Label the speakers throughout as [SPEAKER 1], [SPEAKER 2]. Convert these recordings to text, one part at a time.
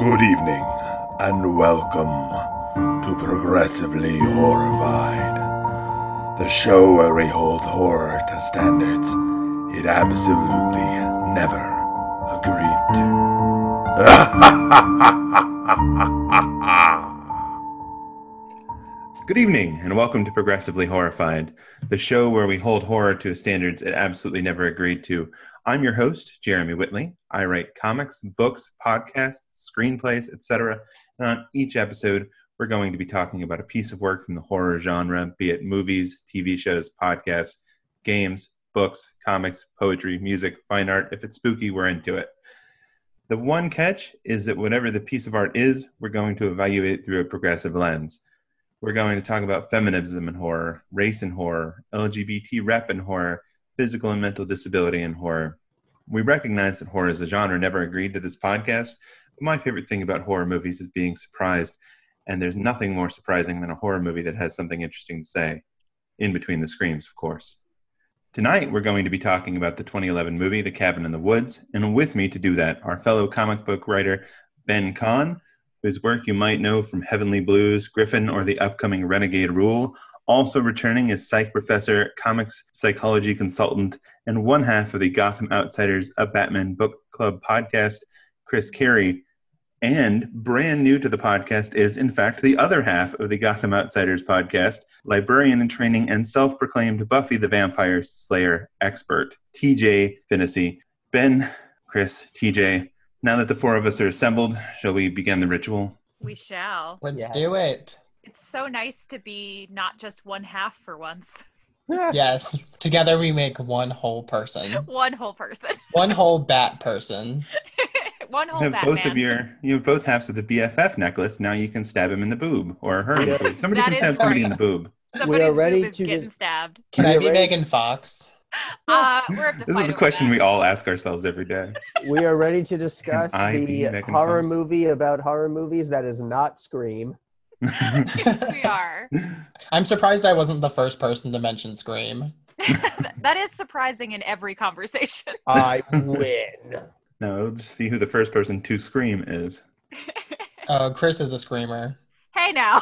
[SPEAKER 1] Good evening, and welcome to Progressively Horrified, the show where we hold horror to standards it absolutely never agreed to.
[SPEAKER 2] Good evening, and welcome to Progressively Horrified, the show where we hold horror to standards it absolutely never agreed to. I'm your host, Jeremy Whitley. I write comics, books, podcasts, screenplays, etc. And on each episode, we're going to be talking about a piece of work from the horror genre, be it movies, TV shows, podcasts, games, books, comics, poetry, music, fine art. If it's spooky, we're into it. The one catch is that whatever the piece of art is, we're going to evaluate it through a progressive lens. We're going to talk about feminism in horror, race in horror, LGBT rep in horror, physical and mental disability in horror. We recognize that horror as a genre never agreed to this podcast, but my favorite thing about horror movies is being surprised, and there's nothing more surprising than a horror movie that has something interesting to say, in between the screams, of course. Tonight, we're going to be talking about the 2011 movie, The Cabin in the Woods, and with me to do that, our fellow comic book writer, Ben Kahn, whose work you might know from Heavenly Blues, Griffin, or the upcoming Renegade Rule. Also returning is psych professor, comics psychology consultant, and one half of the Gotham Outsiders, a Batman book club podcast, Chris Carey. And brand new to the podcast is, in fact, the other half of the Gotham Outsiders podcast, librarian in training and self proclaimed Buffy the Vampire Slayer expert, TJ Finnessy. Ben, Chris, TJ, now that the four of us are assembled, shall we begin the ritual?
[SPEAKER 3] We shall.
[SPEAKER 4] Let's
[SPEAKER 5] Yes.
[SPEAKER 4] do it.
[SPEAKER 3] It's so nice to be not just one half for once.
[SPEAKER 4] Yes, together we make one whole person,
[SPEAKER 3] one whole person.
[SPEAKER 4] one whole bat person.
[SPEAKER 3] one whole You
[SPEAKER 2] have
[SPEAKER 3] Batman.
[SPEAKER 2] both of your you have both halves of the BFF necklace. Now you can stab him in the boob or her. in the
[SPEAKER 5] Yeah.
[SPEAKER 2] boob. Somebody
[SPEAKER 3] That
[SPEAKER 2] can stab somebody in the boob.
[SPEAKER 3] Somebody's
[SPEAKER 5] We are ready
[SPEAKER 3] boob is
[SPEAKER 5] to
[SPEAKER 3] getting
[SPEAKER 5] just-
[SPEAKER 3] stabbed.
[SPEAKER 4] Can I be
[SPEAKER 5] right.
[SPEAKER 4] Megan Fox?
[SPEAKER 3] Uh, we're
[SPEAKER 2] This is a question
[SPEAKER 3] that.
[SPEAKER 2] we all ask ourselves every day.
[SPEAKER 5] We are ready to discuss the horror
[SPEAKER 2] Fox?
[SPEAKER 5] movie about horror movies that is not Scream.
[SPEAKER 3] yes, we are.
[SPEAKER 4] I'm surprised I wasn't the first person to mention Scream.
[SPEAKER 3] that is surprising in every conversation.
[SPEAKER 5] I win.
[SPEAKER 2] no, we'll just see who the first person to scream is.
[SPEAKER 4] Uh, Chris is a screamer.
[SPEAKER 3] hey now.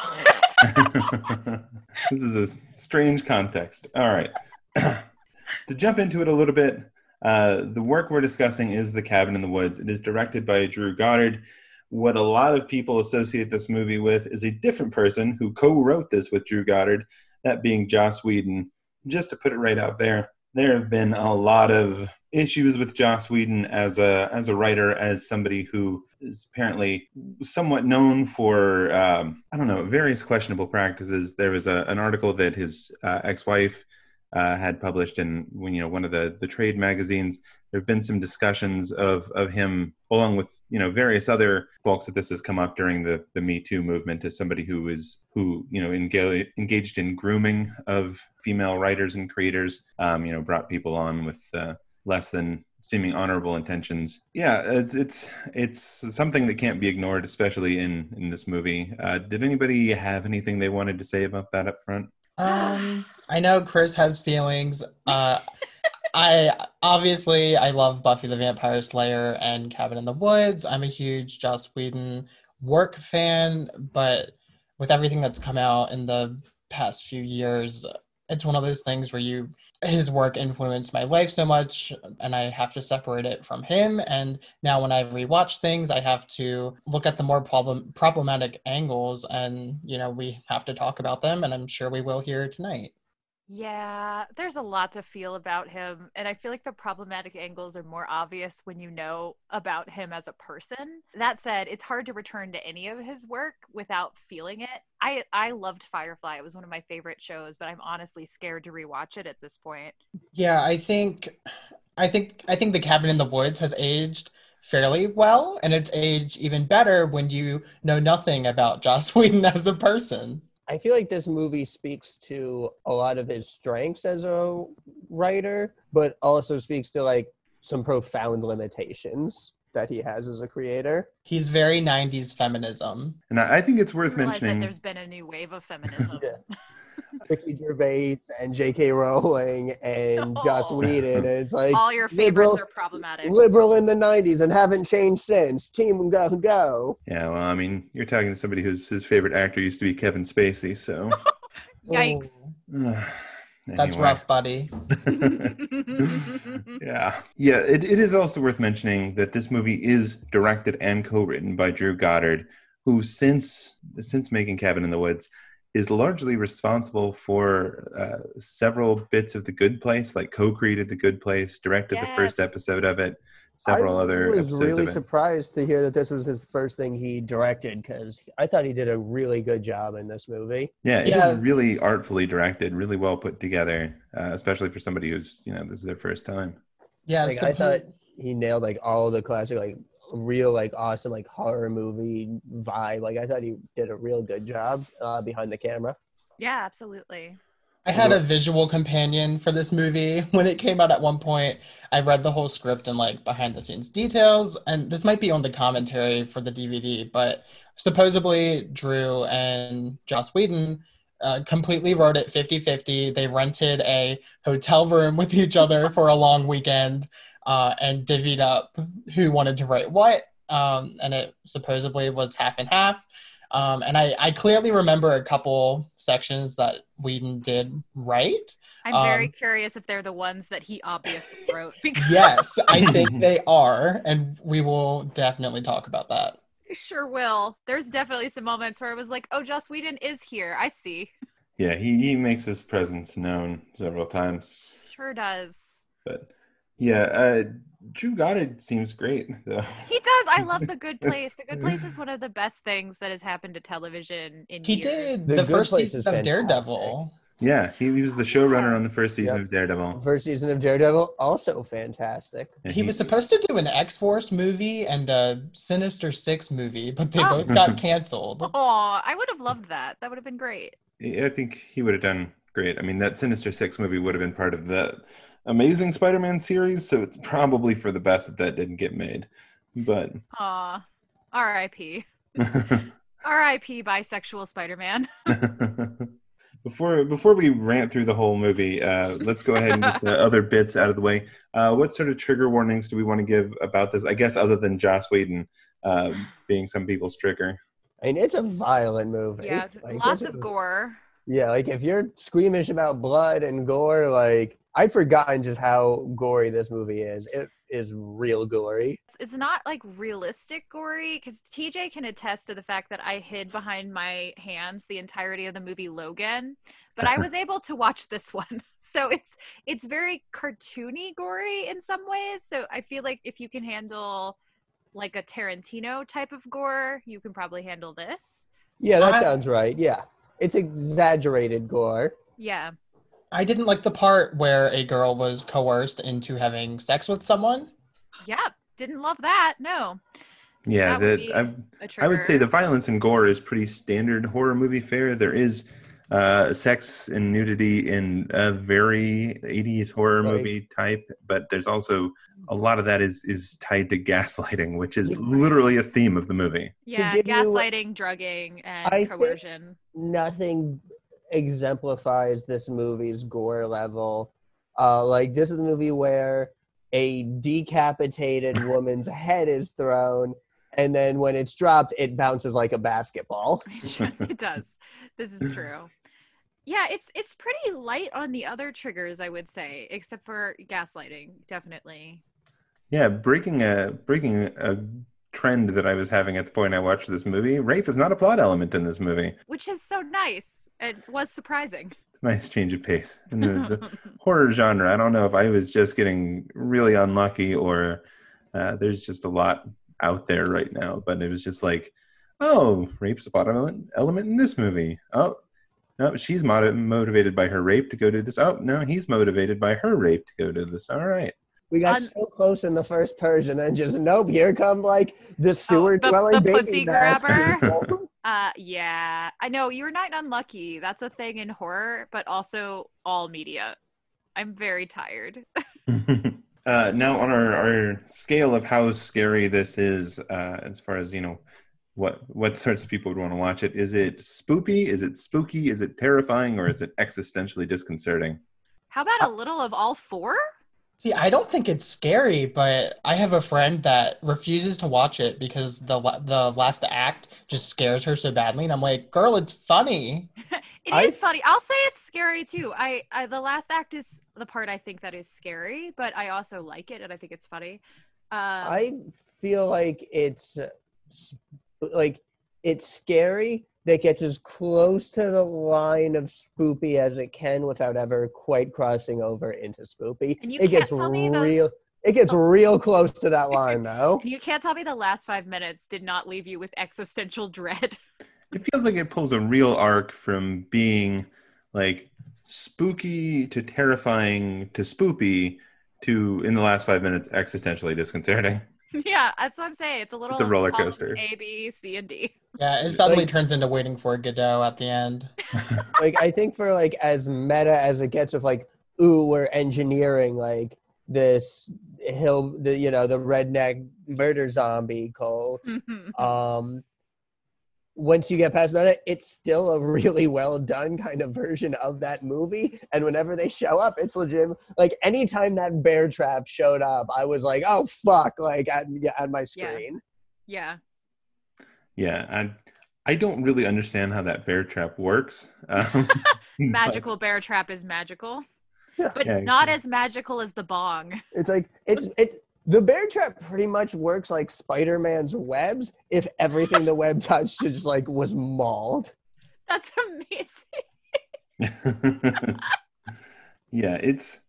[SPEAKER 2] this is a strange context. All right. to jump into it a little bit, uh, the work we're discussing is The Cabin in the Woods. It is directed by Drew Goddard. What a lot of people associate this movie with is a different person who co wrote this with Drew Goddard, that being Joss Whedon. Just to put it right out there, there have been a lot of issues with Joss Whedon as a as a writer, as somebody who is apparently somewhat known for um, I don't know various questionable practices. There was a, an article that his uh, ex-wife uh, had published in when you know one of the the trade magazines. There have been some discussions of of him along with you know various other folks that this has come up during the the Me Too movement as somebody who is who you know enga- engaged in grooming of female writers and creators. Um, you know, brought people on with uh, less than seeming honorable intentions. Yeah, it's it's it's something that can't be ignored, especially in in this movie. Uh, did anybody have anything they wanted to say about that up front?
[SPEAKER 4] Um, I know Chris has feelings. Uh, I obviously I love Buffy the Vampire Slayer and Cabin in the Woods. I'm a huge Joss Whedon work fan, but with everything that's come out in the past few years, it's one of those things where you his work influenced my life so much and I have to separate it from him and now when I rewatch things I have to look at the more problem problematic angles and you know we have to talk about them and I'm sure we will here tonight.
[SPEAKER 3] Yeah, there's a lot to feel about him. And I feel like the problematic angles are more obvious when you know about him as a person. That said, it's hard to return to any of his work without feeling it. I, I loved Firefly. It was one of my favorite shows, but I'm honestly scared to rewatch it at this point.
[SPEAKER 4] Yeah, I think I think I think The Cabin in the Woods has aged fairly well and it's aged even better when you know nothing about Joss Whedon as a person.
[SPEAKER 5] I feel like this movie speaks to a lot of his strengths as a writer, but also speaks to like some profound limitations that he has as a creator.
[SPEAKER 4] He's very 90s feminism.
[SPEAKER 2] And I I think it's worth
[SPEAKER 3] I that
[SPEAKER 2] mentioning.
[SPEAKER 3] there's been a new wave of feminism.
[SPEAKER 5] Yeah. Ricky Gervais and J.K. Rowling and Joss
[SPEAKER 3] Oh.
[SPEAKER 5] Whedon. And it's like
[SPEAKER 3] All your
[SPEAKER 5] liberal-
[SPEAKER 3] favorites are problematic.
[SPEAKER 5] liberal in the 90s and haven't changed since. Team go go.
[SPEAKER 2] Yeah, well, I mean, you're talking to somebody whose his favorite actor used to be Kevin Spacey, so
[SPEAKER 3] Yikes.
[SPEAKER 4] Ooh, That's rough, buddy.
[SPEAKER 2] yeah, yeah. It, it is also worth mentioning that this movie is directed and co-written by Drew Goddard, who since since making Cabin in the Woods is largely responsible for uh, several bits of The Good Place, like co-created The Good Place, directed the first episode of it, several other
[SPEAKER 5] I
[SPEAKER 2] other
[SPEAKER 5] was really surprised to hear that this was his first thing he directed because I thought he did a really good job in this movie.
[SPEAKER 2] Yeah, it
[SPEAKER 4] Yeah.
[SPEAKER 2] is really artfully directed, really well put together, uh, especially for somebody who's you know this is their first time.
[SPEAKER 4] Yeah,
[SPEAKER 5] Like, I
[SPEAKER 4] suppo-
[SPEAKER 5] thought he nailed like all of the classic, like real, like awesome, like horror movie vibe. Like I thought he did a real good job uh, behind the camera.
[SPEAKER 3] yeah, absolutely.
[SPEAKER 4] I had a visual companion for this movie when it came out at one point. I read the whole script and like behind the scenes details, and this might be on the commentary for the DVD, but supposedly Drew and Joss Whedon uh, completely wrote it 50 50. They rented a hotel room with each other for a long weekend uh, and divvied up who wanted to write what. Um, and it supposedly was half and half. Um, and I, I clearly remember a couple sections that Whedon did right.
[SPEAKER 3] I'm very
[SPEAKER 4] Um,
[SPEAKER 3] curious if they're the ones that he obviously wrote because
[SPEAKER 4] Yes, I think they are, and we will definitely talk about that.
[SPEAKER 3] Sure will. There's definitely some moments where I was like, "Oh, Joss Whedon is here. I see."
[SPEAKER 2] Yeah, he, he makes his presence known several times.
[SPEAKER 3] Sure does.
[SPEAKER 2] But yeah, uh, Drew Goddard seems great though.
[SPEAKER 3] He does. I love The Good Place. The Good Place is one of the best things that has happened to television in
[SPEAKER 4] He
[SPEAKER 3] years.
[SPEAKER 4] did
[SPEAKER 5] The
[SPEAKER 4] the, first season of
[SPEAKER 5] fantastic.
[SPEAKER 4] Daredevil.
[SPEAKER 2] Yeah, he, he was the showrunner on the first season
[SPEAKER 5] Yep.
[SPEAKER 2] of Daredevil.
[SPEAKER 5] First season of Daredevil, also fantastic.
[SPEAKER 2] And
[SPEAKER 4] He was supposed to do an X Force movie and a Sinister Six movie, but they both got canceled.
[SPEAKER 3] Oh, I would have loved that. That would have been great.
[SPEAKER 2] I think he would have done great. I mean, that Sinister Six movie would have been part of the Amazing Spider-Man series, so it's probably for the best that that didn't get made. But
[SPEAKER 3] ah, R.I.P. R.I.P. Bisexual Spider-Man.
[SPEAKER 2] before before we rant through the whole movie, uh, let's go ahead and get the other bits out of the way. Uh, what sort of trigger warnings do we want to give about this? I guess other than Joss Whedon uh, being some people's trigger.
[SPEAKER 5] I mean, it's a violent movie.
[SPEAKER 3] yeah,
[SPEAKER 5] Like,
[SPEAKER 3] lots of gore.
[SPEAKER 5] Yeah, like if you're squeamish about blood and gore, like I'd forgotten just how gory this movie is. It is real gory.
[SPEAKER 3] It's, it's not like realistic gory because TJ can attest to the fact that I hid behind my hands the entirety of the movie Logan, but I was able to watch this one. So it's it's very cartoony gory in some ways. So I feel like if you can handle like a Tarantino type of gore, you can probably handle this.
[SPEAKER 5] Yeah, that
[SPEAKER 4] I-
[SPEAKER 5] sounds right. Yeah. It's exaggerated gore.
[SPEAKER 3] Yeah.
[SPEAKER 4] I didn't like the part where a girl was coerced into having sex with someone.
[SPEAKER 3] Yeah. Didn't love that. No.
[SPEAKER 2] Yeah,
[SPEAKER 3] That would
[SPEAKER 2] that
[SPEAKER 3] be
[SPEAKER 2] I,
[SPEAKER 3] A
[SPEAKER 2] I would say the violence and gore is pretty standard horror movie fare. There is uh, sex and nudity in a very 80s horror
[SPEAKER 5] Right.
[SPEAKER 2] movie type, but there's also a lot of that is is tied to gaslighting, which is literally a theme of the movie.
[SPEAKER 3] Yeah.
[SPEAKER 5] give you-
[SPEAKER 3] Gaslighting, drugging, and
[SPEAKER 5] I think-
[SPEAKER 3] coercion.
[SPEAKER 5] Nothing exemplifies this movie's gore level. Uh, like this is the movie where a decapitated woman's head is thrown, and then when it's dropped, it bounces like a basketball.
[SPEAKER 3] it does. This is true. Yeah, it's it's pretty light on the other triggers, I would say, except for gaslighting, definitely.
[SPEAKER 2] Yeah, breaking a breaking a trend that I was having at the point I watched this movie. Rape is not a plot element in this movie.
[SPEAKER 3] Which is so nice It was surprising.
[SPEAKER 2] Nice change of pace in the, the horror genre. I don't know if I was just getting really unlucky or uh, there's just a lot out there right now. But it was just like, oh, rape's a plot element, element in this movie. Oh, no, she's motiv- motivated by her rape to go do this. Oh, no, he's motivated by her rape to go do this. All right.
[SPEAKER 5] We got
[SPEAKER 3] Un-
[SPEAKER 5] so close in the first purge, and then just nope. Here come like the sewer
[SPEAKER 3] Oh, the-
[SPEAKER 5] dwelling
[SPEAKER 3] the
[SPEAKER 5] baby
[SPEAKER 3] pussy
[SPEAKER 5] bastards.
[SPEAKER 3] Uh yeah. I know you're not unlucky. That's a thing in horror, but also all media. I'm very tired.
[SPEAKER 2] uh, now, on our, our scale of how scary this is, uh, as far as you know, what what sorts of people would want to watch it. Is it spoopy? Is it spooky? Is it terrifying? Or is it existentially disconcerting?
[SPEAKER 3] How about a little of all four?
[SPEAKER 4] See, I don't think it's scary, but I have a friend that refuses to watch it because the the last act just scares her so badly, and I'm like, "Girl, it's funny."
[SPEAKER 3] It
[SPEAKER 5] I-
[SPEAKER 3] is funny. I'll say it's scary too. I, I the last act is the part I think that is scary, but I also like it and I think it's funny. Um,
[SPEAKER 5] I feel like it's like it's scary that gets as close to the line of spoopy as it can without ever quite crossing over into spoopy.
[SPEAKER 3] And you
[SPEAKER 5] it
[SPEAKER 3] can't
[SPEAKER 5] gets
[SPEAKER 3] tell me
[SPEAKER 5] real.
[SPEAKER 3] those-
[SPEAKER 5] It gets real close to that line though.
[SPEAKER 3] and you can't tell me the last five minutes did not leave you with existential dread.
[SPEAKER 2] It feels like it pulls a real arc from being like spooky to terrifying to spoopy to in the last five minutes existentially disconcerting.
[SPEAKER 3] Yeah, that's what I'm saying. It's a little
[SPEAKER 2] a roller coaster.
[SPEAKER 3] A, B, C, and D.
[SPEAKER 4] Yeah, it suddenly
[SPEAKER 5] Like-
[SPEAKER 4] turns into waiting for Godot at the end.
[SPEAKER 5] like I think for like as meta as it gets of like, ooh, we're engineering like this hill, the you know the redneck murder zombie cult. um once you get past that it's still a really well done kind of version of that movie and whenever they show up it's legit like anytime that bear trap showed up i was like oh fuck like at, yeah, at my screen
[SPEAKER 3] yeah.
[SPEAKER 2] Yeah, I I don't really understand how that bear trap works. Um, but-
[SPEAKER 3] Magical bear trap is magical, but
[SPEAKER 2] Yeah,
[SPEAKER 3] not
[SPEAKER 2] yeah.
[SPEAKER 3] as magical as the bong.
[SPEAKER 5] it's like it's it the bear trap pretty much works like spider-man's webs if everything the web touched just like was mauled
[SPEAKER 3] That's amazing.
[SPEAKER 2] yeah, it's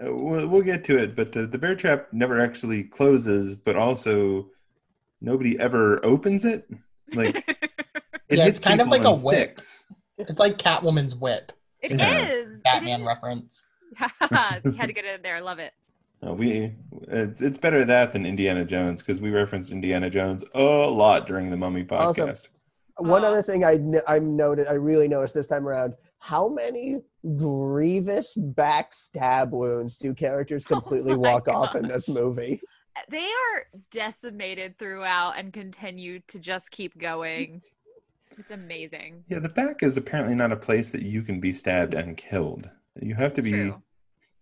[SPEAKER 2] uh, we'll, we'll get to it, but the, the bear trap never actually closes, but also nobody ever opens it. Like it
[SPEAKER 4] Yeah,
[SPEAKER 2] hits
[SPEAKER 4] it's kind of like a whip.
[SPEAKER 2] sticks.
[SPEAKER 4] It's like Catwoman's whip.
[SPEAKER 3] It
[SPEAKER 2] Yeah.
[SPEAKER 3] is.
[SPEAKER 4] Batman
[SPEAKER 3] It
[SPEAKER 4] reference.
[SPEAKER 3] is. you had to get it in there. I love it.
[SPEAKER 2] Uh, we it's, it's better that than Indiana Jones because we referenced Indiana Jones a lot during the Mummy
[SPEAKER 5] Also-
[SPEAKER 2] podcast.
[SPEAKER 5] One
[SPEAKER 3] Aw.
[SPEAKER 5] other thing I n- I'm noted I really noticed this time around how many grievous backstab wounds do characters
[SPEAKER 3] Oh
[SPEAKER 5] completely
[SPEAKER 3] my
[SPEAKER 5] walk off in
[SPEAKER 3] gosh.
[SPEAKER 5] this movie?
[SPEAKER 3] They are decimated throughout and continue to just keep going. It's amazing.
[SPEAKER 2] yeah, the back is apparently not a place that you can be stabbed and killed. You have to be
[SPEAKER 3] true.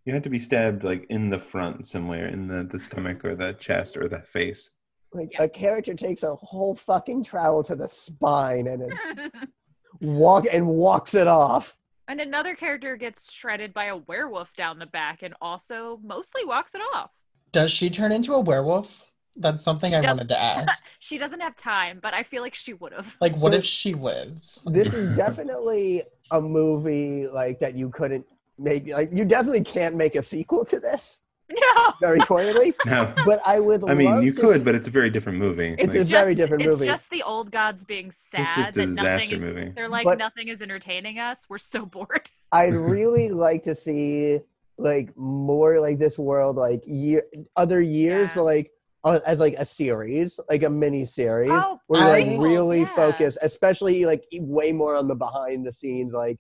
[SPEAKER 2] You have to be stabbed like in the front somewhere, in the the stomach or the chest or the face.
[SPEAKER 5] Like
[SPEAKER 3] Yes.
[SPEAKER 5] a character takes a whole fucking trowel to the spine and is walk and walks it off.
[SPEAKER 3] and another character gets shredded by a werewolf down the back and also mostly walks it off.
[SPEAKER 4] Does she turn into a werewolf? That's something
[SPEAKER 3] She
[SPEAKER 4] I wanted to ask.
[SPEAKER 3] She doesn't have time, but I feel like she would have.
[SPEAKER 4] Like, what
[SPEAKER 5] So-
[SPEAKER 4] if she lives?
[SPEAKER 5] This is definitely a movie like that you couldn't make like you definitely can't make a sequel to this
[SPEAKER 3] No.
[SPEAKER 5] very clearly.
[SPEAKER 2] No.
[SPEAKER 5] But I would
[SPEAKER 2] I mean,
[SPEAKER 5] love
[SPEAKER 2] you
[SPEAKER 5] to
[SPEAKER 2] could,
[SPEAKER 5] s-
[SPEAKER 2] but it's a very different movie.
[SPEAKER 5] It's
[SPEAKER 2] Like,
[SPEAKER 5] a very different movie.
[SPEAKER 3] it's just the old gods being sad
[SPEAKER 2] just a
[SPEAKER 3] that nothing
[SPEAKER 2] disaster
[SPEAKER 3] is.
[SPEAKER 2] movie.
[SPEAKER 3] They're like
[SPEAKER 5] But-
[SPEAKER 3] nothing is entertaining us. We're so bored.
[SPEAKER 5] I'd really like to see like more like this world like year other years,
[SPEAKER 3] Yeah.
[SPEAKER 5] but like uh, as like a series, like a mini series,
[SPEAKER 3] Oh,
[SPEAKER 5] where you like really
[SPEAKER 3] yeah.
[SPEAKER 5] focus, especially like way more on the behind the scenes, like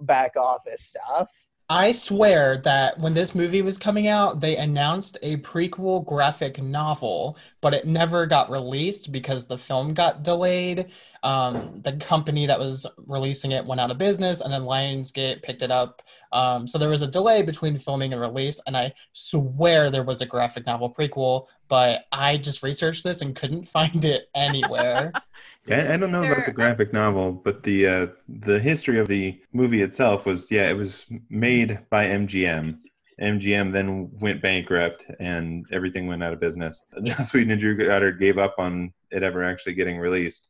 [SPEAKER 5] back office stuff.
[SPEAKER 4] I swear that when this movie was coming out, they announced a prequel graphic novel, but it never got released because the film got delayed. Um, the company that was releasing it went out of business, and then Lionsgate picked it up. Um, so there was a delay between filming and release, and I swear there was a graphic novel prequel, but I just researched this and couldn't find it anywhere.
[SPEAKER 3] So
[SPEAKER 2] Yeah, I don't know about the graphic novel, but the uh, the history of the movie itself was yeah, it was made by MGM. MGM then went bankrupt and everything went out of business. Joss Whedon and Drew Goddard gave up on it ever actually getting released,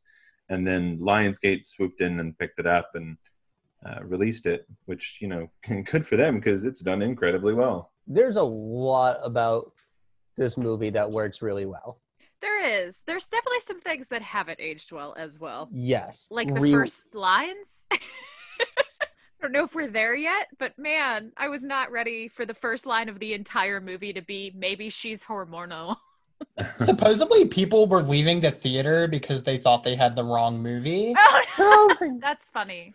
[SPEAKER 2] and then Lionsgate swooped in and picked it up and uh, released it, which you know good for them because it's done incredibly well.
[SPEAKER 5] There's a lot about this movie that works really well.
[SPEAKER 3] There is. There's definitely some things that haven't aged well as well.
[SPEAKER 5] Yes,
[SPEAKER 3] Like the
[SPEAKER 5] Real-
[SPEAKER 3] first lines. I don't know if we're there yet, but man, I was not ready for the first line of the entire movie to be maybe she's hormonal.
[SPEAKER 4] Supposedly, people were leaving the theater because they thought they had the wrong movie.
[SPEAKER 3] Oh, no. That's funny.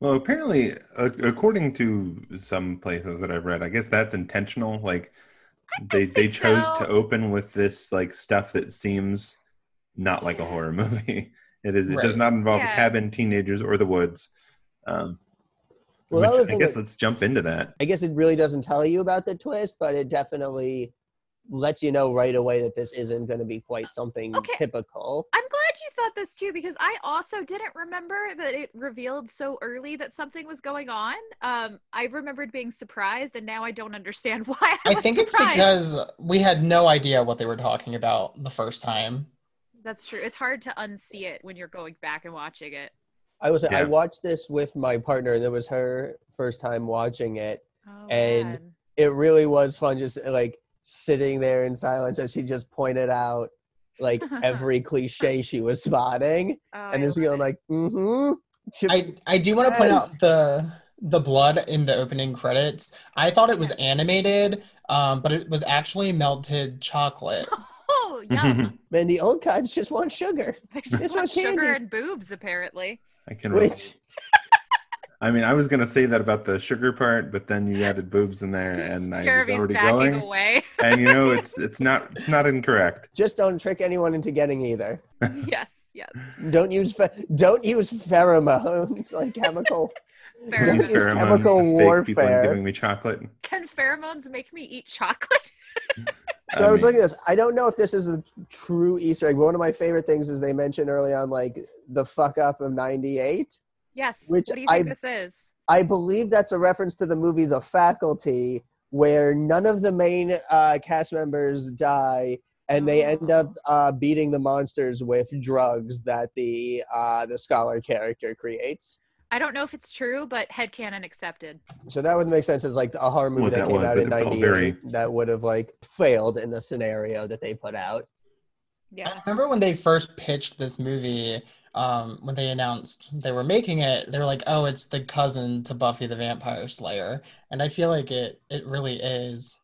[SPEAKER 2] Well, apparently, uh, according to some places that I've read, I guess that's intentional. Like they they chose
[SPEAKER 3] so.
[SPEAKER 2] to open with this like stuff that seems not like a horror movie. It is. It does not involve
[SPEAKER 3] Yeah.
[SPEAKER 2] a cabin, teenagers, or the woods. Um,
[SPEAKER 5] Well,
[SPEAKER 2] which I guess
[SPEAKER 5] thing
[SPEAKER 2] let's jump into that.
[SPEAKER 5] I guess it really doesn't tell you about the twist, but it definitely lets you know right away that this isn't going to be quite something
[SPEAKER 3] Okay.
[SPEAKER 5] typical.
[SPEAKER 3] I'm glad you thought this too because I also didn't remember that it revealed so early that something was going on. Um, I remembered being surprised, and now I don't understand why. I,
[SPEAKER 4] I
[SPEAKER 3] was
[SPEAKER 4] think it's because we had no idea what they were talking about the first time.
[SPEAKER 3] that's true. It's hard to unsee it when you're going back and watching it.
[SPEAKER 5] I was I watched this with my partner, and it was her first time watching it.
[SPEAKER 3] Oh,
[SPEAKER 5] And-
[SPEAKER 3] man.
[SPEAKER 5] It really was fun, just like sitting there in silence as she just pointed out like every cliche she was spotting,
[SPEAKER 3] Oh,
[SPEAKER 5] and
[SPEAKER 3] I
[SPEAKER 5] it was
[SPEAKER 3] love
[SPEAKER 5] going like, mm-hmm.
[SPEAKER 4] I I do want to point out the the blood in the opening credits. I thought it was
[SPEAKER 3] Yes.
[SPEAKER 4] animated, um, but it was actually melted chocolate.
[SPEAKER 3] oh, yum.
[SPEAKER 5] Man, the old cons just want sugar.
[SPEAKER 3] they just
[SPEAKER 5] This
[SPEAKER 3] want
[SPEAKER 5] was
[SPEAKER 3] sugar and boobs, apparently.
[SPEAKER 2] I can. relate.
[SPEAKER 5] Which
[SPEAKER 2] I mean, I was gonna say that about the sugar part, but then you added boobs in there, and I was
[SPEAKER 3] Jeremy's
[SPEAKER 2] already
[SPEAKER 3] backing
[SPEAKER 2] going.
[SPEAKER 3] away.
[SPEAKER 2] And you know, it's it's not it's not incorrect.
[SPEAKER 5] just don't trick anyone into getting either.
[SPEAKER 3] yes, yes.
[SPEAKER 5] Don't use phe- don't use pheromones like chemical.
[SPEAKER 3] Fair
[SPEAKER 5] Don't
[SPEAKER 2] Use
[SPEAKER 5] use
[SPEAKER 2] pheromones
[SPEAKER 5] chemical
[SPEAKER 2] to fake people
[SPEAKER 5] warfare.
[SPEAKER 2] giving me chocolate.
[SPEAKER 3] Can pheromones make me eat chocolate?
[SPEAKER 5] So I, was
[SPEAKER 2] mean,
[SPEAKER 5] looking at this. I don't know if this is a true Easter egg, but one of my favorite things is they mentioned early on like the fuck up of '98.
[SPEAKER 3] Yes.
[SPEAKER 5] Which
[SPEAKER 3] what do you think
[SPEAKER 5] I-
[SPEAKER 3] this is?
[SPEAKER 5] I believe that's a reference to the movie The Faculty, where none of the main uh, cast members die, and they end up uh, beating the monsters with drugs that the uh, the scholar character creates.
[SPEAKER 3] I don't know if it's true, but headcanon accepted.
[SPEAKER 5] So that would make sense as like a horror movie
[SPEAKER 2] What
[SPEAKER 5] that,
[SPEAKER 2] that
[SPEAKER 5] came
[SPEAKER 2] was,
[SPEAKER 5] out in
[SPEAKER 2] it
[SPEAKER 5] '98
[SPEAKER 2] very-
[SPEAKER 5] that would have like failed in the scenario that they put out.
[SPEAKER 3] Yeah, I
[SPEAKER 4] remember when they first pitched this movie, um, when they announced they were making it, they were like, "Oh, it's the cousin to Buffy the Vampire Slayer," and I feel like it it really is.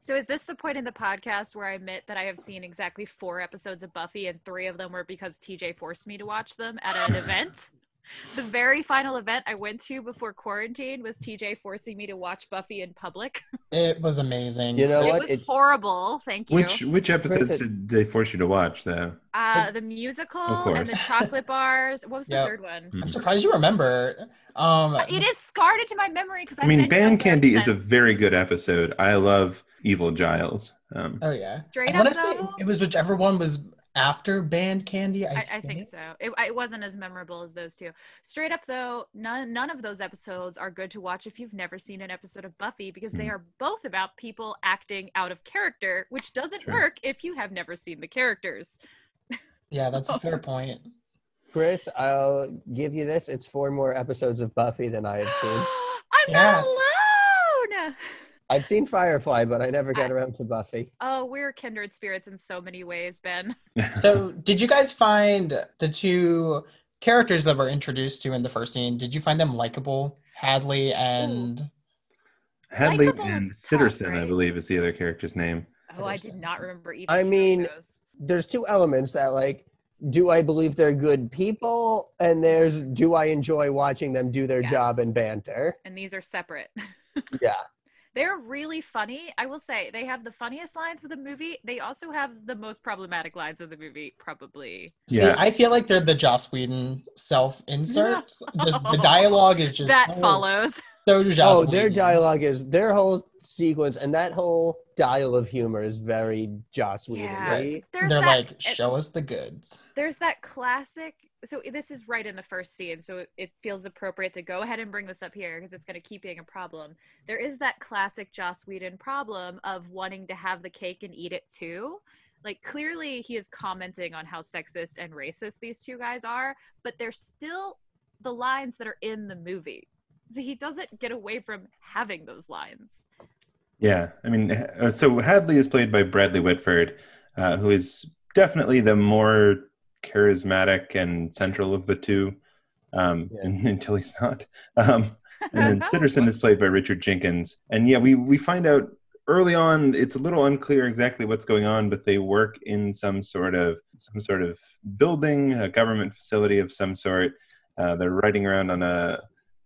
[SPEAKER 3] So is this the point in the podcast where I admit that I have seen exactly four episodes of Buffy and three of them were because TJ forced me to watch them at an event? The very final event I went to before quarantine was TJ forcing me to watch Buffy in public.
[SPEAKER 4] It was amazing.
[SPEAKER 5] You know
[SPEAKER 3] it
[SPEAKER 5] what?
[SPEAKER 3] was
[SPEAKER 5] It's-
[SPEAKER 3] horrible. Thank you.
[SPEAKER 2] Which which episodes
[SPEAKER 5] Chris,
[SPEAKER 2] did they force you to watch though?
[SPEAKER 3] uh, the musical
[SPEAKER 2] Of
[SPEAKER 3] and the chocolate bars. What was the
[SPEAKER 4] Yep.
[SPEAKER 3] third one?
[SPEAKER 4] I'm surprised you remember. Um,
[SPEAKER 3] It is scarred into my memory because
[SPEAKER 2] I mean, Band Candy is a very good episode. I love Evil Giles. Um,
[SPEAKER 4] Oh yeah.
[SPEAKER 3] Straight
[SPEAKER 4] I want
[SPEAKER 3] up
[SPEAKER 4] to say
[SPEAKER 3] though?
[SPEAKER 4] it was whichever one was after Band Candy. I,
[SPEAKER 3] I, I think so. It, it wasn't as memorable as those two. Straight up, though, none none of those episodes are good to watch if you've never seen an episode of Buffy because they
[SPEAKER 2] Hmm.
[SPEAKER 3] are both about people acting out of character, which doesn't
[SPEAKER 2] Sure.
[SPEAKER 3] work if you have never seen the characters.
[SPEAKER 4] Yeah, that's a fair point.
[SPEAKER 5] Chris, I'll give you this. It's four more episodes of Buffy than I have seen.
[SPEAKER 3] I'm
[SPEAKER 4] Yes.
[SPEAKER 3] not alone.
[SPEAKER 5] I've seen Firefly, but I never got
[SPEAKER 3] I-
[SPEAKER 5] around to Buffy.
[SPEAKER 3] Oh, we're kindred spirits in so many ways, Ben.
[SPEAKER 4] So, did you guys find the two characters that were introduced to in the first scene? Did you find them likable? Hadley and
[SPEAKER 2] Hadley
[SPEAKER 3] Likeable
[SPEAKER 2] and
[SPEAKER 3] is tough,
[SPEAKER 2] Sitterson, I believe, is the other character's name.
[SPEAKER 3] Oh, I did not remember either.
[SPEAKER 5] I mean-
[SPEAKER 3] those.
[SPEAKER 5] There's two elements that like do I believe they're good people and there's do I enjoy watching them do their
[SPEAKER 3] Yes.
[SPEAKER 5] job and banter.
[SPEAKER 3] and these are separate.
[SPEAKER 5] Yeah.
[SPEAKER 3] They're really funny. I will say they have the funniest lines of the movie. They also have the most problematic lines of the movie, probably.
[SPEAKER 4] see,
[SPEAKER 2] Yeah.
[SPEAKER 4] I feel like they're the Joss Whedon self inserts. just the dialogue is just
[SPEAKER 3] that
[SPEAKER 4] so,
[SPEAKER 3] follows.
[SPEAKER 4] so oh, Joss
[SPEAKER 5] Oh, their dialogue is their whole sequence and that whole dial of humor is very Joss Whedon.
[SPEAKER 3] Yeah.
[SPEAKER 5] right?
[SPEAKER 4] They're
[SPEAKER 3] that,
[SPEAKER 4] like,
[SPEAKER 3] it-
[SPEAKER 4] show us the goods.
[SPEAKER 3] there's that classic. So this is right in the first scene, so it, feels appropriate to go ahead and bring this up here because it's going to keep being a problem. There is that classic Joss Whedon problem of wanting to have the cake and eat it too. Like clearly he is commenting on how sexist and racist these two guys are, but they're still the lines that are in the movie. So he doesn't get away from having those lines.
[SPEAKER 2] Yeah, I mean, uh, so Hadley is played by Bradley Whitford, uh, who is definitely the more charismatic and central of the two, um,
[SPEAKER 5] Yeah.
[SPEAKER 2] and- until he's not. Um, and then Sitterson is played by Richard Jenkins. And yeah, we we find out early on it's a little unclear exactly what's going on, but they work in some sort of some sort of building, a government facility of some sort. Uh, they're riding around on a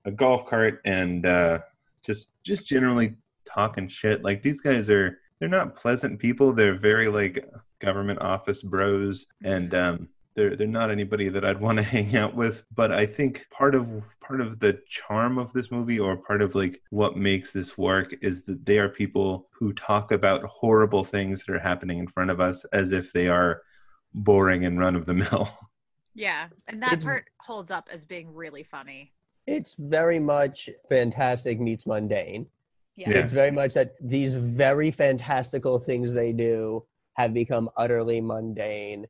[SPEAKER 2] a golf cart and uh, just just generally talking shit. Like these guys are they're not pleasant people. They're very like government office bros, and um, they're they're not anybody that I'd want to hang out with. But I think part of part of the charm of this movie, or part of like what makes this work, is that they are people who talk about horrible things that are happening in front of us as if they are boring and run of the mill.
[SPEAKER 3] Yeah, and that
[SPEAKER 5] It's-
[SPEAKER 3] part holds up as being really funny.
[SPEAKER 5] It's very much fantastic meets mundane.
[SPEAKER 3] Yes.
[SPEAKER 2] Yeah.
[SPEAKER 5] It's very much that these very fantastical things they do have become utterly mundane,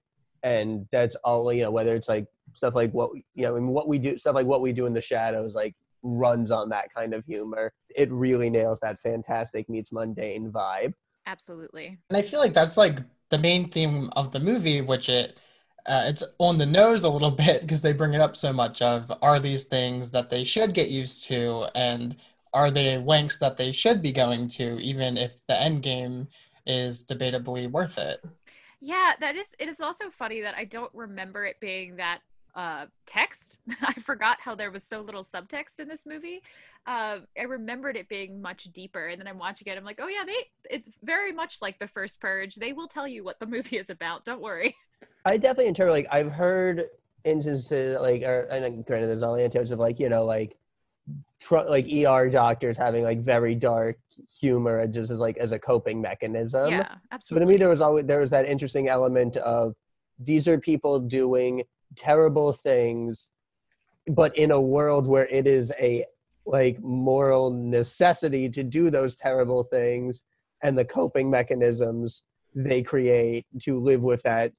[SPEAKER 5] and that's all you know. Whether it's like stuff like what you know, and what we do, stuff like what we do in the shadows, like runs on that kind of humor. It really nails that fantastic meets mundane vibe.
[SPEAKER 3] Absolutely.
[SPEAKER 4] And I feel like that's like the main theme of the movie, which it uh, it's on the nose a little bit because they bring it up so much of are these things that they should get used to and are they lengths that they should be going to even if the end game is debatably worth it.
[SPEAKER 3] Yeah, that is. It is also funny that I don't remember it being that uh, text. I forgot how there was so little subtext in this movie. Uh, I remembered it being much deeper, and then I'm watching it. I'm like, oh yeah, they. It's very much like the first Purge. They will tell you what the movie is about. Don't worry.
[SPEAKER 5] I definitely interpret like I've heard instances like, or and granted, there's all anecdotes of like you know like, tr- like ER doctors having like very dark humor just as like as a coping mechanism.
[SPEAKER 3] yeah, absolutely.
[SPEAKER 5] So to me, there was always there was that interesting element of these are people doing terrible things, but in a world where it is a like moral necessity to do those terrible things, and the coping mechanisms they create to live with that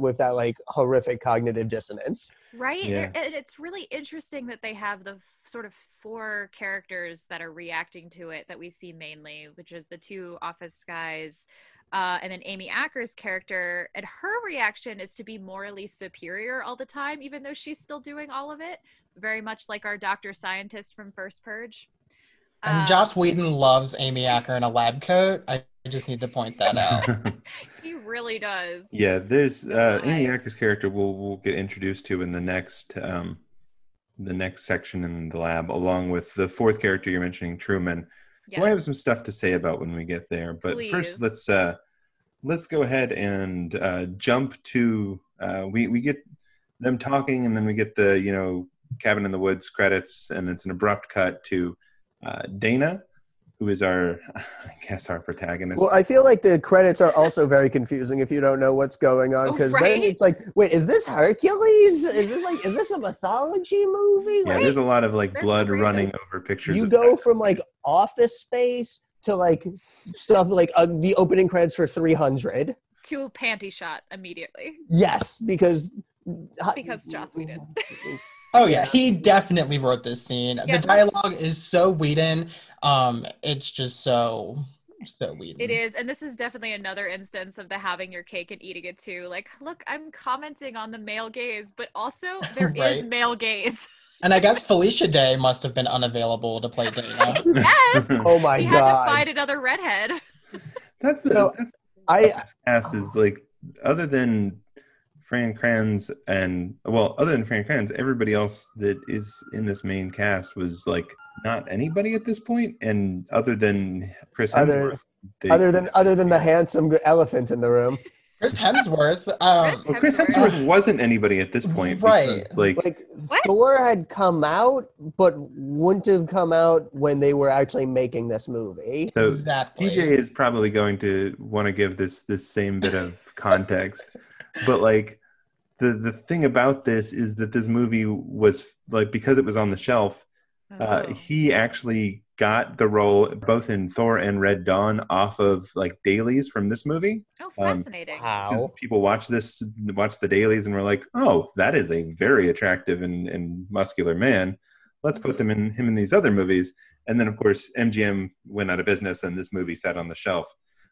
[SPEAKER 5] with that like horrific cognitive dissonance.
[SPEAKER 3] Right?
[SPEAKER 2] Yeah.
[SPEAKER 3] And it's really interesting that they have the sort of four characters that are reacting to it that we see mainly, which is the two office guys, uh, and then Amy Acker's character. And her reaction is to be morally superior all the time, even though she's still doing all of it. Very much like our doctor scientist from First Purge.
[SPEAKER 4] And
[SPEAKER 3] Uh,
[SPEAKER 4] Joss Whedon loves Amy Acker in a lab coat. I just need to point that out.
[SPEAKER 3] he really does.
[SPEAKER 2] yeah, there's uh,
[SPEAKER 3] Why?
[SPEAKER 2] Amy Acker's character. We'll we'll get introduced to in the next um, the next section in the lab, along with the fourth character you're mentioning, Truman.
[SPEAKER 3] Yes.
[SPEAKER 2] Well, I have some stuff to say about when we get there, but
[SPEAKER 3] Please.
[SPEAKER 2] first let's uh, let's go ahead and uh, jump to uh, we we get them talking, and then we get the you know cabin in the woods credits, and it's an abrupt cut to uh, Dana, who is our I guess our protagonist.
[SPEAKER 5] Well, I feel like the credits are also very confusing if you don't know what's going on
[SPEAKER 3] Oh,
[SPEAKER 5] because
[SPEAKER 3] right?
[SPEAKER 5] then it's like, wait, is this Hercules? Is this like, is this a mythology movie?
[SPEAKER 2] yeah,
[SPEAKER 5] Like,
[SPEAKER 2] there's a lot of like
[SPEAKER 3] There's
[SPEAKER 2] blood
[SPEAKER 3] some
[SPEAKER 2] running over pictures.
[SPEAKER 5] you
[SPEAKER 2] of
[SPEAKER 5] go from like Office Space to like stuff like uh, the opening credits for 300.
[SPEAKER 3] to a panty shot immediately.
[SPEAKER 5] Yes, because
[SPEAKER 3] Because Joss Whedon.
[SPEAKER 4] Oh yeah, he definitely wrote this scene.
[SPEAKER 3] Yeah,
[SPEAKER 4] the dialogue is so Whedon. Um, it's just so so Whedon.
[SPEAKER 3] It is, and this is definitely another instance of the having your cake and eating it too. Like, look, I'm commenting on the male gaze, but also there is
[SPEAKER 4] Right.
[SPEAKER 3] male gaze.
[SPEAKER 4] And I guess Felicia Day must have been unavailable to play Dana.
[SPEAKER 3] yes,
[SPEAKER 5] Oh my god.
[SPEAKER 3] he had to find another redhead.
[SPEAKER 2] That's
[SPEAKER 5] So,
[SPEAKER 2] that's
[SPEAKER 5] I
[SPEAKER 2] this cast is like other than Fran Kranz and well, other than Fran Kranz, everybody else that is in this main cast was like not anybody at this point, and other than Chris
[SPEAKER 5] Other-
[SPEAKER 2] Hemsworth, they-
[SPEAKER 5] other than other than the handsome elephant in the room.
[SPEAKER 4] Chris Hemsworth. Um,
[SPEAKER 3] Chris
[SPEAKER 2] well, Chris
[SPEAKER 3] Hemsworth.
[SPEAKER 2] Hemsworth wasn't anybody at this point,
[SPEAKER 4] Right.
[SPEAKER 2] because, Like,
[SPEAKER 5] Like Thor had come out, but wouldn't have come out when they were actually making this movie.
[SPEAKER 2] so
[SPEAKER 4] exactly.
[SPEAKER 2] TJ is probably going to want to give this this same bit of context, but like the the thing about this is that this movie was like because it was on the shelf uh,
[SPEAKER 3] Oh.
[SPEAKER 2] he actually got the role both in Thor and Red Dawn off of like dailies from this movie.
[SPEAKER 3] oh,
[SPEAKER 2] um,
[SPEAKER 3] fascinating.
[SPEAKER 2] 'Cause
[SPEAKER 5] How?
[SPEAKER 2] People watch this, watch the dailies, and were like, "Oh, that is a very attractive and, and muscular man. Let's put them in him in these other movies." And then, of course, MGM went out of business, and this movie sat on the shelf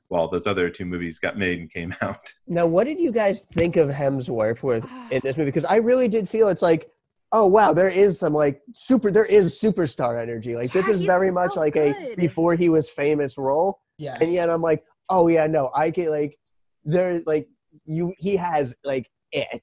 [SPEAKER 2] while those other two movies got made and came out.
[SPEAKER 5] Now, what did you guys think of Hemsworth with in this movie? Because I really did feel it's like, oh wow, there is some like super, there is superstar energy. Like this is very
[SPEAKER 3] so
[SPEAKER 5] much like a before he was famous role,
[SPEAKER 4] yes.
[SPEAKER 5] and yet I'm like, oh yeah, no, I get like there's like you, he has like it.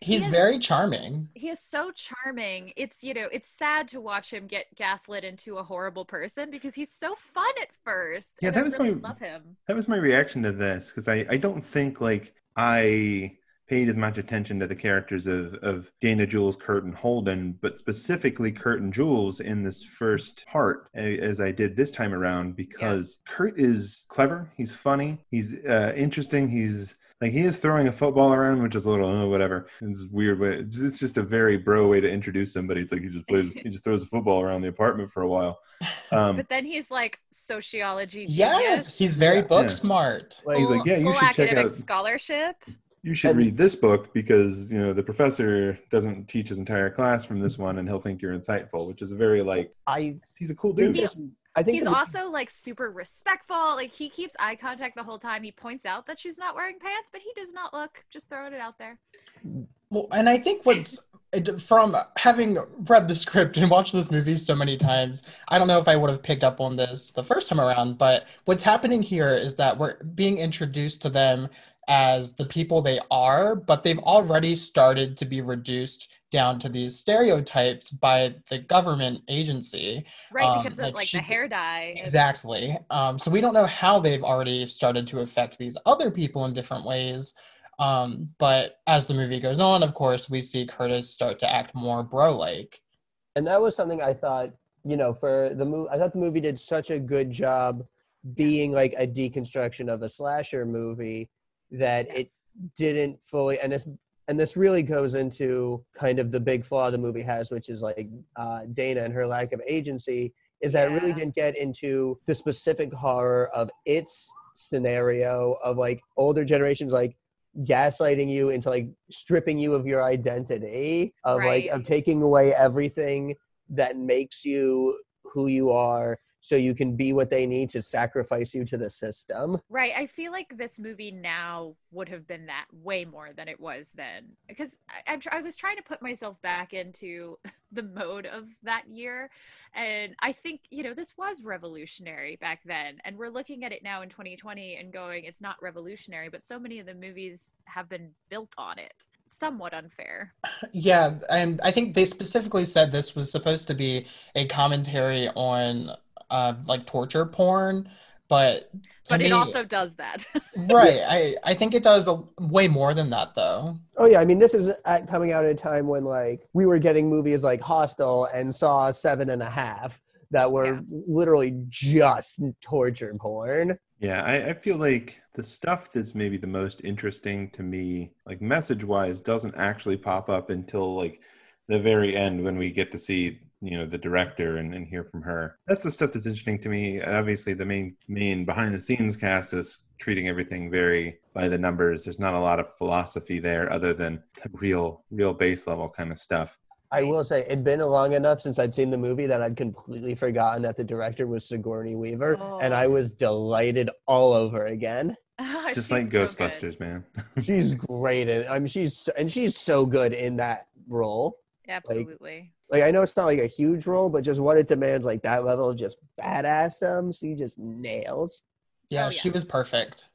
[SPEAKER 4] He's
[SPEAKER 3] is-
[SPEAKER 4] very charming.
[SPEAKER 3] he is so charming. It's you know, it's sad to watch him get gaslit into a horrible person because he's so fun at first.
[SPEAKER 2] Yeah, that
[SPEAKER 3] I
[SPEAKER 2] was
[SPEAKER 3] really
[SPEAKER 2] my-
[SPEAKER 3] love him.
[SPEAKER 2] That was my reaction to this because I, I don't think like I paid as much attention to the characters of, of Dana Jules, Kurt, and Holden, but specifically Kurt and Jules in this first part as I did this time around because Kurt is clever, he's funny, he's uh, interesting, he's like he is throwing a football around, which is a little oh, whatever. It's weird, but it's it's just a very bro way to introduce somebody. It's like he just plays, he just throws a football around the apartment for a while. Um,
[SPEAKER 3] But then he's like sociology genius.
[SPEAKER 4] Yes, he's very
[SPEAKER 5] Yeah.
[SPEAKER 4] book
[SPEAKER 2] Yeah.
[SPEAKER 4] smart.
[SPEAKER 5] Like,
[SPEAKER 2] He's like, yeah, you should check
[SPEAKER 3] academic
[SPEAKER 2] out-
[SPEAKER 3] scholarship.
[SPEAKER 2] you should read this book because you know the professor doesn't teach his entire class from this one and he'll think you're insightful which is a very like
[SPEAKER 5] I
[SPEAKER 2] he's a cool dude
[SPEAKER 5] this, I think
[SPEAKER 3] He's also like super respectful. Like he keeps eye contact the whole time. He points out that she's not wearing pants, but he does not look. Just throwing it out there.
[SPEAKER 4] Well, and I think what's from having read the script and watched this movie so many times, I don't know if I would have picked up on this the first time around, but what's happening here is that we're being introduced to them as the people they are, but they've already started to be reduced down to these stereotypes by the government agency.
[SPEAKER 3] Right,
[SPEAKER 4] Um,
[SPEAKER 3] because of
[SPEAKER 4] like
[SPEAKER 3] like
[SPEAKER 4] she-
[SPEAKER 3] the hair dye.
[SPEAKER 4] Exactly. Um, so we don't know how they've already started to affect these other people in different ways. Um, but as the movie goes on, of course, we see Curtis start to act more bro like.
[SPEAKER 5] and that was something I thought, you know, for the movie, I thought the movie did such a good job being like a deconstruction of a slasher movie that it didn't fully, and this and this really goes into kind of the big flaw the movie has, which is like uh, Dana and her lack of agency, is that it really didn't get into the specific horror of its scenario of like older generations like gaslighting you into like stripping you of your identity of like of taking away everything that makes you who you are so you can be what they need to sacrifice you to the system
[SPEAKER 3] Right. I feel like this movie now would have been that way more than it was then. Because I, I'm tr- I was trying to put myself back into the mode of that year. And I think, you know, this was revolutionary back then. And we're looking at it now in 2020 and going, it's not revolutionary, but so many of the movies have been built on it. Somewhat unfair.
[SPEAKER 4] Yeah, and I think they specifically said this was supposed to be a commentary on uh, like torture porn, but
[SPEAKER 3] But
[SPEAKER 4] me,
[SPEAKER 3] it also does that.
[SPEAKER 4] right. I I think it does a, way more than that though.
[SPEAKER 5] oh yeah i mean this is at, coming out at a time when like we were getting movies like hostel and saw seven and a half that were
[SPEAKER 3] Yeah.
[SPEAKER 5] literally just torture porn
[SPEAKER 2] yeah I, I feel like the stuff that's maybe the most interesting to me like message wise doesn't actually pop up until like the very end when we get to see you know the director and, and hear from her that's the stuff that's interesting to me obviously the main main behind the scenes cast is treating everything very by the numbers there's not a lot of philosophy there other than the real real base level kind of stuff
[SPEAKER 5] I will say it'd been long enough since I'd seen the movie that I'd completely forgotten that the director was Sigourney Weaver, and I
[SPEAKER 3] Oh.
[SPEAKER 5] was delighted all over again.
[SPEAKER 2] just
[SPEAKER 3] She's
[SPEAKER 2] like
[SPEAKER 3] so good.
[SPEAKER 2] ghostbusters man
[SPEAKER 5] She's great, and I mean she's and she's so good in that role.
[SPEAKER 3] Absolutely.
[SPEAKER 5] Like I know it's not like a huge role, but just what it demands, like that level of just badassdom, she just nails.
[SPEAKER 4] Yeah,
[SPEAKER 3] Oh,
[SPEAKER 4] she was perfect.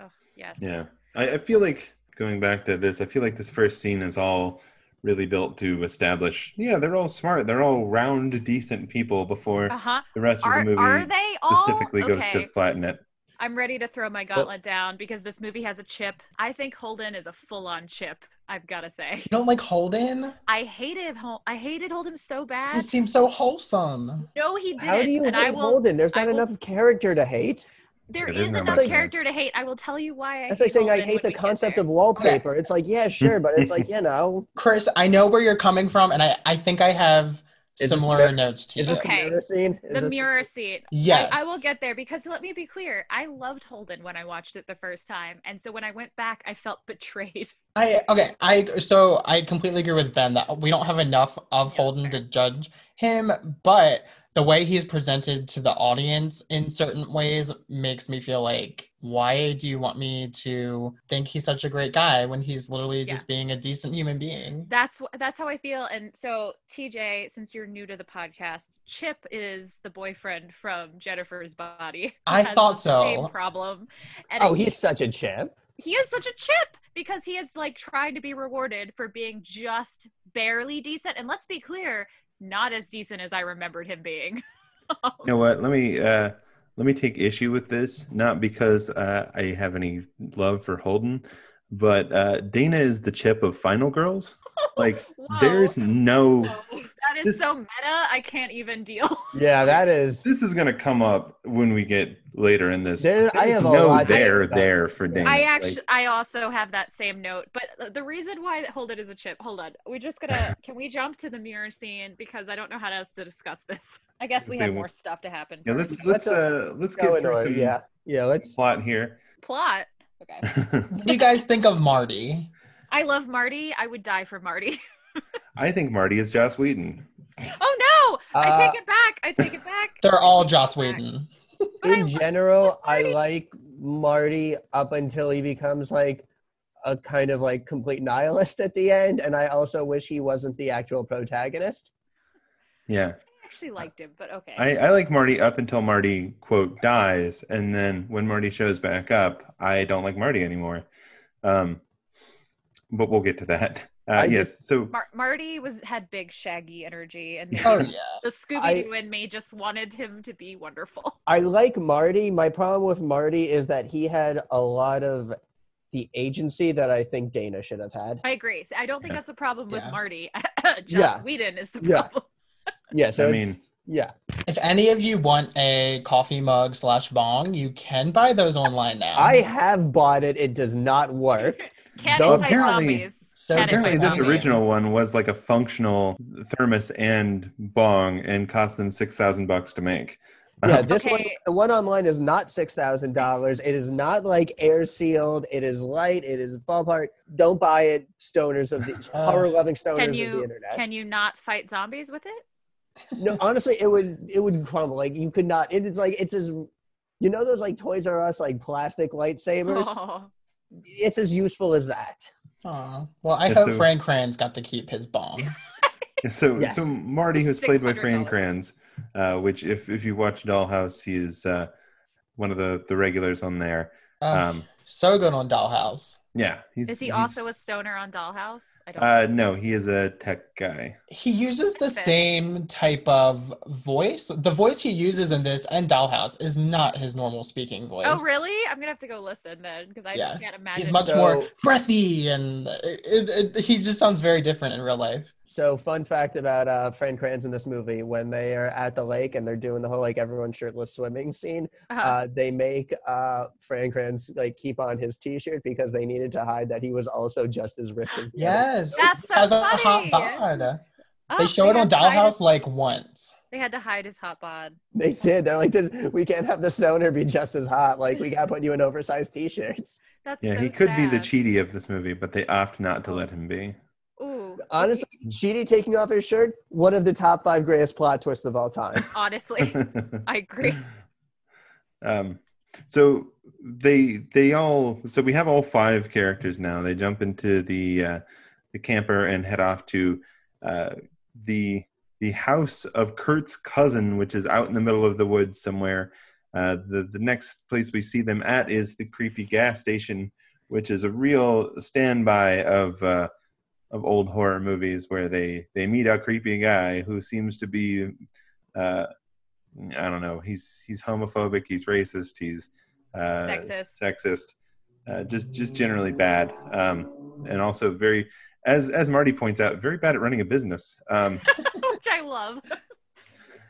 [SPEAKER 3] oh, yes.
[SPEAKER 2] Yeah, I, I feel like going back to this, I feel like this first scene is all really built to establish. Yeah, they're all smart. They're all round, decent people before
[SPEAKER 3] Uh huh.
[SPEAKER 2] the rest
[SPEAKER 3] Are,
[SPEAKER 2] of the movie
[SPEAKER 3] are they all?
[SPEAKER 2] specifically goes to flatten it.
[SPEAKER 3] I'm ready to throw my gauntlet down because this movie has a chip. I think Holden is a full-on chip. I've got to say.
[SPEAKER 4] You don't like Holden?
[SPEAKER 3] I hated Hol- I hated Holden so bad.
[SPEAKER 4] He
[SPEAKER 3] bad.
[SPEAKER 4] seems so wholesome.
[SPEAKER 3] No, he didn't.
[SPEAKER 5] How do you
[SPEAKER 3] and
[SPEAKER 5] hate
[SPEAKER 3] will,
[SPEAKER 5] Holden? There's
[SPEAKER 3] I
[SPEAKER 5] not
[SPEAKER 3] will-
[SPEAKER 5] enough character to hate.
[SPEAKER 3] There
[SPEAKER 2] Yeah,
[SPEAKER 3] is
[SPEAKER 2] there's
[SPEAKER 3] enough
[SPEAKER 5] much.
[SPEAKER 3] character to hate. I will tell you why. I
[SPEAKER 5] That's
[SPEAKER 3] hate
[SPEAKER 5] like saying I hate the concept of wallpaper. It's like, yeah, sure, but it's like, you know,
[SPEAKER 4] Chris, I know where you're coming from, and I, I think I have
[SPEAKER 5] Is this
[SPEAKER 4] similar
[SPEAKER 5] the-
[SPEAKER 4] notes to
[SPEAKER 5] is
[SPEAKER 4] you.
[SPEAKER 5] this
[SPEAKER 3] Okay.
[SPEAKER 5] the mirror scene? Is
[SPEAKER 3] the
[SPEAKER 5] this
[SPEAKER 3] mirror seat.
[SPEAKER 4] Yes.
[SPEAKER 3] I, I will get there because let me be clear. I loved Holden when I watched it the first time, and so when I went back, I felt betrayed.
[SPEAKER 4] I okay. I so I completely agree with Ben that we don't have enough of
[SPEAKER 3] Yeah,
[SPEAKER 4] Holden to judge him, but the way he's presented to the audience in certain ways makes me feel like, why do you want me to think he's such a great guy when he's literally
[SPEAKER 3] Yeah.
[SPEAKER 4] just being a decent human being?
[SPEAKER 3] That's that's how I feel. And so, TJ, since you're new to the podcast, Chip is the boyfriend from Jennifer's Body.
[SPEAKER 4] I thought so.
[SPEAKER 3] Same problem. And
[SPEAKER 5] Oh,
[SPEAKER 3] he-
[SPEAKER 5] he's such a chip.
[SPEAKER 3] he is such a chip because he is like trying to be rewarded for being just barely decent. And let's be clear, not as decent as I remembered him being.
[SPEAKER 2] You know what? Let me uh, let me take issue with this, not because uh, I have any love for Holden, but uh, Dana is the chip of Final Girls. Like,
[SPEAKER 3] Whoa.
[SPEAKER 2] there's no.
[SPEAKER 3] that is
[SPEAKER 2] this-
[SPEAKER 3] so meta. I can't even deal.
[SPEAKER 5] Yeah, that is.
[SPEAKER 2] This is gonna come up when we get later in this.
[SPEAKER 5] There- I
[SPEAKER 2] There's
[SPEAKER 5] have a
[SPEAKER 2] no
[SPEAKER 5] lot
[SPEAKER 2] there there for Dana.
[SPEAKER 3] I
[SPEAKER 2] Like,
[SPEAKER 3] actually, I also have that same note, but the reason why Holden as a chip. Hold on, we're just gonna. can we jump to the mirror scene because I don't know how else to discuss this. I guess we
[SPEAKER 2] Okay,
[SPEAKER 3] have more stuff to happen.
[SPEAKER 2] yeah, let's let's
[SPEAKER 5] Let's,
[SPEAKER 2] uh let's get
[SPEAKER 5] in
[SPEAKER 2] through some
[SPEAKER 5] Yeah, yeah. Let's.
[SPEAKER 2] plot here.
[SPEAKER 3] plot. Okay,
[SPEAKER 4] What do you guys think of Marty?
[SPEAKER 3] I love Marty. I would die for Marty.
[SPEAKER 2] I think Marty is Joss Whedon.
[SPEAKER 3] oh no! I
[SPEAKER 5] Uh,
[SPEAKER 3] take it back. I take it back.
[SPEAKER 4] They're all
[SPEAKER 3] I take it
[SPEAKER 4] Joss. Whedon.
[SPEAKER 3] But I
[SPEAKER 5] In general, I like Marty up until he becomes like a kind of like complete nihilist at the end, and I also wish he wasn't the actual protagonist.
[SPEAKER 2] Yeah,
[SPEAKER 3] I actually liked him, but okay.
[SPEAKER 2] I, I like Marty up until Marty quote dies, and then when Marty shows back up, I don't like Marty anymore. Um, but we'll get to that. Uh,
[SPEAKER 5] I
[SPEAKER 2] yes, so
[SPEAKER 3] Mar- Marty was had big shaggy energy, and
[SPEAKER 4] Oh yeah.
[SPEAKER 3] the Scooby Doo in me just wanted him to be wonderful.
[SPEAKER 5] I like Marty. My problem with Marty is that he had a lot of the agency that I think Dana should have had.
[SPEAKER 3] I agree. I don't think
[SPEAKER 2] Yeah.
[SPEAKER 3] that's a problem with
[SPEAKER 4] Yeah.
[SPEAKER 3] Marty. Joss
[SPEAKER 5] Yeah.
[SPEAKER 3] Whedon is the problem.
[SPEAKER 5] Yeah, so
[SPEAKER 2] I mean-
[SPEAKER 5] yeah.
[SPEAKER 4] If any of you want a coffee mug slash bong, you can buy those online now.
[SPEAKER 5] I have bought it. It does not work.
[SPEAKER 3] Can
[SPEAKER 5] No,
[SPEAKER 2] apparently-
[SPEAKER 3] zombies?
[SPEAKER 4] So
[SPEAKER 2] apparently this
[SPEAKER 4] zombies.
[SPEAKER 2] original one was like a functional thermos and bong, and cost them six thousand bucks to make.
[SPEAKER 5] Yeah, this one,
[SPEAKER 3] Okay.
[SPEAKER 5] the one online is not six thousand dollars. It is not like air sealed. It is light. It is fall apart. Don't buy it, stoners of the horror loving stoners
[SPEAKER 3] Can
[SPEAKER 5] of the
[SPEAKER 3] you
[SPEAKER 5] internet.
[SPEAKER 3] can you not fight zombies with it?
[SPEAKER 5] no, honestly, it would it would crumble. Like you could not. It is like it's as you know those like Toys R Us like plastic lightsabers.
[SPEAKER 3] Oh.
[SPEAKER 5] It's as useful as that.
[SPEAKER 4] Aw. Well, I
[SPEAKER 2] Yeah,
[SPEAKER 4] hope
[SPEAKER 2] so-
[SPEAKER 4] Fran Kranz got to keep his bomb.
[SPEAKER 2] So,
[SPEAKER 5] Yes.
[SPEAKER 2] so Marty, who's played by Fran
[SPEAKER 3] $600.
[SPEAKER 2] Kranz, uh, which if if you watch Dollhouse, he is uh, one of the the regulars on there.
[SPEAKER 4] Uh,
[SPEAKER 2] Um,
[SPEAKER 4] so good on Dollhouse.
[SPEAKER 2] yeah, he's.
[SPEAKER 3] Is he
[SPEAKER 2] he's-
[SPEAKER 3] also a stoner on Dollhouse? I don't.
[SPEAKER 2] Uh, no, he is a tech guy.
[SPEAKER 4] He uses the same type of voice. The voice he uses in this and Dollhouse is not his normal speaking voice.
[SPEAKER 3] oh really? I'm gonna have to go listen then because I
[SPEAKER 4] Yeah.
[SPEAKER 3] can't imagine.
[SPEAKER 4] He's much
[SPEAKER 5] So-
[SPEAKER 4] more breathy, and it, it, it, he just sounds very different in real life.
[SPEAKER 5] So, fun fact about uh, Fran Kranz in this movie: when they are at the lake and they're doing the whole like everyone shirtless swimming scene,
[SPEAKER 3] Uh-huh.
[SPEAKER 5] uh, they make uh, Fran Kranz like keep on his T-shirt because they needed to hide that he was also just as ripped. and
[SPEAKER 4] Yes,
[SPEAKER 3] That's so
[SPEAKER 4] has a hot bod.
[SPEAKER 3] Oh,
[SPEAKER 4] They show it on
[SPEAKER 3] had to hide his-
[SPEAKER 4] Dollhouse like once.
[SPEAKER 3] They had to hide his hot bod.
[SPEAKER 5] They did. They're like, we can't have the stoner be just as hot. Like, we got to put you in oversized T-shirts.
[SPEAKER 3] That's
[SPEAKER 2] Yeah,
[SPEAKER 3] so
[SPEAKER 2] he could be the Chidi of this movie, but they opt not to let him be.
[SPEAKER 3] Ooh,
[SPEAKER 5] Honestly, Chidi taking off his shirt, one of the top five greatest plot twists of all time.
[SPEAKER 3] honestly, I agree.
[SPEAKER 2] um, so they they all so we have all five characters now. They jump into the uh, the camper and head off to uh, the the house of Kurt's cousin, which is out in the middle of the woods somewhere. Uh, the the next place we see them at is the creepy gas station, which is a real standby of uh, of old horror movies where they they meet a creepy guy who seems to be uh, I don't know he's he's homophobic, he's racist, he's uh,
[SPEAKER 3] Sexist.
[SPEAKER 2] sexist, uh, just just generally bad, um, and also very as as Marty points out, very bad at running a business. Um,
[SPEAKER 3] Which I love.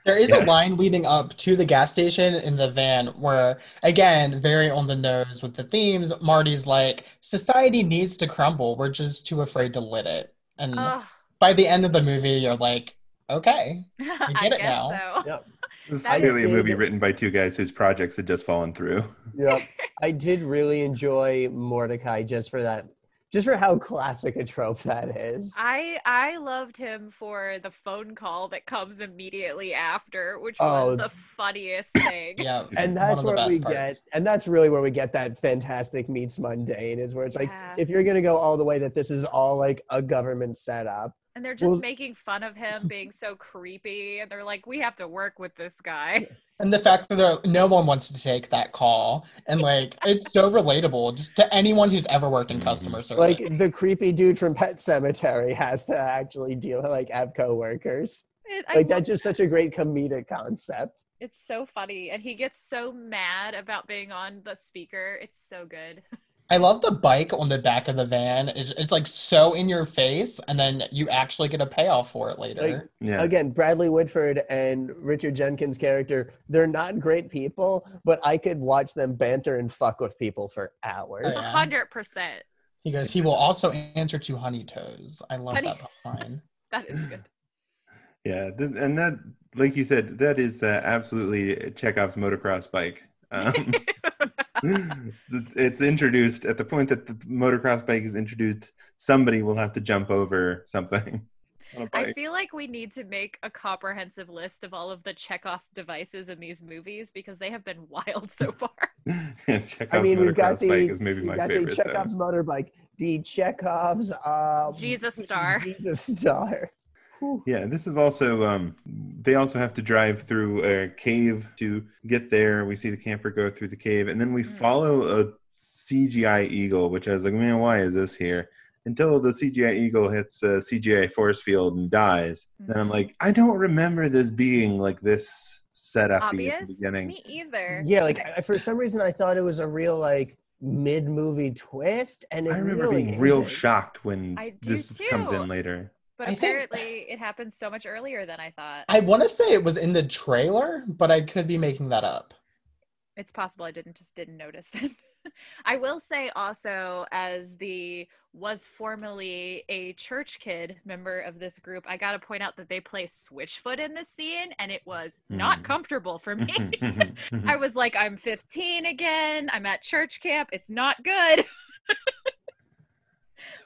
[SPEAKER 4] There is
[SPEAKER 2] Yeah.
[SPEAKER 4] a line leading up to the gas station in the van where, again, very on the nose with the themes. Marty's like, society needs to crumble. We're just too afraid to lit it. And
[SPEAKER 3] Ugh.
[SPEAKER 4] by the end of the movie, you're like, okay.
[SPEAKER 3] I
[SPEAKER 4] get it now.
[SPEAKER 3] so.
[SPEAKER 2] this is
[SPEAKER 3] That
[SPEAKER 2] clearly a movie written by two guys whose projects had just fallen through.
[SPEAKER 5] Yep. I did really enjoy Mordecai just for that, just for how classic a trope that is.
[SPEAKER 3] I I loved him for the phone call that comes immediately after, which
[SPEAKER 5] Oh.
[SPEAKER 3] was the funniest thing.
[SPEAKER 4] Yeah.
[SPEAKER 5] and that's where we
[SPEAKER 4] parts.
[SPEAKER 5] get and that's really where we get that fantastic meets mundane is where it's like if you're gonna go all the way that this is all like a government setup
[SPEAKER 3] And they're just
[SPEAKER 5] Well-
[SPEAKER 3] making fun of him being so creepy, and they're like, "We have to work with this guy."
[SPEAKER 4] And the fact that no one wants to take that call, and like it's so relatable just to anyone who's ever worked in
[SPEAKER 2] Mhm.
[SPEAKER 4] customer service.
[SPEAKER 5] Like the creepy dude from Pet Sematary has to actually deal with like have coworkers.
[SPEAKER 3] It-
[SPEAKER 5] Like
[SPEAKER 3] love-
[SPEAKER 5] that's just such a great comedic concept.
[SPEAKER 3] It's so funny. And he gets so mad about being on the speaker. It's so good.
[SPEAKER 4] I love the bike on the back of the van. It's, it's like so in your face, and then you actually get a payoff for it later.
[SPEAKER 5] Like,
[SPEAKER 2] Yeah.
[SPEAKER 5] Again, Bradley Whitford and Richard Jenkins' character, they're not great people, but I could watch them banter and fuck with people for hours.
[SPEAKER 4] Oh, yeah.
[SPEAKER 3] hundred percent.
[SPEAKER 4] he goes, he will also answer to Honey Toes. I love
[SPEAKER 3] Honey-
[SPEAKER 4] that line.
[SPEAKER 3] That is good.
[SPEAKER 2] Yeah, th- and that, like you said, that is uh, absolutely Chekhov's motocross bike. Um, it's, it's introduced at the point that the motocross bike is introduced. Somebody will have to jump over something. On a
[SPEAKER 3] I
[SPEAKER 2] bike.
[SPEAKER 3] feel like we need to make a comprehensive list of all of the Chekhov's devices in these movies because they have been wild so far.
[SPEAKER 2] Chekhov's
[SPEAKER 5] I mean, we've got the
[SPEAKER 2] bike is maybe
[SPEAKER 5] we've
[SPEAKER 2] my
[SPEAKER 5] got
[SPEAKER 2] favorite.
[SPEAKER 5] the
[SPEAKER 2] though.
[SPEAKER 5] Chekhov's motorbike, the Chekhov's uh,
[SPEAKER 3] Jesus Star.
[SPEAKER 5] Jesus Star. Whew.
[SPEAKER 2] Yeah, this is also um they also have to drive through a cave to get there. We see the camper go through the cave and then we
[SPEAKER 3] Mm.
[SPEAKER 2] follow a CGI eagle, which I was like, man, why is this here? Until the CGI eagle hits a CGI force field and dies. Then I'm
[SPEAKER 3] Mhm.
[SPEAKER 2] like, I don't remember this being like this set up at the beginning.
[SPEAKER 3] Me either.
[SPEAKER 5] Yeah, like I, for some reason I thought it was a real like mid movie twist, and it
[SPEAKER 2] I remember
[SPEAKER 5] really
[SPEAKER 2] being real
[SPEAKER 5] isn't.
[SPEAKER 2] shocked when
[SPEAKER 3] I do
[SPEAKER 2] this comes in later.
[SPEAKER 3] But
[SPEAKER 4] I think-
[SPEAKER 3] apparently it happens so much earlier than I thought.
[SPEAKER 4] I want to say it was in the trailer, but I could be making that up.
[SPEAKER 3] it's possible I didn't just didn't notice then. I will say also as the was formerly a church kid member of this group, I got to point out that they play Switchfoot in this scene and it was not
[SPEAKER 2] Mhm.
[SPEAKER 3] comfortable for me. I was like I'm 15 again. I'm at church camp. It's not good.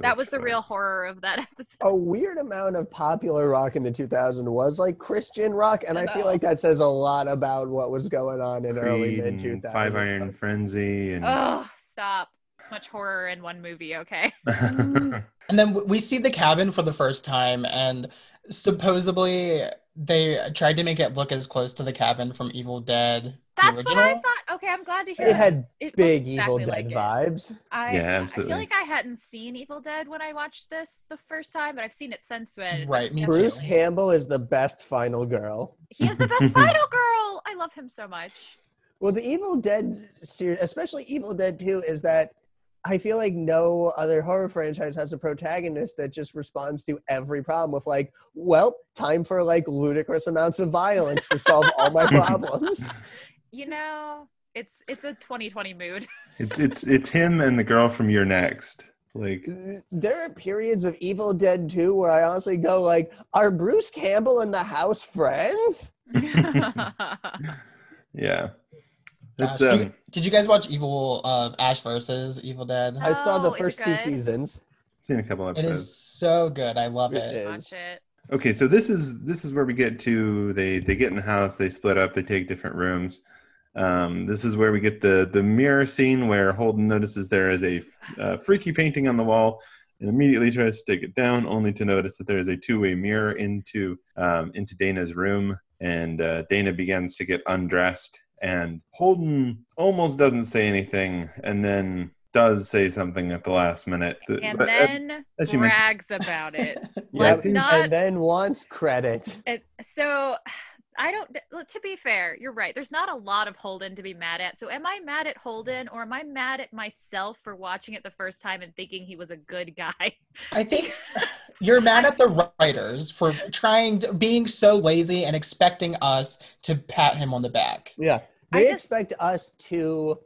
[SPEAKER 3] That was the real horror of that episode.
[SPEAKER 5] a weird amount of popular rock in the 2000s was like Christian rock, and
[SPEAKER 3] I
[SPEAKER 5] I, feel like that says a lot about what was going on in early mid 2000s.
[SPEAKER 2] Five Iron Frenzy and
[SPEAKER 3] Oh, stop. Much horror in one movie, okay?
[SPEAKER 4] And then we see the cabin for the first time, and supposedly they tried to make it look as close to the cabin from Evil Dead.
[SPEAKER 3] That's what I thought. Okay, I'm glad to hear
[SPEAKER 5] It
[SPEAKER 3] that.
[SPEAKER 5] had
[SPEAKER 3] It
[SPEAKER 5] Big
[SPEAKER 3] looked
[SPEAKER 5] Evil
[SPEAKER 3] exactly
[SPEAKER 5] Dead
[SPEAKER 3] like
[SPEAKER 5] vibes.
[SPEAKER 3] I,
[SPEAKER 2] Yeah,
[SPEAKER 3] I feel like I hadn't seen Evil Dead when I watched this the first time, but I've seen it since then.
[SPEAKER 4] Right, me
[SPEAKER 5] Bruce
[SPEAKER 4] too.
[SPEAKER 5] Campbell is the best final girl.
[SPEAKER 3] He is the best final girl. I love him so much.
[SPEAKER 5] Well, the Evil Dead series, especially Evil Dead 2, is that I feel like no other horror franchise has a protagonist that just responds to every problem with like, well, time for like ludicrous amounts of violence to solve all my problems.
[SPEAKER 3] You know, it's it's a 2020 mood.
[SPEAKER 2] It's it's it's him and the girl from You're Next. Like
[SPEAKER 5] There are periods of Evil Dead 2 where I honestly go like, are Bruce Campbell and the house friends?
[SPEAKER 2] yeah. It's
[SPEAKER 4] Gosh, did,
[SPEAKER 2] um
[SPEAKER 4] you, did you guys watch Evil uh, Ash versus Evil Dead?
[SPEAKER 5] I saw the
[SPEAKER 3] Oh, is it
[SPEAKER 5] first two seasons.
[SPEAKER 2] seen a couple episodes.
[SPEAKER 4] is so good. I love
[SPEAKER 5] It
[SPEAKER 4] it.
[SPEAKER 5] is.
[SPEAKER 3] Watch it.
[SPEAKER 2] Okay, so this is this is where we get to they they get in the house, they split up, they take different rooms. Um, this is where we get the the mirror scene where Holden notices there is a uh, freaky painting on the wall and immediately tries to take it down, only to notice that there is a two way mirror into um, into Dana's room, and uh, Dana begins to get undressed, and Holden almost doesn't say anything, and then does say something at the last minute.
[SPEAKER 3] And
[SPEAKER 2] but, uh,
[SPEAKER 3] then
[SPEAKER 2] as you mentioned-
[SPEAKER 3] brags about it.
[SPEAKER 2] Yeah,
[SPEAKER 3] Let's
[SPEAKER 2] it
[SPEAKER 3] not
[SPEAKER 5] And then wants credit.
[SPEAKER 3] It, so I don't. To be fair, you're right. There's not a lot of Holden to be mad at. So am I mad at Holden, or am I mad at myself for watching it the first time and thinking he was a good guy?
[SPEAKER 4] I think you're mad at the writers for trying to, being so lazy and expecting us to pat him on the back.
[SPEAKER 5] Yeah. They
[SPEAKER 3] just-
[SPEAKER 5] expect us to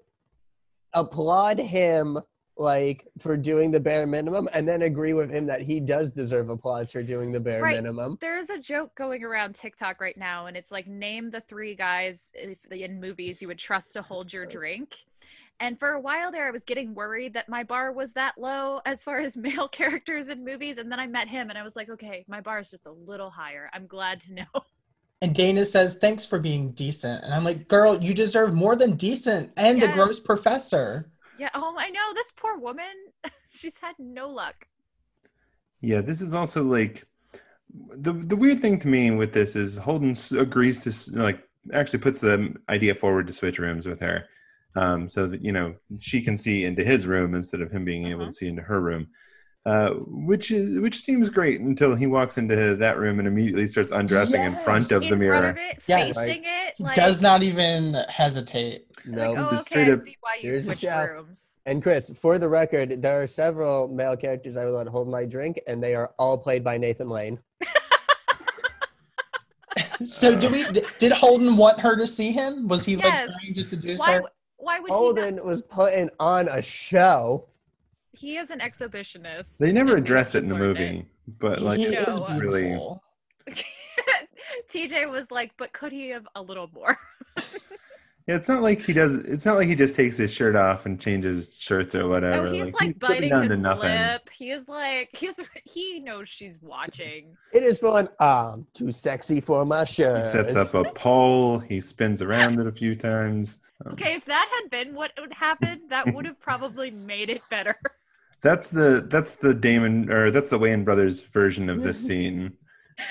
[SPEAKER 5] applaud him like for doing the bare minimum and then agree with him that he does deserve applause for doing the bare
[SPEAKER 3] Right.
[SPEAKER 5] minimum.
[SPEAKER 3] There's a joke going around TikTok right now, and it's like name the three guys if, in movies you would trust to hold your drink. And for a while there, I was getting worried that my bar was that low as far as male characters in movies. And then I met him, and I was like, okay, my bar is just a little higher. I'm glad to know.
[SPEAKER 4] And Dana says, "Thanks for being decent." And I'm like, "Girl, you deserve more than decent and a gross professor."
[SPEAKER 3] Yeah. Oh, I know. This poor woman, she's had no luck.
[SPEAKER 2] Yeah, this is also like the the weird thing to me with this is Holden agrees to like actually puts the idea forward to switch rooms with her, um, so that you know she can see into his room instead of him being able
[SPEAKER 3] Uh-huh.
[SPEAKER 2] to see into her room. Uh, which is which seems great until he walks into that room and immediately starts undressing in front of
[SPEAKER 3] in
[SPEAKER 2] the mirror.
[SPEAKER 3] front of it,
[SPEAKER 4] Yes.
[SPEAKER 3] facing it,
[SPEAKER 4] He
[SPEAKER 3] like,
[SPEAKER 4] does not even hesitate.
[SPEAKER 5] No.
[SPEAKER 3] Like, oh,
[SPEAKER 2] Just
[SPEAKER 3] okay,
[SPEAKER 2] straight
[SPEAKER 3] I
[SPEAKER 2] up-
[SPEAKER 3] see why you
[SPEAKER 5] Here's the
[SPEAKER 3] switched
[SPEAKER 5] shower.
[SPEAKER 3] rooms.
[SPEAKER 5] And Chris, for the record, there are several male characters I would let hold my drink, and they are all played by Nathan Lane.
[SPEAKER 4] So do we? Did Holden want her to see him? Was he like trying to seduce
[SPEAKER 3] Why?
[SPEAKER 4] her?
[SPEAKER 3] Why would he?
[SPEAKER 5] Holden was putting on a show.
[SPEAKER 3] Not? He is an exhibitionist.
[SPEAKER 2] They never address it in the
[SPEAKER 3] learned
[SPEAKER 2] movie, but like
[SPEAKER 4] he is
[SPEAKER 3] No.
[SPEAKER 2] Really-
[SPEAKER 3] TJ was like, but could he have a little more?
[SPEAKER 2] Yeah, it's not like he does. It's not like he just takes his shirt off and changes shirts or whatever.
[SPEAKER 3] No, he's
[SPEAKER 2] he's
[SPEAKER 3] like
[SPEAKER 2] putting
[SPEAKER 3] biting his
[SPEAKER 2] nothing.
[SPEAKER 3] lip. He is like, he's he knows she's watching.
[SPEAKER 5] It is fun. Um, too sexy for my shirt.
[SPEAKER 2] He sets up a pole. He spins around it a few times. Um,
[SPEAKER 3] Okay, if that had been what would happen, that would have probably made it better.
[SPEAKER 2] That's the that's the Damon or that's the Wayne brothers version of this scene.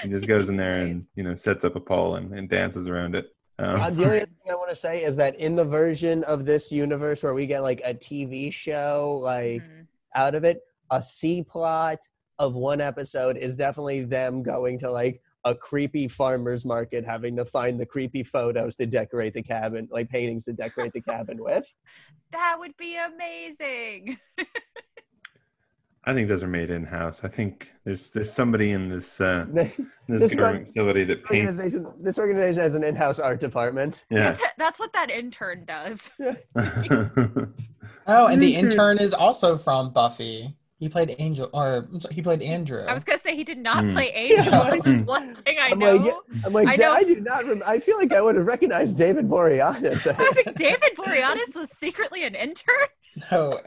[SPEAKER 2] He just goes in there and you know sets up a pole and, and dances around it. Um,
[SPEAKER 5] Uh, the only thing I want to say is that in the version of this universe where we get like a TV show, like
[SPEAKER 3] Mhm.
[SPEAKER 5] out of it, a C plot of one episode is definitely them going to like a creepy farmer's market, having to find the creepy photos to decorate the cabin, like paintings to decorate the cabin with.
[SPEAKER 3] That would be amazing.
[SPEAKER 2] I think those are made in house. I think there's there's somebody in this uh,
[SPEAKER 5] this
[SPEAKER 2] this,
[SPEAKER 5] This
[SPEAKER 2] government facility that paints.
[SPEAKER 5] organization, this organization has an in-house art department.
[SPEAKER 2] Yeah.
[SPEAKER 3] That's, that's what that intern does.
[SPEAKER 4] Oh, and the intern is also from Buffy. He played Angel, or sorry, he played Andrew.
[SPEAKER 3] I was gonna say he did not
[SPEAKER 2] Hmm.
[SPEAKER 3] play Angel.
[SPEAKER 5] Yeah.
[SPEAKER 3] This is one thing I
[SPEAKER 5] I'm
[SPEAKER 3] know.
[SPEAKER 5] like, I'm like,
[SPEAKER 3] I
[SPEAKER 5] I,
[SPEAKER 3] know-
[SPEAKER 5] I do not. Rem- I feel like I would have recognized David Boreanaz.
[SPEAKER 3] I was like, David Boreanaz was secretly an intern.
[SPEAKER 4] No,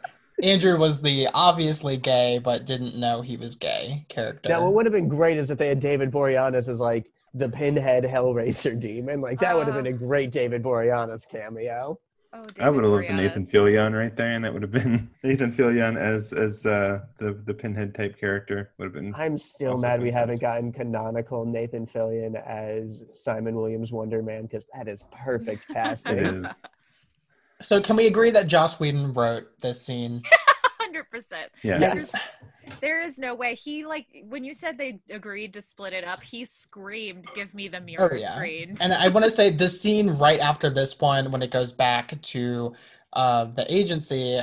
[SPEAKER 4] Andrew was the obviously gay, but didn't know he was gay character.
[SPEAKER 5] Now, what would have been great is if they had David Boreanaz as like the Pinhead Hellraiser demon. Like that would have
[SPEAKER 3] Uh.
[SPEAKER 5] been a great David Boreanaz cameo.
[SPEAKER 3] Oh,
[SPEAKER 2] I would have loved the Nathan Fillion right there, and that would have been Nathan Fillion as as uh, the the pinhead type character would have been.
[SPEAKER 5] I'm still
[SPEAKER 2] Also
[SPEAKER 5] mad we haven't gotten canonical Nathan Fillion as Simon Williams Wonder Man because that is perfect
[SPEAKER 2] It
[SPEAKER 5] casting.
[SPEAKER 2] is.
[SPEAKER 4] So can we agree that Joss Whedon wrote this scene?
[SPEAKER 3] Hundred percent.
[SPEAKER 2] Yeah.
[SPEAKER 5] Yes.
[SPEAKER 3] There is no way. He like when you said they agreed to split it up, he screamed, "Give me the mirror
[SPEAKER 4] Oh, yeah.
[SPEAKER 3] screen."
[SPEAKER 4] And I want to say the scene right after this one, when it goes back to uh, the agency,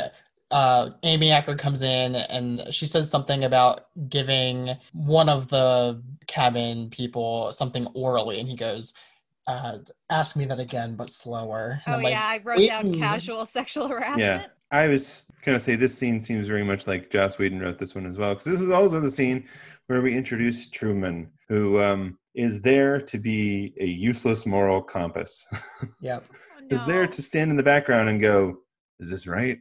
[SPEAKER 4] uh, Amy Acker comes in and she says something about giving one of the cabin people something orally, and he goes, uh, "Ask me that again, but slower." And
[SPEAKER 3] oh
[SPEAKER 4] I'm like,
[SPEAKER 3] yeah, I wrote
[SPEAKER 4] wait,
[SPEAKER 3] down casual sexual harassment.
[SPEAKER 2] Yeah, I was gonna say this scene seems very much like Joss Whedon wrote this one as well, because this is also the scene where we introduce Truman, who um, is there to be a useless moral compass.
[SPEAKER 4] "Yep."
[SPEAKER 3] Oh,
[SPEAKER 2] is there to stand in the background and go, "Is this right?"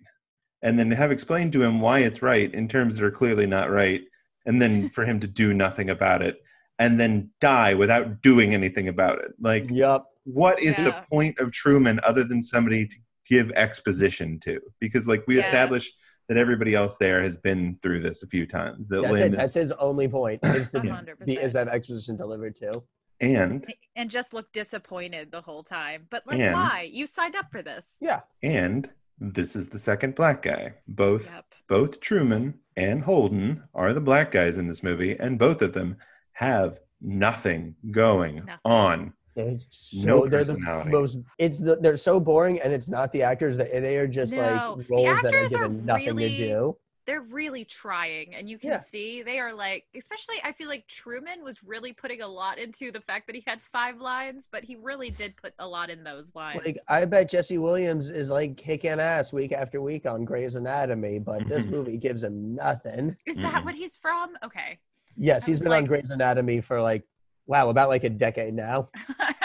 [SPEAKER 2] And then have explained to him why it's right in terms that are clearly not right, and then for him to do nothing about it, and then die without doing anything about it. Like,
[SPEAKER 5] Yup.
[SPEAKER 2] what is the point of Truman other than somebody to give exposition to? Because like we
[SPEAKER 3] Yeah.
[SPEAKER 2] established that everybody else there has been through this a few times. That
[SPEAKER 5] That's it.
[SPEAKER 2] is,
[SPEAKER 5] That's his only point. Is to
[SPEAKER 3] A
[SPEAKER 5] be,
[SPEAKER 3] hundred
[SPEAKER 5] is that exposition delivered to?
[SPEAKER 2] and
[SPEAKER 3] And just look disappointed the whole time. But like,
[SPEAKER 2] And-
[SPEAKER 3] why? You signed up for this.
[SPEAKER 5] Yeah.
[SPEAKER 2] and this is the second black guy. Both
[SPEAKER 3] Yep.
[SPEAKER 2] both Truman and Holden are the black guys in this movie, and both of them have nothing going
[SPEAKER 3] Nothing.
[SPEAKER 2] on.
[SPEAKER 5] They're so
[SPEAKER 2] No
[SPEAKER 5] they're the
[SPEAKER 2] personality.
[SPEAKER 5] most. It's the, they're so boring, and it's not the actors that they are just
[SPEAKER 3] No,
[SPEAKER 5] like
[SPEAKER 3] the
[SPEAKER 5] roles that are
[SPEAKER 3] actors are
[SPEAKER 5] nothing
[SPEAKER 3] really-
[SPEAKER 5] to do.
[SPEAKER 3] They're really trying, and you can
[SPEAKER 5] Yeah.
[SPEAKER 3] see they are like, especially I feel like Truman was really putting a lot into the fact that he had five lines, but he really did put a lot in those lines.
[SPEAKER 5] Like I bet Jesse Williams is like kicking ass week after week on Grey's Anatomy, but this movie gives him nothing.
[SPEAKER 3] Is that what he's from? Okay.
[SPEAKER 5] Yes, he's
[SPEAKER 3] was
[SPEAKER 5] been on
[SPEAKER 3] like-
[SPEAKER 5] Grey's Anatomy for like wow, about like a decade now.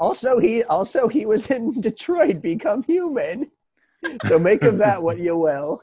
[SPEAKER 5] Also, he also he was in Detroit, Become Human. So make of that what you will.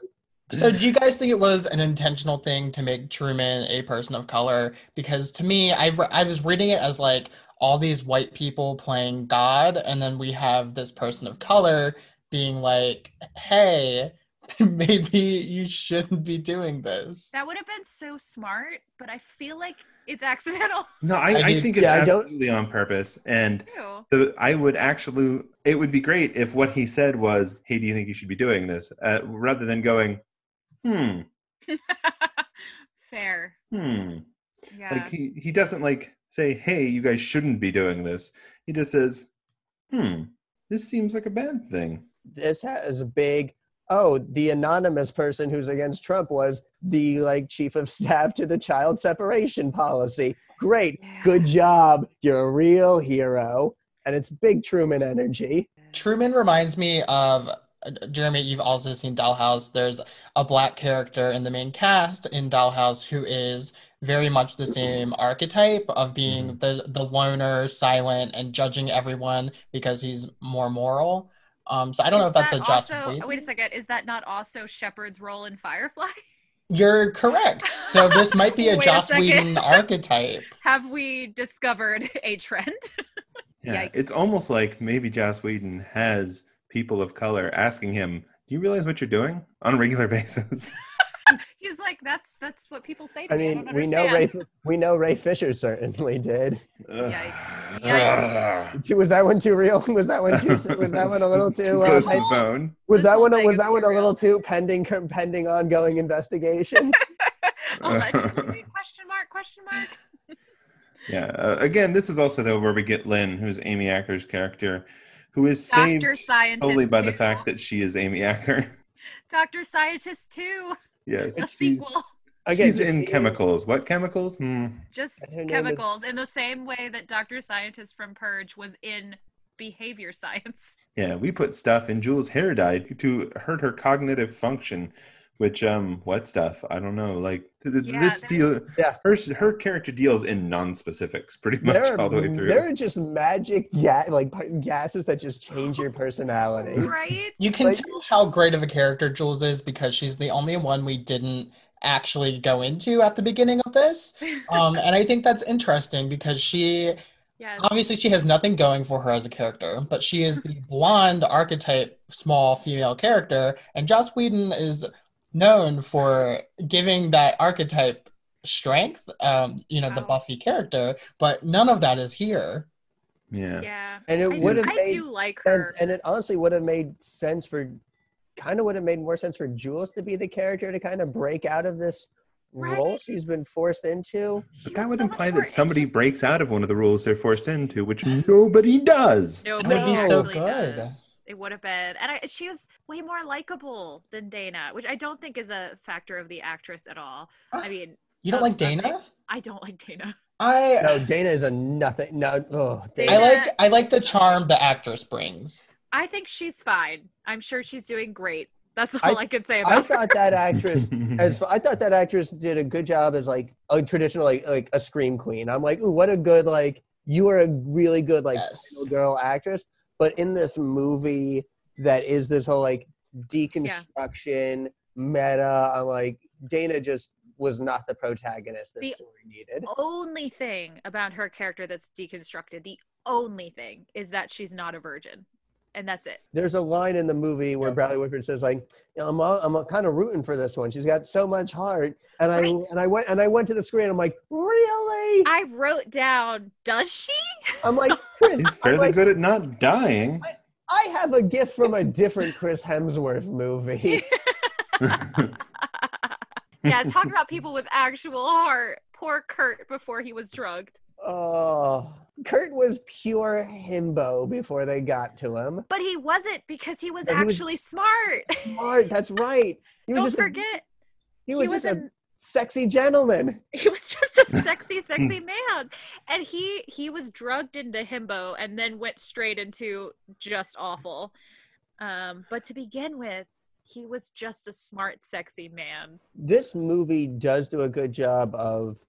[SPEAKER 4] So, do you guys think it was an intentional thing to make Truman a person of color? Because to me, I I was reading it as like all these white people playing God, and then we have this person of color being like, "Hey, maybe you shouldn't be doing this.
[SPEAKER 3] That would have been so smart, but I feel like it's accidental.
[SPEAKER 2] No, I,
[SPEAKER 4] I
[SPEAKER 2] I, think it's
[SPEAKER 5] yeah, I don't-
[SPEAKER 2] absolutely on purpose. And
[SPEAKER 3] Ew.
[SPEAKER 2] the, I would actually, it would be great if what he said was, "Hey, do you think you should be doing this?" Uh, rather than going, "Hmm,
[SPEAKER 3] Fair.
[SPEAKER 2] hmm."
[SPEAKER 3] Yeah.
[SPEAKER 2] Like he he doesn't like say, "Hey, you guys shouldn't be doing this." He just says, "Hmm, this seems like a bad thing."
[SPEAKER 5] this has a big oh the anonymous person who's against trump was the like chief of staff to the child separation policy great
[SPEAKER 3] Yeah.
[SPEAKER 5] good job you're a real hero and it's big truman energy
[SPEAKER 4] Truman reminds me of uh, Jeremy. You've also seen Dollhouse. There's a black character in the main cast in Dollhouse who is very much the same archetype of being the the loner, silent, and judging everyone because he's more moral. Um, so I don't know
[SPEAKER 3] Is
[SPEAKER 4] if that's a Joss.
[SPEAKER 3] also,
[SPEAKER 4] Whedon.
[SPEAKER 3] Wait a second. Is that not also Shepherd's role in Firefly?
[SPEAKER 4] You're correct. So this might be a
[SPEAKER 3] Wait a
[SPEAKER 4] Joss
[SPEAKER 3] second.
[SPEAKER 4] Whedon archetype.
[SPEAKER 3] Have we discovered a trend?
[SPEAKER 2] Yeah,
[SPEAKER 3] Yikes.
[SPEAKER 2] it's almost like maybe Joss Whedon has people of color asking him, "Do you realize what you're doing?" on a regular basis.
[SPEAKER 3] He's like, that's that's what people say to
[SPEAKER 5] i
[SPEAKER 3] me. I
[SPEAKER 5] mean
[SPEAKER 3] don't
[SPEAKER 5] we know ray we know ray fisher certainly did
[SPEAKER 2] Ugh.
[SPEAKER 3] Yikes.
[SPEAKER 5] Too- was that one too real was that one too was that one a little too, uh,
[SPEAKER 2] close to bone?
[SPEAKER 5] was
[SPEAKER 3] This
[SPEAKER 5] that
[SPEAKER 3] whole
[SPEAKER 5] one
[SPEAKER 3] thing
[SPEAKER 5] was that one a little too pending pending ongoing investigations
[SPEAKER 3] Allegedly, question mark? Question mark?
[SPEAKER 2] Yeah. Uh, again, this is also though where we get Lynn, who's Amy Acker's character, who is saved
[SPEAKER 3] Doctor Scientist.
[SPEAKER 2] solely by the fact that she is Amy Acker.
[SPEAKER 3] Doctor Scientist two,
[SPEAKER 2] yes.
[SPEAKER 3] a sequel,
[SPEAKER 5] again
[SPEAKER 2] she's
[SPEAKER 5] just
[SPEAKER 2] in chemicals. What chemicals? Hmm.
[SPEAKER 3] just
[SPEAKER 5] Her name is-
[SPEAKER 3] chemicals, in the same way that Doctor Scientist from Purge was in behavior science.
[SPEAKER 2] Yeah, we put stuff in Jules' hair dye to hurt her cognitive function. Which um, what stuff? I don't know. Like th- th-
[SPEAKER 3] Yeah,
[SPEAKER 2] this deal,
[SPEAKER 5] Yeah.
[SPEAKER 2] her her character deals in non-specifics pretty much
[SPEAKER 5] are,
[SPEAKER 2] all the way through.
[SPEAKER 5] there are just magic ga- like gases that just change your personality.
[SPEAKER 3] Right?
[SPEAKER 4] You can
[SPEAKER 5] Like-
[SPEAKER 4] tell how great of a character Jules is because she's the only one we didn't actually go into at the beginning of this. Um, and I think that's interesting because she
[SPEAKER 3] yes.
[SPEAKER 4] obviously she has nothing going for her as a character, but she is the blonde archetype small female character, and Joss Whedon is known for giving that archetype strength, um, you know, the Buffy character, but none of that is here.
[SPEAKER 2] yeah.
[SPEAKER 3] Yeah.
[SPEAKER 5] And it would
[SPEAKER 3] do-
[SPEAKER 5] have
[SPEAKER 3] I
[SPEAKER 5] made
[SPEAKER 3] do like
[SPEAKER 5] sense,
[SPEAKER 3] her.
[SPEAKER 5] and it honestly would have made sense for, kind of would have made more sense for Jules to be the character to kind of break out of this role she's been forced into.
[SPEAKER 3] She
[SPEAKER 2] But that would
[SPEAKER 3] so
[SPEAKER 2] imply that somebody breaks out of one of the rules they're forced into, which nobody does.
[SPEAKER 3] Nobody
[SPEAKER 5] would be so
[SPEAKER 4] good.
[SPEAKER 3] does. It would have been, and I, she was way more likable than Dana, which I don't think is a factor of the actress at all. Uh, I mean,
[SPEAKER 4] You don't like
[SPEAKER 3] of
[SPEAKER 4] Dana?
[SPEAKER 3] I don't like Dana.
[SPEAKER 4] I
[SPEAKER 5] No, Dana is a nothing. No, oh, Dana.
[SPEAKER 4] I like I like the charm the actress brings.
[SPEAKER 3] I think she's fine. I'm sure she's doing great. That's all I, can say
[SPEAKER 5] I
[SPEAKER 3] about her.
[SPEAKER 5] thought that actress as I thought that actress did a good job as like a traditional like like a scream queen. I'm like, ooh, what a good like you are a really good like
[SPEAKER 4] Yes.
[SPEAKER 5] girl actress. But in this movie that is this whole like deconstruction meta, I'm like Dana just was not the protagonist this
[SPEAKER 3] The-
[SPEAKER 5] story needed.
[SPEAKER 3] only thing about her character that's deconstructed, the only thing is that she's not a virgin. And that's it.
[SPEAKER 5] There's a line in the movie where
[SPEAKER 4] Yeah.
[SPEAKER 5] Bradley Whitford says like, you know, I'm all, I'm kind of rooting for this one. She's got so much heart, and I
[SPEAKER 3] Right.
[SPEAKER 5] and I went and I went to the screen. I'm like, really?
[SPEAKER 3] I wrote down, does she?
[SPEAKER 5] I'm like, Chris,
[SPEAKER 2] He's fairly
[SPEAKER 5] like,
[SPEAKER 2] good at not dying.
[SPEAKER 5] I have a gift from a different Chris Hemsworth movie.
[SPEAKER 3] yeah, talk about people with actual heart. Poor Kurt before he was drugged.
[SPEAKER 5] Oh, Kurt was pure himbo before they got to him.
[SPEAKER 3] But he wasn't because he was
[SPEAKER 5] But he was-
[SPEAKER 3] actually smart.
[SPEAKER 5] Smart, that's right. He was
[SPEAKER 3] Don't
[SPEAKER 5] just a,
[SPEAKER 3] forget.
[SPEAKER 5] he was, just a
[SPEAKER 3] an-
[SPEAKER 5] sexy gentleman.
[SPEAKER 3] he was just a sexy, sexy man. And he he was drugged into himbo and then went straight into just awful. Um, but to begin with, he was just a smart, sexy man.
[SPEAKER 5] This movie does do a good job of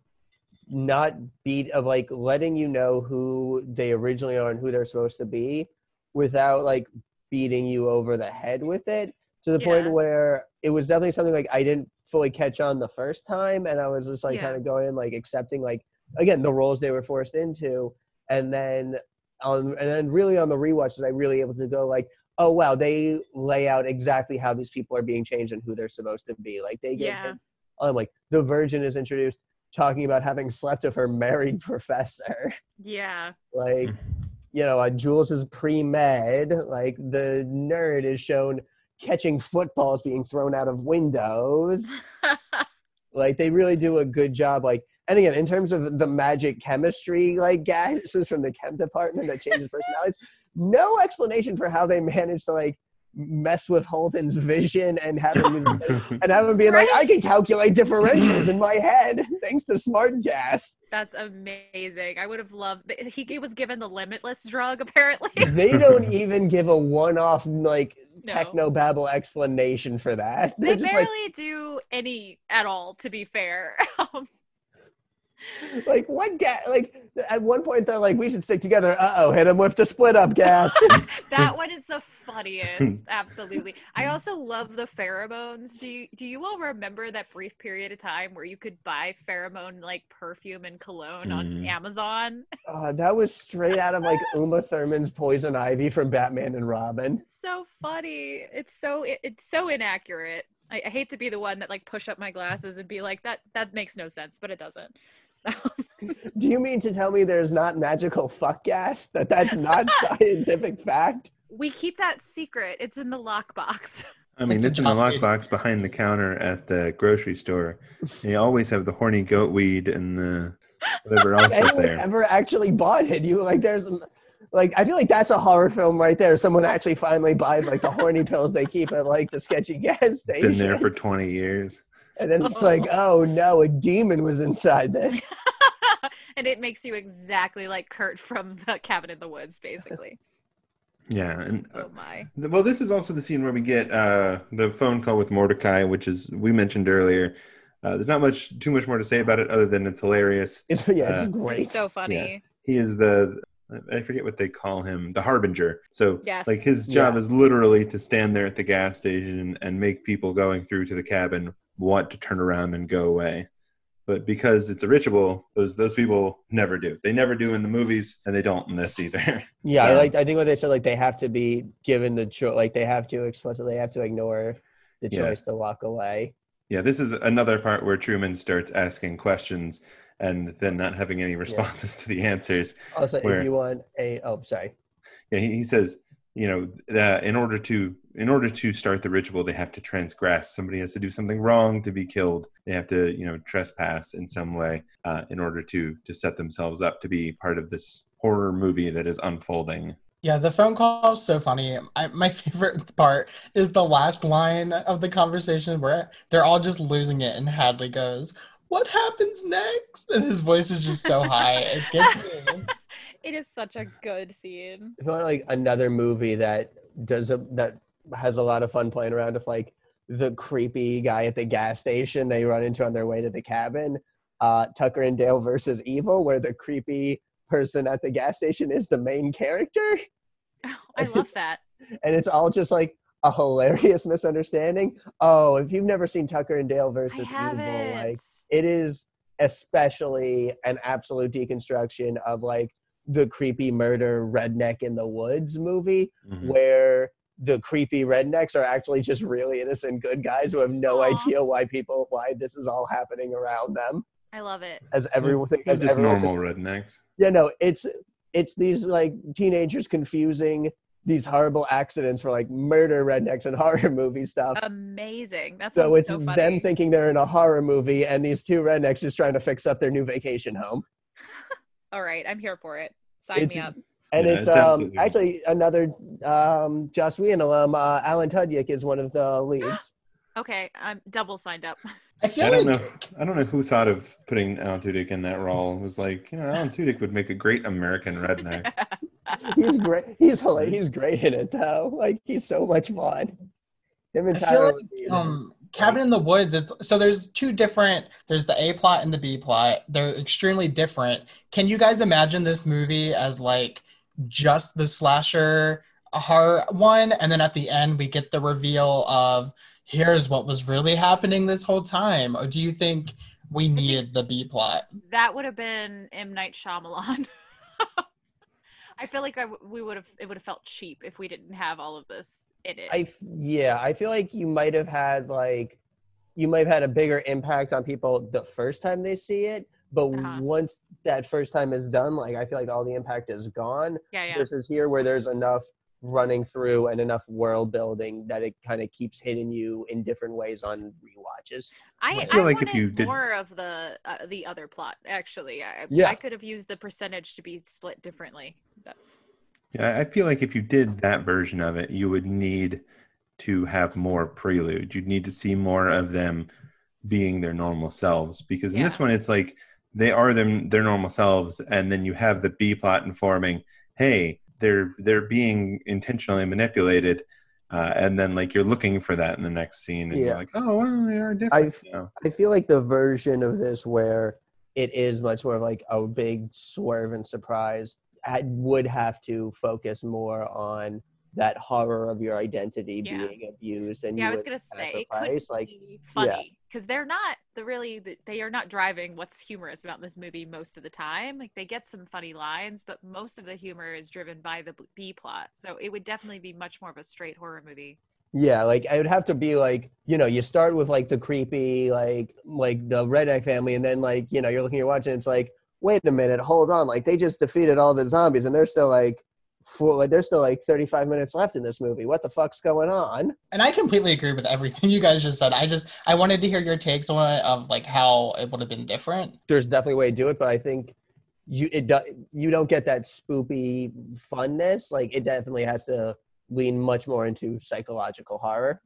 [SPEAKER 5] not beat of like letting you know who they originally are and who they're supposed to be without like beating you over the head with it to the
[SPEAKER 3] Yeah.
[SPEAKER 5] point where it was definitely something like I didn't fully catch on the first time and I was just like
[SPEAKER 3] Yeah.
[SPEAKER 5] kind of going in like accepting like again the roles they were forced into and then on and then really on the rewatches I really able to go like oh wow, they lay out exactly how these people are being changed and who they're supposed to be. Like they get
[SPEAKER 3] Yeah.
[SPEAKER 5] on like the Virgin is introduced talking about having slept with her married professor.
[SPEAKER 3] Yeah.
[SPEAKER 5] Like you know, uh, Jules is pre med. Like the nerd is shown catching footballs being thrown out of windows. like they really do a good job. Like, and again, in terms of the magic chemistry, like gases from the chem department that changes personalities, no explanation for how they managed to like mess with Holden's vision and have him and have him being like, I can calculate differentials in my head thanks to smart gas.
[SPEAKER 3] That's amazing. I would have loved. He was given the limitless drug apparently.
[SPEAKER 5] They don't even give a one-off like
[SPEAKER 3] No.
[SPEAKER 5] techno babble explanation for that.
[SPEAKER 3] They
[SPEAKER 5] They're just
[SPEAKER 3] barely do any at all. To be fair, Um,
[SPEAKER 5] like, what gas? Like at one point they're like, we should stick together. Uh oh, hit him with the split up gas.
[SPEAKER 3] that one is the funniest. Absolutely. I also love the pheromones. Do you do you all remember that brief period of time where you could buy pheromone like perfume and cologne on
[SPEAKER 2] Mm.
[SPEAKER 3] Amazon?
[SPEAKER 5] uh, that was straight out of like Uma Thurman's Poison Ivy from Batman and Robin.
[SPEAKER 3] It's so funny. It's so it, it's so inaccurate. I, I hate to be the one that like push up my glasses and be like that that makes no sense, but it doesn't.
[SPEAKER 5] Do you mean to tell me there's not magical fuck gas? That that's not scientific fact?
[SPEAKER 3] we keep that secret. It's in the lockbox.
[SPEAKER 2] I mean,
[SPEAKER 4] It's
[SPEAKER 2] it's, in the lockbox behind the counter at the grocery store. They always have the horny goat weed and the whatever else
[SPEAKER 5] If
[SPEAKER 2] up
[SPEAKER 5] anyone
[SPEAKER 2] there.
[SPEAKER 5] ever actually bought it? You like there's like I feel like that's a horror film right there. Someone actually finally buys like the horny pills they keep at like the sketchy gas station.
[SPEAKER 2] Been there for 20 years.
[SPEAKER 5] And then it's like, oh no, a demon was inside this.
[SPEAKER 3] and it makes you exactly like Kurt from the Cabin in the Woods, basically.
[SPEAKER 2] Yeah, and uh,
[SPEAKER 3] Oh my.
[SPEAKER 2] th- well, this is also the scene where we get uh, the phone call with Mordecai, which is we mentioned earlier. Uh, there's not much, too much more to say about it other than it's hilarious.
[SPEAKER 5] It's yeah, it's
[SPEAKER 2] Uh,
[SPEAKER 5] great.
[SPEAKER 3] It's so funny.
[SPEAKER 2] He is the I forget what they call him, the harbinger. So
[SPEAKER 3] Yes.
[SPEAKER 2] like his job
[SPEAKER 5] Yeah.
[SPEAKER 2] is literally to stand there at the gas station and make people going through to the cabin want to turn around and go away. But because it's a ritual, those those people never do. They never do in the movies, and they don't in this either.
[SPEAKER 5] Yeah, I like. I think what they said, like they have to be given the choice, like they have to explicitly have to ignore the
[SPEAKER 2] Yeah.
[SPEAKER 5] choice to walk away.
[SPEAKER 2] yeah, this is another part where Truman starts asking questions and then not having any responses to the answers.
[SPEAKER 5] Also,
[SPEAKER 2] Where-
[SPEAKER 5] if you want a, oh, sorry,
[SPEAKER 2] Yeah, he, he says, you know, that in order to in order to start the ritual, they have to transgress. Somebody has to do something wrong to be killed. They have to, you know, trespass in some way uh, in order to to set themselves up to be part of this horror movie that is unfolding.
[SPEAKER 4] Yeah, the phone call is so funny. I, my favorite part is the last line of the conversation where they're all just losing it, and Hadley goes, "What happens next?" And his voice is just so high, it gets me.
[SPEAKER 3] It is such a good scene.
[SPEAKER 5] if you want like another movie that does a that has a lot of fun playing around with like the creepy guy at the gas station they run into on their way to the cabin, uh, Tucker and Dale versus Evil, where the creepy person at the gas station is the main character.
[SPEAKER 3] I love that.
[SPEAKER 5] and it's all just like a hilarious misunderstanding. Oh, if you've never seen Tucker and Dale versus Evil, like it is especially an absolute deconstruction of like the creepy murder redneck in the woods movie
[SPEAKER 2] Mhm.
[SPEAKER 5] where the creepy rednecks are actually just really innocent good guys who have no
[SPEAKER 3] Aw.
[SPEAKER 5] idea why people why this is all happening around them
[SPEAKER 3] I love it.
[SPEAKER 5] as everything
[SPEAKER 2] They're
[SPEAKER 5] as
[SPEAKER 2] just
[SPEAKER 5] everyone
[SPEAKER 2] normal rednecks.
[SPEAKER 5] yeah, no, it's it's these like teenagers confusing these horrible accidents for like murder rednecks and horror movie stuff.
[SPEAKER 3] Amazing. That
[SPEAKER 5] so
[SPEAKER 3] sounds
[SPEAKER 5] it's
[SPEAKER 3] so funny.
[SPEAKER 5] them thinking they're in a horror movie and these two rednecks just trying to fix up their new vacation home.
[SPEAKER 3] All right, I'm here for it. Sign
[SPEAKER 5] It's-
[SPEAKER 3] me up.
[SPEAKER 5] And
[SPEAKER 2] Yeah,
[SPEAKER 5] it's,
[SPEAKER 2] it's
[SPEAKER 5] um actually another um Joss Whedon alum, uh, Alan Tudyk is one of the leads.
[SPEAKER 3] Okay, I'm double signed up.
[SPEAKER 4] I feel
[SPEAKER 2] I don't
[SPEAKER 4] like
[SPEAKER 2] know. I don't know who thought of putting Alan Tudyk in that role. It was like, you know, Alan Tudyk would make a great American redneck.
[SPEAKER 5] he's great. He's hilarious. He's great in it though. Like he's so much fun. Him and
[SPEAKER 4] I
[SPEAKER 5] Tyler.
[SPEAKER 4] feel like um, Cabin in the Woods. It's so there's two different. There's the A plot and the B plot. They're extremely different. Can you guys imagine this movie as like just the slasher horror one, and then at the end we get the reveal of here's what was really happening this whole time, or do you think we needed the B plot?
[SPEAKER 3] that would have been M Night Shyamalan. I feel like I w- we would have it would have felt cheap if we didn't have all of this in it.
[SPEAKER 5] I f- yeah, I feel like you might have had like you might have had a bigger impact on people the first time they see it, but
[SPEAKER 3] Uh-huh.
[SPEAKER 5] once that first time is done, like I feel like all the impact is gone.
[SPEAKER 3] yeah, yeah.
[SPEAKER 5] Versus here, where there's enough running through and enough world building that it kind of keeps hitting you in different ways on rewatches.
[SPEAKER 3] I,
[SPEAKER 2] I
[SPEAKER 3] I
[SPEAKER 2] feel like if
[SPEAKER 3] wanted
[SPEAKER 2] you did-
[SPEAKER 3] more of the uh, the other plot. Actually, I,
[SPEAKER 5] Yeah.
[SPEAKER 3] I could have used the percentage to be split differently. But
[SPEAKER 2] Yeah, I feel like if you did that version of it, you would need to have more prelude. You'd need to see more of them being their normal selves because in this one it's like they are them their normal selves and then you have the B plot informing, hey, they're they're being intentionally manipulated uh, and then like you're looking for that in the next scene and
[SPEAKER 5] Yeah.
[SPEAKER 2] you're like, oh, well, they are different.
[SPEAKER 5] I've-
[SPEAKER 2] now.
[SPEAKER 5] I feel like the version of this where it is much more of like a big swerve and surprise I would have to focus more on that horror of your identity
[SPEAKER 3] Yeah.
[SPEAKER 5] being abused and
[SPEAKER 3] yeah, I was gonna say it could
[SPEAKER 5] like
[SPEAKER 3] be funny because they're not the really they are not driving what's humorous about this movie most of the time. Like they get some funny lines, but most of the humor is driven by the B plot. So it would definitely be much more of a straight horror movie.
[SPEAKER 5] Yeah, like I would have to be like, you know, you start with like the creepy, like like the redneck family, and then like, you know, you're looking, you're watching, it's like, wait a minute, hold on, like they just defeated all the zombies, and they're still like, for like there's still like 35 minutes left in this movie. What the fuck's going on?
[SPEAKER 4] And I completely agree with everything you guys just said. I just I wanted to hear your takes on it of like how it would have been different.
[SPEAKER 5] There's definitely a way to do it, but I think you it do, you don't get that spoopy funness. Like it definitely has to lean much more into psychological horror.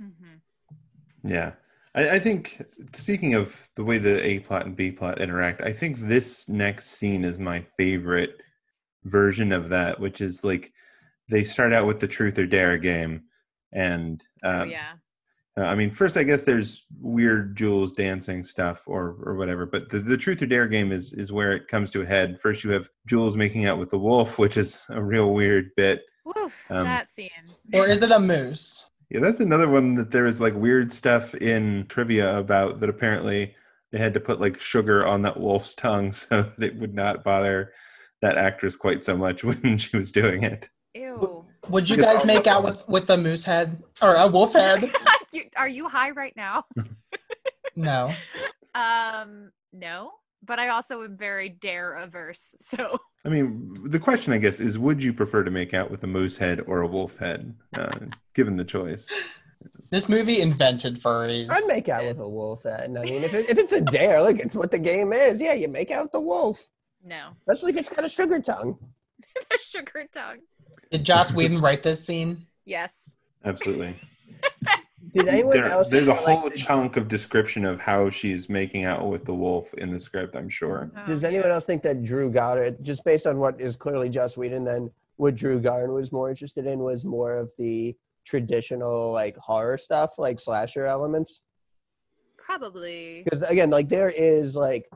[SPEAKER 3] Mm-hmm.
[SPEAKER 2] Yeah. I, I think speaking of the way the A plot and B plot interact, I think this next scene is my favorite version of that, which is like they start out with the truth or dare game. And
[SPEAKER 3] oh
[SPEAKER 2] um,
[SPEAKER 3] yeah.
[SPEAKER 2] uh, I mean, first, I guess there's weird Jules dancing stuff or or whatever, but the, the truth or dare game is is where it comes to a head. First, you have Jules making out with the wolf, which is a real weird bit.
[SPEAKER 3] Woof,
[SPEAKER 2] um,
[SPEAKER 3] that scene.
[SPEAKER 4] Or is it a moose?
[SPEAKER 2] Yeah, that's another one that there is like weird stuff in trivia about that apparently they had to put like sugar on that wolf's tongue so that it would not bother that actress quite so much when she was doing it.
[SPEAKER 3] Ew.
[SPEAKER 4] Would you guys make out with with the moose head or a wolf head?
[SPEAKER 3] Are you high right now?
[SPEAKER 4] No.
[SPEAKER 3] Um, no. But I also am very dare averse. So
[SPEAKER 2] I mean, the question I guess is would you prefer to make out with a moose head or a wolf head, uh, given the choice?
[SPEAKER 4] This movie invented furries.
[SPEAKER 5] I'd make out with a wolf. And I mean, if, it, if it's a dare, look, it's what the game is. Yeah, you make out with the wolf,
[SPEAKER 3] no.
[SPEAKER 5] especially if it's got a sugar tongue.
[SPEAKER 3] the sugar tongue.
[SPEAKER 4] Did Joss Whedon write this scene?
[SPEAKER 3] Yes.
[SPEAKER 2] Absolutely.
[SPEAKER 5] Did anyone
[SPEAKER 2] There-
[SPEAKER 5] else?
[SPEAKER 2] there's a
[SPEAKER 5] feel like
[SPEAKER 2] whole
[SPEAKER 5] the-
[SPEAKER 2] chunk of description of how she's making out with the wolf in the script, I'm sure.
[SPEAKER 5] Oh, Does
[SPEAKER 3] Oh,
[SPEAKER 5] anyone
[SPEAKER 3] yeah.
[SPEAKER 5] else think that Drew Goddard, just based on what is clearly Joss Whedon, then what Drew Goddard was more interested in was more of the traditional like horror stuff, like slasher elements?
[SPEAKER 3] Probably.
[SPEAKER 5] Because again, like there is like,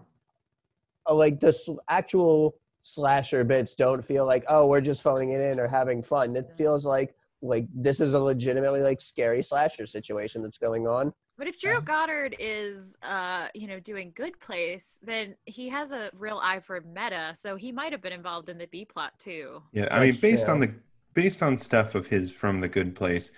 [SPEAKER 5] a, like the s- actual slasher bits don't feel like oh we're just phoning it in or having fun. It feels like like this is a legitimately like scary slasher situation that's going on.
[SPEAKER 3] But if Drew Goddard is, uh, you know, doing Good Place, then he has a real eye for meta, so he might have been involved in the B plot too.
[SPEAKER 2] Yeah, I mean, based
[SPEAKER 5] true.
[SPEAKER 2] on the based on stuff of his from The Good Place,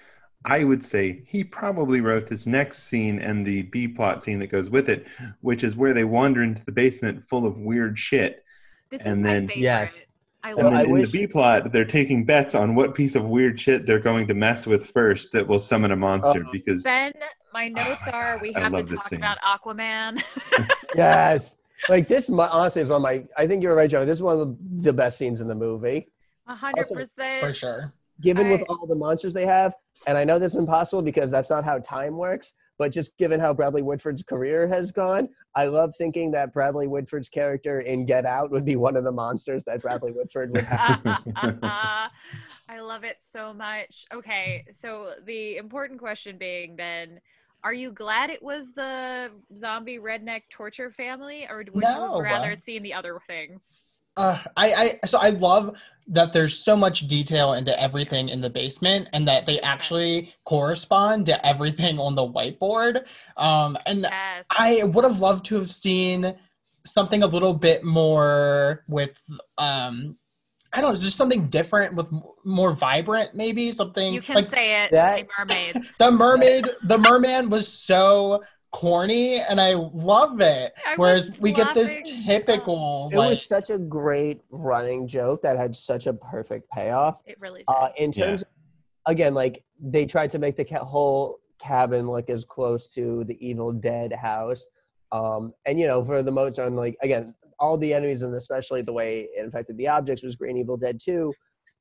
[SPEAKER 2] I would say he probably wrote this next scene and the B plot scene that goes with it, which is where they wander into the basement full of weird shit.
[SPEAKER 3] This is
[SPEAKER 2] And
[SPEAKER 3] my
[SPEAKER 2] then-
[SPEAKER 3] favorite.
[SPEAKER 5] Yes.
[SPEAKER 3] I
[SPEAKER 2] And
[SPEAKER 3] love
[SPEAKER 2] then
[SPEAKER 5] I
[SPEAKER 2] in
[SPEAKER 5] wish-
[SPEAKER 2] the B plot, they're taking bets on what piece of weird shit they're going to mess with first that will summon a monster.
[SPEAKER 5] Oh.
[SPEAKER 2] because
[SPEAKER 3] Ben, my ah, notes
[SPEAKER 2] my
[SPEAKER 3] are
[SPEAKER 2] God,
[SPEAKER 3] we have to talk
[SPEAKER 2] scene.
[SPEAKER 3] about Aquaman.
[SPEAKER 5] Yes. Like this, honestly, is one of my. I think you're right, Joe. This is one of the best scenes in the movie.
[SPEAKER 3] A hundred
[SPEAKER 4] For sure.
[SPEAKER 5] given with all the monsters they have and i know that's impossible because that's not how time works but just given how bradley Whitford's career has gone i love thinking that bradley Whitford's character in get out would be one of the monsters that bradley Whitford would have
[SPEAKER 3] I love it so much. Okay, so the important question being then, are you glad it was the zombie redneck torture family, or would
[SPEAKER 4] No.
[SPEAKER 3] you rather have seen the other things?
[SPEAKER 4] Uh, I, I so I love that there's so much detail into everything in the basement and that they actually correspond to everything on the whiteboard. Um, and
[SPEAKER 3] Yes.
[SPEAKER 4] I would have loved to have seen something a little bit more with um I don't know, just something different with more vibrant, maybe something.
[SPEAKER 3] You can
[SPEAKER 4] like,
[SPEAKER 3] say it.
[SPEAKER 5] that-
[SPEAKER 3] Say mermaids.
[SPEAKER 4] the mermaid. the merman was so corny, and I love it.
[SPEAKER 3] I
[SPEAKER 4] Whereas we get this typical,
[SPEAKER 5] It
[SPEAKER 4] like,
[SPEAKER 5] was such a great running joke that had such a perfect payoff.
[SPEAKER 3] It really did.
[SPEAKER 5] Uh, in terms, again, like they tried to make the ca- whole cabin look as close to the Evil Dead house, um, and you know, for the most on like again, all the enemies and especially the way it infected the objects was Green Evil Dead too.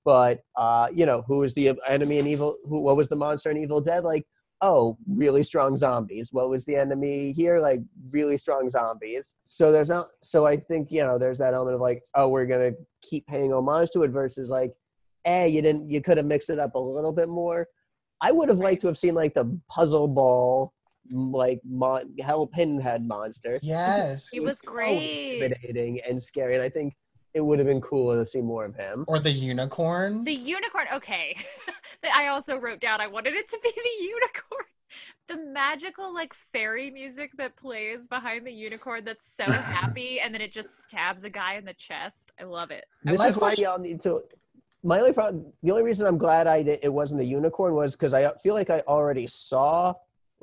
[SPEAKER 5] but uh, you know, who was the enemy in Evil? Who what was the monster in Evil Dead? Like, oh, really strong zombies. What was the enemy here? Like, really strong zombies. So there's not. So I think you know, there's that element of like, oh, we're gonna keep paying homage to it versus like eh, you didn't you could have mixed it up a little bit more. I would have liked to have seen like the puzzle ball like mon- hell pinhead monster.
[SPEAKER 4] yes,
[SPEAKER 3] he was
[SPEAKER 5] so
[SPEAKER 3] great.
[SPEAKER 5] intimidating and scary, and I think it would have been cool to see more of him.
[SPEAKER 4] or the unicorn.
[SPEAKER 3] The unicorn. Okay. I also wrote down I wanted it to be the unicorn. The magical like fairy music that plays behind the unicorn that's so happy and then it just stabs a guy in the chest. I love it.
[SPEAKER 5] This
[SPEAKER 4] my
[SPEAKER 5] is why
[SPEAKER 4] question-
[SPEAKER 5] y'all need to. My only problem, the only reason I'm glad I did, it wasn't the unicorn was because I feel like I already saw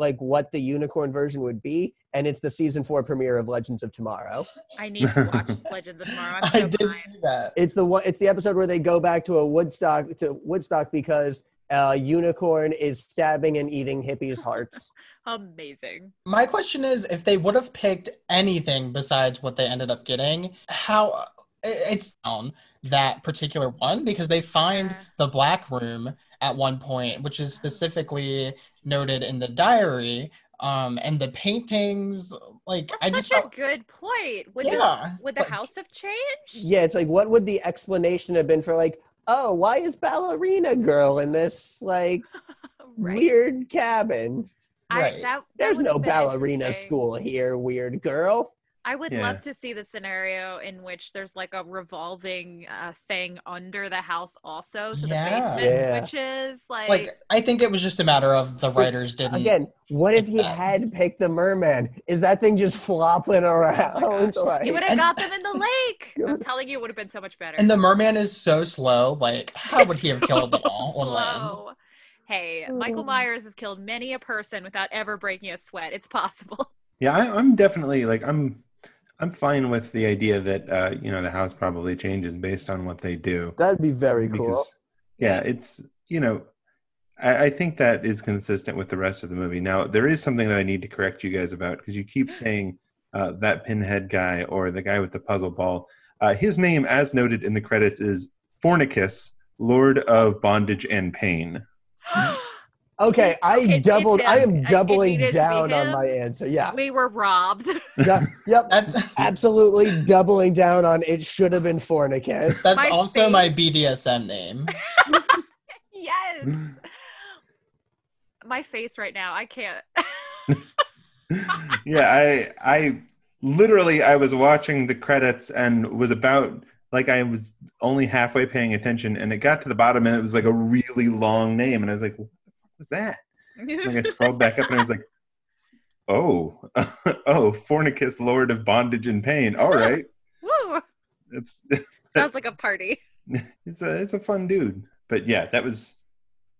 [SPEAKER 5] like what the unicorn version would be, and it's the season four premiere of Legends of Tomorrow.
[SPEAKER 3] I need to watch Legends of Tomorrow. I'm
[SPEAKER 4] I did
[SPEAKER 3] behind.
[SPEAKER 4] see that.
[SPEAKER 5] It's the one. It's the episode where they go back to a Woodstock to Woodstock because a unicorn is stabbing and eating hippies' hearts.
[SPEAKER 3] Amazing.
[SPEAKER 4] My question is, if they would have picked anything besides what they ended up getting, how it- it's down that particular one because they find
[SPEAKER 3] Yeah.
[SPEAKER 4] the black room at one point, which is specifically noted in the diary. Um, and the paintings, like
[SPEAKER 3] That's
[SPEAKER 4] I just
[SPEAKER 3] such
[SPEAKER 4] felt,
[SPEAKER 3] a good point. Would
[SPEAKER 4] yeah,
[SPEAKER 3] the would the
[SPEAKER 4] like-
[SPEAKER 3] house have changed?
[SPEAKER 5] Yeah, it's like what would the explanation have been for like, oh, why is ballerina girl in this like
[SPEAKER 3] Right.
[SPEAKER 5] weird cabin?
[SPEAKER 3] I,
[SPEAKER 4] Right.
[SPEAKER 3] that, that
[SPEAKER 5] There's no ballerina school here, weird girl.
[SPEAKER 3] I would
[SPEAKER 2] Yeah.
[SPEAKER 3] love to see the scenario in which there's like a revolving uh, thing under the house, also. So
[SPEAKER 4] Yeah.
[SPEAKER 3] the basement
[SPEAKER 5] Yeah.
[SPEAKER 3] switches. Like,
[SPEAKER 4] like I think it was just a matter of the writers didn't.
[SPEAKER 5] Again, what if he
[SPEAKER 4] that.
[SPEAKER 5] had picked the merman? Is that thing just flopping around? like,
[SPEAKER 3] you would have got them in the lake. I'm telling you, it would have been so much better.
[SPEAKER 4] And the merman is so slow. Like, how would he have killed them
[SPEAKER 3] So
[SPEAKER 4] all on land?
[SPEAKER 3] Hey, Michael Myers has killed many a person without ever breaking a sweat. It's possible.
[SPEAKER 2] Yeah, I, I'm definitely like I'm. I'm fine with the idea that uh, you know the house probably changes based on what they do.
[SPEAKER 5] That'd be very cool.
[SPEAKER 2] Yeah, it's you know, I, I think that is consistent with the rest of the movie. Now there is something that I need to correct you guys about because you keep saying uh, that pinhead guy or the guy with the puzzle ball. Uh, his name, as noted in the credits, is Fornicus, Lord of Bondage and Pain.
[SPEAKER 5] Okay, I
[SPEAKER 3] Okay,
[SPEAKER 5] doubled. I am
[SPEAKER 3] uh,
[SPEAKER 5] doubling
[SPEAKER 3] needed
[SPEAKER 5] down on my answer. Yeah,
[SPEAKER 3] we were robbed.
[SPEAKER 5] Yeah, yep,
[SPEAKER 4] That's
[SPEAKER 5] absolutely doubling down on it. Should have been Fornicus.
[SPEAKER 4] that's
[SPEAKER 3] My
[SPEAKER 4] also my
[SPEAKER 3] face.
[SPEAKER 4] BDSM name.
[SPEAKER 3] yes. My face right now. I can't.
[SPEAKER 2] yeah, I I literally I was watching the credits and was about like I was only halfway paying attention and it got to the bottom and it was like a really long name and I was like, what the fuck was that? Like I scrolled back up and I was like, oh, oh, Fornicus, Lord of Bondage and Pain. All right,
[SPEAKER 3] Woo!
[SPEAKER 2] it's
[SPEAKER 3] Sounds like a party.
[SPEAKER 2] it's a it's a fun dude. But yeah, that was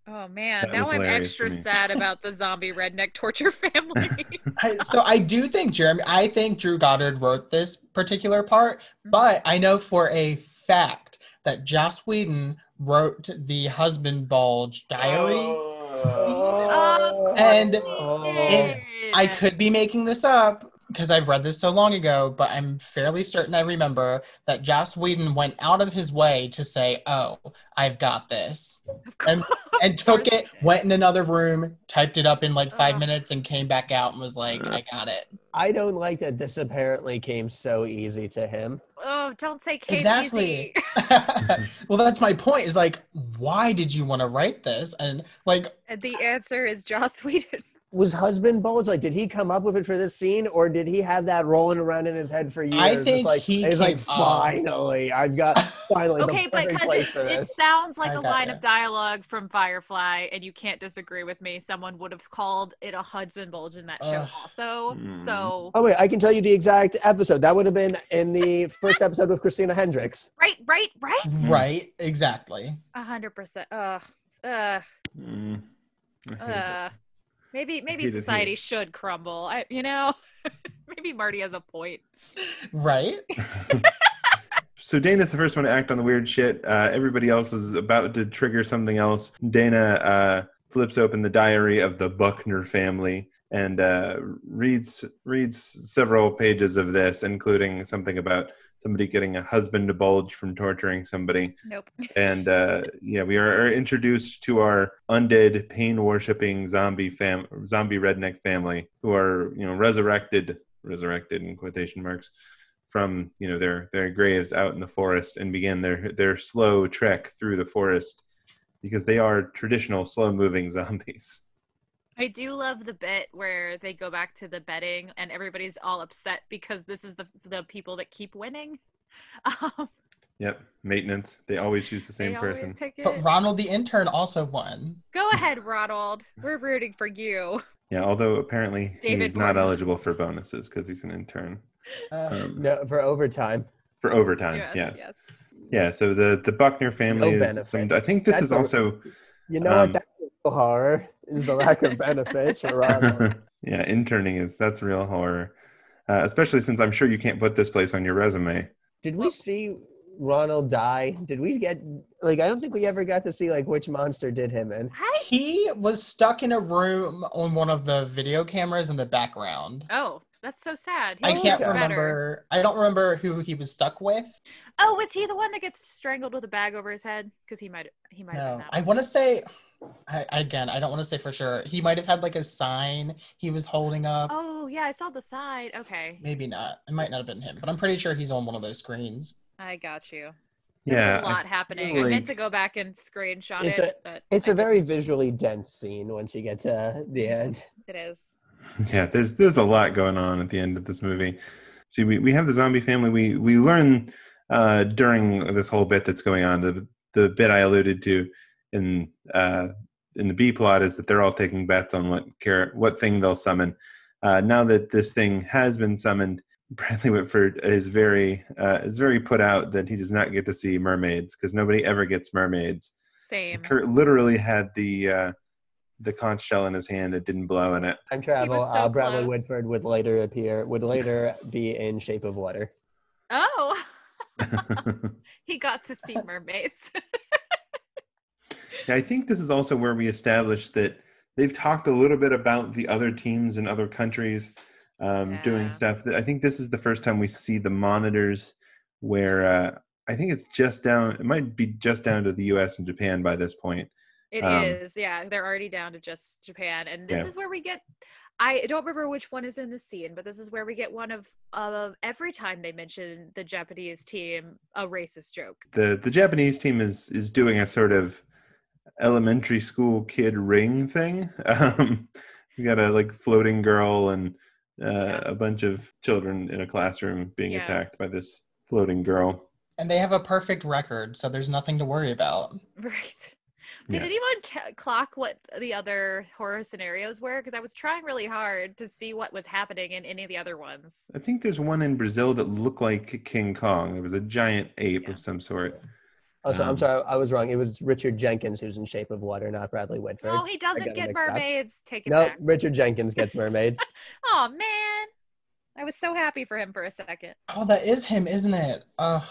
[SPEAKER 3] Oh man,
[SPEAKER 2] That
[SPEAKER 3] now
[SPEAKER 2] was
[SPEAKER 3] I'm extra sad about the zombie redneck torture family.
[SPEAKER 4] I, so I do think Jeremy. I think Drew Goddard wrote this particular part, mm-hmm. but I know for a fact that Joss Whedon wrote the husband bulge diary. Oh.
[SPEAKER 3] Of oh.
[SPEAKER 4] And
[SPEAKER 3] course.
[SPEAKER 4] I could be making this up because I've read this so long ago, but I'm fairly certain I remember that Joss Whedon went out of his way to say, "Oh, I've got this," and and took it, went in another room, typed it up in like five
[SPEAKER 3] Ugh.
[SPEAKER 4] minutes, and came back out and was like, "I got it."
[SPEAKER 5] I don't like that. This apparently came so easy to him.
[SPEAKER 3] Oh, don't say Kate
[SPEAKER 4] Exactly. Well, that's my point. Is like, why did you want to write this? And like,
[SPEAKER 3] And the answer is Joss Whedon.
[SPEAKER 5] Was husband bulge like did he come up with it for this scene or did he have that rolling around in his head for years
[SPEAKER 4] I
[SPEAKER 5] It's
[SPEAKER 4] think
[SPEAKER 5] like
[SPEAKER 4] he
[SPEAKER 5] it's like
[SPEAKER 4] came up.
[SPEAKER 5] finally i've got finally
[SPEAKER 3] okay,
[SPEAKER 5] the
[SPEAKER 3] but because it sounds like
[SPEAKER 4] I
[SPEAKER 3] a line
[SPEAKER 4] ya.
[SPEAKER 3] of dialogue from Firefly, and you can't disagree with me. Someone would have called it a husband bulge in that show, also.
[SPEAKER 2] Mm.
[SPEAKER 3] So,
[SPEAKER 5] oh wait i can tell you the exact episode that would have been in the first episode with christina hendricks
[SPEAKER 3] right, right, right.
[SPEAKER 4] Right, exactly.
[SPEAKER 3] A hundred percent. Ugh, ugh,
[SPEAKER 2] Mm, I hate it.
[SPEAKER 3] uh. Maybe, maybe
[SPEAKER 2] hated
[SPEAKER 3] society
[SPEAKER 2] hate.
[SPEAKER 3] should crumble. I, you know, maybe Marty has a point.
[SPEAKER 4] Right?
[SPEAKER 2] So Dana's the first one to act on the weird shit. Uh, everybody else is about to trigger something else. Dana uh, flips open the diary of the Buckner family and uh, reads reads several pages of this, including something about somebody getting a husband to bulge from torturing somebody.
[SPEAKER 3] Nope.
[SPEAKER 2] And uh, yeah, we are, are introduced to our undead, pain worshipping zombie fam, zombie redneck family who are you know resurrected, resurrected in quotation marks from you know their their graves out in the forest and begin their their slow trek through the forest because they are traditional slow moving zombies.
[SPEAKER 3] I do love the bit where they go back to the betting and everybody's all upset because this is the the people that keep winning. Um,
[SPEAKER 2] Yep, maintenance. They always choose the same person.
[SPEAKER 4] But Ronald the intern also won.
[SPEAKER 3] Go ahead, Ronald. We're rooting for you.
[SPEAKER 2] Yeah, although apparently
[SPEAKER 3] David
[SPEAKER 2] he's not
[SPEAKER 3] Gordon.
[SPEAKER 2] eligible for bonuses because he's an intern
[SPEAKER 4] Uh,
[SPEAKER 2] um,
[SPEAKER 5] no for overtime
[SPEAKER 2] for overtime.
[SPEAKER 3] yes,
[SPEAKER 2] yes.
[SPEAKER 3] yes.
[SPEAKER 2] Yeah, so the the Buckner family
[SPEAKER 5] No
[SPEAKER 2] is. Some, I think this
[SPEAKER 5] That's
[SPEAKER 2] is
[SPEAKER 5] a-
[SPEAKER 2] also
[SPEAKER 5] you know
[SPEAKER 2] Um,
[SPEAKER 5] what that's real horror is the lack of benefits for
[SPEAKER 2] yeah, interning is that's real horror, uh, especially since I'm sure you can't put this place on your resume.
[SPEAKER 5] Did we see Ronald die? Did we get like I don't think we ever got to see like which monster did him in.
[SPEAKER 4] He was stuck in a room on one of the video cameras in the background.
[SPEAKER 3] oh, that's so sad. He
[SPEAKER 4] I can't
[SPEAKER 3] better.
[SPEAKER 4] remember. I don't remember who he was stuck with.
[SPEAKER 3] Oh, was he the one that gets strangled with a bag over his head? Because he might he might have
[SPEAKER 4] No,
[SPEAKER 3] been
[SPEAKER 4] I want to say. I, again, I don't want to say for sure. He might have had like a sign he was holding up.
[SPEAKER 3] Oh yeah, I saw the side. Okay,
[SPEAKER 4] Maybe not. It might not have been him, but I'm pretty sure he's on one of those screens.
[SPEAKER 3] I got you.
[SPEAKER 2] Yeah,
[SPEAKER 3] There's a
[SPEAKER 2] I
[SPEAKER 3] lot happening.
[SPEAKER 2] feel
[SPEAKER 3] I meant to go back and screenshot
[SPEAKER 5] It's
[SPEAKER 3] it, but
[SPEAKER 5] It's
[SPEAKER 3] I
[SPEAKER 5] a very
[SPEAKER 3] couldn't.
[SPEAKER 5] visually dense scene once you get to the end.
[SPEAKER 3] It is.
[SPEAKER 2] Yeah, there's there's a lot going on at the end of this movie. See, we, we have the zombie family. We we learn uh, during this whole bit that's going on. The the bit I alluded to in uh, in the B plot is that they're all taking bets on what char- what thing they'll summon. Uh, now that this thing has been summoned, Bradley Whitford is very uh, is very put out that he does not get to see mermaids because nobody ever gets mermaids.
[SPEAKER 3] Same.
[SPEAKER 2] Kurt literally had the uh, the conch shell in his hand. It didn't blow in it.
[SPEAKER 5] Time travel.
[SPEAKER 3] was so
[SPEAKER 5] uh, Bradley. Whitford would later appear. Would later be in Shape of Water.
[SPEAKER 3] Oh, he got to see mermaids.
[SPEAKER 2] I think this is also where we established that they've talked a little bit about the other teams in other countries um,
[SPEAKER 3] Yeah.
[SPEAKER 2] doing stuff. I think this is the first time we see the monitors where uh, I think it's just down, it might be just down to the US and Japan by this point.
[SPEAKER 3] It is,
[SPEAKER 2] Um,
[SPEAKER 3] yeah. They're already down to just Japan, and this
[SPEAKER 2] Yeah.
[SPEAKER 3] is where we get. I don't remember which one is in the scene, but this is where we get one of of every time they mention the Japanese team a racist joke.
[SPEAKER 2] The, the Japanese team is, is doing a sort of elementary school kid ring thing. Um, you got a like floating girl and uh,
[SPEAKER 3] Yeah.
[SPEAKER 2] a bunch of children in a classroom being
[SPEAKER 3] Yeah.
[SPEAKER 2] attacked by this floating girl.
[SPEAKER 4] And they have a perfect record, so there's nothing to worry about.
[SPEAKER 3] Right. Did
[SPEAKER 2] Yeah.
[SPEAKER 3] anyone ca- clock what the other horror scenarios were? Because I was trying really hard to see what was happening in any of the other ones.
[SPEAKER 2] I think there's one in Brazil that looked like King Kong. There was a giant ape
[SPEAKER 3] Yeah.
[SPEAKER 2] of some sort.
[SPEAKER 5] Oh, so
[SPEAKER 2] Um,
[SPEAKER 5] I'm sorry, I was wrong. It was Richard Jenkins who's in Shape of Water, not Bradley Whitford.
[SPEAKER 3] Oh, he doesn't get
[SPEAKER 5] mixed up.
[SPEAKER 3] mermaids. Take it
[SPEAKER 5] no,
[SPEAKER 3] back.
[SPEAKER 5] Richard Jenkins gets mermaids.
[SPEAKER 3] Oh man, I was so happy for him for a second.
[SPEAKER 4] Oh, that is him, isn't it? Oh,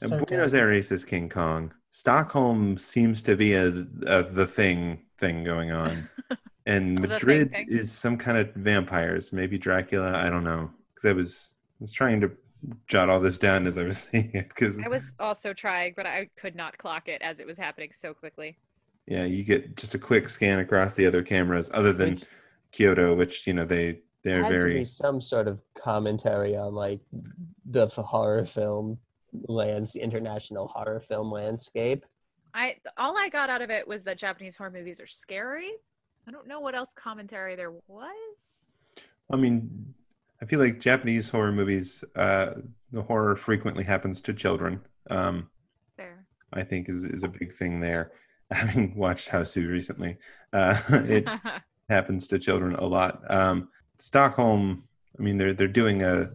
[SPEAKER 2] And
[SPEAKER 4] so
[SPEAKER 2] Buenos
[SPEAKER 4] good.
[SPEAKER 2] Aires is King Kong. Stockholm seems to be a, a the thing thing going on, and
[SPEAKER 3] The thing
[SPEAKER 2] Madrid
[SPEAKER 3] thing.
[SPEAKER 2] is some kind of vampires, maybe Dracula. I don't know because I was was trying to jot all this down as I was saying it because
[SPEAKER 3] I was also trying, but I could not clock it as it was happening so quickly.
[SPEAKER 2] yeah, you get just a quick scan across the other cameras, other than
[SPEAKER 5] Which
[SPEAKER 2] Kyoto, which you know they they're very.
[SPEAKER 5] had to be some sort of commentary on like the horror film lands, the international horror film landscape.
[SPEAKER 3] I all I got out of it was that Japanese horror movies are scary, I don't know what else commentary there was.
[SPEAKER 2] I mean, I feel like Japanese horror movies, uh, the horror frequently happens to children. Um,
[SPEAKER 3] Fair.
[SPEAKER 2] I think is is a big thing there. Having watched Hausu recently, uh, it happens to children a lot. Um, Stockholm, I mean, they're they're doing a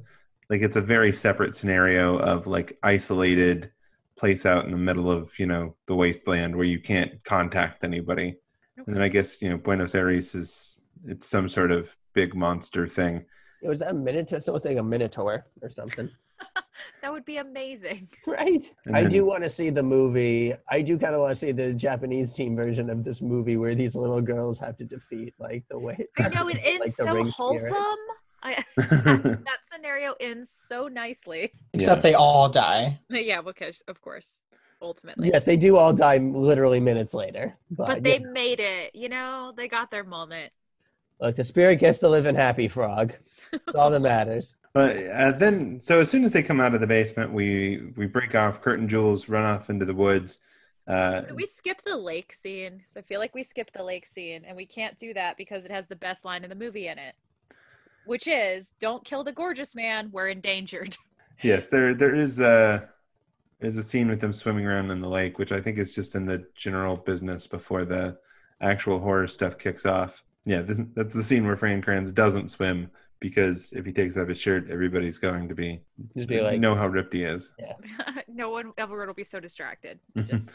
[SPEAKER 2] like it's a very separate scenario of like isolated place out in the middle of you know the wasteland where you can't contact anybody. And then I guess you know Buenos Aires is it's some sort of big monster thing.
[SPEAKER 5] It was that a minotaur, something like a minotaur or something,
[SPEAKER 3] that would be amazing.
[SPEAKER 5] right?
[SPEAKER 2] And
[SPEAKER 5] I do want to see the movie. I do kind of want to see the Japanese team version of this movie where these little girls have to defeat like the way.
[SPEAKER 3] I know it ends
[SPEAKER 5] Like
[SPEAKER 3] so
[SPEAKER 5] ring spirit.
[SPEAKER 3] wholesome. I, that scenario ends so nicely.
[SPEAKER 4] Except
[SPEAKER 2] Yeah.
[SPEAKER 4] they all die.
[SPEAKER 3] Yeah, because of course, ultimately.
[SPEAKER 5] Yes, they do all die literally minutes later, but,
[SPEAKER 3] but they
[SPEAKER 5] yeah.
[SPEAKER 3] made it. You know, they got their moment.
[SPEAKER 5] Look, the spirit gets to live in Happy Frog. That's all that matters.
[SPEAKER 2] But uh, then, so as soon as they come out of the basement, we we break off. Kurt and Jules run off into the woods. Uh,
[SPEAKER 3] we skip the lake scene? So I feel like we skipped the lake scene, and we can't do that because it has the best line in the movie in it, which is "Don't kill the gorgeous man. We're endangered."
[SPEAKER 2] yes, there there is a there's a scene with them swimming around in the lake, which I think is just in the general business before the actual horror stuff kicks off. Yeah, this, that's the scene where Fran Kranz doesn't swim because if he takes off his shirt, everybody's going to be
[SPEAKER 5] Just be like,
[SPEAKER 2] know how ripped he is. Yeah.
[SPEAKER 3] no one ever will be so distracted. Just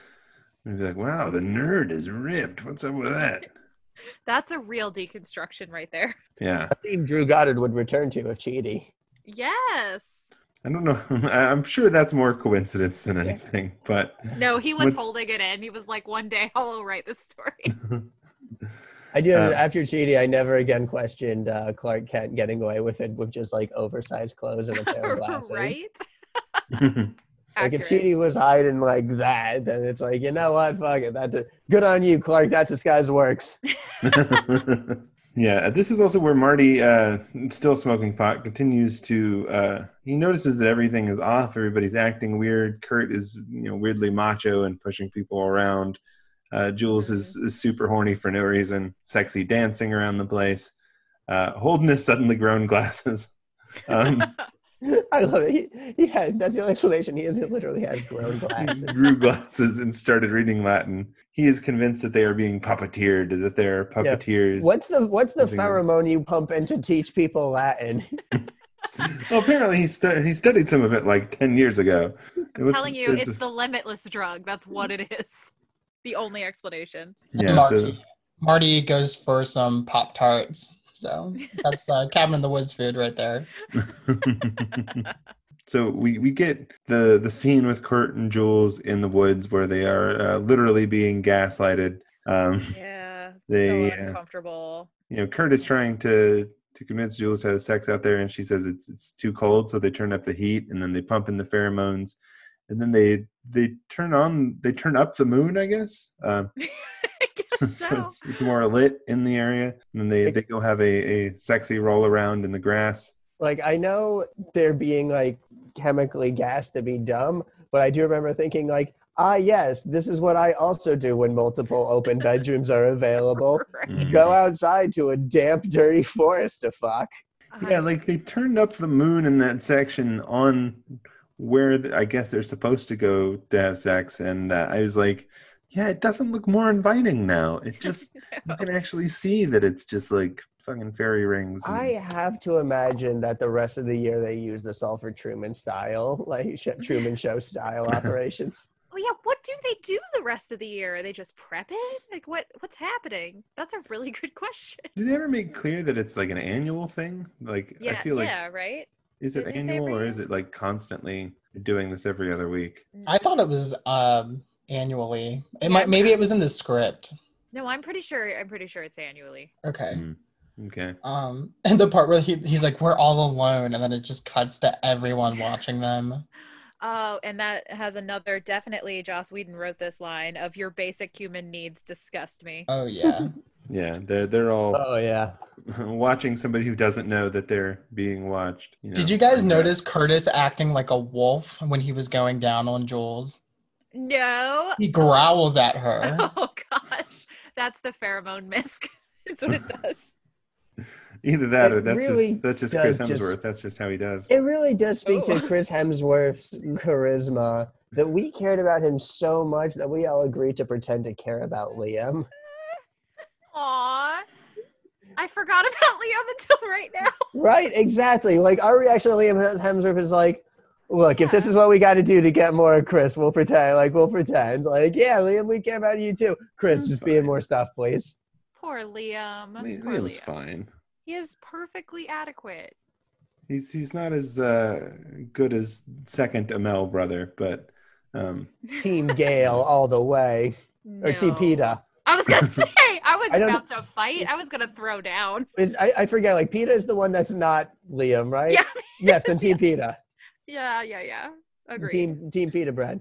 [SPEAKER 2] And be like, wow, the nerd is ripped. What's up with that?
[SPEAKER 3] that's a real deconstruction right there.
[SPEAKER 2] Yeah.
[SPEAKER 5] I think Drew Goddard would return to if Chidi.
[SPEAKER 3] Yes.
[SPEAKER 2] I don't know. I- I'm sure that's more coincidence than anything, but
[SPEAKER 3] No, he was
[SPEAKER 2] What's-
[SPEAKER 3] holding it in. He was like, one day I will write this story.
[SPEAKER 5] I do.
[SPEAKER 2] Uh,
[SPEAKER 5] after Chidi, I never again questioned uh, Clark Kent getting away with it with just like oversized clothes and a pair of glasses.
[SPEAKER 3] right?
[SPEAKER 5] Like if
[SPEAKER 3] Accurate.
[SPEAKER 5] Chidi was hiding like that, then it's like you know what, fuck it. That good on you, Clark. That disguise works.
[SPEAKER 2] yeah, this is also where Marty, uh, still smoking pot, continues to. Uh, he notices that everything is off. Everybody's acting weird. Kurt is, you know, weirdly macho and pushing people around. Uh, Jules is, is super horny for no reason, sexy dancing around the place. Uh, Holden has suddenly grown glasses. Um,
[SPEAKER 5] I love it. He, he had that's the only explanation. He is he literally has grown glasses.
[SPEAKER 2] grew glasses and started reading Latin. He is convinced that they are being puppeteered, that they're
[SPEAKER 5] Yeah.
[SPEAKER 2] puppeteers.
[SPEAKER 5] What's the what's the pheromone you pump in to teach people Latin?
[SPEAKER 2] Well, apparently he, stu- he studied some of it like 10 years ago.
[SPEAKER 3] I'm
[SPEAKER 2] What's-
[SPEAKER 3] telling you,
[SPEAKER 2] there's
[SPEAKER 3] it's
[SPEAKER 2] a-
[SPEAKER 3] the limitless drug. That's what it is. The only explanation.
[SPEAKER 2] Yeah,
[SPEAKER 4] Marty,
[SPEAKER 2] so,
[SPEAKER 4] Marty goes for some Pop Tarts. So that's uh, cabin in the woods food right there.
[SPEAKER 2] so we, we get the, the scene with Kurt and Jules in the woods where they are uh, literally being gaslighted. Um,
[SPEAKER 3] Yeah.
[SPEAKER 2] They,
[SPEAKER 3] so
[SPEAKER 2] uh,
[SPEAKER 3] uncomfortable.
[SPEAKER 2] you know, Kurt is trying to to convince Jules to have sex out there, and she says it's it's too cold, so they turn up the heat, and then they pump in the pheromones, and then they they turn on they turn up the moon, I guess. Um,
[SPEAKER 3] I guess
[SPEAKER 2] so
[SPEAKER 3] so.
[SPEAKER 2] it's, it's more lit in the area, and then they they go have a, a sexy roll around in the grass.
[SPEAKER 5] like I know they're being like chemically gassed to be dumb, but I do remember thinking like, ah yes, this is what I also do when multiple open bedrooms are available.
[SPEAKER 3] Right.
[SPEAKER 5] Go outside to a damp, dirty forest to fuck.
[SPEAKER 2] Yeah, like they turned up the moon in that section on where the, I guess they're supposed to go to have sex, and uh, I was like, yeah, it doesn't look more inviting now. It just you can actually see that it's just like fucking fairy rings. and-
[SPEAKER 5] I have to imagine that the rest of the year they use this all for Truman style, like Truman Show style operations.
[SPEAKER 3] Oh yeah, what do they do the rest of the year? Are they just prepping? Like what what's happening? That's a really good question.
[SPEAKER 2] Did they ever make clear that it's like an annual thing? Like
[SPEAKER 3] Yeah,
[SPEAKER 2] I feel like
[SPEAKER 3] yeah, right?
[SPEAKER 2] Is it
[SPEAKER 3] Did
[SPEAKER 2] annual
[SPEAKER 3] every
[SPEAKER 2] or is it like constantly doing this every other week?
[SPEAKER 4] I thought it was um, annually. It
[SPEAKER 3] Yeah,
[SPEAKER 4] might maybe it was in the script.
[SPEAKER 3] No, I'm pretty sure I'm pretty sure it's annually.
[SPEAKER 4] Okay.
[SPEAKER 2] Mm. Okay.
[SPEAKER 4] Um, and the part where he, he's like, "We're all alone," and then it just cuts to everyone watching them.
[SPEAKER 3] Oh, and that has another definitely Joss Whedon wrote this line of your basic human needs disgust me.
[SPEAKER 4] Oh yeah.
[SPEAKER 2] Yeah, they're they're all
[SPEAKER 5] Oh yeah.
[SPEAKER 2] watching somebody who doesn't know that they're being watched. You
[SPEAKER 4] Did you guys
[SPEAKER 2] like that.
[SPEAKER 4] notice Curtis acting like a wolf when he was going down on Jules?
[SPEAKER 3] No.
[SPEAKER 4] He growls at her.
[SPEAKER 3] Oh gosh. That's the pheromone misc. That's what it does.
[SPEAKER 2] Either that
[SPEAKER 5] It
[SPEAKER 2] or that's
[SPEAKER 5] really
[SPEAKER 2] just that's just Chris
[SPEAKER 5] does just-
[SPEAKER 2] Hemsworth. That's just how he does.
[SPEAKER 5] It really does speak
[SPEAKER 3] Oh.
[SPEAKER 5] to Chris Hemsworth's charisma that we cared about him so much that we all agreed to pretend to care about Liam.
[SPEAKER 3] Aw. I forgot about Liam until right now.
[SPEAKER 5] Right, exactly. Like our reaction to Liam Hemsworth is like, look, if this is what we got to do to get more of Chris, we'll pretend. Like we'll pretend. Like yeah, Liam, we care about you too. Chris,
[SPEAKER 2] That's
[SPEAKER 5] just be in more stuff, please.
[SPEAKER 3] Poor Liam.
[SPEAKER 2] Li-
[SPEAKER 3] Poor
[SPEAKER 2] Liam's
[SPEAKER 3] Liam.
[SPEAKER 2] fine.
[SPEAKER 3] He is perfectly adequate.
[SPEAKER 2] He's he's not as uh, good as second Amel brother, but um,
[SPEAKER 5] Team Gale all the way, or Team
[SPEAKER 3] No.
[SPEAKER 5] Peeta.
[SPEAKER 3] I was gonna say I was
[SPEAKER 5] I
[SPEAKER 3] about to fight. I was gonna throw down.
[SPEAKER 5] I, I forget. Like Peeta is the one that's not Liam, right?
[SPEAKER 3] Yeah.
[SPEAKER 5] Yes, then Team Peeta.
[SPEAKER 3] Yeah, yeah, yeah. Agree.
[SPEAKER 5] Team Team Peeta bread.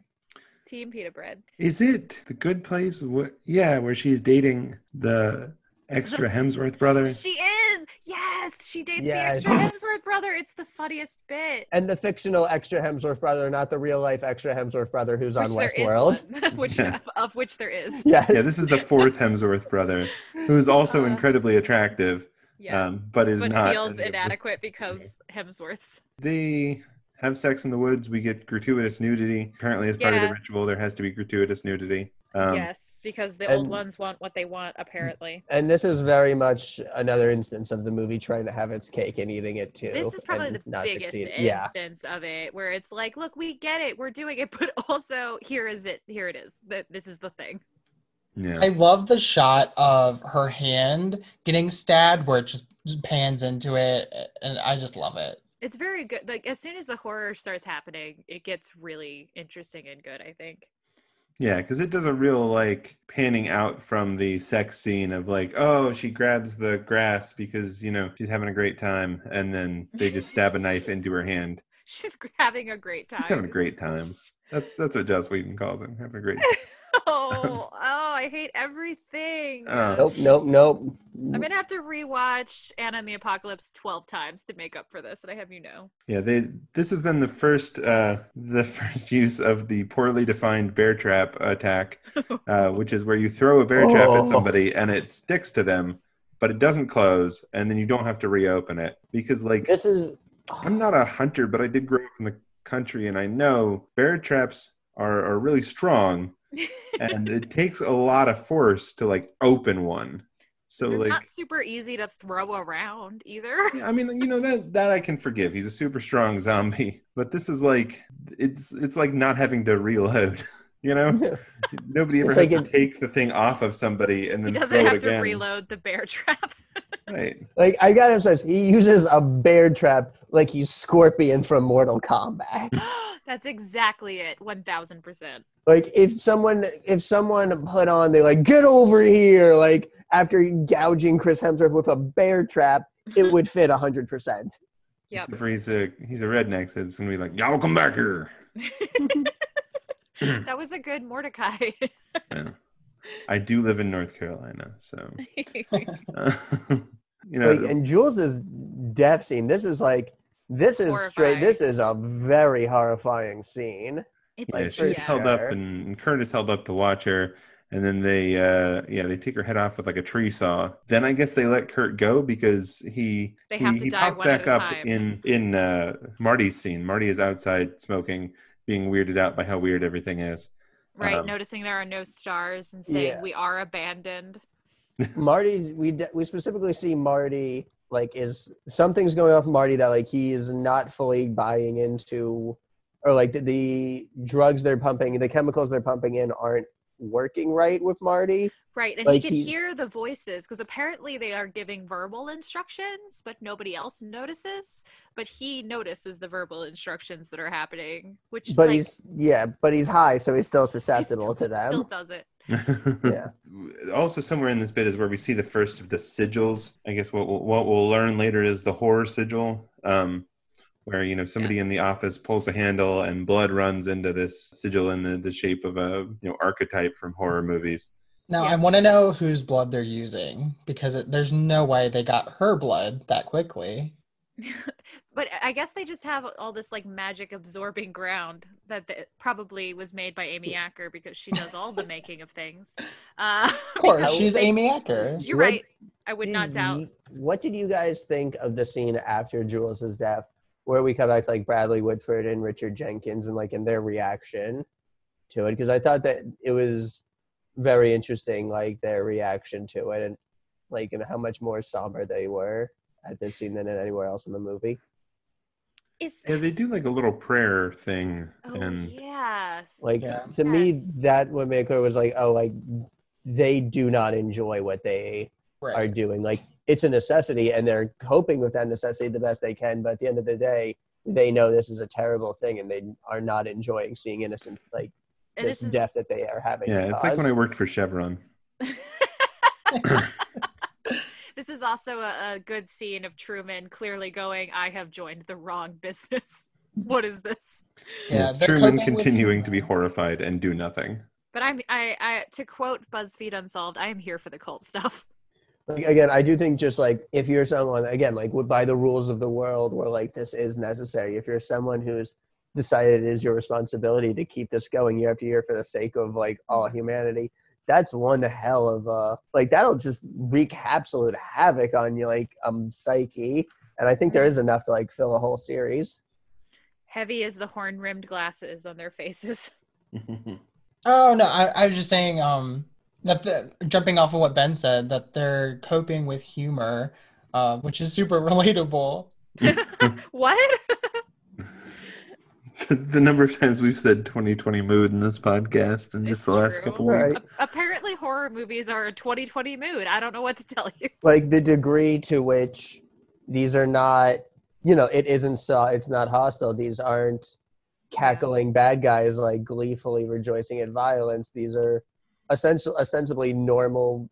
[SPEAKER 3] Team pita bread.
[SPEAKER 2] is it the good place? What? Yeah, where she's dating the extra Hemsworth brother.
[SPEAKER 3] She is. Yes, she dates
[SPEAKER 5] Yes.
[SPEAKER 3] the extra Hemsworth brother. It's the funniest bit.
[SPEAKER 5] And the fictional extra Hemsworth brother, not the real life extra Hemsworth brother who's on
[SPEAKER 3] Which there is
[SPEAKER 5] Westworld.
[SPEAKER 3] which
[SPEAKER 2] Yeah.
[SPEAKER 3] of, of which there is.
[SPEAKER 5] Yeah.
[SPEAKER 2] Yeah, this is the fourth Hemsworth brother, who's also
[SPEAKER 3] Uh,
[SPEAKER 2] incredibly attractive,
[SPEAKER 3] Yes,
[SPEAKER 2] um, but is
[SPEAKER 3] but
[SPEAKER 2] not.
[SPEAKER 3] feels
[SPEAKER 2] any the-
[SPEAKER 3] inadequate because Hemsworths.
[SPEAKER 2] They have sex in the woods. We get gratuitous nudity. Apparently, as part of the ritual, there has to be gratuitous nudity. Um,
[SPEAKER 3] yes, because the old ones want what they want. Apparently,
[SPEAKER 5] And this is very much another instance of the movie trying to have its cake and eating it too.
[SPEAKER 3] this is probably the
[SPEAKER 5] not
[SPEAKER 3] biggest
[SPEAKER 5] succeed. Yeah.
[SPEAKER 3] instance of it, where it's like, look, we get it, we're doing it, but also here is it, here it is. That this is the thing.
[SPEAKER 2] Yeah.
[SPEAKER 4] I love the shot of her hand getting stabbed where it just just pans into it and I just love it.
[SPEAKER 3] It's very good. Like as soon as the horror starts happening, it gets really interesting and good. I think.
[SPEAKER 2] Yeah, because it does a real like panning out from the sex scene of like, oh, she grabs the grass because you know she's having a great time, and then they just stab a knife into her hand.
[SPEAKER 3] She's having a great time.
[SPEAKER 2] She's having a great time. That's that's what Joss Whedon calls him, having a great.
[SPEAKER 3] oh, oh, I hate everything.
[SPEAKER 2] Oh.
[SPEAKER 5] Nope, nope, nope.
[SPEAKER 3] I'm gonna have to rewatch Anna and the Apocalypse 12 times to make up for this, and I have you know.
[SPEAKER 2] Yeah, they. This is then the first uh the first use of the poorly defined bear trap attack, uh, which is where you throw a bear trap
[SPEAKER 5] Oh.
[SPEAKER 2] at somebody and it sticks to them, but it doesn't close, and then you don't have to reopen it because like
[SPEAKER 5] This is
[SPEAKER 2] I'm not a hunter, but I did grow up in the country, and I know bear traps are, are really strong, and it takes a lot of force to like open one. So
[SPEAKER 3] They're
[SPEAKER 2] like,
[SPEAKER 3] not super easy to throw around either.
[SPEAKER 2] yeah, I mean, you know that that I can forgive. He's a super strong zombie, but this is like it's it's like not having to reload. You know, nobody ever
[SPEAKER 5] It's
[SPEAKER 2] has
[SPEAKER 5] like
[SPEAKER 2] to
[SPEAKER 5] it-
[SPEAKER 2] take the thing off of somebody and then He
[SPEAKER 3] doesn't
[SPEAKER 2] throw
[SPEAKER 3] have
[SPEAKER 2] it
[SPEAKER 3] to reload the bear trap.
[SPEAKER 2] Right.
[SPEAKER 5] like I got him says he uses a bear trap like he's Scorpion from Mortal Kombat.
[SPEAKER 3] That's exactly it. 1000%.
[SPEAKER 5] like if someone if someone put on they like get over here like after gouging Chris Hemsworth with a bear trap, it would fit hundred percent.
[SPEAKER 3] Yeah.
[SPEAKER 2] Except for he's a he's a redneck, so it's gonna be like, y'all come back here.
[SPEAKER 3] that was a good Mordecai.
[SPEAKER 2] Yeah. I do live in North Carolina, so uh, you know.
[SPEAKER 5] Like and Jules's death scene. This is like this is straight. This is a very horrifying scene.
[SPEAKER 3] it's
[SPEAKER 2] yeah,
[SPEAKER 5] like,
[SPEAKER 2] she's
[SPEAKER 5] yeah.
[SPEAKER 2] held up,
[SPEAKER 5] Sure.
[SPEAKER 2] and, and Curtis held up to watch her, and then they, uh, yeah, they take her head off with like a tree saw. Then I guess they let Kurt go because he
[SPEAKER 3] They
[SPEAKER 2] he,
[SPEAKER 3] have to
[SPEAKER 2] he
[SPEAKER 3] die
[SPEAKER 2] pops
[SPEAKER 3] one at
[SPEAKER 2] back
[SPEAKER 3] a
[SPEAKER 2] up
[SPEAKER 3] time.
[SPEAKER 2] in in uh, Marty's scene. Marty is outside smoking, being weirded out by how weird everything is.
[SPEAKER 3] right.
[SPEAKER 2] um,
[SPEAKER 3] noticing there are no stars and saying
[SPEAKER 5] Yeah.
[SPEAKER 3] we are abandoned.
[SPEAKER 5] Marty, we de- we specifically see Marty like is something's going off Marty that like he is not fully buying into, or like the, the drugs they're pumping, the chemicals they're pumping in aren't working right with Marty.
[SPEAKER 3] Right. And
[SPEAKER 5] Like
[SPEAKER 3] he could
[SPEAKER 5] he's-
[SPEAKER 3] hear the voices because apparently they are giving verbal instructions, but nobody else notices. But he notices the verbal instructions that are happening, which
[SPEAKER 5] But
[SPEAKER 3] like,
[SPEAKER 5] he's yeah, but he's high, so he's still
[SPEAKER 3] he
[SPEAKER 5] susceptible
[SPEAKER 3] still,
[SPEAKER 5] to them.
[SPEAKER 3] Still does it.
[SPEAKER 5] Yeah.
[SPEAKER 2] Also, somewhere in this bit is where we see the first of the sigils. I guess what we'll, what we'll learn later is the horror sigil, um, where you know somebody in the office pulls a handle and blood runs into this sigil in the, the shape of a you know archetype from horror movies.
[SPEAKER 4] Now
[SPEAKER 3] Yeah.
[SPEAKER 4] I want to know whose blood they're using because it, there's no way they got her blood that quickly.
[SPEAKER 3] but I guess they just have all this like magic absorbing ground that the, probably was made by Amy Acker because she does all the making of things. Uh,
[SPEAKER 4] Of course, she's
[SPEAKER 3] they-
[SPEAKER 4] Amy Acker.
[SPEAKER 3] You're
[SPEAKER 5] What
[SPEAKER 3] right. I would not doubt.
[SPEAKER 5] you- what did you guys think of the scene after Jules's death, where we cut back to like Bradley Whitford and Richard Jenkins, and like in their reaction to it? Because I thought that it was very interesting, like their reaction to it, and like and how much more somber they were at this scene than anywhere else in the movie.
[SPEAKER 3] Is
[SPEAKER 2] Yeah, they do like a little prayer thing,
[SPEAKER 3] oh
[SPEAKER 2] and
[SPEAKER 3] yes.
[SPEAKER 5] Like
[SPEAKER 4] Yeah.
[SPEAKER 5] to me,
[SPEAKER 3] Yes.
[SPEAKER 5] that would make clear was like, oh, like they do not enjoy what they are doing. Like it's a necessity, and they're coping with that necessity the best they can. But at the end of the day, they know this is a terrible thing, and they are not enjoying seeing innocent like
[SPEAKER 3] and
[SPEAKER 5] this,
[SPEAKER 3] this is
[SPEAKER 5] death that they are having.
[SPEAKER 2] yeah, it's like when I worked for Chevron.
[SPEAKER 3] this is also a, a good scene of Truman clearly going, I have joined the wrong business. what is this?
[SPEAKER 4] Yeah,
[SPEAKER 2] it's Truman
[SPEAKER 4] coping with
[SPEAKER 2] continuing to be horrified and do nothing.
[SPEAKER 3] But I'm I, I to quote BuzzFeed Unsolved, I am here for the cult stuff.
[SPEAKER 5] Like, again, I do think just like if you're someone again like by the rules of the world, where like this is necessary. If you're someone who's decided it is your responsibility to keep this going year after year for the sake of like all humanity, that's one hell of a like that'll just wreak absolute havoc on you like um psyche. And I think there is enough to like fill a whole series.
[SPEAKER 3] Heavy as the horn rimmed glasses on their faces.
[SPEAKER 4] Oh no, I, I was just saying um that the jumping off of what Ben said that they're coping with humor, uh, which is super relatable.
[SPEAKER 3] what?
[SPEAKER 2] the number of times we've said 2020 mood in this podcast in just
[SPEAKER 3] It's
[SPEAKER 2] the last
[SPEAKER 3] true.
[SPEAKER 2] couple
[SPEAKER 5] Right.
[SPEAKER 2] weeks.
[SPEAKER 3] Apparently horror movies are a 2020 mood. I don't know what to tell you.
[SPEAKER 5] like the degree to which these are not you know it isn't so it's not hostile these aren't cackling bad guys like gleefully rejoicing at violence these are essential ostensibly normal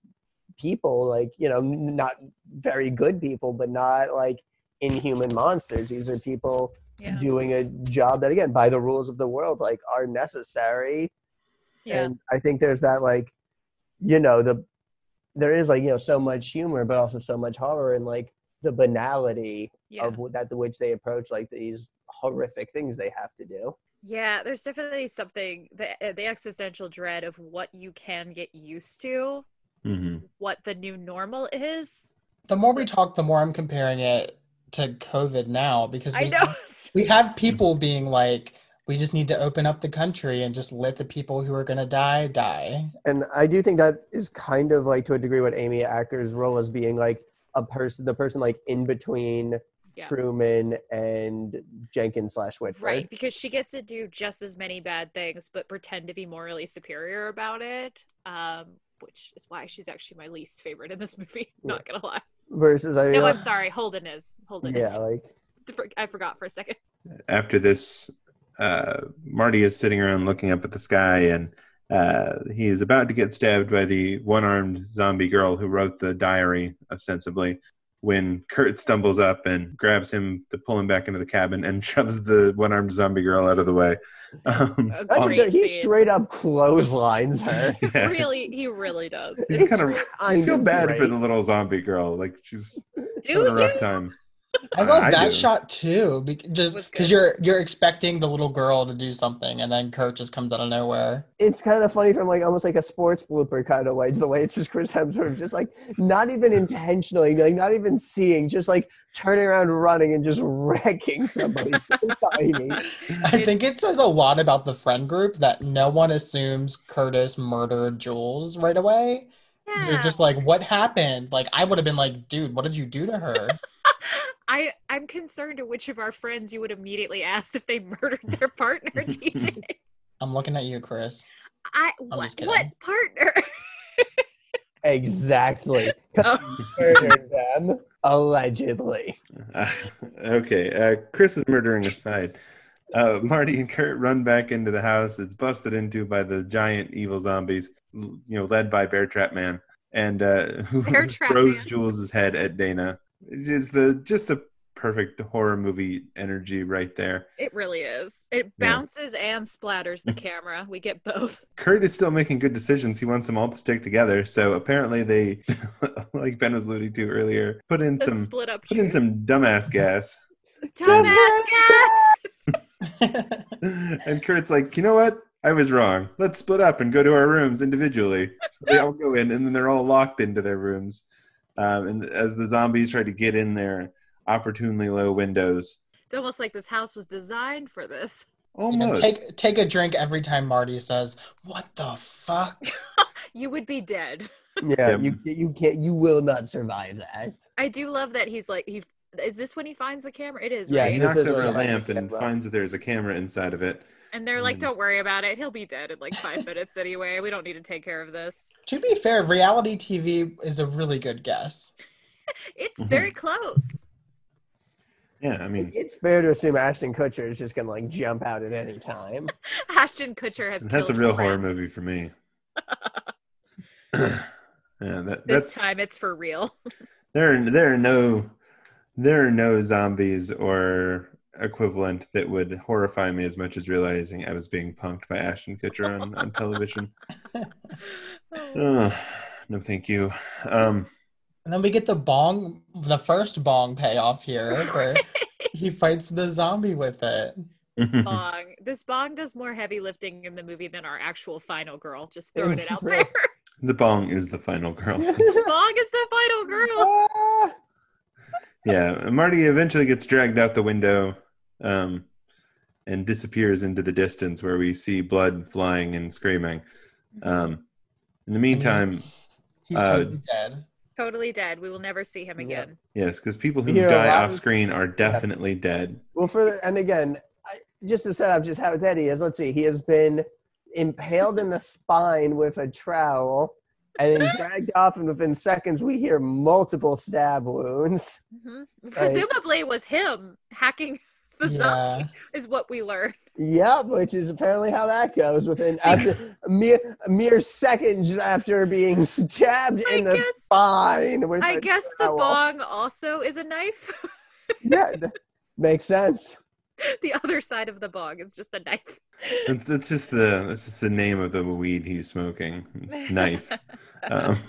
[SPEAKER 5] people like you know not very good people but not like inhuman monsters these are people
[SPEAKER 3] Yeah.
[SPEAKER 5] doing a job that again by the rules of the world like are necessary
[SPEAKER 3] Yeah.
[SPEAKER 5] and i think there's that like you know the there is like you know so much humor but also so much horror and like the banality
[SPEAKER 3] Yeah.
[SPEAKER 5] of that the which they approach like these horrific things they have to do
[SPEAKER 3] Yeah, there's definitely something the uh, the existential dread of what you can get used to,
[SPEAKER 2] hmm
[SPEAKER 3] what the new normal is.
[SPEAKER 4] The more we talk, the more I'm comparing it to COVID now because we
[SPEAKER 3] I know.
[SPEAKER 4] we have people being like, we just need to open up the country and just let the people who are gonna die die.
[SPEAKER 5] and i do think that is kind of like to a degree what amy acker's role as being like a person the person like in between
[SPEAKER 3] Yeah.
[SPEAKER 5] truman and jenkins slash whitford
[SPEAKER 3] Right, because she gets to do just as many bad things, but pretend to be morally superior about it. Um, which is why she's actually my least favorite in this movie. Not gonna lie.
[SPEAKER 5] versus i
[SPEAKER 3] No, I'm sorry. Holden is. Holden
[SPEAKER 5] yeah
[SPEAKER 3] is.
[SPEAKER 5] like
[SPEAKER 3] I forgot for a second.
[SPEAKER 2] After this, uh, Marty is sitting around looking up at the sky, and uh, he is about to get stabbed by the one-armed zombie girl who wrote the diary, ostensibly. When Kurt stumbles up and grabs him to pull him back into the cabin and shoves the one-armed zombie girl out of the way. Um,
[SPEAKER 3] A
[SPEAKER 5] That's
[SPEAKER 3] great
[SPEAKER 5] just- he
[SPEAKER 3] scene.
[SPEAKER 5] straight up clotheslines her
[SPEAKER 2] yeah.
[SPEAKER 3] Really, he really does.
[SPEAKER 2] He's kind of. I feel
[SPEAKER 5] of
[SPEAKER 2] bad for the little zombie girl. Like she's
[SPEAKER 3] Do
[SPEAKER 2] having a rough
[SPEAKER 3] you?
[SPEAKER 2] time.
[SPEAKER 4] I love
[SPEAKER 2] I
[SPEAKER 4] that
[SPEAKER 2] do.
[SPEAKER 4] shot too, just because you're you're expecting the little girl to do something, and then Kurt just comes out of nowhere.
[SPEAKER 5] it's kind of funny from like almost like a sports blooper kind of way to the way it's just Chris Hemsworth just like not even intentionally like not even seeing just like turning around running and just wrecking somebody so tiny
[SPEAKER 4] I think it says a lot about the friend group that no one assumes Curtis murdered Jules right away. They're just like, what happened? Like, I would have been like, dude, what did you do to her?
[SPEAKER 3] I I'm concerned to which of our friends you would immediately ask if they murdered their partner, TJ.
[SPEAKER 4] I'm looking at you, Chris.
[SPEAKER 3] I
[SPEAKER 4] I'm
[SPEAKER 3] what,
[SPEAKER 4] just
[SPEAKER 3] what partner?
[SPEAKER 5] exactly
[SPEAKER 3] Oh.
[SPEAKER 5] murdered them allegedly
[SPEAKER 2] Uh, okay, uh, Chris is murdering aside. Uh, Marty and Kurt run back into the house. It's busted into by the giant evil zombies, you know, led by Bear Trap Man, and uh, who
[SPEAKER 3] Bear
[SPEAKER 2] throws
[SPEAKER 3] Man.
[SPEAKER 2] Jules' head at Dana. It's just the just the perfect horror movie energy right there.
[SPEAKER 3] It really is. It bounces and splatters the camera. We get both.
[SPEAKER 2] Kurt is still making good decisions. He wants them all to stick together. So apparently they, like Ben was alluding to earlier, put in
[SPEAKER 3] The
[SPEAKER 2] some
[SPEAKER 3] split up
[SPEAKER 2] put in some dumbass gas.
[SPEAKER 3] dumbass gas.
[SPEAKER 2] and Kurt's like, you know what? I was wrong. Let's split up and go to our rooms individually. So they all go in, and then they're all locked into their rooms. Um, and as the zombies try to get in their opportunely low windows,
[SPEAKER 3] It's almost like this house was designed for this.
[SPEAKER 4] And
[SPEAKER 2] almost.
[SPEAKER 4] take take a drink every time Marty says, "What the fuck?"
[SPEAKER 3] You would be dead.
[SPEAKER 5] Yeah,
[SPEAKER 2] Yeah.
[SPEAKER 5] you you can't you will not survive that.
[SPEAKER 3] I do love that he's like he. Is this when he finds the camera? It is,
[SPEAKER 5] Yeah,
[SPEAKER 2] he
[SPEAKER 3] right?
[SPEAKER 5] this
[SPEAKER 2] knocks over a lamp and
[SPEAKER 5] camera.
[SPEAKER 2] finds that there's a camera inside of it.
[SPEAKER 3] And they're like,
[SPEAKER 2] Mm.
[SPEAKER 3] "Don't worry about it. He'll be dead in like five minutes anyway. We don't need to take care of this."
[SPEAKER 4] to be fair, reality TV is a really good guess.
[SPEAKER 3] It's
[SPEAKER 2] Mhm.
[SPEAKER 3] very close.
[SPEAKER 2] Yeah, I mean,
[SPEAKER 5] It's fair to assume Ashton Kutcher is just gonna like jump out at any time.
[SPEAKER 3] Ashton Kutcher has.
[SPEAKER 2] that's a real horror
[SPEAKER 3] friends.
[SPEAKER 2] movie for me. yeah, that,
[SPEAKER 3] This
[SPEAKER 2] that's
[SPEAKER 3] time it's for real.
[SPEAKER 2] there. Are, there are no there are no zombies or equivalent that would horrify me as much as realizing I was being punked by Ashton Kutcher on, on television. Ugh, no, thank you. Um,
[SPEAKER 4] And then we get the bong, the first bong payoff here, where he fights the zombie with it.
[SPEAKER 3] this bong. This bong does more heavy lifting in the movie than our actual final girl. Just throwing it out there.
[SPEAKER 2] the bong is the final girl.
[SPEAKER 3] The bong is the final girl.
[SPEAKER 5] Ah!
[SPEAKER 2] yeah, Marty eventually gets dragged out the window um, and disappears into the distance where we see blood flying and screaming. Um, in the meantime,
[SPEAKER 4] He's
[SPEAKER 2] Uh,
[SPEAKER 4] totally dead.
[SPEAKER 3] Totally dead. We will never see him
[SPEAKER 5] Yeah.
[SPEAKER 3] again.
[SPEAKER 2] yes, because people who
[SPEAKER 5] We hear a
[SPEAKER 2] die off screen are definitely dead.
[SPEAKER 5] Well, for the, and again, I, just to set up just how dead he is. Let's see. He has been impaled in the spine with a trowel, and then dragged off, and within seconds we hear multiple stab wounds.
[SPEAKER 3] Mhm. Presumably, it was him hacking the zombie.
[SPEAKER 4] Yeah.
[SPEAKER 3] Is what we learned.
[SPEAKER 5] Yep, which is apparently how that goes. Within after a mere, a mere seconds after being stabbed
[SPEAKER 3] I
[SPEAKER 5] in the
[SPEAKER 3] guess-
[SPEAKER 5] spine with
[SPEAKER 3] I
[SPEAKER 5] a
[SPEAKER 3] guess the bong also is a knife.
[SPEAKER 5] Yeah, th- makes sense.
[SPEAKER 3] the other side of the bong is just a knife.
[SPEAKER 2] That's, that's just the that's just the name of the weed he's smoking. It's knife. Um,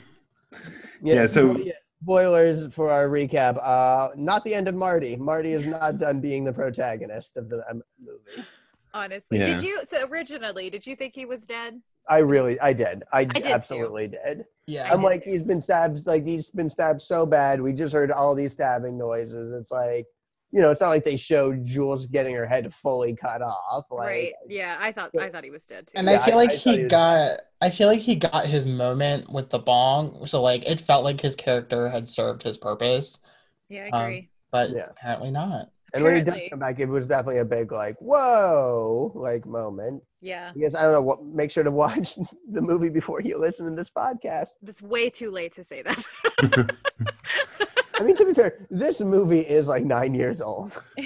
[SPEAKER 2] Yeah, so-
[SPEAKER 5] spo- spoilers for our recap. Uh, not the end of Marty. Marty is not done being the protagonist of the um, movie.
[SPEAKER 3] Honestly,
[SPEAKER 2] Yeah.
[SPEAKER 3] did you? So originally, did you think he was dead?
[SPEAKER 5] I really, I did. I,
[SPEAKER 3] did too.
[SPEAKER 5] absolutely did.
[SPEAKER 4] Yeah.
[SPEAKER 5] I'm
[SPEAKER 3] did
[SPEAKER 5] like,
[SPEAKER 3] too.
[SPEAKER 5] he's been stabbed. Like he's been stabbed so bad. We just heard all these stabbing noises. It's like, you know, it's not like they showed Jules getting her head fully cut off. Like,
[SPEAKER 3] right. Yeah, I thought I thought he was dead too.
[SPEAKER 4] And
[SPEAKER 5] Yeah,
[SPEAKER 4] I feel like
[SPEAKER 5] I thought he
[SPEAKER 4] he
[SPEAKER 5] was-
[SPEAKER 4] got I feel like he got his moment with the bong. So like it felt like his character had served his purpose,
[SPEAKER 3] yeah, I
[SPEAKER 4] um,
[SPEAKER 3] agree.
[SPEAKER 4] but
[SPEAKER 5] Yeah.
[SPEAKER 4] apparently not.
[SPEAKER 5] And when he does come back, it was definitely a big like, whoa, like moment.
[SPEAKER 3] yeah,
[SPEAKER 5] Because I don't know. What make sure to watch the movie before you listen to this podcast.
[SPEAKER 3] it's way too late to say that.
[SPEAKER 5] I mean, to be fair, this movie is like nine years old.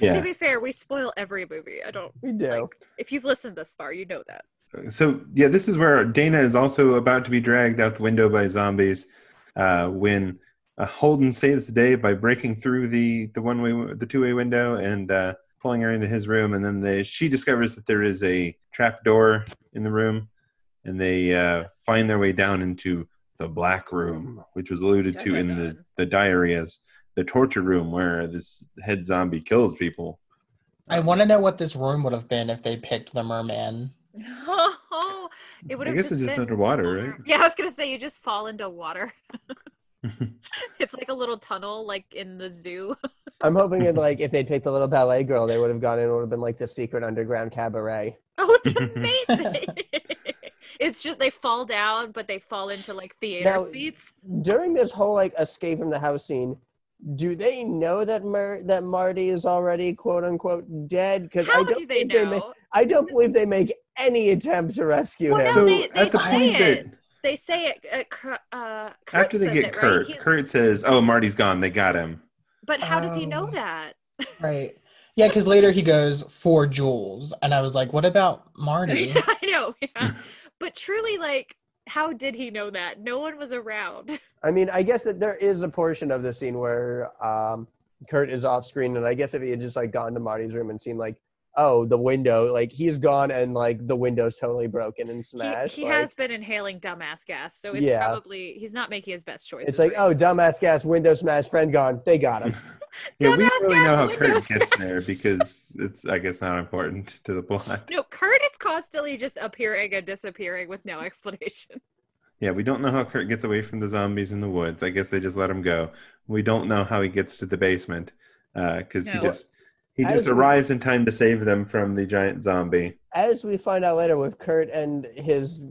[SPEAKER 3] To be fair, we spoil every movie. I don't.
[SPEAKER 5] We do.
[SPEAKER 3] Like, if you've listened this far, you know that.
[SPEAKER 2] So yeah, this is where Dana is also about to be dragged out the window by zombies uh, when uh, Holden saves the day by breaking through the the one way the two way window and uh, pulling her into his room, and then they, she discovers that there is a trap door in the room, and they uh,
[SPEAKER 3] Yes.
[SPEAKER 2] find their way down into the black room, which was alluded to in the the diary as the torture room where this head zombie kills people.
[SPEAKER 4] I want to know what this room would have been if they picked the merman.
[SPEAKER 3] Oh, it would have.
[SPEAKER 2] I
[SPEAKER 3] have
[SPEAKER 2] guess
[SPEAKER 3] just
[SPEAKER 2] it's just underwater,
[SPEAKER 3] water.
[SPEAKER 2] right?
[SPEAKER 3] Yeah, I was gonna say you just fall into water. it's like a little tunnel, like in the zoo.
[SPEAKER 5] I'm hoping that like if they picked the little ballet girl, they would have gone in. It would have been like the secret underground cabaret.
[SPEAKER 3] Oh, it's amazing! It's just they fall down, but they fall into like theater
[SPEAKER 5] Now-
[SPEAKER 3] seats.
[SPEAKER 5] During this whole like escape from the house scene, do they know that Mar- that Marty is already quote unquote dead? Because
[SPEAKER 3] How
[SPEAKER 5] I don't
[SPEAKER 3] do they
[SPEAKER 5] think
[SPEAKER 3] know?
[SPEAKER 5] ma- I don't believe they make any attempt to rescue
[SPEAKER 3] Well,
[SPEAKER 5] him.
[SPEAKER 3] no,
[SPEAKER 2] so
[SPEAKER 3] they- they
[SPEAKER 2] at the
[SPEAKER 3] say
[SPEAKER 2] point
[SPEAKER 3] it.
[SPEAKER 2] that
[SPEAKER 3] they say it. Uh, Kurt, uh,
[SPEAKER 2] after they get
[SPEAKER 3] it, right?
[SPEAKER 2] Kurt,
[SPEAKER 3] He's-
[SPEAKER 2] Kurt says, "Oh, Marty's gone. They got him."
[SPEAKER 3] But how does he know
[SPEAKER 4] Oh.
[SPEAKER 3] that?
[SPEAKER 4] Right. Yeah, because later he goes for Jules, and I was like, "What about Marty?"
[SPEAKER 3] I know. Yeah. But truly, like, how did he know that? No one was around.
[SPEAKER 5] I mean, I guess that there is a portion of the scene where um, Kurt is off screen, and I guess if he had just like gone to Marty's room and seen like, oh, the window, like he's gone and like the window's totally broken and smashed.
[SPEAKER 3] he
[SPEAKER 5] like,
[SPEAKER 3] has been inhaling dumbass gas, so it's
[SPEAKER 5] Yeah.
[SPEAKER 3] probably he's not making his best choice.
[SPEAKER 5] It's like,
[SPEAKER 3] right
[SPEAKER 5] oh, dumbass gas, window smash, friend gone. They got him.
[SPEAKER 2] Yeah, we don't really know how
[SPEAKER 3] window
[SPEAKER 2] Kurt gets there because it's, I guess, not important to the plot.
[SPEAKER 3] No, Kurt is constantly just appearing and disappearing with no explanation.
[SPEAKER 2] Yeah, we don't know how Kurt gets away from the zombies in the woods. I guess they just let him go. We don't know how he gets to the basement uh, because he
[SPEAKER 3] No.
[SPEAKER 2] just he
[SPEAKER 5] As
[SPEAKER 2] just
[SPEAKER 5] we-
[SPEAKER 2] arrives in time to save them from the giant zombie.
[SPEAKER 5] As we find out later with Kurt and his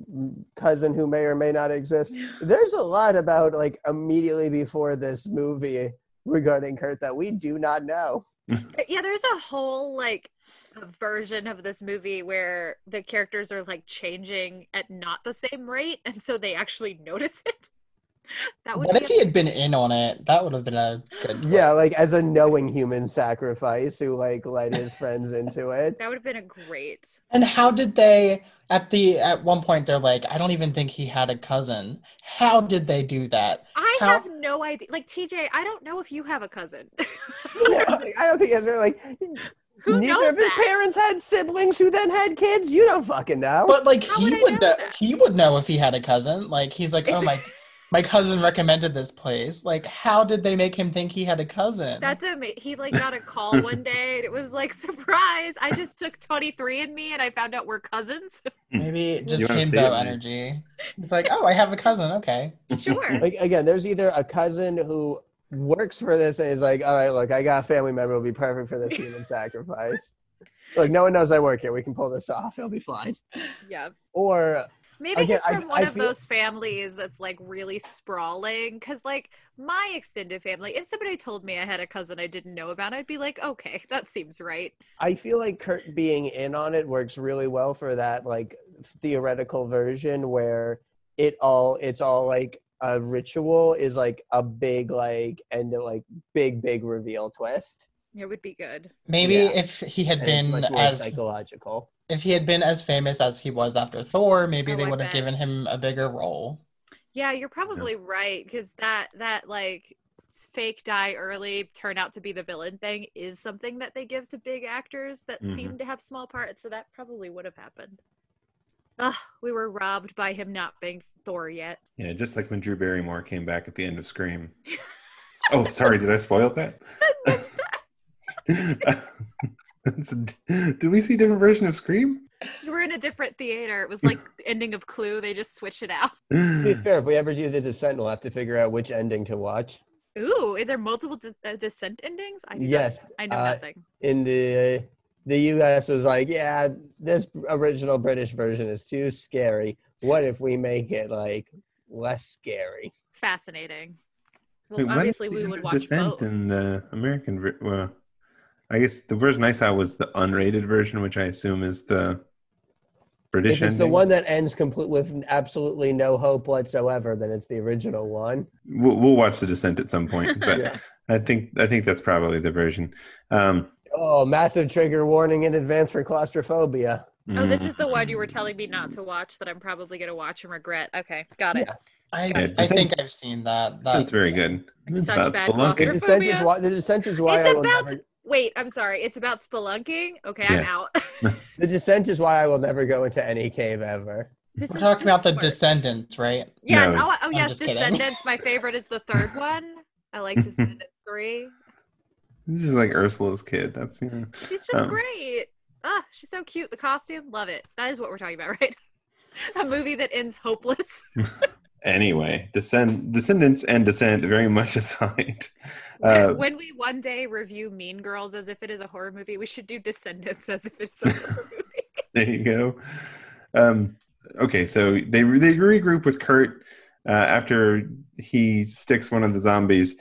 [SPEAKER 5] cousin who may or may not exist, there's a lot about like immediately before this movie regarding Kurt that we do not know.
[SPEAKER 3] yeah, there's a whole like version of this movie where the characters are like changing at not the same rate, and so they actually notice it. That would
[SPEAKER 4] What
[SPEAKER 3] be
[SPEAKER 4] if he had been in on it? That would have been a good.
[SPEAKER 5] Yeah, like as a knowing human sacrifice who like led his friends into it.
[SPEAKER 3] that would have been a great.
[SPEAKER 4] And how did they at the at one point they're like, I don't even think he had a cousin. How did they do that?
[SPEAKER 3] I
[SPEAKER 4] How-
[SPEAKER 3] have no idea. Like TJ, I don't know if you have a cousin.
[SPEAKER 5] Yeah, I don't think it's really like
[SPEAKER 3] Who
[SPEAKER 5] neither
[SPEAKER 3] knows
[SPEAKER 5] of his
[SPEAKER 3] that?
[SPEAKER 5] parents had siblings who then had kids. You don't fucking know.
[SPEAKER 4] But like
[SPEAKER 3] How
[SPEAKER 4] he
[SPEAKER 3] would
[SPEAKER 4] would
[SPEAKER 3] know
[SPEAKER 4] know, he would know if he had a cousin. Like he's like,
[SPEAKER 3] Is
[SPEAKER 4] oh
[SPEAKER 3] it-
[SPEAKER 4] my my cousin recommended this place. Like how did they make him think he had a cousin?
[SPEAKER 3] That's ama- he like got a call one day and it was like surprise. I just took 23 and me and I found out we're cousins.
[SPEAKER 4] Maybe just
[SPEAKER 2] You wanna
[SPEAKER 4] himbo energy. It's like, oh, I have a cousin. Okay.
[SPEAKER 3] sure.
[SPEAKER 5] like again, there's either a cousin who works for this and is like, all right, look, I got a family member who'll be perfect for this human sacrifice. Look, no one knows I work here. We can pull this off. It'll be fine.
[SPEAKER 3] Yeah.
[SPEAKER 5] Or
[SPEAKER 3] Maybe
[SPEAKER 5] Again,
[SPEAKER 3] he's
[SPEAKER 5] I-
[SPEAKER 3] from one
[SPEAKER 5] I
[SPEAKER 3] of
[SPEAKER 5] feel-
[SPEAKER 3] those families that's like really sprawling. Cause like my extended family, if somebody told me I had a cousin I didn't know about, I'd be like, okay, that seems right.
[SPEAKER 5] I feel like Curt being in on it works really well for that like theoretical version where it all it's all like a ritual is like a big like and like big big reveal twist.
[SPEAKER 3] It would be good.
[SPEAKER 4] Maybe
[SPEAKER 5] Yeah.
[SPEAKER 4] if he had
[SPEAKER 5] And it's
[SPEAKER 4] been
[SPEAKER 5] more
[SPEAKER 4] as
[SPEAKER 5] psychological.
[SPEAKER 4] If he had been as famous as he was after Thor, maybe
[SPEAKER 3] I
[SPEAKER 4] they would have given him a bigger role.
[SPEAKER 3] Yeah, you're probably right. Cause that that like fake die early turn out to be the villain thing is something that they give to big actors that
[SPEAKER 2] Mhm.
[SPEAKER 3] seem to have small parts. So that probably would have happened. Ah, we were robbed by him not being Thor yet.
[SPEAKER 2] Yeah, just like when Drew Barrymore came back at the end of Scream. oh, sorry, did I spoil that? That's a- did we see a different version of Scream?
[SPEAKER 3] We were in a different theater. It was like the ending of Clue. They just switched it out.
[SPEAKER 5] To be fair, if we ever do the descent, we'll have to figure out which ending to watch.
[SPEAKER 3] Ooh, are there multiple de- uh, descent endings? I do not-
[SPEAKER 5] Yes,
[SPEAKER 3] I know
[SPEAKER 5] uh,
[SPEAKER 3] nothing.
[SPEAKER 5] in the the US was like, yeah, this original British version is too scary. What if we make it like less scary?
[SPEAKER 3] Fascinating. Well,
[SPEAKER 2] Wait,
[SPEAKER 3] obviously, we
[SPEAKER 2] the
[SPEAKER 3] would watch
[SPEAKER 2] Descent
[SPEAKER 3] both.
[SPEAKER 2] in the American. ver- Well, I guess the version I saw was the unrated version, which I assume is the British
[SPEAKER 5] if it's the one that ends complete with absolutely no hope whatsoever, then it's the original one.
[SPEAKER 2] We'll, we'll watch the Descent at some point, but
[SPEAKER 5] Yeah.
[SPEAKER 2] I think I think that's probably the version. Um,
[SPEAKER 5] Oh, massive trigger warning in advance for claustrophobia.
[SPEAKER 3] Oh, this
[SPEAKER 2] mm,
[SPEAKER 3] is the one you were telling me not to watch that I'm probably going to watch and regret. Okay, got it.
[SPEAKER 5] Yeah.
[SPEAKER 4] I
[SPEAKER 2] Yeah,
[SPEAKER 4] I think I've seen that.
[SPEAKER 2] That's very good. It's
[SPEAKER 3] Such
[SPEAKER 2] about
[SPEAKER 3] bad
[SPEAKER 5] The descent is why the descent is why
[SPEAKER 3] It's
[SPEAKER 5] I
[SPEAKER 3] about.
[SPEAKER 5] never,
[SPEAKER 3] Wait, I'm sorry. It's about spelunking. Okay, I'm out.
[SPEAKER 5] the descent is why I will never go into any cave ever.
[SPEAKER 3] This
[SPEAKER 4] We're talking
[SPEAKER 3] this
[SPEAKER 4] about the. Descendants, right?
[SPEAKER 3] Yes.
[SPEAKER 2] No.
[SPEAKER 3] Oh, oh yes. Descendants. My favorite is the third one. I like Descendants three.
[SPEAKER 2] This is like Ursula's kid. That's you know.
[SPEAKER 3] She's just
[SPEAKER 2] Um,
[SPEAKER 3] great. Ah, she's so cute. The costume, love it. That is what we're talking about, right? A movie that ends hopeless.
[SPEAKER 2] Anyway, Descend, Descendants and Descent very much aside. Uh,
[SPEAKER 3] when we one day review Mean Girls as if it is a horror movie, we should do Descendants as if it's a horror movie.
[SPEAKER 2] there you go. Um, okay, so they they regroup with Curt uh, after he sticks one of the zombies.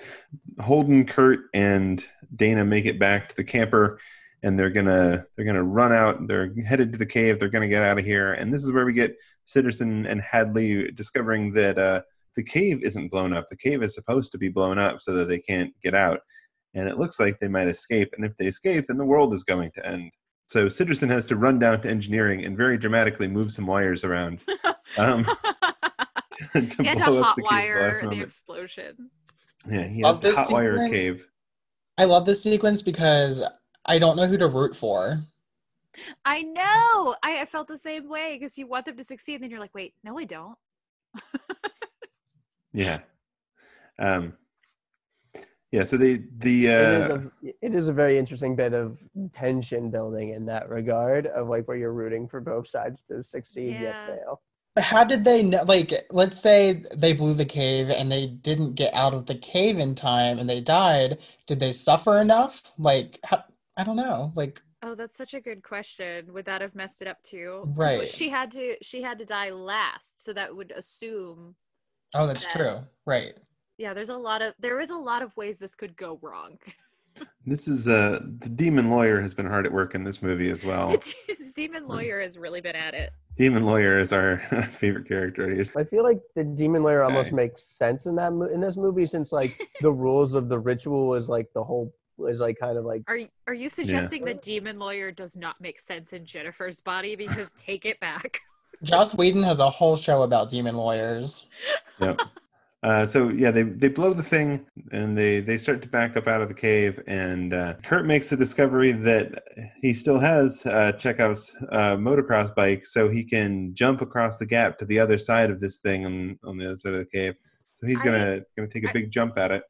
[SPEAKER 2] Holden, Curt, and Dana make it back to the camper, and they're gonna they're gonna run out. They're headed to the cave. They're gonna get out of here, and this is where we get Sitterson and Hadley discovering that uh, the cave isn't blown up. The cave is supposed to be blown up so that they can't get out. And it looks like they might escape. And if they escape, then the world is going to end. So Sitterson has to run down to engineering and very dramatically move some wires around um, to
[SPEAKER 3] and a
[SPEAKER 2] blow up
[SPEAKER 3] hot
[SPEAKER 2] the cave at the
[SPEAKER 3] wire the
[SPEAKER 2] moment.
[SPEAKER 3] explosion.
[SPEAKER 2] Yeah, he
[SPEAKER 4] Of
[SPEAKER 2] has to
[SPEAKER 4] this
[SPEAKER 2] hot wire cave.
[SPEAKER 4] I love this sequence because I don't know who to root for.
[SPEAKER 3] I know. I, I felt the same way because you want them to succeed, and then you're like, wait, no, I don't.
[SPEAKER 2] Yeah. Um, yeah. So the the
[SPEAKER 5] it, is
[SPEAKER 2] uh,
[SPEAKER 5] a, it is a very interesting bit of tension building in that regard of like where you're rooting for both sides to succeed yet fail.
[SPEAKER 4] But How did they know? Like, let's say they blew the cave and they didn't get out of the cave in time and they died. Did they suffer enough? Like, how, I don't know. Like,
[SPEAKER 3] Oh, that's such a good question. Would that have messed it up too?
[SPEAKER 4] Right.
[SPEAKER 3] She had to. She had to die last, so that would assume.
[SPEAKER 4] oh, that's
[SPEAKER 3] Yeah.
[SPEAKER 4] true. Right.
[SPEAKER 3] Yeah, there's a lot of. There is a lot of ways this could go wrong.
[SPEAKER 2] this is uh the demon lawyer has been hard at work in this movie as well.
[SPEAKER 3] It's, it's Demon Lawyer has really been at it.
[SPEAKER 2] Demon lawyer is our favorite character.
[SPEAKER 5] I feel like the demon Lawyer almost
[SPEAKER 2] Okay.
[SPEAKER 5] makes sense in that mo- in this movie since like the rules of the ritual is like the whole is like kind of like
[SPEAKER 3] Are y- are you suggesting the Demon Lawyer does not make sense in Jennifer's body? Because take it back.
[SPEAKER 4] Joss Whedon has a whole show about demon lawyers.
[SPEAKER 2] Yep. Uh, so yeah, they they blow the thing and they they start to back up out of the cave, and uh, Curt makes the discovery that he still has uh, Chekhov's uh, motocross bike, so he can jump across the gap to the other side of this thing on on the other side of the cave. So he's gonna gonna take a
[SPEAKER 3] I-
[SPEAKER 2] big jump at it.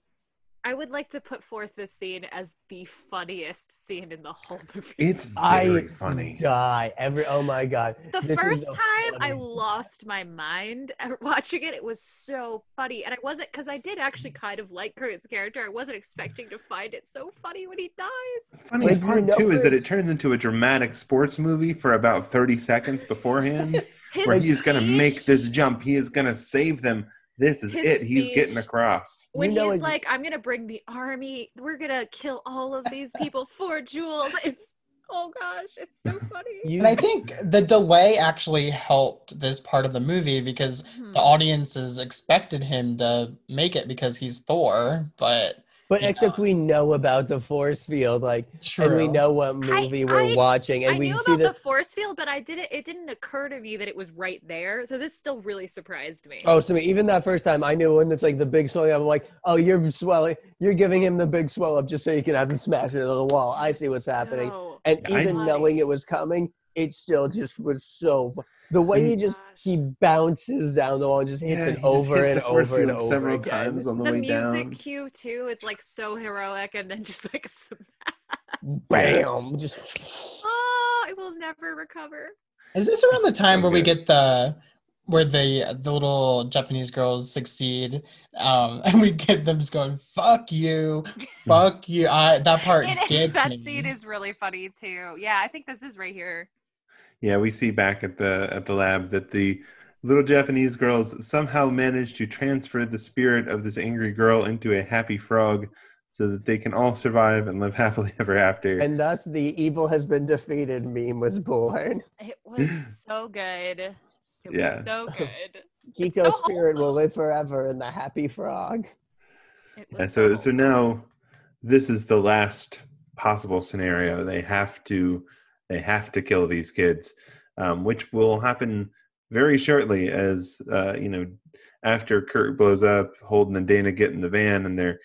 [SPEAKER 3] I would like to put forth this scene as the funniest scene in the whole movie.
[SPEAKER 2] It's
[SPEAKER 5] I
[SPEAKER 2] very funny.
[SPEAKER 5] die every oh my god
[SPEAKER 3] the
[SPEAKER 5] This
[SPEAKER 3] first
[SPEAKER 5] the
[SPEAKER 3] time I lost my mind watching it, it was so funny. And I wasn't, because I did actually kind of like Curt's character. I wasn't expecting to find it so funny when he dies.
[SPEAKER 2] The funniest
[SPEAKER 5] Like, you
[SPEAKER 2] part
[SPEAKER 5] know
[SPEAKER 2] too is that it turns into a dramatic sports movie for about thirty seconds beforehand,
[SPEAKER 3] His
[SPEAKER 2] where he's gonna make this jump. He is gonna save them. This is
[SPEAKER 3] His
[SPEAKER 2] it. He's getting across.
[SPEAKER 3] When
[SPEAKER 5] You know
[SPEAKER 3] he's
[SPEAKER 5] it-
[SPEAKER 3] like, I'm gonna bring the army, we're gonna kill all of these people for Jules. It's oh gosh, it's so funny.
[SPEAKER 4] And I think the delay actually helped this part of the movie because
[SPEAKER 3] Hmm.
[SPEAKER 4] the audiences expected him to make it because he's Thor, but
[SPEAKER 5] but
[SPEAKER 4] Yeah.
[SPEAKER 5] except we know about the force field like
[SPEAKER 4] true.
[SPEAKER 5] and we know what movie we're
[SPEAKER 3] I-
[SPEAKER 5] watching and
[SPEAKER 3] I
[SPEAKER 5] we
[SPEAKER 3] knew
[SPEAKER 5] see
[SPEAKER 3] about
[SPEAKER 5] that
[SPEAKER 3] the force field, but I didn't. It didn't occur to me that it was right there. So this still really surprised me.
[SPEAKER 5] Oh, so me, even that first time, I knew when it's like the big swelling up. I'm like, oh, you're swelling. You're giving him the big swell up just so you can have him smash it into the wall. I see what's happening. And even
[SPEAKER 3] funny.
[SPEAKER 5] knowing it was coming, it still just was so. fu- The way
[SPEAKER 2] And-
[SPEAKER 5] he just he bounces down the wall and just hits
[SPEAKER 2] Yeah,
[SPEAKER 5] it over
[SPEAKER 2] hits
[SPEAKER 5] and
[SPEAKER 2] the force
[SPEAKER 5] over and over
[SPEAKER 2] several
[SPEAKER 5] again.
[SPEAKER 2] times on the,
[SPEAKER 3] the
[SPEAKER 2] way
[SPEAKER 3] music cue too. It's like so heroic, and then just like,
[SPEAKER 5] Bam! Just
[SPEAKER 3] oh, I will never recover.
[SPEAKER 4] Is this around the time
[SPEAKER 2] So
[SPEAKER 4] where we get the where the the little Japanese girls succeed, um, and we get them just going "fuck you, fuck you"? I that part
[SPEAKER 3] And
[SPEAKER 4] gets
[SPEAKER 3] that
[SPEAKER 4] me.
[SPEAKER 3] scene is really funny too. Yeah, I think this is right here.
[SPEAKER 2] Yeah, we see back at the at the lab that the little Japanese girls somehow managed to transfer the spirit of this angry girl into a happy frog, so that they can all survive and live happily ever after.
[SPEAKER 5] and thus the evil has been defeated. Meme was born.
[SPEAKER 3] It was so good. It was
[SPEAKER 2] Yeah.
[SPEAKER 3] so good. It's
[SPEAKER 5] Kiko's
[SPEAKER 3] so
[SPEAKER 5] spirit will live forever in the happy frog.
[SPEAKER 3] It
[SPEAKER 2] Yeah,
[SPEAKER 3] was
[SPEAKER 2] so so now this is the last possible scenario. They have to they have to kill these kids, um, which will happen very shortly. As uh, you know, after Curt blows up, Holden and Dana get in the van and they're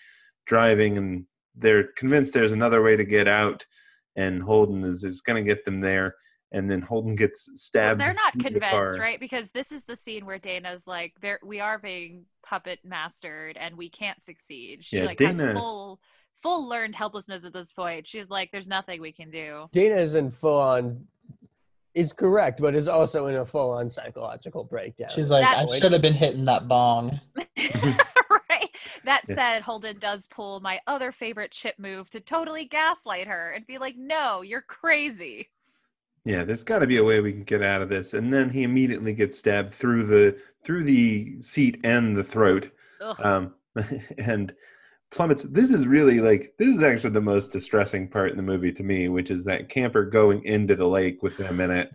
[SPEAKER 2] driving, and they're convinced there's another way to get out, and Holden is is going to get them there. And then Holden gets
[SPEAKER 3] Well,
[SPEAKER 2] stabbed.
[SPEAKER 3] they're not
[SPEAKER 2] through the
[SPEAKER 3] convinced, right? Because this is the scene where Dana's like, "There, we are being puppet mastered, and we can't succeed." She
[SPEAKER 2] Yeah,
[SPEAKER 3] like has
[SPEAKER 2] Dana-
[SPEAKER 3] full, full learned helplessness at this point. She's like, "There's nothing we can do."
[SPEAKER 5] Dana is in full on is correct, but is also in a full on psychological breakdown.
[SPEAKER 4] She's like,
[SPEAKER 3] That
[SPEAKER 4] I
[SPEAKER 5] point.
[SPEAKER 4] should have been hitting that bong.
[SPEAKER 3] right. That
[SPEAKER 2] Yeah.
[SPEAKER 3] said, Holden does pull my other favorite chip move to totally gaslight her and be like, "No, you're crazy."
[SPEAKER 2] Yeah, there's got to be a way we can get out of this. And then he immediately gets stabbed through the through the seat and the throat. Um, and plummets. This is really like this is actually the most distressing part in the movie to me, which is that camper going into the lake with them in it.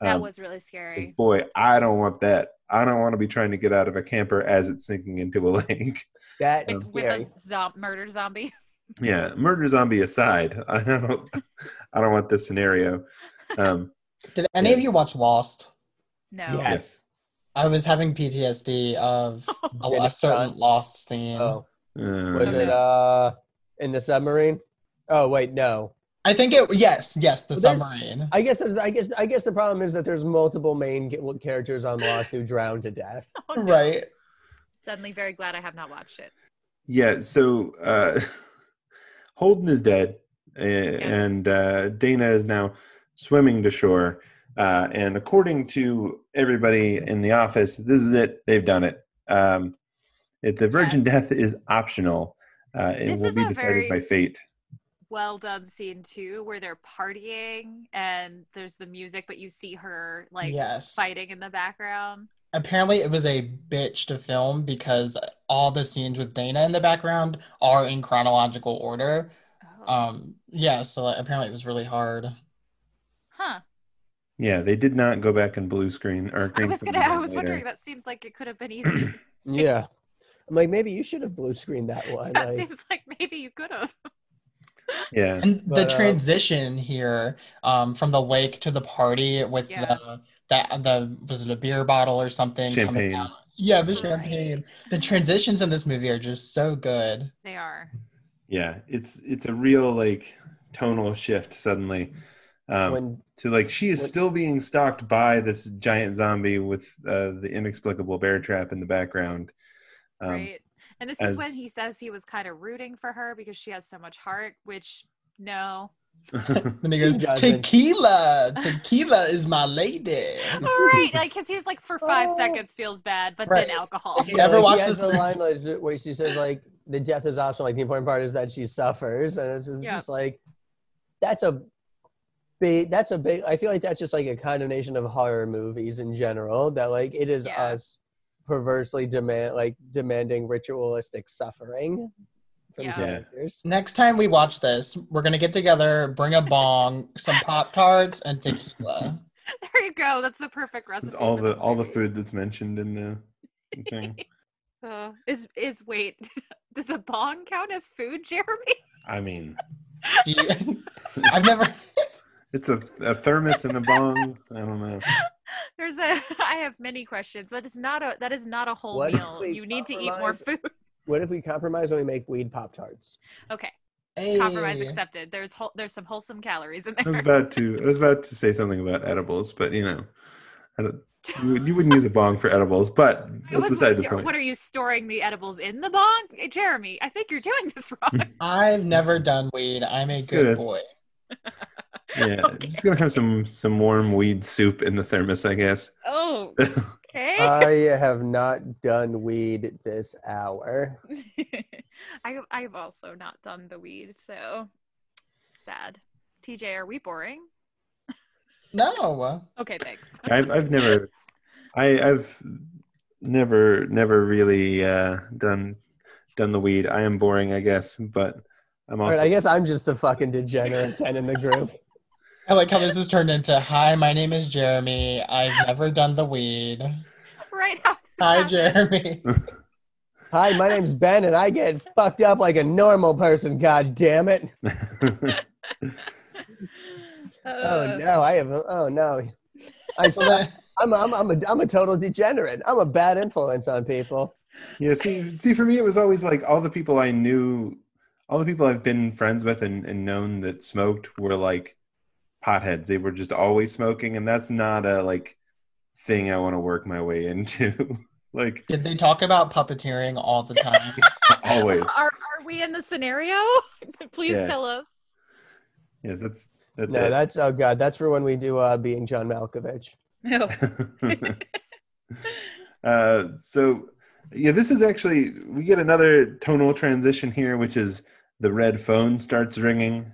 [SPEAKER 3] that
[SPEAKER 2] Um,
[SPEAKER 3] was really scary.
[SPEAKER 2] boy, I don't want that. I don't want to be trying to get out of a camper as it's sinking into a lake.
[SPEAKER 5] that is
[SPEAKER 3] With, with a zom- murder zombie.
[SPEAKER 2] yeah, murder zombie aside, I don't. I don't want this scenario. Um,
[SPEAKER 4] Did any
[SPEAKER 2] Yeah.
[SPEAKER 4] of you watch Lost?
[SPEAKER 3] No.
[SPEAKER 5] Yeah.
[SPEAKER 2] yes.
[SPEAKER 4] I was having PTSD of a, a certain Lost scene.
[SPEAKER 5] Oh,
[SPEAKER 2] Uh,
[SPEAKER 5] was it uh in the submarine? Oh wait, no.
[SPEAKER 4] I think it. Yes, yes, the
[SPEAKER 5] there's-
[SPEAKER 4] submarine.
[SPEAKER 5] I guess there's. I guess. I guess the problem is that there's multiple main characters on Lost who drown to death.
[SPEAKER 3] Oh, no.
[SPEAKER 4] Right.
[SPEAKER 3] Suddenly very glad I have not watched it.
[SPEAKER 2] Yeah, so uh, Holden is dead, a- and uh, Dana is now swimming to shore. Uh, and according to everybody in the office, this is it. They've done it. Um, it the virgin
[SPEAKER 3] Yes.
[SPEAKER 2] death is optional. Uh, it
[SPEAKER 3] This
[SPEAKER 2] will
[SPEAKER 3] is
[SPEAKER 2] be decided
[SPEAKER 3] very-
[SPEAKER 2] by fate.
[SPEAKER 3] Well done scene too, where they're partying and there's the music, but you see her like
[SPEAKER 4] yes.
[SPEAKER 3] fighting in the background.
[SPEAKER 4] Apparently, it was a bitch to film because all the scenes with Dana in the background are in chronological order.
[SPEAKER 3] Oh.
[SPEAKER 4] Um, yeah, so like, apparently it was really hard.
[SPEAKER 3] huh.
[SPEAKER 2] Yeah, they did not go back and blue screen or
[SPEAKER 3] I
[SPEAKER 2] green
[SPEAKER 3] was
[SPEAKER 2] screen
[SPEAKER 3] gonna. I was
[SPEAKER 2] later.
[SPEAKER 3] wondering. That seems like it could have been easy.
[SPEAKER 5] Yeah. I'm like, maybe you should have blue screened that one.
[SPEAKER 3] that
[SPEAKER 5] Like,
[SPEAKER 3] seems like maybe you could have.
[SPEAKER 2] Yeah,
[SPEAKER 4] And the
[SPEAKER 5] But, uh,
[SPEAKER 4] transition here, um, from the lake to the party with
[SPEAKER 3] Yeah.
[SPEAKER 4] the that the was it a beer bottle or something coming
[SPEAKER 2] Champagne.
[SPEAKER 4] Yeah, the
[SPEAKER 3] Right.
[SPEAKER 4] champagne. The transitions in this movie are just so good.
[SPEAKER 3] They are.
[SPEAKER 2] yeah, it's it's a real like tonal shift suddenly. Um,
[SPEAKER 5] when
[SPEAKER 2] to like she is
[SPEAKER 5] What-
[SPEAKER 2] still being stalked by this giant zombie with uh, the inexplicable bear trap in the background. Um,
[SPEAKER 3] right. And this is when he says he was kind of rooting for her because she has so much heart, which no.
[SPEAKER 4] Then he
[SPEAKER 5] He
[SPEAKER 4] goes. Tequila, tequila is my lady.
[SPEAKER 3] right. Like, because he's like, for five
[SPEAKER 5] Oh.
[SPEAKER 3] seconds feels bad, but
[SPEAKER 4] Right.
[SPEAKER 3] then alcohol.
[SPEAKER 4] If you ever
[SPEAKER 5] like,
[SPEAKER 4] watch
[SPEAKER 5] he has
[SPEAKER 4] this
[SPEAKER 5] the
[SPEAKER 4] movie-
[SPEAKER 5] line like, where she says like the death is optional. Like the important part is that she suffers, and it's just,
[SPEAKER 3] Yeah.
[SPEAKER 5] just like that's a big. That's a big. I feel like that's just like a condemnation of horror movies in general. That like it is
[SPEAKER 3] Yeah.
[SPEAKER 5] us perversely demand like demanding ritualistic suffering from
[SPEAKER 3] Yeah.
[SPEAKER 2] Yeah.
[SPEAKER 5] characters.
[SPEAKER 4] Next time we watch this, we're gonna get together, bring a bong, some Pop Tarts, and tequila.
[SPEAKER 3] there you go. That's the perfect
[SPEAKER 2] It's
[SPEAKER 3] recipe.
[SPEAKER 2] all the
[SPEAKER 3] this
[SPEAKER 2] all the food that's mentioned in the thing.
[SPEAKER 3] Uh, is is wait, does a bong count as food, Jeremy?
[SPEAKER 2] I mean,
[SPEAKER 4] you, I've never.
[SPEAKER 2] it's a, a thermos and a bong. I don't know.
[SPEAKER 3] There's a. I have many questions. That is not a. That is not a whole
[SPEAKER 5] What
[SPEAKER 3] meal. You need to eat more food.
[SPEAKER 5] What if we compromise and we make weed pop tarts?
[SPEAKER 3] Okay, compromise accepted. There's whole, there's some wholesome calories in there.
[SPEAKER 2] I was
[SPEAKER 3] there.
[SPEAKER 2] about to I was about to say something about edibles, but you know, I don't, you, would- you wouldn't use a bong for edibles. But that's
[SPEAKER 3] was
[SPEAKER 2] beside the point.
[SPEAKER 3] What are you storing the edibles in the bong, Jeremy? I think you're doing this wrong.
[SPEAKER 4] I've never done weed. I'm a good
[SPEAKER 2] good.
[SPEAKER 4] boy.
[SPEAKER 2] Yeah,
[SPEAKER 3] Okay.
[SPEAKER 2] it's gonna have some some warm weed soup in the thermos, I guess.
[SPEAKER 3] oh, okay.
[SPEAKER 5] I have not done weed this hour.
[SPEAKER 3] I I've also not done the weed, so sad. TJ, are we boring?
[SPEAKER 4] No.
[SPEAKER 3] Okay, thanks.
[SPEAKER 2] I've I've never, I I've never never really uh, done done the weed. I am boring, I guess, but I'm also
[SPEAKER 5] right, I guess I'm just the fucking degenerate then in the group.
[SPEAKER 4] I like how this has turned into Hi, my name is Jeremy. I've never done the weed.
[SPEAKER 3] Right.
[SPEAKER 4] Hi. Jeremy.
[SPEAKER 5] Hi, my name's Ben, and I get fucked up like a normal person. God damn it! Oh
[SPEAKER 3] Uh,
[SPEAKER 5] no, I have. Oh no, I.
[SPEAKER 4] So that,
[SPEAKER 5] I'm. I'm. I'm a. I'm a total degenerate. I'm a bad influence on people.
[SPEAKER 2] yeah. See, see, for me, it was always like all the people I knew, all the people I've been friends with and, and known that smoked were like potheads. They were just always smoking, and that's not a like thing I want to work my way into. like
[SPEAKER 4] did they talk about puppeteering all the time?
[SPEAKER 2] always.
[SPEAKER 3] Are are we in the scenario? Please
[SPEAKER 2] Yes.
[SPEAKER 3] tell us.
[SPEAKER 2] Yes, that's that's
[SPEAKER 5] no,
[SPEAKER 2] it.
[SPEAKER 5] that's. Oh god, that's for when we do uh, being John Malkovich.
[SPEAKER 3] No.
[SPEAKER 2] uh, so yeah, this is actually we get another tonal transition here, which is the red phone starts ringing,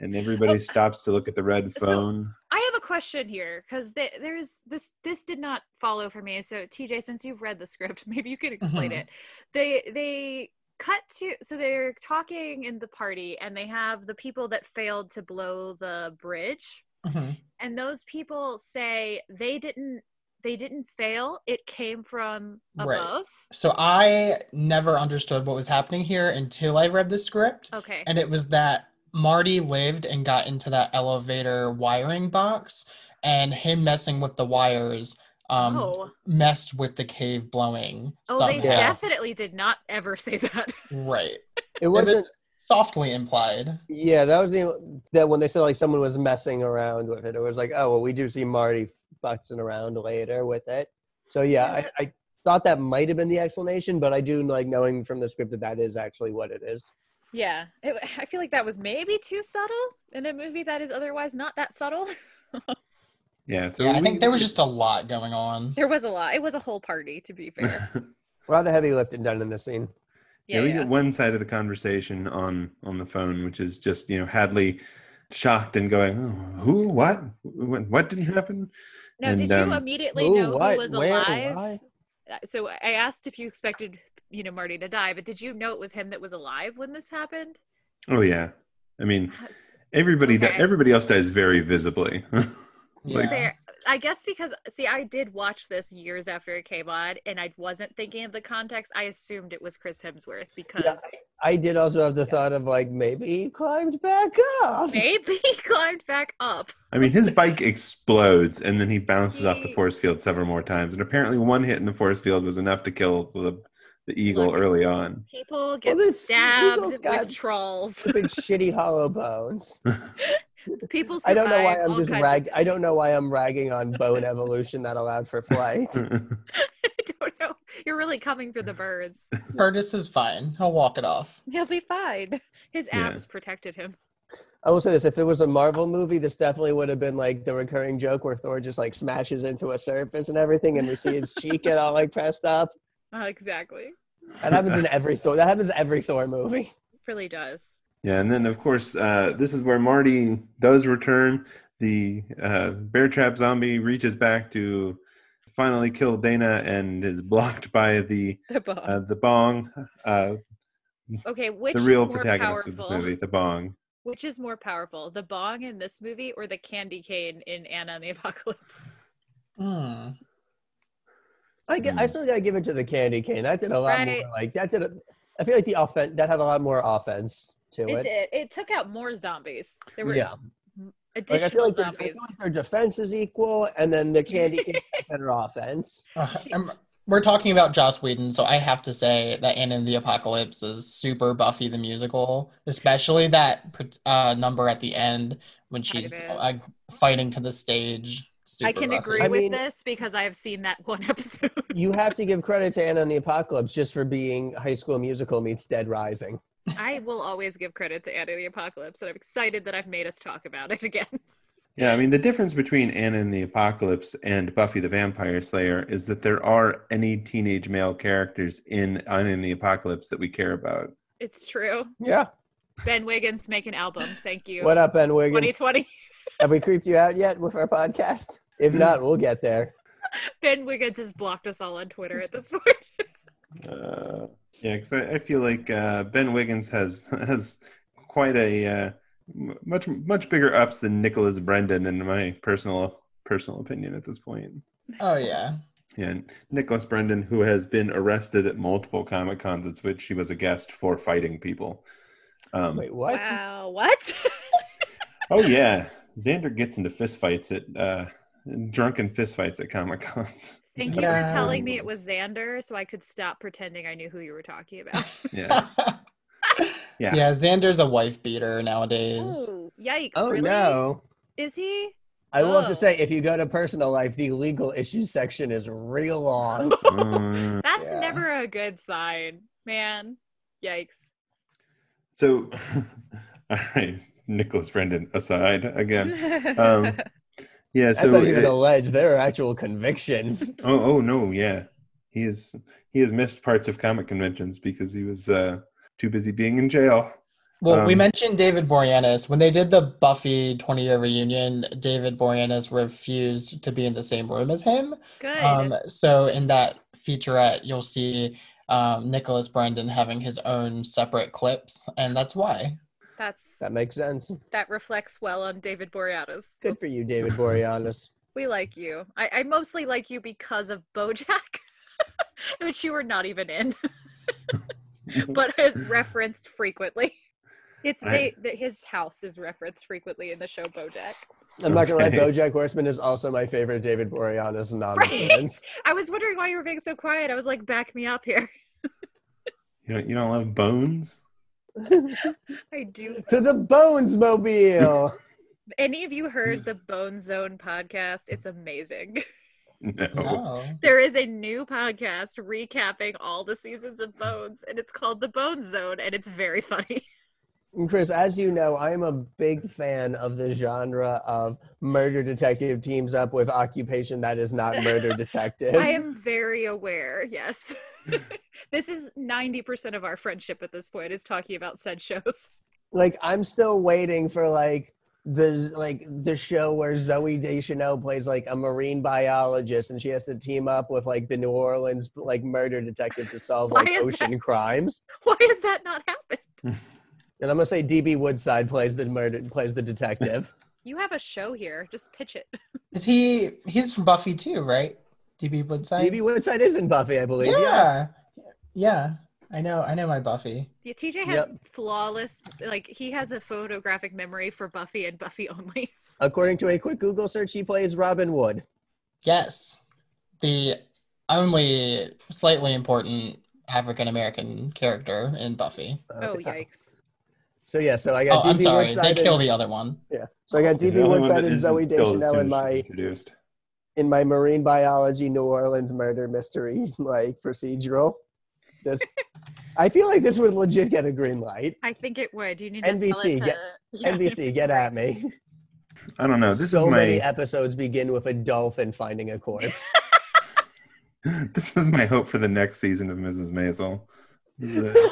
[SPEAKER 2] and everybody
[SPEAKER 3] Oh.
[SPEAKER 2] stops to look at the red
[SPEAKER 3] So-
[SPEAKER 2] phone.
[SPEAKER 3] I have a question here because there's this. This did not follow for me. So TJ, since you've read the script, maybe you can explain
[SPEAKER 4] Mhm.
[SPEAKER 3] it. They they cut to so they're talking in the party and they have the people that failed to blow the bridge
[SPEAKER 4] Mhm.
[SPEAKER 3] and those people say they didn't they didn't fail it came from
[SPEAKER 4] Right.
[SPEAKER 3] above
[SPEAKER 4] So I never understood what was happening here until I read the script.
[SPEAKER 3] okay
[SPEAKER 4] And it was that Marty lived and got into that elevator wiring box, and him messing with the wires um,
[SPEAKER 3] oh
[SPEAKER 4] messed with the cave blowing.
[SPEAKER 3] oh they
[SPEAKER 4] somehow.
[SPEAKER 3] definitely did not ever say that
[SPEAKER 4] Right.
[SPEAKER 5] It wasn't.
[SPEAKER 4] softly implied.
[SPEAKER 5] Yeah, that was the that when they said like someone was messing around with it. It was like, oh well, we do see Marty futzing around later with it. So yeah, I, I thought that might have been the explanation, but I do like knowing from the script that that is actually what it is.
[SPEAKER 3] Yeah, it, I feel like that was maybe too subtle in a movie that is otherwise not that subtle.
[SPEAKER 2] Yeah, so
[SPEAKER 4] yeah, I think there was just a lot going on.
[SPEAKER 3] there was a lot. It was a whole party, to be fair.
[SPEAKER 5] A lot of heavy lifting done in this scene.
[SPEAKER 2] yeah,
[SPEAKER 3] Yeah,
[SPEAKER 2] we
[SPEAKER 3] yeah.
[SPEAKER 2] get one side of the conversation on on the phone, which is just you know Hadley shocked and going, oh, "Who? What? What, what didn't happen?"
[SPEAKER 3] No,
[SPEAKER 2] And,
[SPEAKER 3] did you
[SPEAKER 2] um,
[SPEAKER 3] immediately
[SPEAKER 5] Who,
[SPEAKER 3] know
[SPEAKER 5] what,
[SPEAKER 3] who was
[SPEAKER 5] where,
[SPEAKER 3] alive?
[SPEAKER 5] why?
[SPEAKER 3] Uh, So I asked if you expected, you know, Marty to die, but did you know it was him that was alive when this happened?
[SPEAKER 2] Oh yeah, I mean everybody di- everybody else dies very visibly.
[SPEAKER 4] Yeah.
[SPEAKER 3] Fair. I guess because see, I did watch this years after it came on, and I wasn't thinking of the context. I assumed it was Chris Hemsworth because
[SPEAKER 5] Yeah, I did also have the thought of like maybe he climbed back up.
[SPEAKER 3] maybe he climbed back up.
[SPEAKER 2] I mean, his bike explodes and then he bounces off the
[SPEAKER 3] He-
[SPEAKER 2] force field several more times, and apparently one hit in the force field was enough to kill the the eagle
[SPEAKER 3] Look.
[SPEAKER 2] early on.
[SPEAKER 3] People get
[SPEAKER 5] this
[SPEAKER 3] stabbed
[SPEAKER 5] eagle's
[SPEAKER 3] with trolls.
[SPEAKER 5] Stupid shitty hollow bones.
[SPEAKER 3] People.
[SPEAKER 5] I don't know why I'm just rag. I don't know why I'm ragging on bone evolution that allowed for flight.
[SPEAKER 3] I don't know. You're really coming for the birds.
[SPEAKER 4] Curtis is fine. He'll walk it off.
[SPEAKER 3] He'll be fine. His
[SPEAKER 2] Yeah.
[SPEAKER 3] abs protected him.
[SPEAKER 5] I will say this: if it was a Marvel movie, this definitely would have been like the recurring joke where Thor just like smashes into a surface and everything, and we see his cheek get all like pressed up.
[SPEAKER 3] Uh, exactly.
[SPEAKER 5] That happens in every Thor. That happens in every Thor movie.
[SPEAKER 3] Really does.
[SPEAKER 2] Yeah, and then of course, uh, this is where Marty does return. The uh, bear trap zombie reaches back to finally kill Dana and is blocked by the
[SPEAKER 3] The bong.
[SPEAKER 2] uh, the bong, uh,
[SPEAKER 3] okay, which
[SPEAKER 2] the real
[SPEAKER 3] is more
[SPEAKER 2] protagonist of
[SPEAKER 3] powerful?
[SPEAKER 2] this movie, the bong.
[SPEAKER 3] Which is more powerful, the bong in this movie or the candy cane in Anna and the Apocalypse?
[SPEAKER 4] Hmm.
[SPEAKER 5] I, get, I
[SPEAKER 2] Hmm.
[SPEAKER 5] still gotta give it to the candy cane. That did a lot
[SPEAKER 3] Right.
[SPEAKER 5] more. Like that did. A, I feel like the offense that had a lot more offense to
[SPEAKER 3] It
[SPEAKER 5] it.
[SPEAKER 3] did. It took out more zombies. There were
[SPEAKER 5] yeah, like I
[SPEAKER 3] additional
[SPEAKER 5] feel like, their, I
[SPEAKER 3] zombies.
[SPEAKER 5] feel like their defense is equal, and then the candy cane had better offense.
[SPEAKER 4] Uh, we're talking about Joss Whedon, so I have to say that Anna and the Apocalypse is super Buffy the musical, especially that uh, number at the end when she's uh, fighting to the stage. Super
[SPEAKER 3] I can
[SPEAKER 4] Buffy.
[SPEAKER 3] agree
[SPEAKER 5] I
[SPEAKER 3] with
[SPEAKER 5] mean-
[SPEAKER 3] this because I have seen that one episode.
[SPEAKER 5] You have to give credit to Anna and the Apocalypse just for being High School Musical meets Dead Rising.
[SPEAKER 3] I will always give credit to Anna and the Apocalypse, and I'm excited that I've made us talk about it again.
[SPEAKER 2] Yeah, I mean the difference between Anna and the Apocalypse and Buffy the Vampire Slayer is that there are any teenage male characters in Anna and the Apocalypse that we care about.
[SPEAKER 3] It's true.
[SPEAKER 5] Yeah.
[SPEAKER 3] Ben Wiggins make an album. Thank you.
[SPEAKER 5] What up, Ben Wiggins?
[SPEAKER 3] 2020.
[SPEAKER 5] Have we creeped you out yet with our podcast? If not, we'll get there.
[SPEAKER 3] Ben Wiggins has blocked us all on Twitter at this point.
[SPEAKER 2] Uh, yeah, because I, I feel like uh, Ben Wiggins has has quite a uh, much much bigger ups than Nicholas Brendon, in my personal personal opinion at this point.
[SPEAKER 4] Oh yeah.
[SPEAKER 2] Yeah, Nicholas Brendon, who has been arrested at multiple Comic Cons at which he was a guest for fighting people. Um,
[SPEAKER 5] Wait, what?
[SPEAKER 3] Wow, what?
[SPEAKER 2] Oh yeah, Xander gets into fistfights at uh, drunken fistfights at Comic Cons.
[SPEAKER 3] Thank you for telling me it was Xander so I could stop pretending I knew who you were talking about.
[SPEAKER 2] Yeah,
[SPEAKER 4] yeah.
[SPEAKER 2] Yeah.
[SPEAKER 4] Xander's a wife beater nowadays.
[SPEAKER 3] Ooh, yikes.
[SPEAKER 5] Oh
[SPEAKER 3] really?
[SPEAKER 5] no.
[SPEAKER 3] Is he?
[SPEAKER 5] I will have
[SPEAKER 3] Oh.
[SPEAKER 5] to say, if you go to personal life, the legal issues section is real long.
[SPEAKER 2] Uh,
[SPEAKER 3] That's
[SPEAKER 4] Yeah.
[SPEAKER 3] never a good sign, man. Yikes.
[SPEAKER 2] so, all right, Nicholas Brendon aside again. Um, Yeah,
[SPEAKER 5] That's
[SPEAKER 2] so
[SPEAKER 5] not even
[SPEAKER 2] uh,
[SPEAKER 5] alleged. There are actual convictions.
[SPEAKER 2] oh oh no, yeah, he is he has missed parts of comic conventions because he was uh, too busy being in jail.
[SPEAKER 4] Well, we
[SPEAKER 2] Um,
[SPEAKER 4] mentioned David Boreanaz. When they did the Buffy 20 year reunion, David Boreanaz refused to be in the same room as him.
[SPEAKER 3] Good.
[SPEAKER 4] Um, so in that featurette, you'll see um, Nicholas Brendon having his own separate clips, and that's why.
[SPEAKER 3] That's
[SPEAKER 5] That makes sense.
[SPEAKER 3] that reflects well on David Boreanaz.
[SPEAKER 5] Good for you, David Boreanaz.
[SPEAKER 3] We like you. I, I mostly like you because of BoJack, which you were not even in, but is referenced frequently. It's
[SPEAKER 2] I-
[SPEAKER 3] they, his house is referenced frequently in the show BoJack.
[SPEAKER 5] I'm not gonna lie, BoJack Horseman is also my favorite David Boreanaz non-reference.
[SPEAKER 3] I was wondering why you were being so quiet. I was like, back me up here.
[SPEAKER 2] You don't you don't love Bones?
[SPEAKER 3] I do.
[SPEAKER 5] to the Bones Mobile.
[SPEAKER 3] Any of you heard the Bone Zone podcast? It's amazing.
[SPEAKER 2] No.
[SPEAKER 4] No.
[SPEAKER 3] There is a new podcast recapping all the seasons of Bones, and it's called The Bone Zone, and it's very funny.
[SPEAKER 5] And Chris, as you know, I'm a big fan of the genre of murder detective teams up with occupation that is not murder detective.
[SPEAKER 3] I am very aware, yes. this is 90% of our friendship at this point is talking about said shows.
[SPEAKER 5] like I'm still waiting for like the like the show where Zooey Deschanel plays like a marine biologist and she has to team up with like the New Orleans like murder detective to solve like
[SPEAKER 3] is
[SPEAKER 5] ocean crimes.
[SPEAKER 3] Why has that not happened?
[SPEAKER 5] And I'm gonna say DB Woodside plays the murder plays the detective.
[SPEAKER 3] You have a show here. Just pitch it.
[SPEAKER 4] Is he? He's from Buffy too, right? DB Woodside.
[SPEAKER 5] DB Woodside is in Buffy, I believe.
[SPEAKER 4] yeah,
[SPEAKER 5] Yes.
[SPEAKER 4] yeah. I know. I know my Buffy.
[SPEAKER 3] Yeah, TJ has
[SPEAKER 5] Yep.
[SPEAKER 3] flawless, like, he has a photographic memory for Buffy and Buffy only.
[SPEAKER 5] According to a quick Google search, he plays Robin Wood.
[SPEAKER 4] Yes, the only slightly important African American character in Buffy.
[SPEAKER 3] Oh, oh
[SPEAKER 5] Okay.
[SPEAKER 3] yikes.
[SPEAKER 5] So yeah, so I
[SPEAKER 4] Oh,
[SPEAKER 5] got
[SPEAKER 4] I'm
[SPEAKER 5] DB
[SPEAKER 4] sorry.
[SPEAKER 5] Woodside.
[SPEAKER 4] They
[SPEAKER 5] and-
[SPEAKER 4] kill the other one.
[SPEAKER 5] yeah. So I got DB
[SPEAKER 2] only one
[SPEAKER 5] Woodside and Zooey
[SPEAKER 2] isn't killed as
[SPEAKER 5] Deschanel in my
[SPEAKER 2] introduced.
[SPEAKER 5] in my marine biology New Orleans murder mystery like procedural. This I feel like this would legit get a green light.
[SPEAKER 3] I think it would. You need to sell
[SPEAKER 5] NBC,
[SPEAKER 3] it to,
[SPEAKER 5] get-
[SPEAKER 3] Yeah.
[SPEAKER 5] NBC, get at me.
[SPEAKER 2] I don't know. This
[SPEAKER 5] so
[SPEAKER 2] is my
[SPEAKER 5] many episodes begin with a dolphin finding a corpse.
[SPEAKER 2] this is my hope for the next season of Mrs. Maisel. This is a-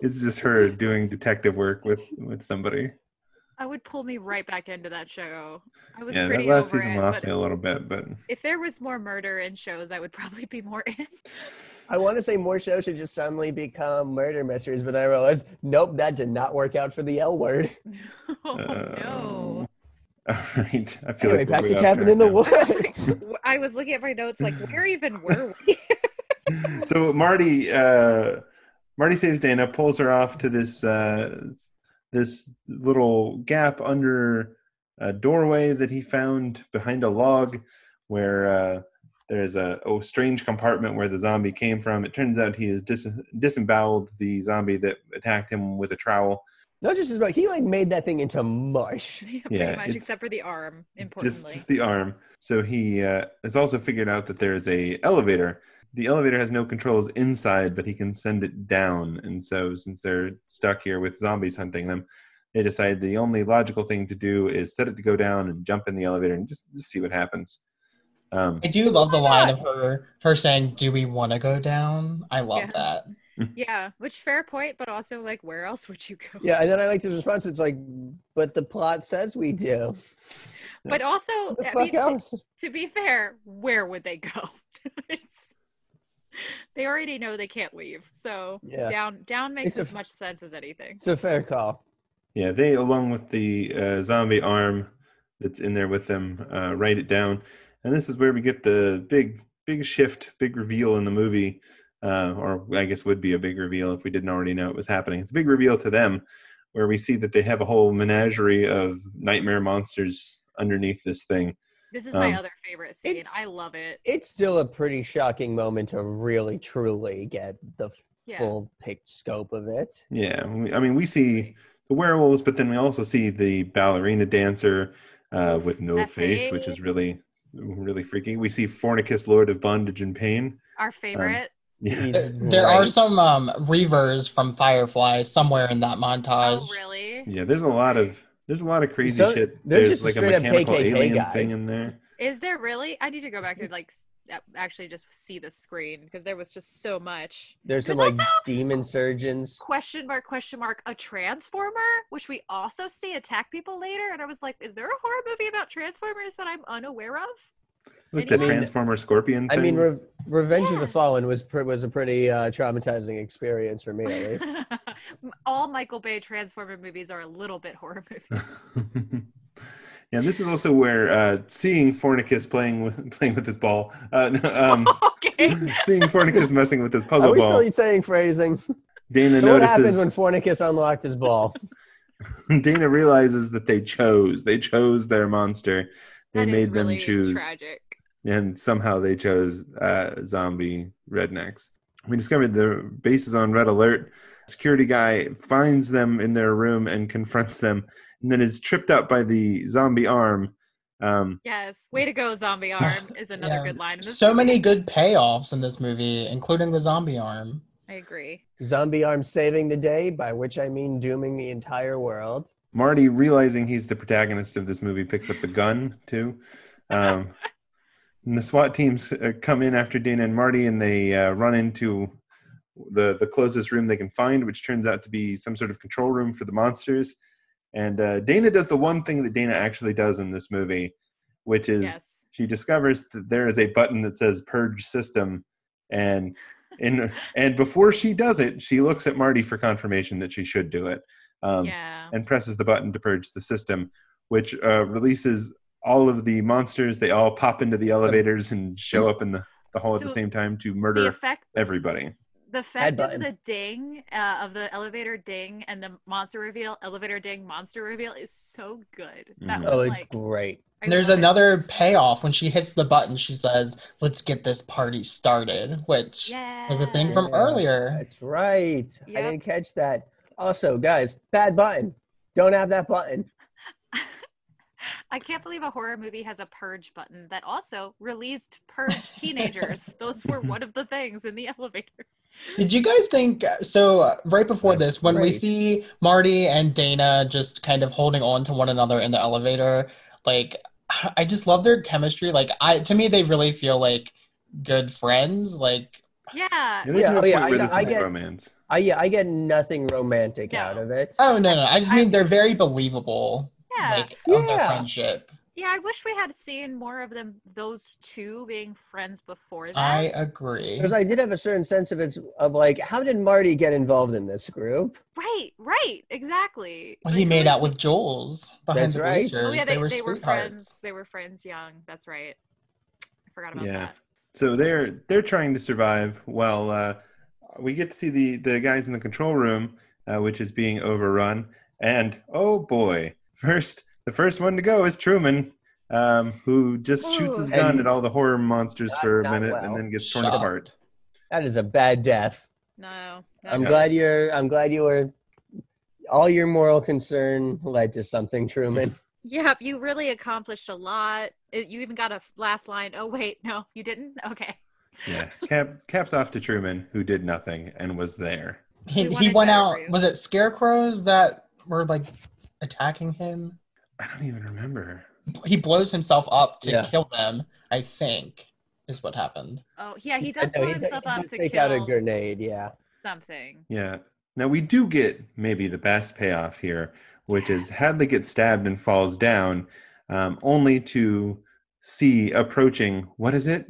[SPEAKER 2] It's just her doing detective work with with somebody.
[SPEAKER 3] I would pull me right back into that show. I was
[SPEAKER 2] Yeah,
[SPEAKER 3] pretty
[SPEAKER 2] that last
[SPEAKER 3] over
[SPEAKER 2] season
[SPEAKER 3] it,
[SPEAKER 2] lost me a little bit, but
[SPEAKER 3] if there was more murder in shows, I would probably be more in.
[SPEAKER 5] I want to say more shows should just suddenly become murder mysteries, but then I realized, nope, that did not work out for the L word.
[SPEAKER 3] oh
[SPEAKER 2] uh,
[SPEAKER 3] no.
[SPEAKER 2] All right, I feel
[SPEAKER 5] Anyway,
[SPEAKER 2] like
[SPEAKER 5] back
[SPEAKER 2] we're
[SPEAKER 5] to Cabin in the. Woods.
[SPEAKER 3] I was looking at my notes like, where even were we?
[SPEAKER 2] so Marty, uh, Marty saves Dana, pulls her off to this uh, this little gap under a doorway that he found behind a log, where uh, there's a, a strange compartment where the zombie came from. It turns out he has dis- disemboweled the zombie that attacked him with a trowel.
[SPEAKER 5] Not just his butt, he like made that thing into mush.
[SPEAKER 3] Yeah, pretty
[SPEAKER 2] Yeah,
[SPEAKER 3] much, except for the arm, importantly.
[SPEAKER 2] just, just the arm. So he uh, has also figured out that there's a elevator. The elevator has no controls inside, but he can send it down. And so, since they're stuck here with zombies hunting them, they decide the only logical thing to do is set it to go down and jump in the elevator and just, just see what happens. Um,
[SPEAKER 4] I do love the
[SPEAKER 3] why
[SPEAKER 4] line of her her saying, "Do we want to go down?" I love
[SPEAKER 3] Yeah.
[SPEAKER 4] that.
[SPEAKER 3] yeah, which fair point, but also like, where else would you go?
[SPEAKER 5] Yeah, and then I like his response. It's like, but the plot says we do.
[SPEAKER 3] But also, I mean,
[SPEAKER 5] else?
[SPEAKER 3] to be fair, where would they go? it's, they already know they can't leave. So
[SPEAKER 5] Yeah.
[SPEAKER 3] down down makes
[SPEAKER 5] It's
[SPEAKER 3] as
[SPEAKER 5] f-
[SPEAKER 3] much sense as anything.
[SPEAKER 5] It's a fair call.
[SPEAKER 2] Yeah, they, along with the uh, zombie arm that's in there with them, uh, write it down. And this is where we get the big, big shift, big reveal in the movie, uh, or I guess would be a big reveal if we didn't already know it was happening. It's a big reveal to them, where we see that they have a whole menagerie of nightmare monsters underneath this thing.
[SPEAKER 3] This is my
[SPEAKER 2] Um,
[SPEAKER 3] other favorite scene. I love it.
[SPEAKER 5] It's still a pretty shocking moment to really truly get the
[SPEAKER 3] Yeah.
[SPEAKER 5] full picked scope of it.
[SPEAKER 2] Yeah, I mean, we see the werewolves, but then we also see the ballerina dancer uh, with no
[SPEAKER 3] that
[SPEAKER 2] face, which is really, really freaky. We see Fornicus, Lord of Bondage and Pain.
[SPEAKER 3] Our favorite.
[SPEAKER 2] Yeah.
[SPEAKER 4] There, there are some um, reavers from Firefly somewhere in that montage.
[SPEAKER 3] oh, really?
[SPEAKER 2] Yeah, there's a lot of there's a lot of crazy
[SPEAKER 5] So-
[SPEAKER 2] shit.
[SPEAKER 5] there's
[SPEAKER 2] There's,
[SPEAKER 5] just
[SPEAKER 2] like a
[SPEAKER 5] straight up
[SPEAKER 2] mechanical
[SPEAKER 5] KKK
[SPEAKER 2] alien
[SPEAKER 5] guy.
[SPEAKER 2] thing in there.
[SPEAKER 3] Is there really? I need to go back and like actually just see the screen because there was just so much.
[SPEAKER 5] There's some like demon surgeons.
[SPEAKER 3] Question mark? Question mark? A transformer, which we also see attack people later, and I was like, is there a horror movie about transformers that I'm unaware of?
[SPEAKER 2] Like the
[SPEAKER 3] Anyone?
[SPEAKER 2] Transformer Scorpion
[SPEAKER 5] I mean, Re- Revenge of the Fallen was pr- was a pretty uh, traumatizing experience for me, at least.
[SPEAKER 3] All Michael Bay Transformer movies are a little bit horror movies.
[SPEAKER 2] yeah, this is also where uh, seeing Fornicus playing with playing with his ball. Uh, um,
[SPEAKER 3] okay.
[SPEAKER 2] seeing Fornicus messing with his puzzle
[SPEAKER 5] Are
[SPEAKER 2] puzzle
[SPEAKER 5] we
[SPEAKER 2] ball.
[SPEAKER 5] still saying phrasing?
[SPEAKER 2] Dana
[SPEAKER 5] So what happens when Fornicus unlocked his ball?
[SPEAKER 2] Dana realizes that they chose. They chose their monster. They
[SPEAKER 3] That is
[SPEAKER 2] made them
[SPEAKER 3] really
[SPEAKER 2] choose.
[SPEAKER 3] Tragic.
[SPEAKER 2] And somehow they chose uh, zombie rednecks. We discovered the base is on red alert. security guy finds them in their room and confronts them, and then is tripped up by the zombie arm. Um,
[SPEAKER 3] Yes, way to go, zombie arm is another
[SPEAKER 4] Yeah.
[SPEAKER 3] good line. In this
[SPEAKER 4] So
[SPEAKER 3] movie.
[SPEAKER 4] many good payoffs in this movie, including the zombie arm.
[SPEAKER 3] I agree.
[SPEAKER 5] Zombie arm saving the day, by which I mean dooming the entire world.
[SPEAKER 2] Marty, realizing he's the protagonist of this movie, picks up the gun too. Um, and the SWAT teams uh, come in after Dana and Marty, and they uh, run into the the closest room they can find, which turns out to be some sort of control room for the monsters. And uh, Dana does the one thing that Dana actually does in this movie, which is
[SPEAKER 3] Yes.
[SPEAKER 2] she discovers that there is a button that says "Purge System," and in and before she does it, she looks at Marty for confirmation that she should do it. Um,
[SPEAKER 3] yeah.
[SPEAKER 2] and presses the button to purge the system, which uh, releases all of the monsters. They all pop into the elevators and show up in the, the hall at the same time to
[SPEAKER 3] The
[SPEAKER 2] murder
[SPEAKER 3] effect
[SPEAKER 2] everybody.
[SPEAKER 3] the effect of the ding uh, of the elevator ding and the monster reveal elevator ding monster reveal is so good that
[SPEAKER 2] Mhm.
[SPEAKER 3] was
[SPEAKER 5] Oh, it's
[SPEAKER 3] like
[SPEAKER 5] great.
[SPEAKER 3] I
[SPEAKER 4] There's
[SPEAKER 3] love it.
[SPEAKER 4] another payoff when she hits the button. She says, "Let's get this party started," which
[SPEAKER 3] yeah
[SPEAKER 4] was a thing from
[SPEAKER 5] Yeah,
[SPEAKER 4] earlier.
[SPEAKER 5] That's right. I didn't catch that. Also, guys, bad button. Don't have that button.
[SPEAKER 3] I can't believe a horror movie has a purge button that also released purge teenagers. Those were one of the things in the elevator.
[SPEAKER 4] Did you guys think so? uh, Right before
[SPEAKER 5] That's
[SPEAKER 4] this, when we see Marty and Dana just kind of holding on to one another in the elevator, like I just love their chemistry. Like I, to me, they really feel like good friends. Like
[SPEAKER 3] Yeah.
[SPEAKER 2] Yeah,
[SPEAKER 5] Yeah,
[SPEAKER 2] no
[SPEAKER 5] oh, yeah, I
[SPEAKER 2] where
[SPEAKER 5] got-
[SPEAKER 2] this
[SPEAKER 5] I get-
[SPEAKER 2] romance.
[SPEAKER 5] I yeah, I get nothing romantic
[SPEAKER 3] No.
[SPEAKER 5] out of it.
[SPEAKER 4] oh no, no, I just
[SPEAKER 3] I-
[SPEAKER 4] mean they're very believable.
[SPEAKER 3] Yeah.
[SPEAKER 4] Like of their
[SPEAKER 5] Yeah.
[SPEAKER 4] friendship.
[SPEAKER 3] Yeah, I wish we had seen more of them those two being friends before that.
[SPEAKER 4] I agree.
[SPEAKER 5] Because I did have a certain sense of it's of like, how did Marty get involved in this group?
[SPEAKER 3] Right, right, exactly.
[SPEAKER 4] Well, he
[SPEAKER 3] Like,
[SPEAKER 4] made
[SPEAKER 3] who
[SPEAKER 4] out
[SPEAKER 3] is-
[SPEAKER 4] with Jules behind
[SPEAKER 5] That's
[SPEAKER 4] the
[SPEAKER 5] right.
[SPEAKER 4] bleachers.
[SPEAKER 3] Oh yeah, they,
[SPEAKER 4] they were
[SPEAKER 3] they were
[SPEAKER 4] sweethearts.
[SPEAKER 3] friends. They were friends young. That's right. I forgot about
[SPEAKER 2] Yeah.
[SPEAKER 3] that.
[SPEAKER 2] So they're they're trying to survive. Well, uh, we get to see the the guys in the control room, uh, which is being overrun. And oh boy, first the first one to go is Truman, um, who just shoots his gun
[SPEAKER 5] And-
[SPEAKER 2] at all the horror monsters
[SPEAKER 5] Not-
[SPEAKER 2] for a minute
[SPEAKER 5] well.
[SPEAKER 2] and then gets torn
[SPEAKER 4] Shut up.
[SPEAKER 2] apart.
[SPEAKER 5] That is a bad death.
[SPEAKER 3] No. no,
[SPEAKER 5] I'm
[SPEAKER 3] no.
[SPEAKER 5] glad you're. I'm glad you were. All your moral concern led to something, Truman.
[SPEAKER 3] Yep, you really accomplished a lot. You even got a last line. Oh wait, no, you didn't. Okay.
[SPEAKER 2] Yeah, cap caps off to Truman, who did nothing and was there.
[SPEAKER 4] He,
[SPEAKER 3] We
[SPEAKER 4] he went out. Was it scarecrows that were like attacking him?
[SPEAKER 2] I don't even remember.
[SPEAKER 4] He blows himself up to
[SPEAKER 5] Yeah.
[SPEAKER 4] kill them. I think is what happened.
[SPEAKER 3] Oh yeah, he does
[SPEAKER 5] No,
[SPEAKER 3] blow
[SPEAKER 5] he
[SPEAKER 3] himself
[SPEAKER 5] he
[SPEAKER 3] up
[SPEAKER 5] does
[SPEAKER 3] to
[SPEAKER 5] take
[SPEAKER 3] kill
[SPEAKER 5] out a grenade. Yeah.
[SPEAKER 3] something.
[SPEAKER 2] Yeah. Now we do get maybe the best payoff here, which is
[SPEAKER 3] Yes.
[SPEAKER 2] Hadley gets stabbed and falls down, um, only to see approaching. What is it?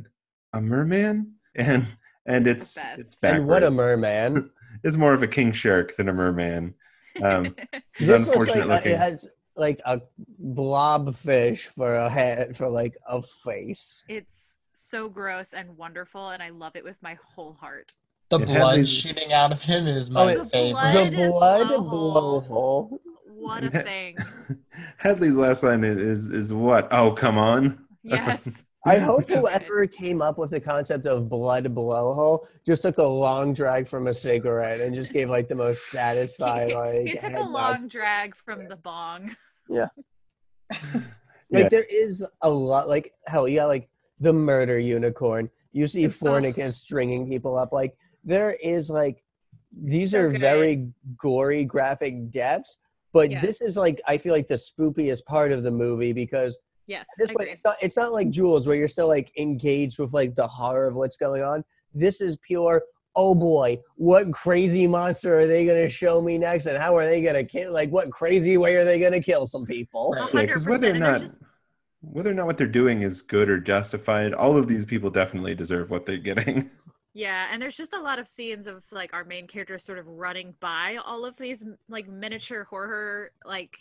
[SPEAKER 2] A merman? And and
[SPEAKER 3] It's
[SPEAKER 2] it's
[SPEAKER 3] the
[SPEAKER 2] it's
[SPEAKER 3] best.
[SPEAKER 5] And what a merman!
[SPEAKER 2] It's more of a king shark than a merman. Um, it's
[SPEAKER 5] this looks like uh,
[SPEAKER 2] looking.
[SPEAKER 5] it has like a blob fish for a head for like a face.
[SPEAKER 3] it's so gross and wonderful, and I love it with my whole heart.
[SPEAKER 4] The
[SPEAKER 2] It
[SPEAKER 4] blood
[SPEAKER 2] these-
[SPEAKER 4] shooting out of him is
[SPEAKER 5] Oh,
[SPEAKER 4] my
[SPEAKER 5] it-
[SPEAKER 3] The
[SPEAKER 4] favorite.
[SPEAKER 3] blood
[SPEAKER 5] the blood
[SPEAKER 3] blowhole.
[SPEAKER 5] blowhole.
[SPEAKER 3] What a thing!
[SPEAKER 2] Hadley's last line is, is is what? Oh, come on.
[SPEAKER 3] Yes.
[SPEAKER 5] I hope whoever came up with the concept of blood blowhole just took a long drag from a cigarette and just gave like the most satisfying like.
[SPEAKER 3] he took a long drag from the bong. Yeah.
[SPEAKER 5] like
[SPEAKER 2] Yeah.
[SPEAKER 5] there is a lot. Like hell, yeah, like the murder unicorn. You see. Fornicus stringing people up. Like there is like these
[SPEAKER 3] So
[SPEAKER 5] are
[SPEAKER 3] good.
[SPEAKER 5] very gory, graphic deaths. But
[SPEAKER 3] Yeah.
[SPEAKER 5] this is like I feel like the spookiest part of the movie because
[SPEAKER 3] Yes.
[SPEAKER 5] this
[SPEAKER 3] I
[SPEAKER 5] way it's not it's not like Jules where you're still like engaged with like the horror of what's going on. This is pure. Oh boy, what crazy monster are they gonna show me next, and how are they gonna kill? Like, what crazy way are they gonna kill some people?
[SPEAKER 4] Right.
[SPEAKER 2] Yeah, because
[SPEAKER 3] 100%,
[SPEAKER 2] whether or not
[SPEAKER 3] just-
[SPEAKER 2] whether or not what they're doing is good or justified, all of these people definitely deserve what they're getting.
[SPEAKER 3] Yeah, and there's just a lot of scenes of like our main character sort of running by all of these like miniature horror like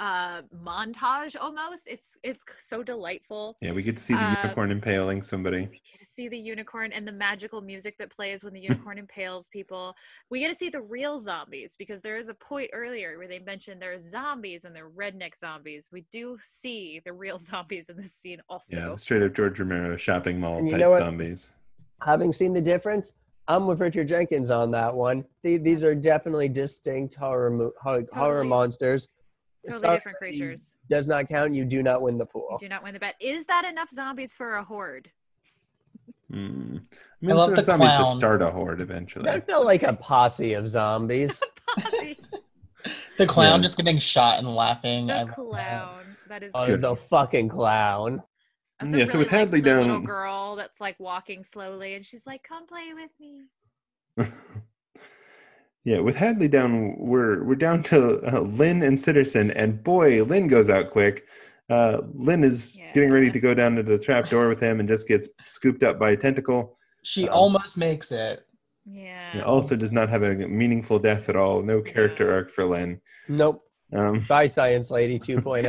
[SPEAKER 3] uh montage almost. It's it's so delightful.
[SPEAKER 2] Yeah, we get to see the
[SPEAKER 3] Uh,
[SPEAKER 2] unicorn impaling somebody.
[SPEAKER 3] We get to see the unicorn and the magical music that plays when the unicorn impales people. We get to see the real zombies because there is a point earlier where they mentioned there's zombies and they're redneck zombies. We do see the real zombies in this scene also.
[SPEAKER 2] Yeah, straight up George Romero shopping mall
[SPEAKER 5] And you
[SPEAKER 2] type
[SPEAKER 5] know
[SPEAKER 2] zombies.
[SPEAKER 5] having seen the difference, I'm with Richard Jenkins on that one. The- These are definitely distinct horror mo- horror, horror
[SPEAKER 3] Totally.
[SPEAKER 5] monsters.
[SPEAKER 3] Totally
[SPEAKER 5] Sorry,
[SPEAKER 3] different creatures.
[SPEAKER 5] Does not count. You do not win the pool.
[SPEAKER 3] You
[SPEAKER 5] pool.
[SPEAKER 3] do not win the bet. Is that enough zombies for a horde?
[SPEAKER 2] Mm. I
[SPEAKER 4] I love the
[SPEAKER 2] zombies to start a horde eventually.
[SPEAKER 5] That's not like a posse of zombies.
[SPEAKER 3] Posse.
[SPEAKER 4] The clown
[SPEAKER 2] Yeah.
[SPEAKER 4] just getting shot and laughing. I
[SPEAKER 3] the
[SPEAKER 4] that.
[SPEAKER 3] clown. That is
[SPEAKER 5] Oh,
[SPEAKER 2] Good.
[SPEAKER 5] the fucking clown.
[SPEAKER 3] I also
[SPEAKER 2] Yeah, so
[SPEAKER 3] really
[SPEAKER 2] with Hadley
[SPEAKER 3] like the little girl that's like walking slowly, and she's like, "Come play with me."
[SPEAKER 2] yeah, with Hadley down, we're we're down to uh, Lin and Sitterson, and boy, Lin goes out quick. Uh, Lin is getting ready to go down to the trap door with him, and just gets scooped up by a tentacle.
[SPEAKER 4] She
[SPEAKER 2] Um,
[SPEAKER 4] almost makes it.
[SPEAKER 3] Yeah.
[SPEAKER 2] Also does not have a meaningful death at all. No character
[SPEAKER 3] Yeah.
[SPEAKER 2] arc for Lin.
[SPEAKER 5] Nope.
[SPEAKER 2] Um,
[SPEAKER 5] Bye, Science Lady oh. 2.0.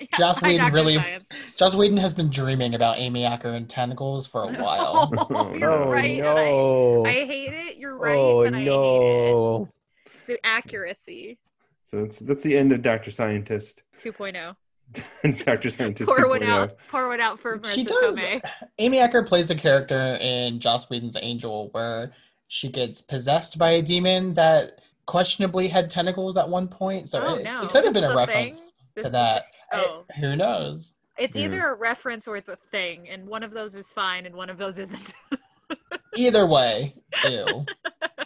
[SPEAKER 3] Yeah,
[SPEAKER 4] Joss
[SPEAKER 3] by
[SPEAKER 4] Whedon
[SPEAKER 3] Dr.
[SPEAKER 4] really-
[SPEAKER 3] Science.
[SPEAKER 4] Joss Whedon has been dreaming about Amy Acker and tentacles for a while.
[SPEAKER 3] Oh, you're
[SPEAKER 5] oh
[SPEAKER 3] right.
[SPEAKER 5] no.
[SPEAKER 3] I, I hate it. You're right.
[SPEAKER 5] oh
[SPEAKER 3] but I hate
[SPEAKER 5] no.
[SPEAKER 3] it. The accuracy.
[SPEAKER 2] so that's that's the end of Doctor Scientist.
[SPEAKER 3] 2.0.
[SPEAKER 2] Doctor Scientist
[SPEAKER 3] Pour one out. Pour one out for Marisa
[SPEAKER 4] She does.
[SPEAKER 3] Tomei.
[SPEAKER 4] Amy Acker plays the character in Joss Whedon's Angel, where she gets possessed by a demon that questionably had tentacles at one point. So
[SPEAKER 3] Oh,
[SPEAKER 4] it,
[SPEAKER 3] no.
[SPEAKER 4] it could have
[SPEAKER 3] This
[SPEAKER 4] been a
[SPEAKER 3] is thing?
[SPEAKER 4] reference
[SPEAKER 3] This
[SPEAKER 4] to
[SPEAKER 3] is-
[SPEAKER 4] that.
[SPEAKER 3] Oh.
[SPEAKER 4] It- who knows?
[SPEAKER 3] It's
[SPEAKER 2] Yeah.
[SPEAKER 3] either a reference or it's a thing, and one of those is fine and one of those isn't.
[SPEAKER 4] Either way, ew.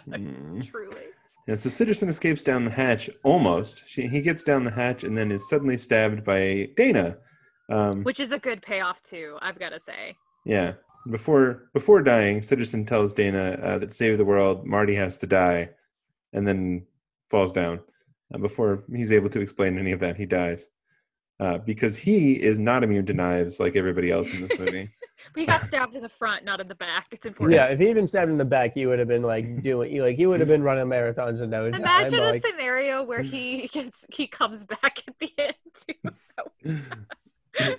[SPEAKER 2] Mm.
[SPEAKER 3] Truly.
[SPEAKER 2] Yeah, so Sitterson escapes down the hatch almost. She, he gets down the hatch and then is suddenly stabbed by Dana. Um,
[SPEAKER 3] Which is a good payoff too, I've got to say.
[SPEAKER 2] yeah, before before dying, Sitterson tells Dana uh, that to save the world, Marty has to die, and then falls down. Uh, before he's able to explain any of that, he dies uh, because he is not immune to knives like everybody else in this movie.
[SPEAKER 3] But he got stabbed in the front, not in the back. It's important.
[SPEAKER 5] Yeah, if he'd been stabbed in the back, he would have been like doing like he would have been running marathons in no time.
[SPEAKER 3] Imagine
[SPEAKER 5] but,
[SPEAKER 3] a
[SPEAKER 5] like,
[SPEAKER 3] scenario where he gets he comes back at the end too.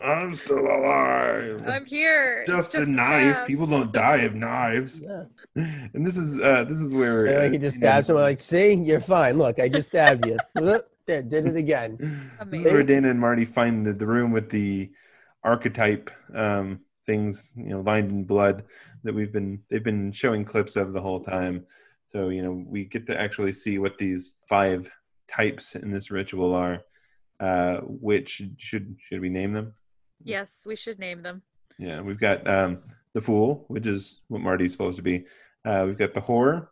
[SPEAKER 2] I'm still alive.
[SPEAKER 3] I'm here.
[SPEAKER 2] just,
[SPEAKER 3] Just
[SPEAKER 2] a knife.
[SPEAKER 3] stab.
[SPEAKER 2] People don't die of knives.
[SPEAKER 5] yeah.
[SPEAKER 2] And this is uh, this is where
[SPEAKER 5] And,
[SPEAKER 2] uh,
[SPEAKER 5] like he just
[SPEAKER 2] you know,
[SPEAKER 5] stabs him. Like, see, you're fine. Look, I just stabbed you. Look, there, did it again.
[SPEAKER 2] This is where Dana and Marty find the, the room with the archetype um, things, you know, lined in blood that we've been they've been showing clips of the whole time. So you know, we get to actually see what these five types in this ritual are. Uh, which should should we name them?
[SPEAKER 3] Yes, we should name them.
[SPEAKER 2] Yeah, we've got um, the fool, which is what Marty's supposed to be. Uh, we've got the whore,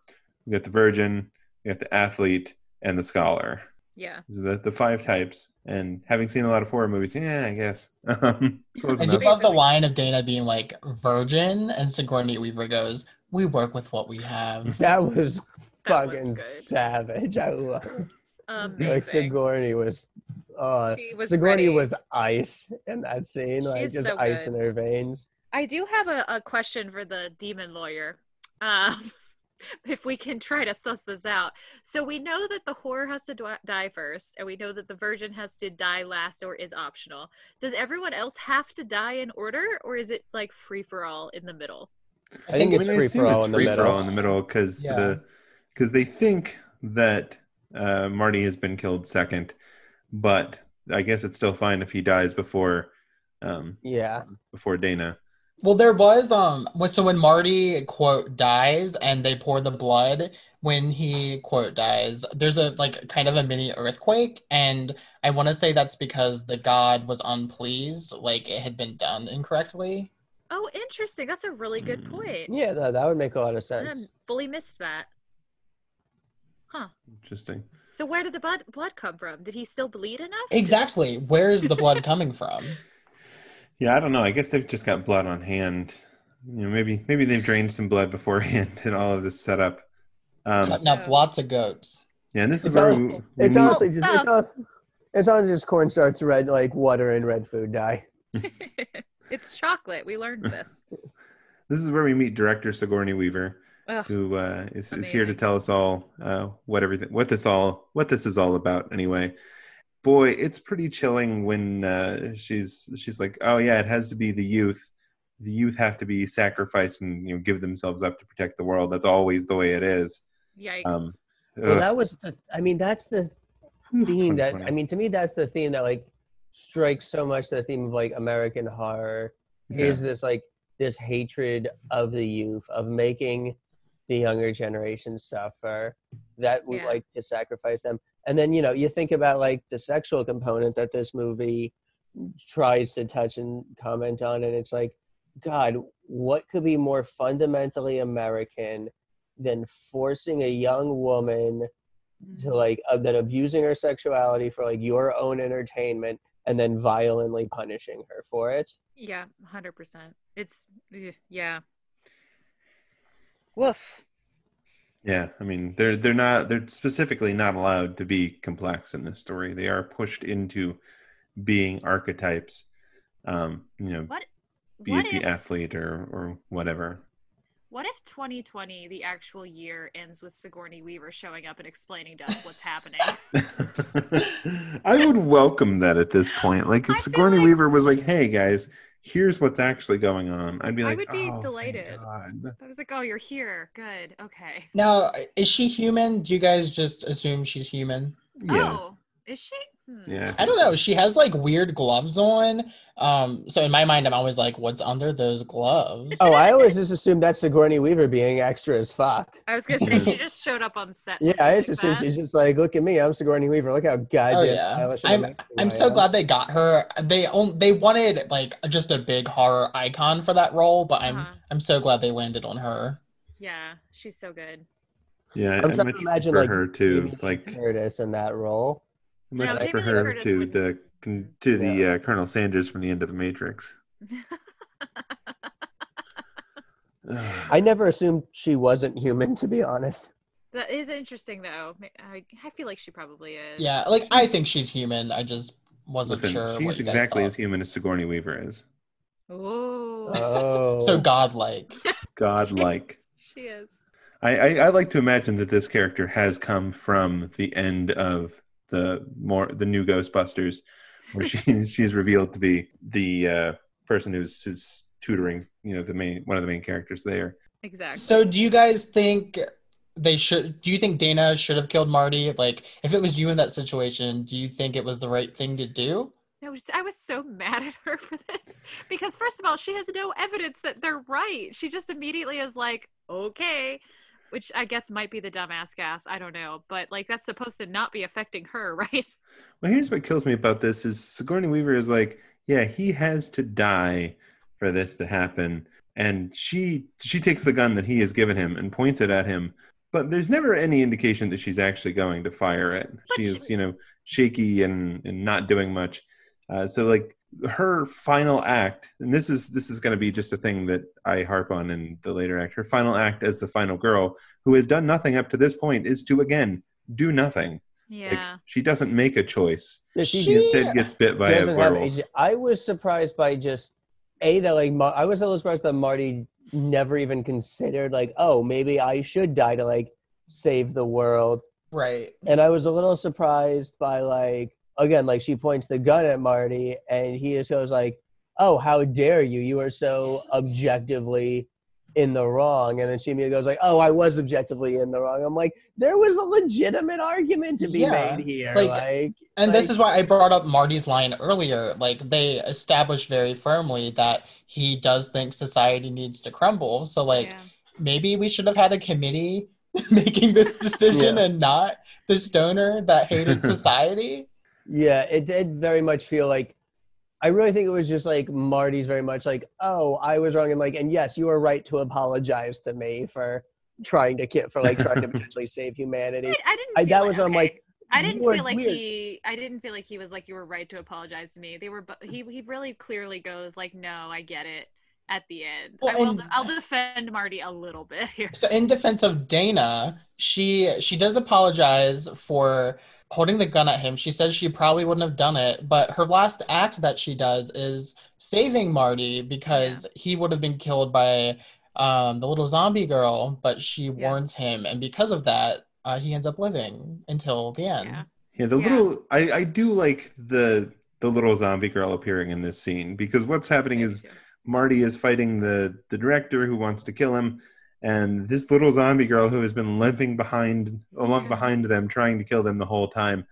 [SPEAKER 2] we've got the virgin, we got the athlete, and the scholar.
[SPEAKER 3] Yeah.
[SPEAKER 2] These are the, the five types. And having seen a lot of horror movies, yeah, I guess. Um, close
[SPEAKER 4] I do love the line of Dana being like, Virgin, and Sigourney Weaver goes, We work with what we have.
[SPEAKER 5] That was
[SPEAKER 3] That was
[SPEAKER 5] fucking
[SPEAKER 3] good.
[SPEAKER 5] savage. I love.
[SPEAKER 3] Amazing.
[SPEAKER 5] Like Sigourney was. Uh,
[SPEAKER 3] She was
[SPEAKER 5] Sigourney
[SPEAKER 3] ready.
[SPEAKER 5] was ice in that scene, like just
[SPEAKER 3] so
[SPEAKER 5] ice
[SPEAKER 3] good.
[SPEAKER 5] in her veins.
[SPEAKER 3] I do have a, a question for the demon lawyer. Um, if we can try to suss this out. So we know that the whore has to dwi- die first, and we know that the virgin has to die last or is optional. Does everyone else have to die in order, or is it like free for all in the middle?
[SPEAKER 5] I think it's free for all in the
[SPEAKER 2] free
[SPEAKER 5] middle.
[SPEAKER 2] for all in the middle because
[SPEAKER 4] Yeah.
[SPEAKER 2] the because they think that uh, Marty has been killed second, but I guess it's still fine if he dies before um,
[SPEAKER 5] Yeah,
[SPEAKER 2] before Dana.
[SPEAKER 4] Well, there was um so when Marty quote dies and they pour the blood when he quote dies, there's a like kind of a mini earthquake, and I want to say that's because the god was unpleased, like it had been done incorrectly.
[SPEAKER 3] Oh, interesting. That's a really good
[SPEAKER 2] Hmm.
[SPEAKER 3] point.
[SPEAKER 5] yeah, that, that would make a lot of sense.
[SPEAKER 3] I
[SPEAKER 5] sense.
[SPEAKER 3] fully missed that. Huh.
[SPEAKER 2] Interesting.
[SPEAKER 3] So where did the blood blood come from? Did he still bleed enough?
[SPEAKER 4] Exactly. Where's the blood coming from?
[SPEAKER 2] Yeah, I don't know. I guess they've just got blood on hand. You know, maybe maybe they've drained some blood beforehand and all of this setup. Um,
[SPEAKER 4] Cutting up lots of goats.
[SPEAKER 2] yeah, and this is
[SPEAKER 5] It's
[SPEAKER 2] where
[SPEAKER 5] all-
[SPEAKER 2] we, we
[SPEAKER 5] It's
[SPEAKER 2] meet-
[SPEAKER 5] honestly just it's
[SPEAKER 3] stop.
[SPEAKER 5] on it's on just cornstarch, red like water and red food dye.
[SPEAKER 3] it's chocolate. We learned this.
[SPEAKER 2] this is where we meet director Sigourney Weaver,
[SPEAKER 3] Ugh.
[SPEAKER 2] who uh, is, is here to tell us all uh, what everything what this all what this is all about. Anyway, boy, it's pretty chilling when uh, she's she's like, oh yeah, it has to be the youth. The youth have to be sacrificed and you know give themselves up to protect the world. That's always the way it is.
[SPEAKER 3] Yikes.
[SPEAKER 2] Um,
[SPEAKER 5] Well, that was the. I mean, that's the theme that I mean to me that's the theme that like strikes so much the theme of like American horror
[SPEAKER 2] Yeah.
[SPEAKER 5] is this like this hatred of the youth of making the younger generation suffer that would
[SPEAKER 3] Yeah.
[SPEAKER 5] like to sacrifice them and then you know you think about like the sexual component that this movie tries to touch and comment on and it's like god what could be more fundamentally american than forcing a young woman to like uh, abusing her sexuality for like your own entertainment and then violently punishing her for it
[SPEAKER 3] Yeah, hundred percent. It's yeah. Woof.
[SPEAKER 2] Yeah, I mean they're they're not they're specifically not allowed to be complex in this story. They are pushed into being archetypes. Um, you know,
[SPEAKER 3] What?
[SPEAKER 2] be
[SPEAKER 3] what
[SPEAKER 2] it the athlete or or whatever.
[SPEAKER 3] What if 2020, the actual year, ends with Sigourney Weaver showing up and explaining to us what's happening?
[SPEAKER 2] I would welcome that at this point. Like if
[SPEAKER 3] feel
[SPEAKER 2] Sigourney
[SPEAKER 3] like-
[SPEAKER 2] Weaver was like, "Hey guys, here's what's actually going on," I'd be like,
[SPEAKER 3] I
[SPEAKER 2] like,
[SPEAKER 3] would be
[SPEAKER 2] "Oh,
[SPEAKER 3] delighted." I was like, "Oh, you're here. Good. Okay."
[SPEAKER 4] Now, is she human? Do you guys just assume she's human?
[SPEAKER 2] Yeah,
[SPEAKER 3] Oh, is she? Hmm.
[SPEAKER 2] yeah.
[SPEAKER 4] I don't know. She has like weird gloves on. Um, so in my mind, I'm always like, what's under those gloves?
[SPEAKER 5] oh i always just assumed that's sigourney weaver being extra as fuck
[SPEAKER 3] I was gonna say she just showed up on set.
[SPEAKER 5] yeah i
[SPEAKER 3] like
[SPEAKER 5] just assumed
[SPEAKER 3] that.
[SPEAKER 5] she's just like look at me i'm sigourney weaver look how goddamn
[SPEAKER 4] Oh yeah,
[SPEAKER 5] stylish
[SPEAKER 4] I'm. I'm
[SPEAKER 5] I
[SPEAKER 4] so
[SPEAKER 5] am."
[SPEAKER 4] glad they got her. They on, they wanted like just a big horror icon for that role, but I'm
[SPEAKER 3] Uh-huh.
[SPEAKER 4] I'm so glad they landed on her.
[SPEAKER 3] Yeah, she's so good.
[SPEAKER 2] Yeah,
[SPEAKER 5] I'm
[SPEAKER 2] I
[SPEAKER 5] trying
[SPEAKER 2] much
[SPEAKER 5] to imagine like
[SPEAKER 2] her
[SPEAKER 5] too,
[SPEAKER 2] like
[SPEAKER 5] Curtis in that role.
[SPEAKER 2] I much
[SPEAKER 3] No,
[SPEAKER 2] prefer
[SPEAKER 3] Jamie
[SPEAKER 2] her to
[SPEAKER 3] would-
[SPEAKER 2] the to the uh, Colonel Sanders from the end of the Matrix.
[SPEAKER 5] I never assumed she wasn't human, to be honest.
[SPEAKER 3] that is interesting, though. I, I feel like she probably is.
[SPEAKER 4] Yeah, like I think she's human. I just wasn't
[SPEAKER 2] Listen,
[SPEAKER 4] sure. what
[SPEAKER 2] she's
[SPEAKER 4] you
[SPEAKER 2] exactly
[SPEAKER 4] thought.
[SPEAKER 2] as human as Sigourney Weaver is.
[SPEAKER 3] Oh.
[SPEAKER 5] Oh,
[SPEAKER 4] so godlike.
[SPEAKER 2] Godlike.
[SPEAKER 3] She is.
[SPEAKER 2] I, I, I like to imagine that this character has come from the end of the more the new Ghostbusters, where she she's revealed to be the uh, person who's who's tutoring you know the main one of the main characters there.
[SPEAKER 3] Exactly.
[SPEAKER 4] So do you guys think they should do you think Dana should have killed Marty? Like if it was you in that situation, do you think it was the right thing to do?
[SPEAKER 3] I was, I was so mad at her for this because, first of all, she has no evidence that they're right. She just immediately is like, okay, which I guess might be the dumbass gas. I don't know. But, like, that's supposed to not be affecting her, right?
[SPEAKER 2] Well, here's what kills me about this: is Sigourney Weaver is like, yeah, he has to die for this to happen, and she she takes the gun that he has given him and points it at him, but there's never any indication that she's actually going to fire it.
[SPEAKER 3] But
[SPEAKER 2] She is,
[SPEAKER 3] she-
[SPEAKER 2] you know, shaky and and not doing much. Uh, so like her final act, and this is this is going to be just a thing that I harp on in the later act. Her final act as the final girl, who has done nothing up to this point, is to again do nothing. Like
[SPEAKER 3] Yeah.
[SPEAKER 2] she doesn't make a choice.
[SPEAKER 5] Yeah, she
[SPEAKER 2] She instead gets bit by a
[SPEAKER 5] doesn't have
[SPEAKER 2] werewolf.
[SPEAKER 5] I was surprised by just a that like Mar- I was a little surprised that Marty never even considered like, oh, maybe I should die to like save the world.
[SPEAKER 4] Right.
[SPEAKER 5] And I was a little surprised by like again, like she points the gun at Marty and he just goes like, "Oh, how dare you? You are so objectively in the wrong." And then she immediately goes like, "Oh, I was objectively in the wrong." I'm like, there was a legitimate argument to be
[SPEAKER 4] Yeah,
[SPEAKER 5] made here.
[SPEAKER 4] like-
[SPEAKER 5] Like,
[SPEAKER 4] And this is why I brought up Marty's line earlier. Like they established very firmly that he does think society needs to crumble. So like
[SPEAKER 3] yeah.
[SPEAKER 4] maybe we should have had a committee making this decision
[SPEAKER 5] Yeah.
[SPEAKER 4] and not the stoner that hated society.
[SPEAKER 5] Yeah, it did very much feel like I really think it was just like Marty's very much like, oh, I was wrong, and like, and yes, you were right to apologize to me for trying to ki- for like trying to potentially save humanity.
[SPEAKER 3] I, I didn't.
[SPEAKER 5] I,
[SPEAKER 3] feel
[SPEAKER 5] that
[SPEAKER 3] like,
[SPEAKER 5] was I'm like,
[SPEAKER 3] I didn't feel like
[SPEAKER 5] weird.
[SPEAKER 3] he. I didn't feel like he was like you were right to apologize to me. They were. bu- He he really clearly goes like, no, I get it. At the end,
[SPEAKER 4] Well,
[SPEAKER 3] I will.
[SPEAKER 4] and-
[SPEAKER 3] I'll defend Marty a little bit here.
[SPEAKER 4] So in defense of Dana, she she does apologize for holding the gun at him. She says she probably wouldn't have done it, but her last act that she does is saving Marty because he would have been killed by um, the little zombie girl, but she warns him, and because of that, uh, he ends up living until the end.
[SPEAKER 3] Yeah.
[SPEAKER 2] Yeah, the
[SPEAKER 3] Yeah.
[SPEAKER 2] little I, I do like the the little zombie girl appearing in this scene because what's happening is Marty is fighting the the director who wants to kill him, and this little zombie girl who has been limping behind along
[SPEAKER 3] Yeah.
[SPEAKER 2] behind them, trying to kill them the whole time,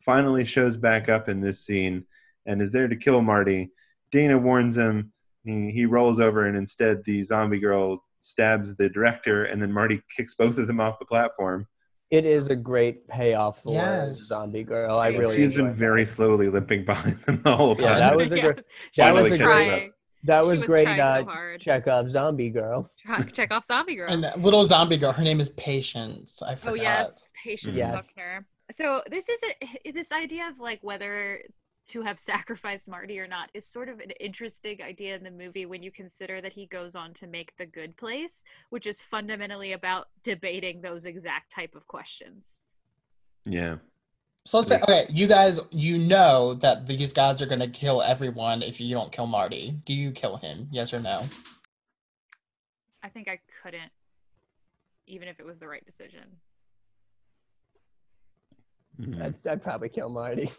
[SPEAKER 2] finally shows back up in this scene and is there to kill Marty. Dana warns him. He, he rolls over, and instead, the zombie girl stabs the director, and then Marty kicks both of them off the platform.
[SPEAKER 5] It is a great payoff for
[SPEAKER 4] Yes.
[SPEAKER 5] Zombie Girl. I really
[SPEAKER 2] She's been
[SPEAKER 5] enjoyed
[SPEAKER 2] very
[SPEAKER 5] that.
[SPEAKER 2] slowly limping behind them the whole time.
[SPEAKER 5] Yeah, that was a great-
[SPEAKER 3] she
[SPEAKER 5] that
[SPEAKER 3] was
[SPEAKER 5] was a
[SPEAKER 2] great-
[SPEAKER 3] trying.
[SPEAKER 5] That was,
[SPEAKER 3] was
[SPEAKER 5] great.
[SPEAKER 3] trying
[SPEAKER 5] Uh,
[SPEAKER 3] so hard.
[SPEAKER 5] check off Zombie Girl.
[SPEAKER 3] Check off Zombie Girl.
[SPEAKER 4] And little zombie girl, her name is Patience. I
[SPEAKER 3] Oh yes, patience
[SPEAKER 5] Yes.
[SPEAKER 3] Buckner. So this is a, this idea of like whether to have sacrificed Marty or not is sort of an interesting idea in the movie when you consider that he goes on to make The Good Place, which is fundamentally about debating those exact type of questions.
[SPEAKER 2] Yeah.
[SPEAKER 4] So let's say, okay, you guys, you know that these gods are gonna kill everyone if you don't kill Marty. Do you kill him? Yes or no?
[SPEAKER 3] I think I couldn't, even if it was the right decision.
[SPEAKER 2] Mhm.
[SPEAKER 5] I'd, I'd probably kill Marty.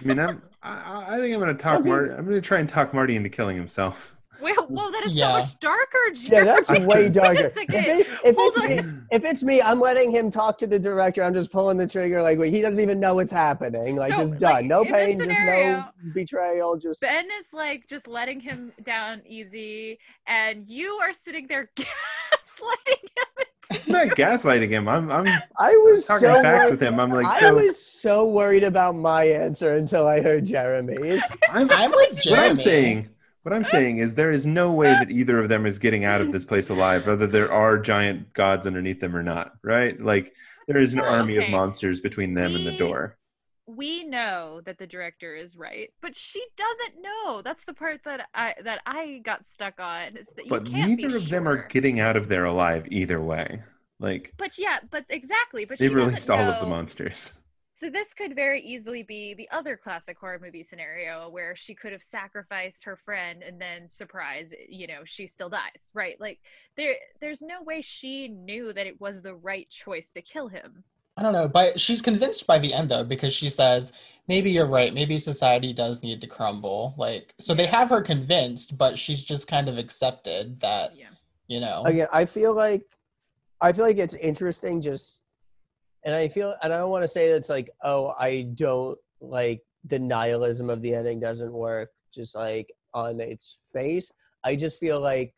[SPEAKER 2] I mean, I'm, I, I think I'm going to talk
[SPEAKER 5] I mean-
[SPEAKER 2] Marty. I'm going to try and talk Marty into killing himself.
[SPEAKER 3] Well, whoa, that is
[SPEAKER 4] Yeah.
[SPEAKER 3] so much darker.
[SPEAKER 5] yeah, that's way darker. If, it, if it's me, if it's me, I'm letting him talk to the director. I'm just pulling the trigger. Like wait, he doesn't even know what's happening. Like
[SPEAKER 3] So,
[SPEAKER 5] just
[SPEAKER 3] like,
[SPEAKER 5] done. No
[SPEAKER 3] in this
[SPEAKER 5] pain, just no betrayal. Just
[SPEAKER 3] Ben is like just letting him down easy, and you are sitting there gaslighting him.
[SPEAKER 2] I'm not gaslighting him. I'm, I'm
[SPEAKER 5] I was
[SPEAKER 2] talking
[SPEAKER 5] so
[SPEAKER 2] facts
[SPEAKER 5] worried.
[SPEAKER 2] with him. I'm like,
[SPEAKER 5] I
[SPEAKER 2] so
[SPEAKER 5] was so worried about my answer until I heard Jeremy's.
[SPEAKER 2] I'm,
[SPEAKER 4] I'm with
[SPEAKER 2] what I'm saying. What I'm saying is there is no way that either of them is getting out of this place alive, whether there are giant gods underneath them or not. Right? Like there is an army of monsters between them and the door.
[SPEAKER 3] we know that the director is right, but she doesn't know. That's the part that I that I got stuck on. Is that you
[SPEAKER 2] But neither of them are getting out of there alive either way. Like
[SPEAKER 3] But yeah, but exactly. But
[SPEAKER 2] they
[SPEAKER 3] she
[SPEAKER 2] released all of the monsters.
[SPEAKER 3] So this could very easily be the other classic horror movie scenario where she could have sacrificed her friend and then surprise, eh, you know, she still dies, right? Like there there's no way she knew that it was the right choice to kill him.
[SPEAKER 4] I don't know, but she's convinced by the end though, because she says, maybe you're right, maybe society does need to crumble. Like, so they have her convinced, but she's just kind of accepted that,
[SPEAKER 3] Yeah.
[SPEAKER 4] you know.
[SPEAKER 5] Again, I feel like I feel like it's interesting just and I feel and I don't want to say that it's like, oh, I don't like the nihilism of the ending doesn't work just like on its face. I just feel like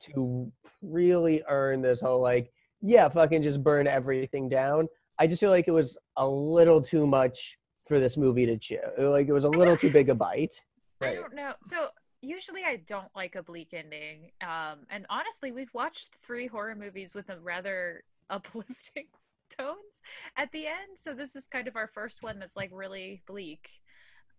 [SPEAKER 5] to really earn this whole like, yeah, fucking just burn everything down. I just feel like it was a little too much for this movie to chew. Like it was a little too big a bite.
[SPEAKER 3] I don't know. So usually I don't like a bleak ending. Um, and honestly, we've watched three horror movies with a rather uplifting tones at the end. So this is kind of our first one that's like really bleak.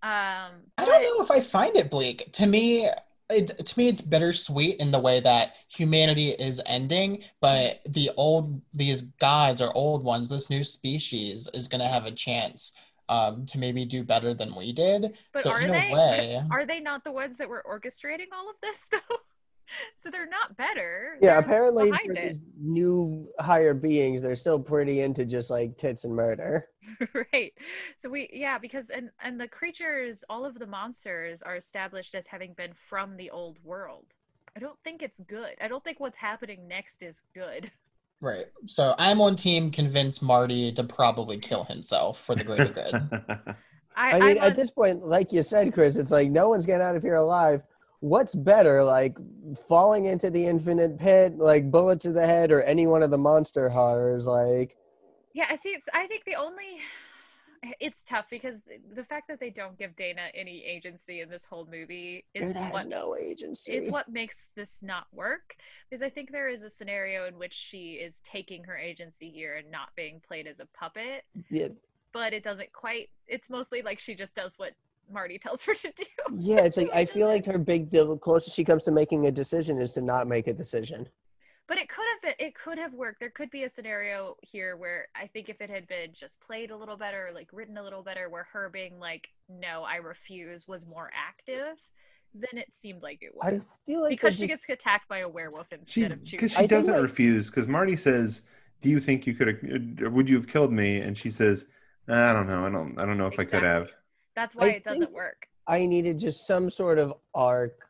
[SPEAKER 3] Um,
[SPEAKER 4] I don't know if I find it bleak. To me, it, to me, it's bittersweet in the way that humanity is ending, but the old these gods or old ones, this new species is gonna have a chance um, to maybe do better than we did.
[SPEAKER 3] But
[SPEAKER 4] so
[SPEAKER 3] are
[SPEAKER 4] in
[SPEAKER 3] they?
[SPEAKER 4] a way,
[SPEAKER 3] Are they not the ones that were orchestrating all of this though? so they're not better.
[SPEAKER 5] Yeah,
[SPEAKER 3] They're
[SPEAKER 5] apparently for
[SPEAKER 3] it.
[SPEAKER 5] these new higher beings, they're still pretty into just like tits and murder.
[SPEAKER 3] right. So we yeah, because and and the creatures, all of the monsters are established as having been from the old world. I don't think it's good. I don't think what's happening next is good.
[SPEAKER 4] right? So I'm on team convince Marty to probably kill himself for the greater good.
[SPEAKER 3] I,
[SPEAKER 5] I mean,
[SPEAKER 3] I'm on-
[SPEAKER 5] at this point, like you said, Chris, it's like no one's getting out of here alive. What's better, like falling into the infinite pit, like bullet to the head, or any one of the monster horrors? Like,
[SPEAKER 3] Yeah, I see. It's, I think the only it's tough because the fact that they don't give Dana any agency in this whole movie is
[SPEAKER 5] it has
[SPEAKER 3] what
[SPEAKER 5] no agency.
[SPEAKER 3] it's what makes this not work because I think there is a scenario in which she is taking her agency here and not being played as a puppet,
[SPEAKER 5] yeah,
[SPEAKER 3] but it doesn't quite. It's mostly like she just does what Marty tells her to do.
[SPEAKER 5] yeah, it's like I feel like her big. The closest she comes to making a decision is to not make a decision.
[SPEAKER 3] But it could have been, it could have worked. There could be a scenario here where I think if it had been just played a little better, like written a little better, where her being like, "No, I refuse," was more active, then it seemed like it
[SPEAKER 5] I
[SPEAKER 3] was.
[SPEAKER 5] feel like
[SPEAKER 3] because she
[SPEAKER 5] just-
[SPEAKER 3] gets attacked by a werewolf
[SPEAKER 2] she
[SPEAKER 3] instead of choosing.
[SPEAKER 2] because she
[SPEAKER 5] I
[SPEAKER 2] doesn't
[SPEAKER 5] like-
[SPEAKER 2] refuse because Marty says, "Do you think you could have? Would you have killed me?" And she says, "I don't know. I don't. I don't know if I could have."
[SPEAKER 3] That's why
[SPEAKER 5] I
[SPEAKER 3] it doesn't work.
[SPEAKER 5] I needed just some sort of arc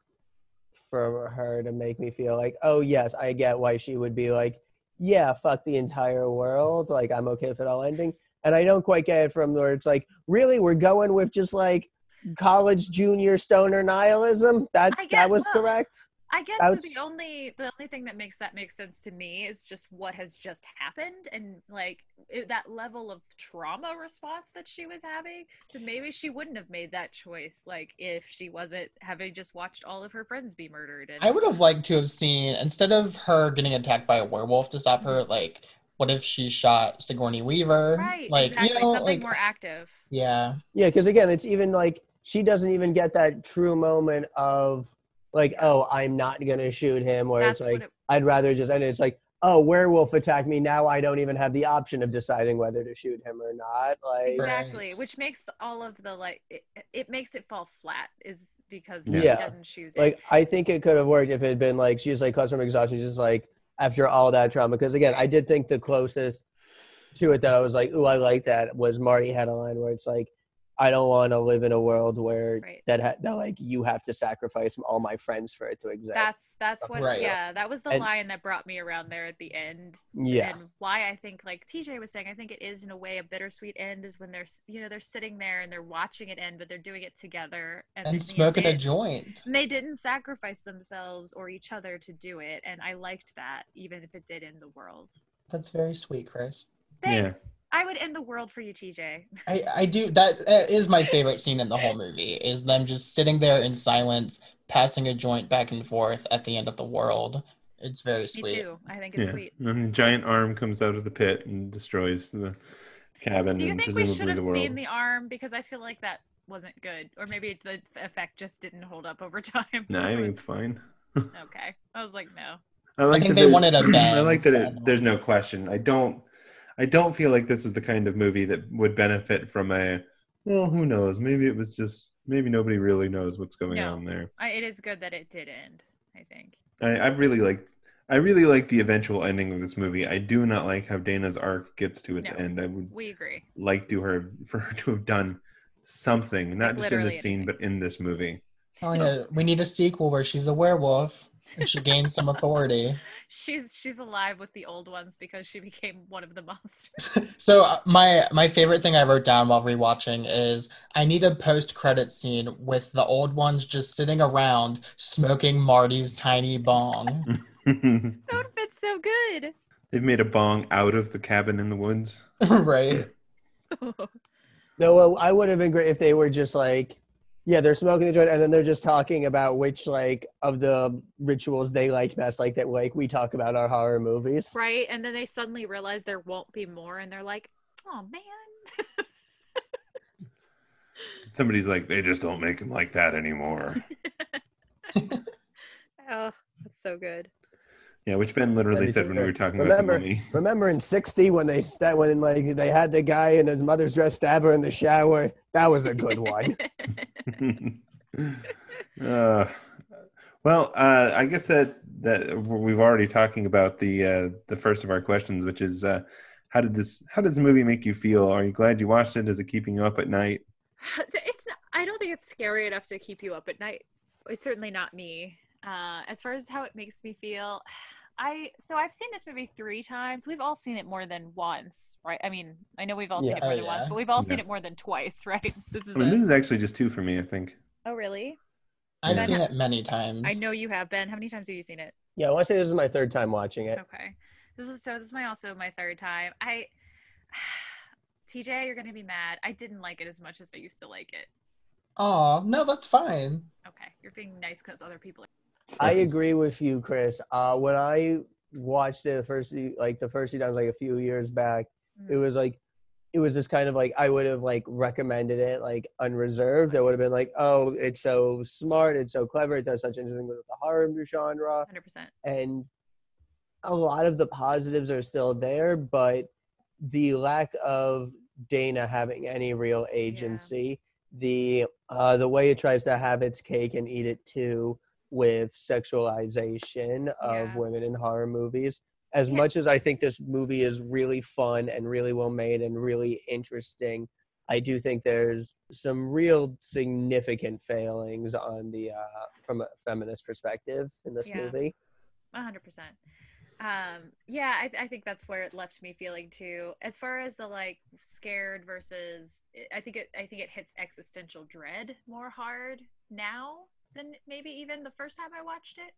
[SPEAKER 5] for her to make me feel like, oh yes, I get why she would be like, yeah, fuck the entire world. Like I'm okay with it all ending. And I don't quite get it from where it's like, really, we're going with just like college junior stoner nihilism. That's
[SPEAKER 3] I
[SPEAKER 5] that was correct.
[SPEAKER 3] I guess
[SPEAKER 5] Outs-
[SPEAKER 3] the only the only thing that makes that make sense to me is just what has just happened and like it, that level of trauma response that she was having. So maybe she wouldn't have made that choice like if she wasn't having just watched all of her friends be murdered. And
[SPEAKER 4] I would have liked to have seen instead of her getting attacked by a werewolf to stop her, mm-hmm. like what if she shot Sigourney Weaver?
[SPEAKER 3] right,
[SPEAKER 4] Like
[SPEAKER 3] exactly
[SPEAKER 4] you know,
[SPEAKER 3] something
[SPEAKER 4] like
[SPEAKER 3] more active.
[SPEAKER 4] yeah.
[SPEAKER 5] Yeah, because again, it's even like she doesn't even get that true moment of like, oh, I'm not gonna shoot him, or
[SPEAKER 3] That's
[SPEAKER 5] it's like
[SPEAKER 3] it,
[SPEAKER 5] I'd rather just and it's like, oh, werewolf attacked me. Now I don't even have the option of deciding whether to shoot him or not. Like,
[SPEAKER 3] exactly,
[SPEAKER 4] Right.
[SPEAKER 3] which makes all of the like it, it makes it fall flat is because
[SPEAKER 5] Yeah.
[SPEAKER 3] she doesn't choose it.
[SPEAKER 5] like I think it could have worked if it had been like she's like customer exhaustion, she's just like after all that trauma. Because again, I did think the closest to it that I was like, oh I like that was Marty had a line where it's like, I don't want to live in a world where
[SPEAKER 3] Right.
[SPEAKER 5] that ha- that like you have to sacrifice all my friends for it to exist.
[SPEAKER 3] That's that's what
[SPEAKER 4] Right.
[SPEAKER 3] yeah, that was the
[SPEAKER 5] And-
[SPEAKER 3] line that brought me around there at the end.
[SPEAKER 5] Yeah.
[SPEAKER 3] And why I think like TJ was saying, I think it is in a way a bittersweet end is when they're you know, they're sitting there and they're watching it end, but they're doing it together and,
[SPEAKER 4] And
[SPEAKER 3] they-
[SPEAKER 4] smoking
[SPEAKER 3] they,
[SPEAKER 4] a joint.
[SPEAKER 3] and they didn't sacrifice themselves or each other to do it. And I liked that, even if it did end the world.
[SPEAKER 4] That's very sweet, Chris.
[SPEAKER 2] Yeah.
[SPEAKER 3] Thanks. I would end the world for you, TJ.
[SPEAKER 4] I, I do that uh, my favorite scene in the whole movie is them just sitting there in silence passing a joint back and forth at the end of the world it's very
[SPEAKER 3] Me
[SPEAKER 4] sweet
[SPEAKER 3] too. I think it's
[SPEAKER 2] Yeah.
[SPEAKER 3] sweet.
[SPEAKER 2] And then the giant arm comes out of the pit and destroys the cabin
[SPEAKER 3] Do you think we should have
[SPEAKER 2] the
[SPEAKER 3] seen the arm? Because I feel like that wasn't good, or maybe the effect just didn't hold up over time.
[SPEAKER 2] No, I think
[SPEAKER 3] was-
[SPEAKER 2] it's fine.
[SPEAKER 3] okay. I was like, no.
[SPEAKER 2] I like
[SPEAKER 4] think
[SPEAKER 2] that
[SPEAKER 4] they wanted a bang I
[SPEAKER 2] like that it, there's no question. I don't. I don't feel like this is the kind of movie that would benefit from a. Well, who knows? Maybe it was just. Maybe nobody really knows what's going
[SPEAKER 3] No.
[SPEAKER 2] on there.
[SPEAKER 3] I, it is good that it did end. I think.
[SPEAKER 2] I, I really like. I really like the eventual ending of this movie. I do not like how Dana's arc gets to its
[SPEAKER 3] No.
[SPEAKER 2] end. I would
[SPEAKER 3] We agree.
[SPEAKER 2] like to her for her to have done something, not
[SPEAKER 3] Like
[SPEAKER 2] just in
[SPEAKER 3] literally
[SPEAKER 2] this scene,
[SPEAKER 3] anything.
[SPEAKER 2] but in this movie.
[SPEAKER 4] oh yeah we need a sequel where she's a werewolf and she gains some authority
[SPEAKER 3] She's she's alive with the old ones because she became one of the monsters.
[SPEAKER 4] so uh, my my favorite thing i wrote down while rewatching is i need a post-credit scene with the old ones just sitting around smoking marty's tiny bong
[SPEAKER 3] that would fit so good.
[SPEAKER 2] They've made a bong out of the cabin in the woods.
[SPEAKER 4] right
[SPEAKER 5] No, well, I would have been great if they were just like, yeah, they're smoking the joint, and then they're just talking about which like of the rituals they liked best, like that, like we talk about our horror movies.
[SPEAKER 3] right, and then they suddenly realize there won't be more, and they're like, "Oh man."
[SPEAKER 2] Somebody's like, they just don't make them like that anymore.
[SPEAKER 3] oh, that's so good.
[SPEAKER 2] Yeah, which Ben literally said when we were talking
[SPEAKER 5] Remember-
[SPEAKER 2] about the mummy.
[SPEAKER 5] Remember in '60 when they sta- when like they had the guy in his mother's dress stab her in the shower? That was a good one.
[SPEAKER 2] uh, well, uh, I guess that that we've already talking about the uh, the first of our questions, which is uh, how did this how does this movie make you feel? Are you glad you watched it? Is it keeping you up at night?
[SPEAKER 3] So it's not, I don't think it's scary enough to keep you up at night. It's certainly not me. Uh, as far as how it makes me feel, I so I've seen this movie three times. We've all seen it more than once, right? I mean, I know we've all seen it more
[SPEAKER 4] Oh,
[SPEAKER 3] than once, but we've all seen it more than twice, right? This is
[SPEAKER 2] I mean,
[SPEAKER 3] a,
[SPEAKER 2] this is actually just two for me. I think.
[SPEAKER 3] oh really?
[SPEAKER 4] i've
[SPEAKER 2] Yeah.
[SPEAKER 4] seen it many times
[SPEAKER 3] I know you have been. How many times have you seen it?
[SPEAKER 5] Yeah, I want to say this is my third time watching it.
[SPEAKER 3] Okay, this is so. This is my also my third time. I, TJ, you're gonna be mad. I didn't like it as much as I used to like it.
[SPEAKER 4] oh no that's fine
[SPEAKER 3] Okay, you're being nice because other people.
[SPEAKER 5] I agree with you, Chris. Uh, when I watched it the first few- like the first few times, like a few years back, it was like it was this kind of like I would have like recommended it like unreserved. I would have been like, oh, it's so smart, it's so clever, it does such interesting with the horror genre,
[SPEAKER 3] Hundred percent.
[SPEAKER 5] and a lot of the positives are still there, but the lack of Dana having any real agency, the uh, the way it tries to have its cake and eat it too with sexualization of
[SPEAKER 3] Yeah.
[SPEAKER 5] women in horror movies. As
[SPEAKER 3] Yeah.
[SPEAKER 5] much as I think this movie is really fun and really well made and really interesting, I do think there's some real significant failings on the uh, from a feminist perspective in this
[SPEAKER 3] Yeah.
[SPEAKER 5] movie.
[SPEAKER 3] A hundred percent. Um, yeah, I, I think that's where it left me feeling too. As far as the like scared versus, I think it, I think it hits existential dread more hard now than maybe even the first time I watched it.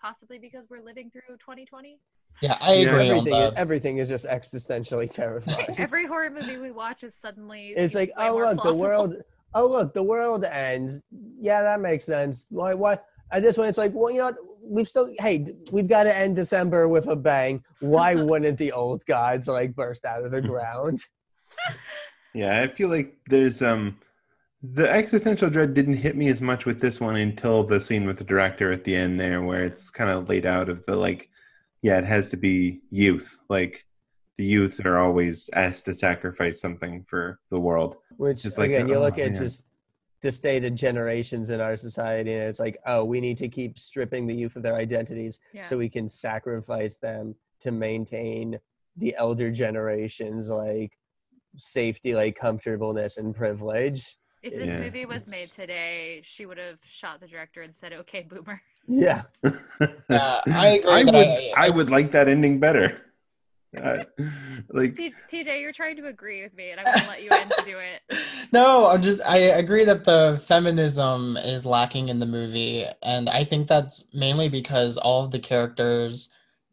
[SPEAKER 3] possibly because we're living through 2020.
[SPEAKER 4] Yeah, I
[SPEAKER 2] Yeah,
[SPEAKER 4] agree on
[SPEAKER 5] everything, is,
[SPEAKER 4] the.
[SPEAKER 5] everything is just existentially terrifying.
[SPEAKER 3] Every horror movie we watch is suddenly
[SPEAKER 5] it's like, oh
[SPEAKER 3] more
[SPEAKER 5] look, the world. Oh look, the world ends. Yeah, that makes sense. Why? Why? At this point, it's like, well, you know, what? we've still. Hey, we've got to end December with a bang. Why wouldn't the old gods like burst out of the ground?
[SPEAKER 2] Yeah, I feel like there's um the existential dread didn't hit me as much with this one until the scene with the director at the end there where it's kind of laid out of the like yeah, it has to be youth. Like the youth are always asked to sacrifice something for the world.
[SPEAKER 5] Which
[SPEAKER 2] is like,
[SPEAKER 5] again, you
[SPEAKER 2] oh,
[SPEAKER 5] look at
[SPEAKER 2] man.
[SPEAKER 5] just the state of generations in our society, and it's like, oh, we need to keep stripping the youth of their identities
[SPEAKER 3] Yeah.
[SPEAKER 5] so we can sacrifice them to maintain the elder generations like safety, like comfortableness and privilege.
[SPEAKER 3] If this
[SPEAKER 2] Yeah,
[SPEAKER 3] movie was made today, she would have shot the director and said, "Okay, boomer."
[SPEAKER 5] Yeah.
[SPEAKER 4] Yeah, I agree.
[SPEAKER 2] I would
[SPEAKER 4] I-
[SPEAKER 2] I would like that ending better. Uh, like
[SPEAKER 3] T- TJ, you're trying to agree with me, and I'm gonna let you in to do it.
[SPEAKER 4] No, I'm just I agree that the feminism is lacking in the movie and I think that's mainly because all of the characters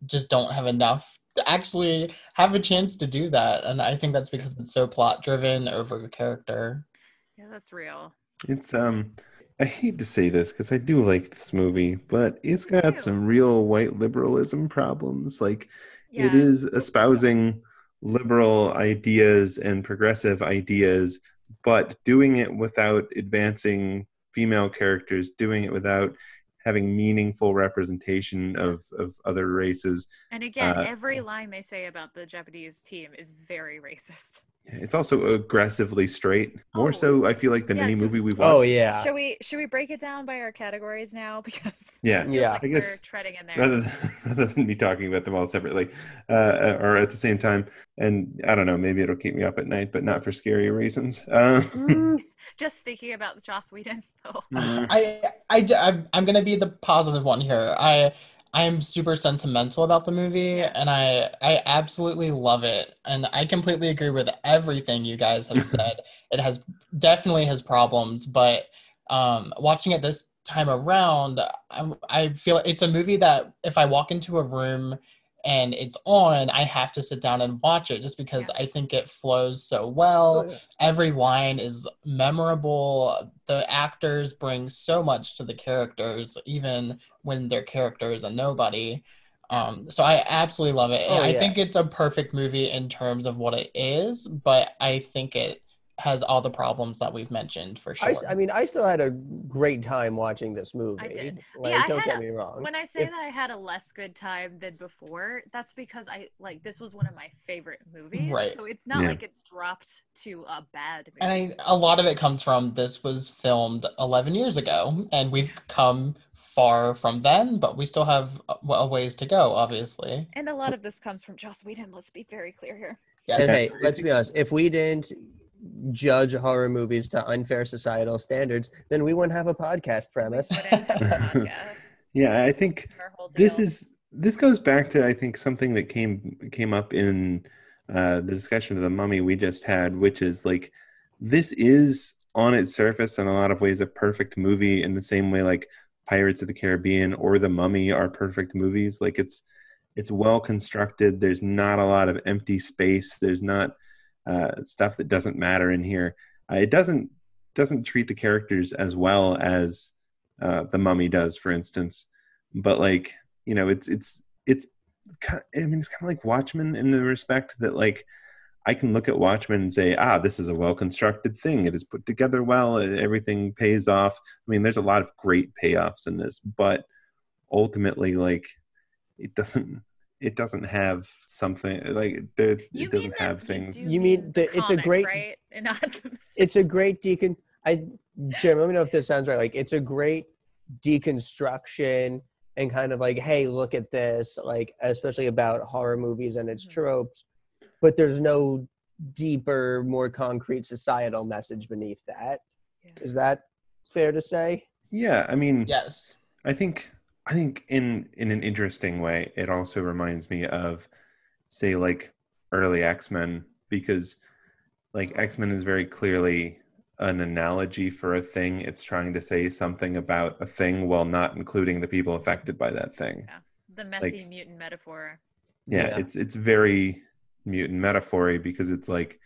[SPEAKER 4] just don't have enough to actually have a chance to do that and I think that's because it's so plot driven over character.
[SPEAKER 3] That's real.
[SPEAKER 2] It's um I hate to say this because I do like this movie, but it's got some real white liberalism problems. Like
[SPEAKER 3] Yeah.
[SPEAKER 2] it is espousing liberal ideas and progressive ideas, but doing it without advancing female characters, doing it without having meaningful representation of, of other races.
[SPEAKER 3] And again,
[SPEAKER 2] Uh,
[SPEAKER 3] every line they say about the Japanese team is very racist.
[SPEAKER 2] It's also aggressively straight, more
[SPEAKER 3] Oh,
[SPEAKER 2] so I feel like than
[SPEAKER 3] yeah,
[SPEAKER 2] any
[SPEAKER 3] it's
[SPEAKER 2] movie we've watched.
[SPEAKER 5] Oh yeah.
[SPEAKER 3] Should we should we break it down by our categories now because
[SPEAKER 2] Yeah.
[SPEAKER 5] Yeah.
[SPEAKER 3] like
[SPEAKER 2] I guess
[SPEAKER 3] we're treading in there.
[SPEAKER 2] rather than, rather than me talking about them all separately uh, or at the same time. And I don't know, maybe it'll keep me up at night, but not for scary reasons. Uh,
[SPEAKER 5] Mm,
[SPEAKER 3] Just thinking about Joss Whedon. Oh.
[SPEAKER 4] I I I'm, I'm going to be the positive one here. I I'm super sentimental about the movie and I I absolutely love it and I completely agree with everything you guys have said. it has definitely has problems, but um watching it this time around I, I feel it's a movie that if I walk into a room and it's on, I have to sit down and watch it just because I think it flows so well
[SPEAKER 5] oh, yeah.
[SPEAKER 4] every line is memorable. The actors bring so much to the characters, even when their character is a nobody. Um, so I absolutely love it.
[SPEAKER 5] Oh,
[SPEAKER 4] I
[SPEAKER 5] yeah.
[SPEAKER 4] think it's a perfect movie in terms of what it is, but I think it has all the problems that we've mentioned for sure.
[SPEAKER 5] I mean, I still had a great time watching this movie.
[SPEAKER 3] I did.
[SPEAKER 5] Like,
[SPEAKER 3] Yeah,
[SPEAKER 5] don't
[SPEAKER 3] had
[SPEAKER 5] get
[SPEAKER 3] a-
[SPEAKER 5] me wrong.
[SPEAKER 3] When I say
[SPEAKER 5] If-
[SPEAKER 3] that I had a less good time than before, that's because I like this was one of my favorite movies.
[SPEAKER 4] Right.
[SPEAKER 3] So it's not
[SPEAKER 2] Yeah.
[SPEAKER 3] like it's dropped to a bad movie.
[SPEAKER 4] and I, a lot of it comes from this was filmed 11 years ago, and we've come far from then, but we still have a, a ways to go, obviously.
[SPEAKER 3] And a lot of this comes from Joss Whedon. Let's be very clear here.
[SPEAKER 4] Yes.
[SPEAKER 5] Hey, let's be honest. If we didn't judge horror movies to unfair societal standards, then we wouldn't have a podcast premise.
[SPEAKER 3] We wouldn't have a podcast.
[SPEAKER 2] yeah, I think this is this goes back to I think something that came came up in uh, the discussion of the mummy we just had, which is like this is on its surface in a lot of ways a perfect movie in the same way like Pirates of the Caribbean or The Mummy are perfect movies. Like it's it's well constructed. There's not a lot of empty space. There's not uh, stuff that doesn't matter in here. Uh, it doesn't doesn't treat the characters as well as uh, the Mummy does, for instance. But like you know, it's it's it's. I mean, it's kind of like Watchmen in the respect that like I can look at Watchmen and say, ah, this is a well constructed thing. It is put together well. Everything pays off. I mean, there's a lot of great payoffs in this, but ultimately, like, it doesn't. It doesn't have something like there, it doesn't have
[SPEAKER 3] you
[SPEAKER 2] things.
[SPEAKER 3] do
[SPEAKER 5] You mean the- it's a great-
[SPEAKER 3] right?
[SPEAKER 5] It's a great decon. I Jim, let me know if this sounds right. Like it's a great deconstruction and kind of like, hey, look at this. Like especially about horror movies and its
[SPEAKER 3] Mhm.
[SPEAKER 5] tropes, but there's no deeper, more concrete societal message beneath that.
[SPEAKER 3] Yeah.
[SPEAKER 5] Is that fair to say?
[SPEAKER 2] Yeah, I mean,
[SPEAKER 4] Yes.
[SPEAKER 2] I think I think in in an interesting way, it also reminds me of, say, like early X Men because, like X Men is very clearly an analogy for a thing. It's trying to say something about a thing while not including the people affected by that thing. Yeah.
[SPEAKER 3] The messy
[SPEAKER 2] Like-
[SPEAKER 3] mutant metaphor.
[SPEAKER 2] Yeah,
[SPEAKER 5] Yeah.
[SPEAKER 2] it's it's very mutant metaphory because it's like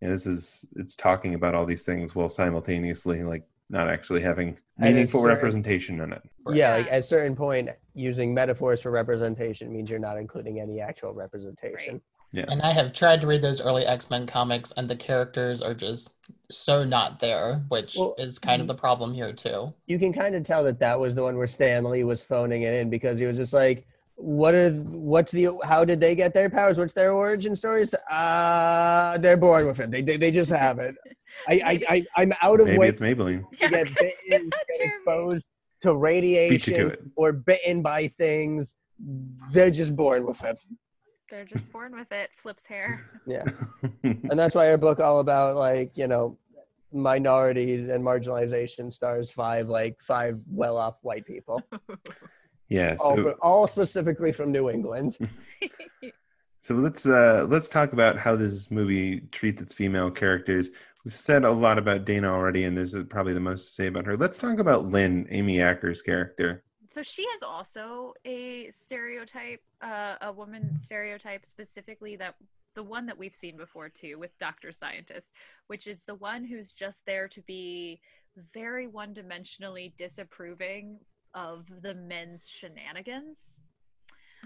[SPEAKER 2] you know, this is it's talking about all these things while simultaneously like not actually having meaningful
[SPEAKER 5] certain-
[SPEAKER 2] representation in it.
[SPEAKER 5] Yeah, like at a certain point, using metaphors for representation means you're not including any actual representation. Yeah.
[SPEAKER 4] And I have tried to read those early X Men comics, and the characters are just so not there, which
[SPEAKER 5] Well,
[SPEAKER 4] is kind of the problem here too.
[SPEAKER 5] You can kind of tell that that was the one where Stan Lee was phoning it in because he was just like, "What are what's the how did they get their powers? What's their origin stories? Uh they're born with it. They they, they just have it. I I, I I'm out of
[SPEAKER 2] Maybe
[SPEAKER 5] way
[SPEAKER 2] it's Maybelline.
[SPEAKER 3] Yeah,
[SPEAKER 5] to get
[SPEAKER 3] gonna
[SPEAKER 5] bitten, get exposed to radiation
[SPEAKER 2] to
[SPEAKER 5] or bitten by things. They're just born with it.
[SPEAKER 3] They're just born with it. Flips hair.
[SPEAKER 5] Yeah. and that's why our book all about like you know minorities and marginalization stars five like five well-off white people
[SPEAKER 2] yeah.
[SPEAKER 5] all,
[SPEAKER 2] So
[SPEAKER 5] fro- all specifically from new england
[SPEAKER 2] So let's uh, let's talk about how this movie treats its female characters. We've said a lot about Dana already, and there's probably the most to say about her. Let's talk about Lin, Amy Acker's character.
[SPEAKER 3] so she is also a stereotype, uh, a woman stereotype specifically that the one that we've seen before too with Doctor Scientist, which is the one who's just there to be very one-dimensionally disapproving of the men's shenanigans.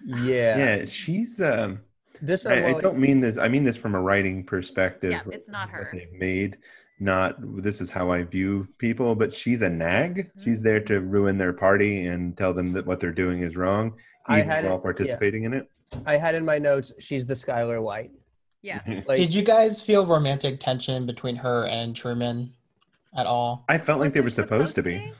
[SPEAKER 5] yeah,
[SPEAKER 2] Yeah, she's. Um,
[SPEAKER 5] this
[SPEAKER 2] I, I don't mean this. I mean this from a writing perspective.
[SPEAKER 3] Yeah, it's not
[SPEAKER 2] what
[SPEAKER 3] her.
[SPEAKER 2] they've made. Not this is how I view people, but she's a nag.
[SPEAKER 3] Mm-hmm.
[SPEAKER 2] She's there to ruin their party and tell them that what they're doing is wrong,
[SPEAKER 5] I
[SPEAKER 2] even
[SPEAKER 5] had it-
[SPEAKER 2] while
[SPEAKER 5] yeah.
[SPEAKER 2] participating in it.
[SPEAKER 5] i had in my notes she's the skyler white
[SPEAKER 3] Yeah.
[SPEAKER 5] like
[SPEAKER 4] Did you guys feel romantic tension between her and Truman at all?
[SPEAKER 2] I felt like they
[SPEAKER 3] there
[SPEAKER 2] were supposed to be.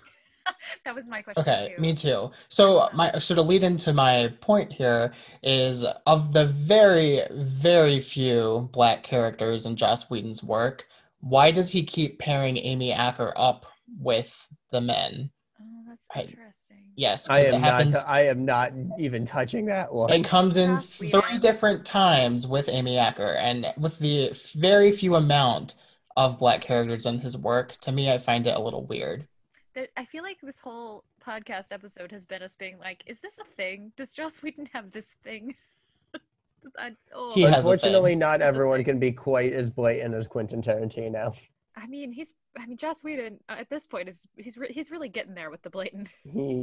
[SPEAKER 3] that was my question
[SPEAKER 4] Okay,
[SPEAKER 3] too.
[SPEAKER 4] me too. So my so to lead into my point here is of the very very few black characters in Joss Whedon's work, why does he keep pairing Amy Acker up with the men?
[SPEAKER 3] Oh, that's
[SPEAKER 4] I-
[SPEAKER 3] interesting.
[SPEAKER 4] Yes,
[SPEAKER 5] i am
[SPEAKER 4] it happens.
[SPEAKER 5] not i am not even touching that one
[SPEAKER 4] It comes in
[SPEAKER 3] Joss
[SPEAKER 4] three
[SPEAKER 3] Whedon.
[SPEAKER 4] different times with Amy Acker, and with the very few amount of black characters in his work, to me, I find it a little weird.
[SPEAKER 3] That- I feel like this whole podcast episode has been us being like, is this a thing? Does Joss Whedon have this thing? I, oh,
[SPEAKER 4] He
[SPEAKER 5] unfortunately not
[SPEAKER 3] Has a
[SPEAKER 5] everyone can be quite as blatant as quentin tarantino
[SPEAKER 3] I mean, he's. I mean, Joss Whedon uh, at this point is he's re- he's really getting there with the blatant.
[SPEAKER 5] he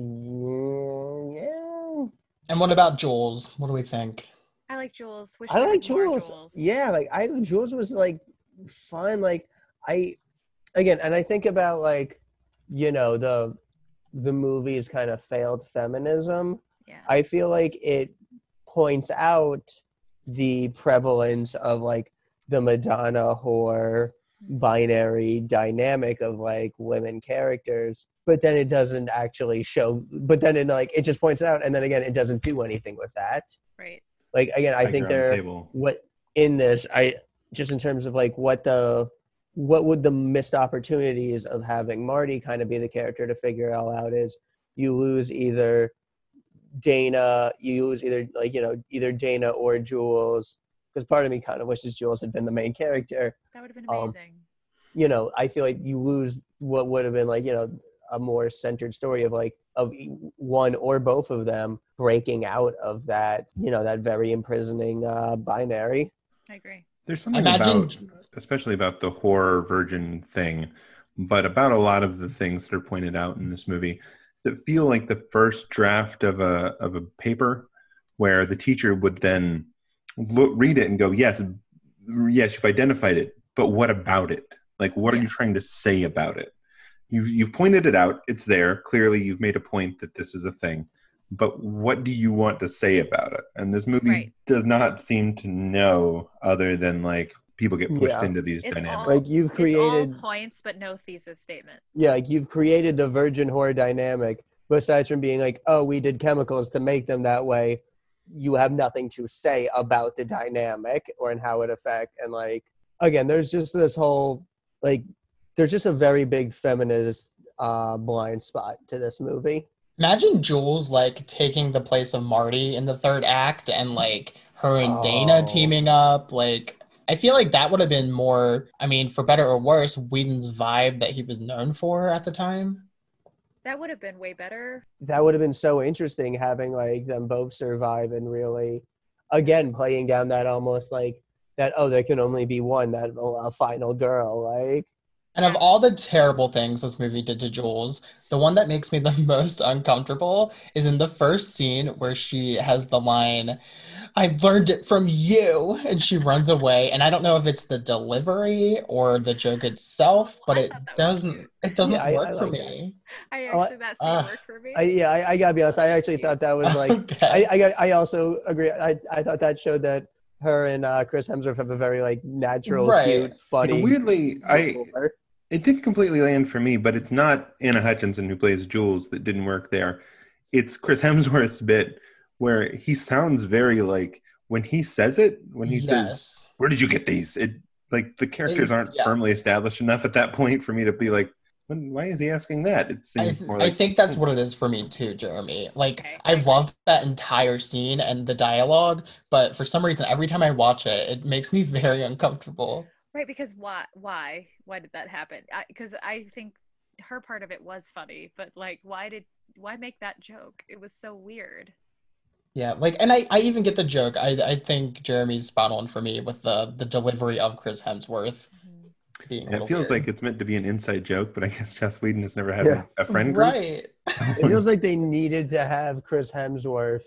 [SPEAKER 5] yeah
[SPEAKER 4] And what about Jules? What do we think?
[SPEAKER 3] I like Jules. Wish
[SPEAKER 5] I like Jules.
[SPEAKER 3] Jules.
[SPEAKER 5] Yeah, like I Jules was like fun. Like I again, and I think about like you know the the movie's kind of failed feminism.
[SPEAKER 3] Yeah.
[SPEAKER 5] I feel like it points out the prevalence of like the Madonna whore mm-hmm. binary dynamic of like women characters but then it doesn't actually show but then it like it just points it out and then again it doesn't do anything with that
[SPEAKER 3] right.
[SPEAKER 5] like again i
[SPEAKER 2] Like
[SPEAKER 5] think
[SPEAKER 2] they're the
[SPEAKER 5] what in this i just in terms of like what the what would the missed opportunities of having marty kind of be the character to figure all out is you lose either dana you lose either like you know either dana or jules because part of me kind of wishes jules had been the main character
[SPEAKER 3] That would have been
[SPEAKER 5] Um,
[SPEAKER 3] amazing.
[SPEAKER 5] you know i feel like you lose what would have been like you know a more centered story of like of one or both of them breaking out of that you know that very imprisoning uh binary
[SPEAKER 3] I agree.
[SPEAKER 2] There's something
[SPEAKER 4] Imagine
[SPEAKER 2] about, especially about the horror virgin thing, but about a lot of the things that are pointed out in this movie that feel like the first draft of a of a paper, where the teacher would then look, read it and go, "Yes, yes, you've identified it, but what about it? Like, what are you trying to say about it? You've you've pointed it out. It's there. Clearly, you've made a point that this is a thing." But what do you want to say about it? And this movie
[SPEAKER 3] Right.
[SPEAKER 2] does not seem to know other than like people get pushed
[SPEAKER 5] Yeah.
[SPEAKER 2] into these
[SPEAKER 3] It's
[SPEAKER 2] dynamics.
[SPEAKER 3] all-
[SPEAKER 5] like you've
[SPEAKER 3] It's all
[SPEAKER 5] created
[SPEAKER 3] points, but no thesis statement.
[SPEAKER 5] yeah like you've created the virgin horror dynamic but aside from being like oh we did chemicals to make them that way you have nothing to say about the dynamic or and how it affect and like again there's just this whole like there's just a very big feminist uh blind spot to this movie
[SPEAKER 4] Imagine Jules like taking the place of Marty in the third act and like her and
[SPEAKER 5] Oh.
[SPEAKER 4] Dana teaming up. Like I feel like that would have been more, I mean, for better or worse, Whedon's vibe that he was known for at the time.
[SPEAKER 3] That would have been way better.
[SPEAKER 5] that would have been so interesting having like them both survive and really again playing down that almost like that oh there can only be one that oh, a final girl like
[SPEAKER 4] And of all the terrible things this movie did to Jules, the one that makes me the most uncomfortable is in the first scene where she has the line, I learned it from you, and she runs away. And I don't know if it's the delivery or the joke itself, but it
[SPEAKER 3] thought that was
[SPEAKER 4] doesn't
[SPEAKER 3] cute.
[SPEAKER 4] it doesn't
[SPEAKER 5] Yeah,
[SPEAKER 4] work
[SPEAKER 5] I
[SPEAKER 4] for
[SPEAKER 5] like
[SPEAKER 4] me.
[SPEAKER 3] I
[SPEAKER 5] Oh, I-
[SPEAKER 3] actually that scene
[SPEAKER 4] uh,
[SPEAKER 3] worked for me.
[SPEAKER 5] I, yeah I, I gotta be honest i actually thought that was like
[SPEAKER 4] Okay.
[SPEAKER 5] I, I I also agree I, I thought that showed that her and uh, chris hemsworth have a very like natural
[SPEAKER 4] Right.
[SPEAKER 5] cute funny
[SPEAKER 2] weirdly, I
[SPEAKER 5] rapport.
[SPEAKER 2] it didn't completely land for me, but it's not Anna Hutchison who plays Jules that didn't work there. It's Chris Hemsworth's bit where he sounds very like when he says it, when he says, "Where did you get these?" It like the characters
[SPEAKER 4] It-
[SPEAKER 2] aren't
[SPEAKER 4] yeah.
[SPEAKER 2] firmly established enough at that point for me to be like, when, "Why is he asking that?" It
[SPEAKER 4] I,
[SPEAKER 2] seems more
[SPEAKER 4] I think that's what it is for me too, Jeremy. Like I loved that entire scene and the dialogue, but for some reason every time I watch it, it makes me very uncomfortable.
[SPEAKER 3] Right, because why? Why? Why did that happen? Because I, think her part of it was funny, but like, why did why make that joke? It was so weird.
[SPEAKER 4] Yeah, like and I, I even get the joke. I I think Jeremy's spot on for me with the the delivery of Chris Hemsworth mm-hmm. Being
[SPEAKER 2] it feels
[SPEAKER 4] weird.
[SPEAKER 2] like it's meant to be an inside joke, but I guess Joss Whedon has never had
[SPEAKER 5] Yeah.
[SPEAKER 2] a friend group.
[SPEAKER 4] right.
[SPEAKER 5] it feels like they needed to have chris hemsworth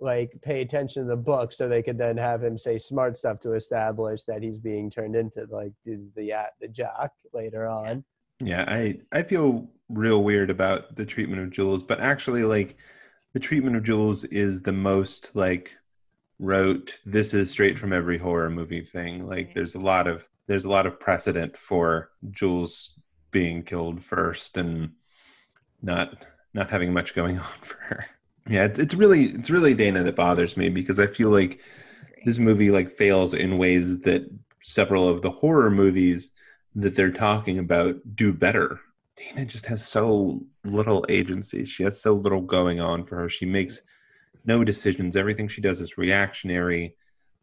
[SPEAKER 5] like pay attention to the book so they could then have him say smart stuff to establish that he's being turned into like the the, uh, the jock later on
[SPEAKER 2] Yeah, I I feel real weird about the treatment of Jules, but actually like the treatment of Jules is the most like wrote this is straight from every horror movie thing. Like there's a lot of there's a lot of precedent for Jules being killed first and not not having much going on for her. Yeah, it's it's really it's really Dana that bothers me because I feel like this movie like fails in ways that several of the horror movies that they're talking about do better. Dana just has so little agency. She has so little going on for her. She makes no decisions. Everything she does is reactionary.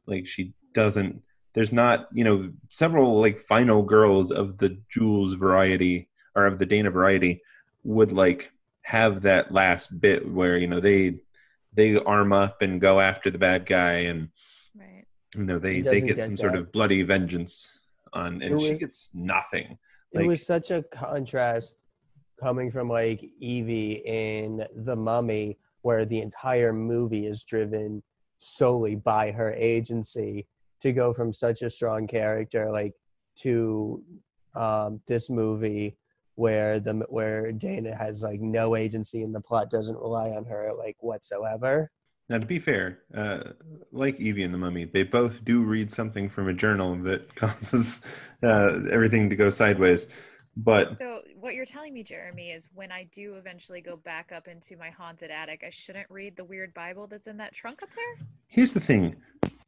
[SPEAKER 2] Like she doesn't there's not, you know, several like final girls of the Jules variety or of the Dana variety would like have that last bit where, you know, they they arm up and go after the bad guy and
[SPEAKER 3] Right.
[SPEAKER 2] you know they they get
[SPEAKER 5] get
[SPEAKER 2] some sort of bloody vengeance on and
[SPEAKER 5] It
[SPEAKER 2] she gets nothing
[SPEAKER 5] it was such a contrast coming from like evie in the mummy where the entire movie is driven solely by her agency to go from such a strong character like to um, this movie where the where Dana has like no agency and the plot doesn't rely on her like whatsoever.
[SPEAKER 2] now to be fair uh, like evie and the mummy they both do read something from a journal that causes uh, everything to go sideways but
[SPEAKER 3] So what you're telling me, Jeremy, is when I do eventually go back up into my haunted attic, I shouldn't read the weird Bible that's in that trunk up there.
[SPEAKER 2] here's the thing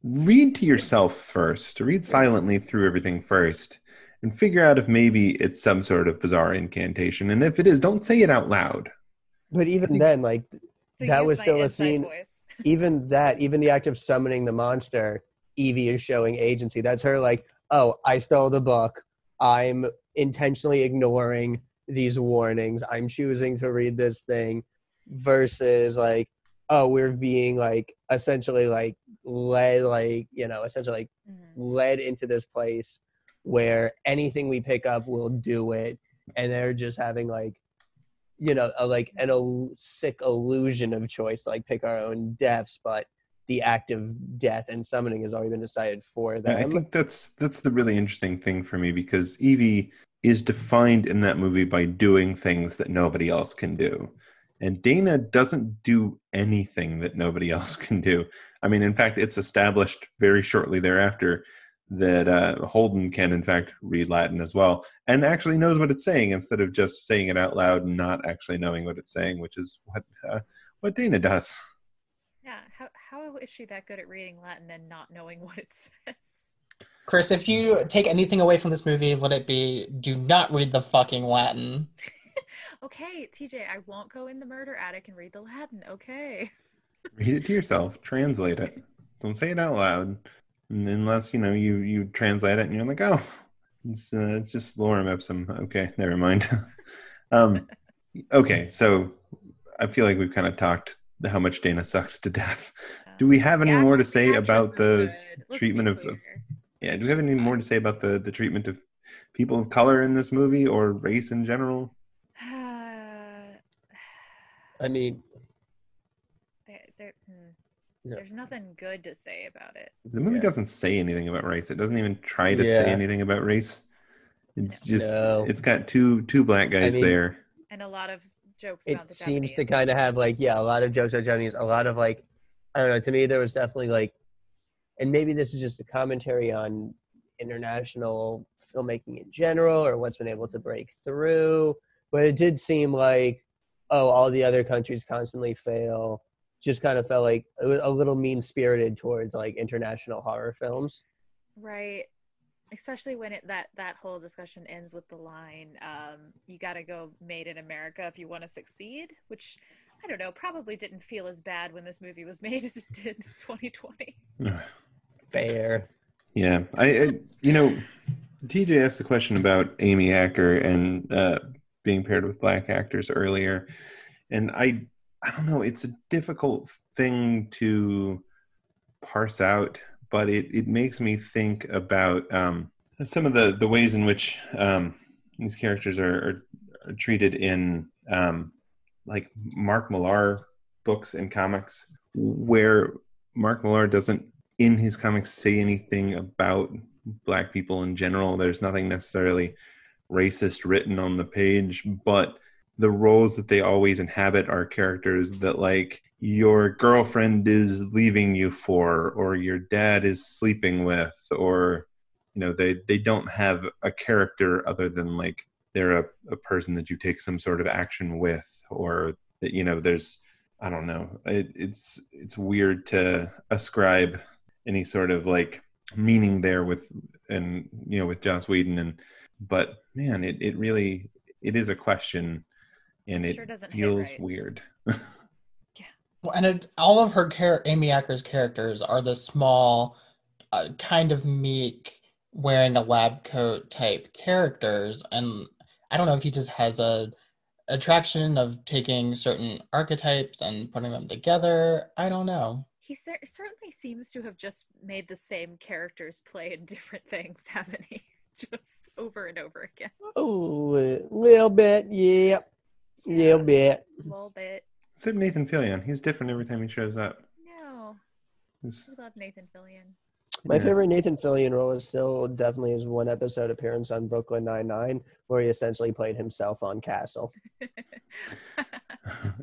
[SPEAKER 2] read to yourself first read silently through everything first and figure out if maybe it's some sort of bizarre incantation and if it is don't say it out loud
[SPEAKER 5] But even then, like
[SPEAKER 3] So
[SPEAKER 5] That was still a scene- even that, even the act of summoning the monster, Evie is showing agency. That's her like, oh, I stole the book. I'm intentionally ignoring these warnings. I'm choosing to read this thing versus like, oh, we're being like essentially like led like, you know, essentially like
[SPEAKER 3] Mhm.
[SPEAKER 5] led into this place where anything we pick up will do it and they're just having like you know a, like an il- sick illusion of choice like pick our own deaths but the act of death and summoning has already been decided for
[SPEAKER 2] Yeah, I
[SPEAKER 5] them
[SPEAKER 2] think that's that's the really interesting thing for me because Evie is defined in that movie by doing things that nobody else can do. And Dana doesn't do anything that nobody else can do. I mean, in fact, it's established very shortly thereafter that uh, Holden can, in fact, read Latin as well and actually knows what it's saying instead of just saying it out loud and not actually knowing what it's saying, which is what uh, what Dana does.
[SPEAKER 3] Yeah. How how is she that good at reading Latin and not knowing what it says?
[SPEAKER 4] Chris, if you take anything away from this movie, would it be do not read the fucking Latin.
[SPEAKER 3] okay, TJ, I won't go in the murder attic and read the Latin. Okay.
[SPEAKER 2] Read it to yourself, translate it. Don't say it out loud. And unless you know you you translate it and you're like, oh, it's uh, it's just Lorem Ipsum. Okay, never mind. um, okay, so I feel like we've kind of talked how much Dana sucks to death. Do we have any
[SPEAKER 3] The
[SPEAKER 2] more to say
[SPEAKER 3] actress
[SPEAKER 2] about the treatment of- of- yeah? Do we have any more to say about the the treatment of people of color in this movie or race in general?
[SPEAKER 5] I mean,
[SPEAKER 3] There- there- hmm.
[SPEAKER 5] Yeah.
[SPEAKER 3] There's nothing good to say about it.
[SPEAKER 2] The movie
[SPEAKER 5] Yeah.
[SPEAKER 2] doesn't say anything about race. It doesn't even try to
[SPEAKER 5] Yeah.
[SPEAKER 2] say anything about race. It's just
[SPEAKER 5] No.
[SPEAKER 2] it's got two two black guys
[SPEAKER 5] mean,
[SPEAKER 2] there.
[SPEAKER 3] And a lot of jokes
[SPEAKER 5] it
[SPEAKER 3] about the
[SPEAKER 5] seems to kind of have like yeah, a lot of jokes about Japanese, a lot of like I don't know. To me, there was definitely like, and maybe this is just a commentary on international filmmaking in general or what's been able to break through. But it did seem like, oh, all the other countries constantly fail. Just kind of felt like a, little mean spirited towards like international horror films.
[SPEAKER 3] Right. Especially when it that that whole discussion ends with the line, um, "You got to go made in America if you want to succeed," which I don't know, probably didn't feel as bad when this movie was made as it did in 2020.
[SPEAKER 5] Fair.
[SPEAKER 2] Yeah, I, I you know, TJ asked the question about Amy Acker and uh, being paired with black actors earlier, and I I don't know. It's a difficult thing to parse out, but it it makes me think about um, some of the the ways in which um, these characters are, are, are treated in um, like Mark Millar books and comics, where Mark Millar doesn't in his comics say anything about black people in general. There's nothing necessarily racist written on the page, but the roles that they always inhabit are characters that like your girlfriend is leaving you for or your dad is sleeping with or you know they they don't have a character other than like they're a, a person that you take some sort of action with or that you know there's i don't know it, it's it's weird to ascribe any sort of like meaning there with and you know with Joss Whedon and but man it, it really it is a question and it
[SPEAKER 3] Sure doesn't
[SPEAKER 2] feels
[SPEAKER 3] right.
[SPEAKER 2] weird
[SPEAKER 4] Well, and it, all of her char- Amy Acker's characters are the small, uh, kind of meek, wearing a lab coat type characters, and I don't know if he just has a attraction of taking certain archetypes and putting them together. I don't know.
[SPEAKER 3] He cer- certainly seems to have just made the same characters play in different things, hasn't he? just over and over again.
[SPEAKER 5] Oh, a little bit, yeah, A little bit.
[SPEAKER 3] A little bit.
[SPEAKER 2] except Nathan Fillion he's different every time he shows up
[SPEAKER 3] No,
[SPEAKER 2] It's-
[SPEAKER 3] we love Nathan Fillion.
[SPEAKER 5] My
[SPEAKER 2] Yeah.
[SPEAKER 5] favorite Nathan Fillion role is still definitely his one episode appearance on Brooklyn Nine Nine, where he essentially played himself on Castle.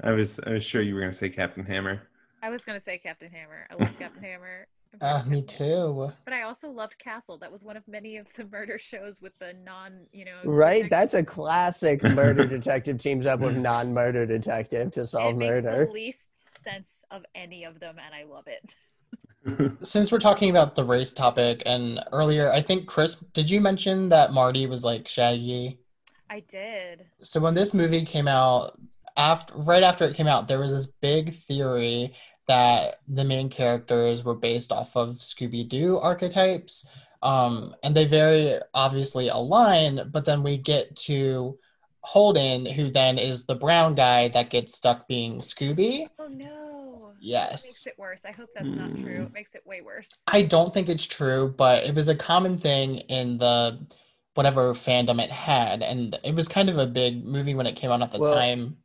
[SPEAKER 2] I was I was sure you were gonna say Captain Hammer
[SPEAKER 3] I was gonna say Captain Hammer. I love Captain Hammer. I
[SPEAKER 4] Uh, me too.
[SPEAKER 3] But I also loved Castle. That was one of many of the murder shows with the non, you know.
[SPEAKER 5] Right?
[SPEAKER 3] detective-
[SPEAKER 5] That's a classic murder detective teams up with non-murder detective to solve
[SPEAKER 3] it makes
[SPEAKER 5] murder.
[SPEAKER 3] the least sense of any of them, and I love it.
[SPEAKER 4] Since we're talking about the race topic, and earlier, I think Chris, did you mention that Marty was like Shaggy?
[SPEAKER 3] I did.
[SPEAKER 4] So when this movie came out, after right after it came out, there was this big theory that the main characters were based off of Scooby Doo archetypes, um, and they very obviously align. But then we get to Holden, who then is the brown guy that gets stuck being Scooby.
[SPEAKER 3] Oh no. That
[SPEAKER 4] Yes.
[SPEAKER 3] makes it worse. I hope that's not true. Hmm. It makes it way worse.
[SPEAKER 4] I don't think it's true, but it was a common thing in the whatever fandom it had, and it was kind of a big movie when it came out at the
[SPEAKER 5] Well,
[SPEAKER 4] time.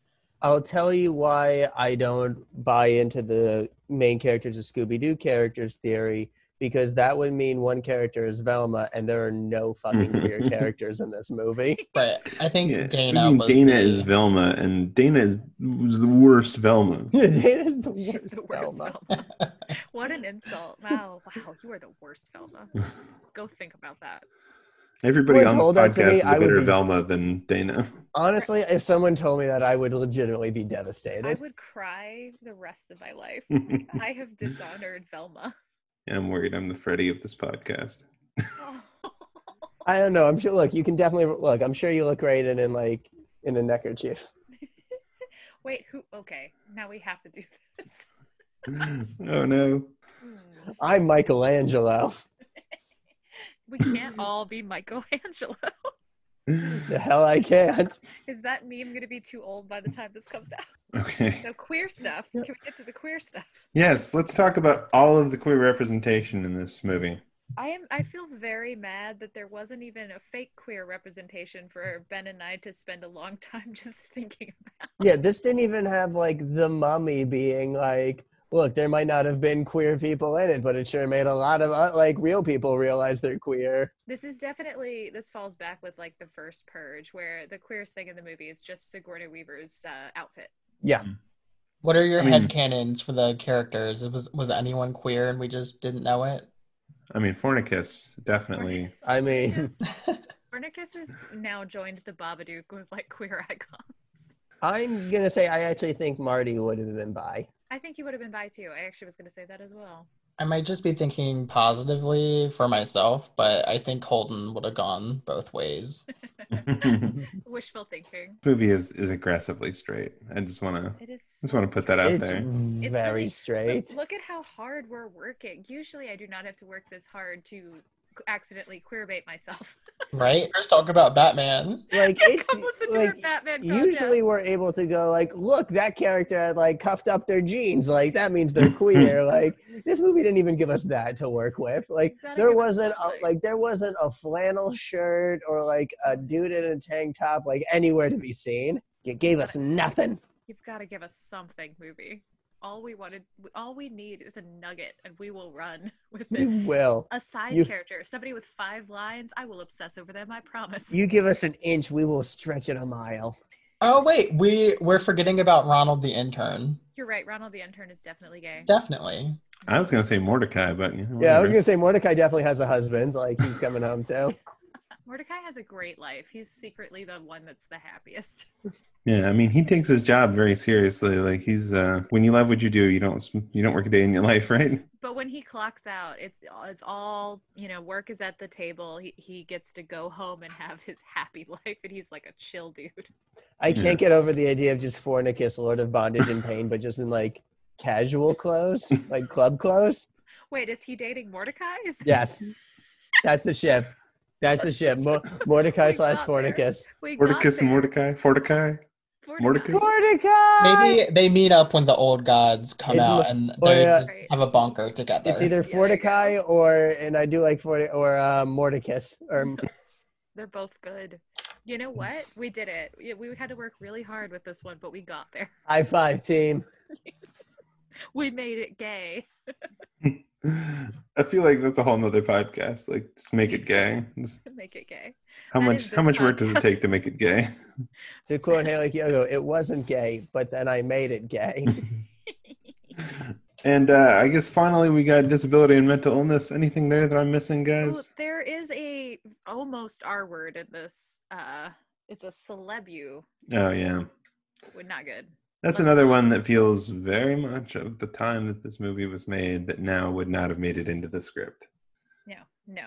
[SPEAKER 5] I'll tell you why I don't buy into the main characters of Scooby Doo characters theory because that would mean one character is Velma and there are no fucking queer characters in this movie.
[SPEAKER 4] But I think
[SPEAKER 2] Yeah,
[SPEAKER 4] Dana
[SPEAKER 2] I mean,
[SPEAKER 4] was
[SPEAKER 2] Dana
[SPEAKER 4] the-
[SPEAKER 2] is Velma, and Dana is was the worst Velma.
[SPEAKER 5] Dana's the
[SPEAKER 3] She's the worst
[SPEAKER 5] Velma.
[SPEAKER 3] Velma. what an insult. Wow, wow, you are the worst Velma. Go think about that.
[SPEAKER 2] Everybody
[SPEAKER 5] Someone
[SPEAKER 2] on the
[SPEAKER 5] told that to
[SPEAKER 2] podcast
[SPEAKER 5] me,
[SPEAKER 2] is a
[SPEAKER 5] I
[SPEAKER 2] better
[SPEAKER 5] be-
[SPEAKER 2] Velma than Dana.
[SPEAKER 5] Honestly, if someone told me that, I would legitimately be devastated.
[SPEAKER 3] I would cry the rest of my life. Like, I have dishonored Velma.
[SPEAKER 2] I'm worried I'm the Freddy of this podcast.
[SPEAKER 5] I don't know. I'm sure. Look, you can definitely look. I'm sure you look great in, in like in a neckerchief.
[SPEAKER 3] Wait, who? Okay, now we have to do this.
[SPEAKER 2] oh no.
[SPEAKER 3] Hmm.
[SPEAKER 5] I'm Michelangelo.
[SPEAKER 3] We can't all be Michelangelo.
[SPEAKER 5] The hell I can't.
[SPEAKER 3] Is that meme going to be too old by the time this comes out?
[SPEAKER 2] Okay.
[SPEAKER 3] So queer stuff. Can we get to the queer stuff?
[SPEAKER 2] Yes, let's talk about all of the queer representation in this movie.
[SPEAKER 3] I am. I feel very mad that there wasn't even a fake queer representation for Ben and I to spend a long time just thinking about.
[SPEAKER 5] Yeah, this didn't even have like the mummy being like, look, there might not have been queer people in it, but it sure made a lot of uh, like real people realize they're queer.
[SPEAKER 3] This is definitely this falls back with like the first Purge, where the queerest thing in the movie is just Sigourney Weaver's uh, outfit.
[SPEAKER 5] Yeah.
[SPEAKER 4] What are your
[SPEAKER 2] I mean-
[SPEAKER 4] headcanons for the characters? Was was anyone queer and we just didn't know it?
[SPEAKER 2] I mean, Fornicus definitely.
[SPEAKER 5] I mean,
[SPEAKER 3] Fornicus, Fornicus has now joined the Babadook with like queer icons.
[SPEAKER 5] I'm gonna say I actually think Marty would have been bi.
[SPEAKER 3] I think he would have been bi too. I actually was going to say that as well.
[SPEAKER 4] I might just be thinking positively for myself, but I think Holden would have gone both ways.
[SPEAKER 3] Wishful thinking.
[SPEAKER 2] movie is is aggressively straight. I just want to
[SPEAKER 3] It is.
[SPEAKER 2] just want to put that out
[SPEAKER 5] It's
[SPEAKER 2] there.
[SPEAKER 3] It's
[SPEAKER 5] very
[SPEAKER 3] really-
[SPEAKER 5] straight.
[SPEAKER 3] Look, look at how hard we're working. Usually, I do not have to work this hard to accidentally queerbait myself.
[SPEAKER 4] Right? First talk about Batman.
[SPEAKER 5] Like it's
[SPEAKER 3] Come listen to our
[SPEAKER 5] like
[SPEAKER 3] Batman
[SPEAKER 5] usually we're able to go like, look, that character had like cuffed up their jeans. Like that means they're queer. like this movie didn't even give us that to work with. Like there wasn't a, like there wasn't a flannel shirt or like a dude in a tank top like anywhere to be seen. It gave us nothing.
[SPEAKER 3] You've got to give us something, movie. All we wanted, all we need is a nugget, and we will run with it.
[SPEAKER 5] We will.
[SPEAKER 3] A side
[SPEAKER 5] You-
[SPEAKER 3] character, somebody with five lines, I will obsess over them. I promise.
[SPEAKER 5] You give us an inch, we will stretch it a mile.
[SPEAKER 4] Oh wait, we we're forgetting about Ronald the intern.
[SPEAKER 3] You're right. Ronald the intern is definitely gay.
[SPEAKER 4] Definitely.
[SPEAKER 2] I was gonna say Mordecai, but you know,
[SPEAKER 5] Yeah, I was gonna say Mordecai definitely has a husband. Like he's coming home too.
[SPEAKER 3] Mordecai has a great life. He's secretly the one that's the happiest.
[SPEAKER 2] Yeah, I mean, he takes his job very seriously. Like he's uh when you love what you do, you don't you don't work a day in your life, right?
[SPEAKER 3] But when he clocks out, it's it's all you know. Work is at the table. He he gets to go home and have his happy life, and he's like a chill dude.
[SPEAKER 5] I can't get over the idea of just Fornicus, Lord of Bondage and Pain, but just in like casual clothes, like club clothes.
[SPEAKER 3] Wait, is he dating Mordecai? Is
[SPEAKER 5] Yes, that's the ship. That's the ship. Mo- Mordecai
[SPEAKER 3] We
[SPEAKER 5] slash
[SPEAKER 3] got there.
[SPEAKER 5] Fornicus.
[SPEAKER 3] we got
[SPEAKER 2] Mordecus and. Mordecai, Mordecai. Mordecai?
[SPEAKER 5] Mordecai.
[SPEAKER 4] Maybe they meet up when the old gods come
[SPEAKER 5] It's
[SPEAKER 4] out
[SPEAKER 5] mo-
[SPEAKER 4] and they
[SPEAKER 5] uh,
[SPEAKER 4] have a bunker together.
[SPEAKER 5] It's either
[SPEAKER 3] Yeah, there you
[SPEAKER 5] Forticai or, and I do like Forti or uh, Mordecus or
[SPEAKER 3] They're both good. You know what? We did it. We, we had to work really hard with this one, but we got there.
[SPEAKER 5] high five team.
[SPEAKER 3] We made it gay.
[SPEAKER 2] I feel like that's a whole nother podcast. Like, just make it gay. Just-
[SPEAKER 3] Make it gay.
[SPEAKER 2] how
[SPEAKER 3] That
[SPEAKER 2] much how
[SPEAKER 3] this
[SPEAKER 2] much work does it take to make it gay?
[SPEAKER 5] To quote Hayley Kiyoko, it wasn't gay, but then I made it gay.
[SPEAKER 2] and uh, I guess finally we got disability and mental illness. Anything there that I'm missing,
[SPEAKER 3] Oh,
[SPEAKER 2] guys?
[SPEAKER 3] there is a almost R word in this. Uh, it's a celebu.
[SPEAKER 2] Oh yeah,
[SPEAKER 3] Would not good.
[SPEAKER 2] That's another one that feels very much of the time that this movie was made that now would not have made it into the script.
[SPEAKER 3] No, no.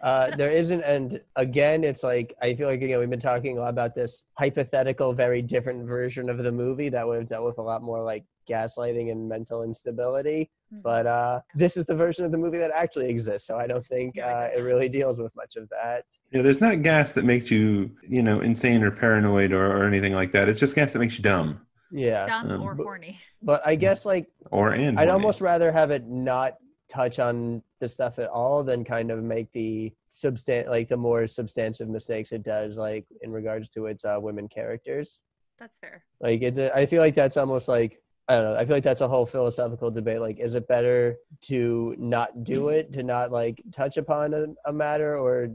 [SPEAKER 5] Uh, there isn't, and again, it's like I feel like again we've been talking a lot about this hypothetical, very different version of the movie that would have dealt with a lot more like gaslighting and mental instability.
[SPEAKER 3] Mhm.
[SPEAKER 5] But uh, this is the version of the movie that actually exists, so I don't think
[SPEAKER 3] No, it
[SPEAKER 5] uh, it really deals with much of that.
[SPEAKER 2] Yeah, there's not gas that makes you, you know, insane or paranoid or, or anything like that. It's just gas that makes you dumb
[SPEAKER 5] Yeah,
[SPEAKER 3] dumb
[SPEAKER 2] um,
[SPEAKER 3] or
[SPEAKER 5] but-
[SPEAKER 3] horny.
[SPEAKER 5] but I guess like
[SPEAKER 2] or and.
[SPEAKER 5] I'd
[SPEAKER 2] horny.
[SPEAKER 5] almost rather have it not touch on the stuff at all than kind of make the substan like the more substantive mistakes it does like in regards to its uh, women characters
[SPEAKER 3] That's fair.
[SPEAKER 5] like it, i feel like that's almost like i don't know i feel like that's a whole philosophical debate like is it better to not do it to not like touch upon a, a matter or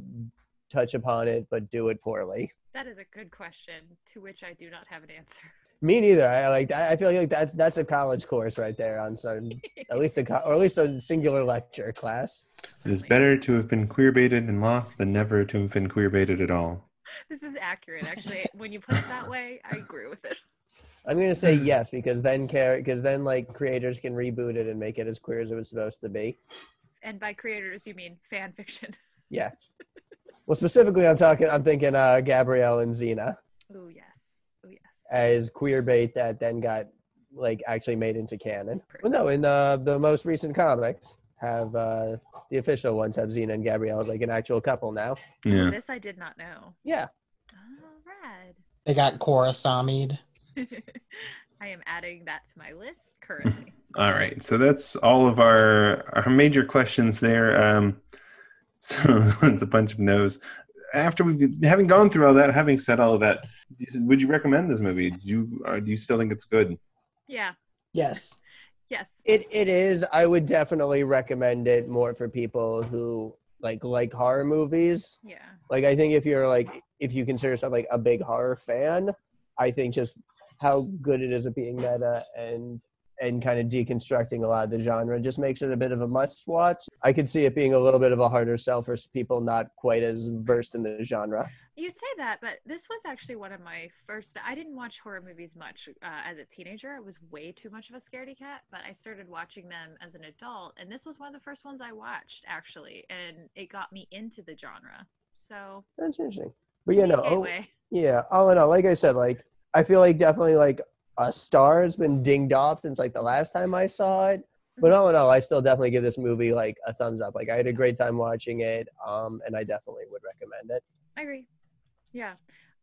[SPEAKER 5] touch upon it but do it poorly
[SPEAKER 3] That is a good question to which I do not have an answer.
[SPEAKER 5] Me neither i like i feel like that's that's a college course right there on some at least a co- or at least a singular lecture class
[SPEAKER 2] It is better to have been queer baited and lost than never to have been queer baited at all.
[SPEAKER 3] This is accurate, actually. when you put it that way, I agree with it.
[SPEAKER 5] I'm gonna say yes because then care because then like creators can reboot it and make it as queer as it was supposed to be.
[SPEAKER 3] And by creators, you mean fan fiction.
[SPEAKER 5] Yeah. well, specifically, I'm talking. I'm thinking uh, Gabrielle and Xena
[SPEAKER 3] Oh yes. Oh yes.
[SPEAKER 5] as queer bait that then got like actually made into canon. Well, no, in uh, the most recent comics have uh, the official ones have Xena and Gabrielle as like an actual couple now.
[SPEAKER 2] Yeah.
[SPEAKER 3] This I did not know.
[SPEAKER 5] Yeah.
[SPEAKER 3] Oh, rad.
[SPEAKER 4] They got Korrasami'd.
[SPEAKER 3] I am adding that to my list currently.
[SPEAKER 2] All right. So that's all of our our major questions there. Um, so it's a bunch of no's. After we've having gone through all that, having said all of that, would you recommend this movie? Do you uh, do you still think it's good?
[SPEAKER 3] yeah.
[SPEAKER 4] Yes.
[SPEAKER 3] Yes.
[SPEAKER 5] It it is. I would definitely recommend it more for people who like like horror movies.
[SPEAKER 3] Yeah.
[SPEAKER 5] Like I think if you're like if you consider yourself like a big horror fan, I think just how good it is at being meta and and kind of deconstructing a lot of the genre just makes it a bit of a must watch. I could see it being a little bit of a harder sell for people not quite as versed in the genre.
[SPEAKER 3] You say that, but this was actually one of my first. I didn't watch horror movies much uh, as a teenager. I was way too much of a scaredy cat, but I started watching them as an adult, and this was one of the first ones I watched actually, and it got me into the genre. So,
[SPEAKER 5] That's interesting. But you know,
[SPEAKER 3] gateway.
[SPEAKER 5] yeah, all in all, like I said, like I feel like definitely like a star has been dinged off since like the last time I saw it. But all in all, I still definitely give this movie like a thumbs up. Like I had a great time watching it, um, and I definitely would recommend it.
[SPEAKER 3] I agree. Yeah,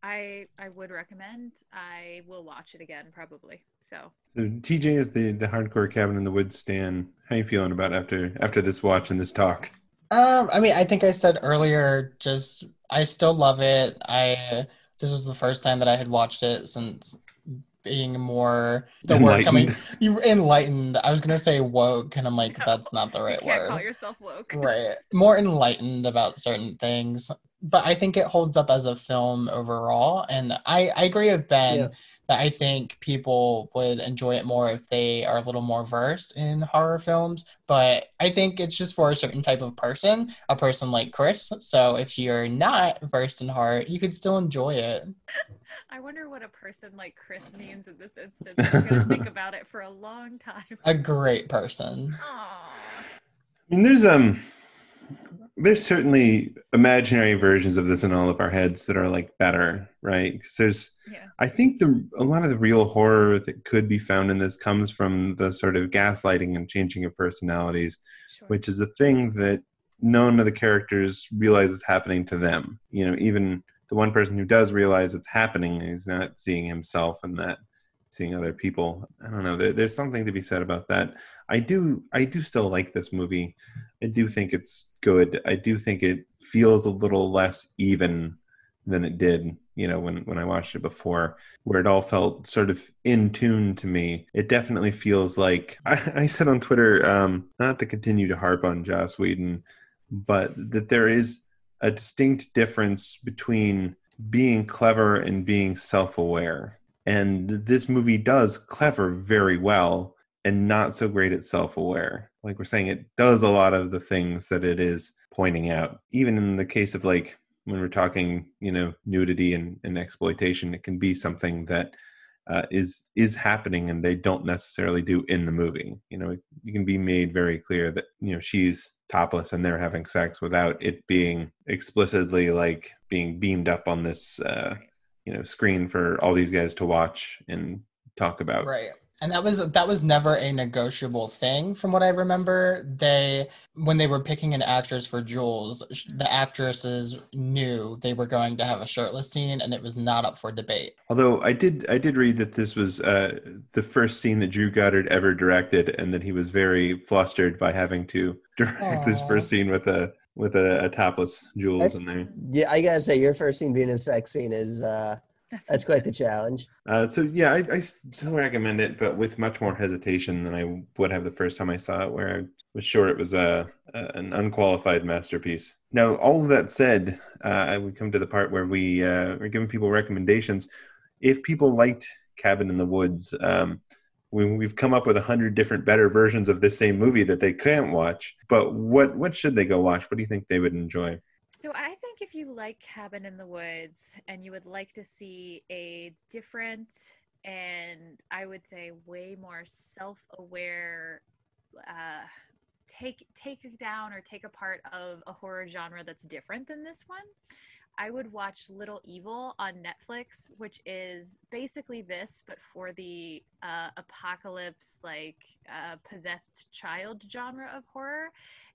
[SPEAKER 3] I I would recommend. I will watch it again probably. So
[SPEAKER 2] So TJ is the the hardcore cabin in the woods Stan. How you feeling about after after this watch and this talk?
[SPEAKER 4] Um, I mean, I think I said earlier, just I still love it. I this was the first time that I had watched it since being more the word coming
[SPEAKER 2] Enlightened.
[SPEAKER 4] you enlightened. I was gonna say woke, and I'm like,
[SPEAKER 3] No,
[SPEAKER 4] that's not the
[SPEAKER 3] you
[SPEAKER 4] right
[SPEAKER 3] can't
[SPEAKER 4] word.
[SPEAKER 3] call yourself woke.
[SPEAKER 4] right more enlightened about certain things but i think it holds up as a film overall and i i agree with ben
[SPEAKER 5] Yeah.
[SPEAKER 4] that i think people would enjoy it more if they are a little more versed in horror films but i think it's just for a certain type of person a person like chris so if you're not versed in horror you could still enjoy it
[SPEAKER 3] I wonder what a person like Chris means in this instance. I'm gonna think about it for a long time.
[SPEAKER 4] a great person
[SPEAKER 3] Aw.
[SPEAKER 2] I mean, there's um, there's certainly imaginary versions of this in all of our heads that are like better, right? Because there's,
[SPEAKER 3] Yeah.
[SPEAKER 2] I think the a lot of the real horror that could be found in this comes from the sort of gaslighting and changing of personalities,
[SPEAKER 3] Sure.
[SPEAKER 2] which is a thing that none of the characters realize is happening to them. You know, even the one person who does realize it's happening is not seeing himself and that seeing other people. I don't know. There, there's something to be said about that. I do. I do still like this movie. I do think it's good. I do think it feels a little less even than it did, you know, when when I watched it before, where it all felt sort of in tune to me. It definitely feels like I, I said on Twitter, um, not to continue to harp on Joss Whedon, but that there is a distinct difference between being clever and being self-aware. And this movie does clever very well and not so great at self-aware. Like we're saying, it does a lot of the things that it is pointing out. Even in the case of like when we're talking, you know, nudity and, and exploitation, it can be something that uh, is is happening and they don't necessarily do in the movie. You know, it, it can be made very clear that you know she's topless and they're having sex without it being explicitly like being beamed up on this uh, you know screen for all these guys to watch and talk about.
[SPEAKER 4] Right. And that was that was never a negotiable thing from what I remember. They when they were picking an actress for Jules, the actresses knew they were going to have a shirtless scene and it was not up for debate.
[SPEAKER 2] Although I did, I did read that this was uh, the first scene that Drew Goddard ever directed, and that he was very flustered by having to direct this first scene with a with a, a topless Jules
[SPEAKER 5] That's-
[SPEAKER 2] in there.
[SPEAKER 5] Yeah, I gotta say, your first scene being a sex scene is uh, that's quite the challenge.
[SPEAKER 2] Uh, so yeah, I, I still recommend it, but with much more hesitation than I would have the first time I saw it, where I was sure it was a, a an unqualified masterpiece. Now, all of that said, uh, would come to the part where we uh, are giving people recommendations. If people liked Cabin in the Woods, um, we, we've come up with a hundred different better versions of this same movie that they can't watch. But what what should they go watch? What do you think they would enjoy?
[SPEAKER 3] So I think if you like Cabin in the Woods and you would like to see a different and I would say way more self-aware uh, take take down or take apart of a horror genre that's different than this one, I would watch Little Evil on Netflix, which is basically this, but for the uh, apocalypse, like uh, possessed child genre of horror.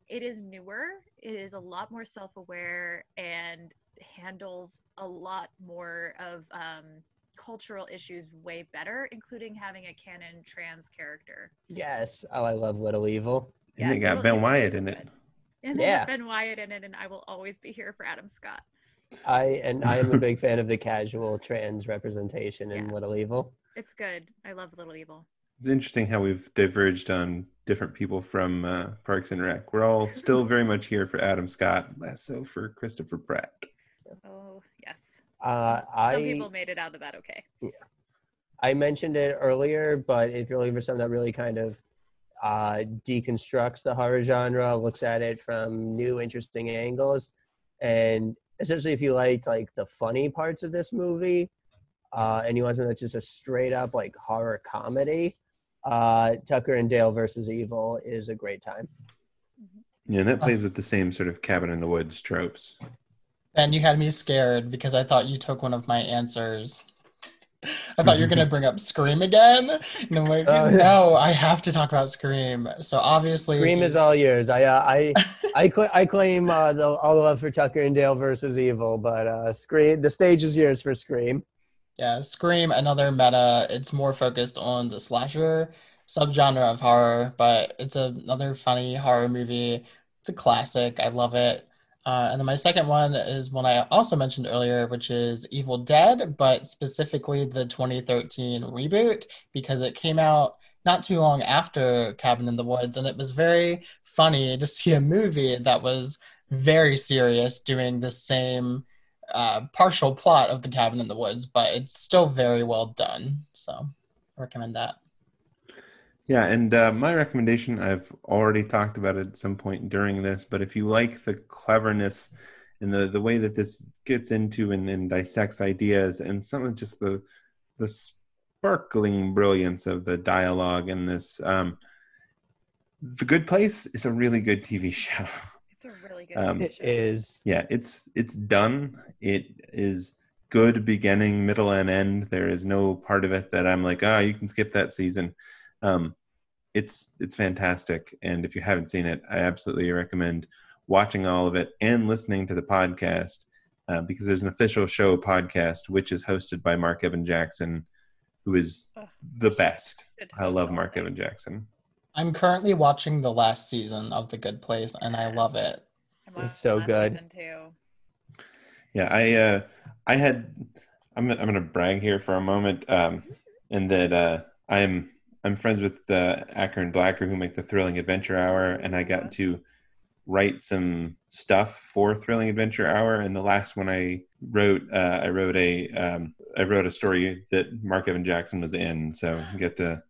[SPEAKER 3] It is newer. It is a lot more self-aware and handles a lot more of um, cultural issues way better, including having a canon trans character.
[SPEAKER 5] Yes. Oh, I love Little Evil.
[SPEAKER 2] And they got
[SPEAKER 3] Little
[SPEAKER 2] Ben
[SPEAKER 3] Evil's
[SPEAKER 2] Wyatt
[SPEAKER 3] so
[SPEAKER 2] in it.
[SPEAKER 3] And they
[SPEAKER 5] Yeah.
[SPEAKER 3] have Ben Wyatt in it, and I will always be here for Adam Scott.
[SPEAKER 5] I and I am a big fan of the casual trans representation in
[SPEAKER 3] Yeah.
[SPEAKER 5] Little Evil.
[SPEAKER 3] It's good. I love Little Evil.
[SPEAKER 2] It's interesting how we've diverged on different people from uh, Parks and Rec. We're all still very much here for Adam Scott, less so for Christopher Pratt.
[SPEAKER 3] Oh yes.
[SPEAKER 5] Uh,
[SPEAKER 3] some,
[SPEAKER 5] I
[SPEAKER 3] some people made it out of that okay. Yeah.
[SPEAKER 5] I mentioned it earlier, but if you're looking for something that really kind of uh, deconstructs the horror genre, looks at it from new, interesting angles, and essentially, if you like like the funny parts of this movie, uh, and you want something that's just a straight up like horror comedy, uh, Tucker and Dale versus Evil is a great time.
[SPEAKER 2] Yeah, and that plays with the same sort of cabin in the woods tropes.
[SPEAKER 4] And you had me scared because I thought you took one of my answers. I thought you were gonna bring up Scream again, and I'm like,
[SPEAKER 5] Oh, yeah.
[SPEAKER 4] no, I have to talk about Scream. So obviously,
[SPEAKER 5] Scream
[SPEAKER 4] he-
[SPEAKER 5] is all yours. I uh, I I, cl- I claim uh, the, all the love for Tucker and Dale versus Evil, but uh, Scream the stage is yours for Scream.
[SPEAKER 4] Yeah, Scream, another meta. It's more focused on the slasher subgenre of horror, but it's another funny horror movie. It's a classic. I love it. Uh, and then my second one is one I also mentioned earlier, which is Evil Dead, but specifically the 2013 reboot because it came out not too long after Cabin in the Woods, and it was very funny to see a movie that was very serious doing the same uh, partial plot of the cabin in the woods, but it's still very well done. So, I recommend that.
[SPEAKER 2] Yeah, and uh, my recommendation, I've already talked about it at some point during this, but if you like the cleverness and the, the way that this gets into and, and dissects ideas and some of just the the sparkling brilliance of the dialogue in this, um, The Good Place is a really good TV show.
[SPEAKER 3] It's really good
[SPEAKER 2] Um,
[SPEAKER 3] TV
[SPEAKER 5] It
[SPEAKER 3] show.
[SPEAKER 5] is.
[SPEAKER 2] yeah it's it's done. It is good beginning middle and end. There is no part of it that i'm like ah you can skip that season. Um it's it's fantastic. And if you haven't seen it i absolutely recommend watching all of it and listening to the podcast uh, because there's an official show podcast which is hosted by mark evan jackson who is
[SPEAKER 3] Ugh,
[SPEAKER 2] the best. i love
[SPEAKER 3] all
[SPEAKER 2] mark evan jackson.
[SPEAKER 4] I'm currently watching the last season of The Good Place, and I love it.
[SPEAKER 3] I'm
[SPEAKER 5] It's so good.
[SPEAKER 3] Two.
[SPEAKER 2] Yeah, I uh, I had I'm I'm gonna brag here for a moment, um, in that uh, I'm I'm friends with uh, Acker and Blacker who make the Thrilling Adventure Hour, and I got to write some stuff for Thrilling Adventure Hour. And the last one I wrote, uh, I wrote a um, I wrote a story that Mark Evan Jackson was in, so I get to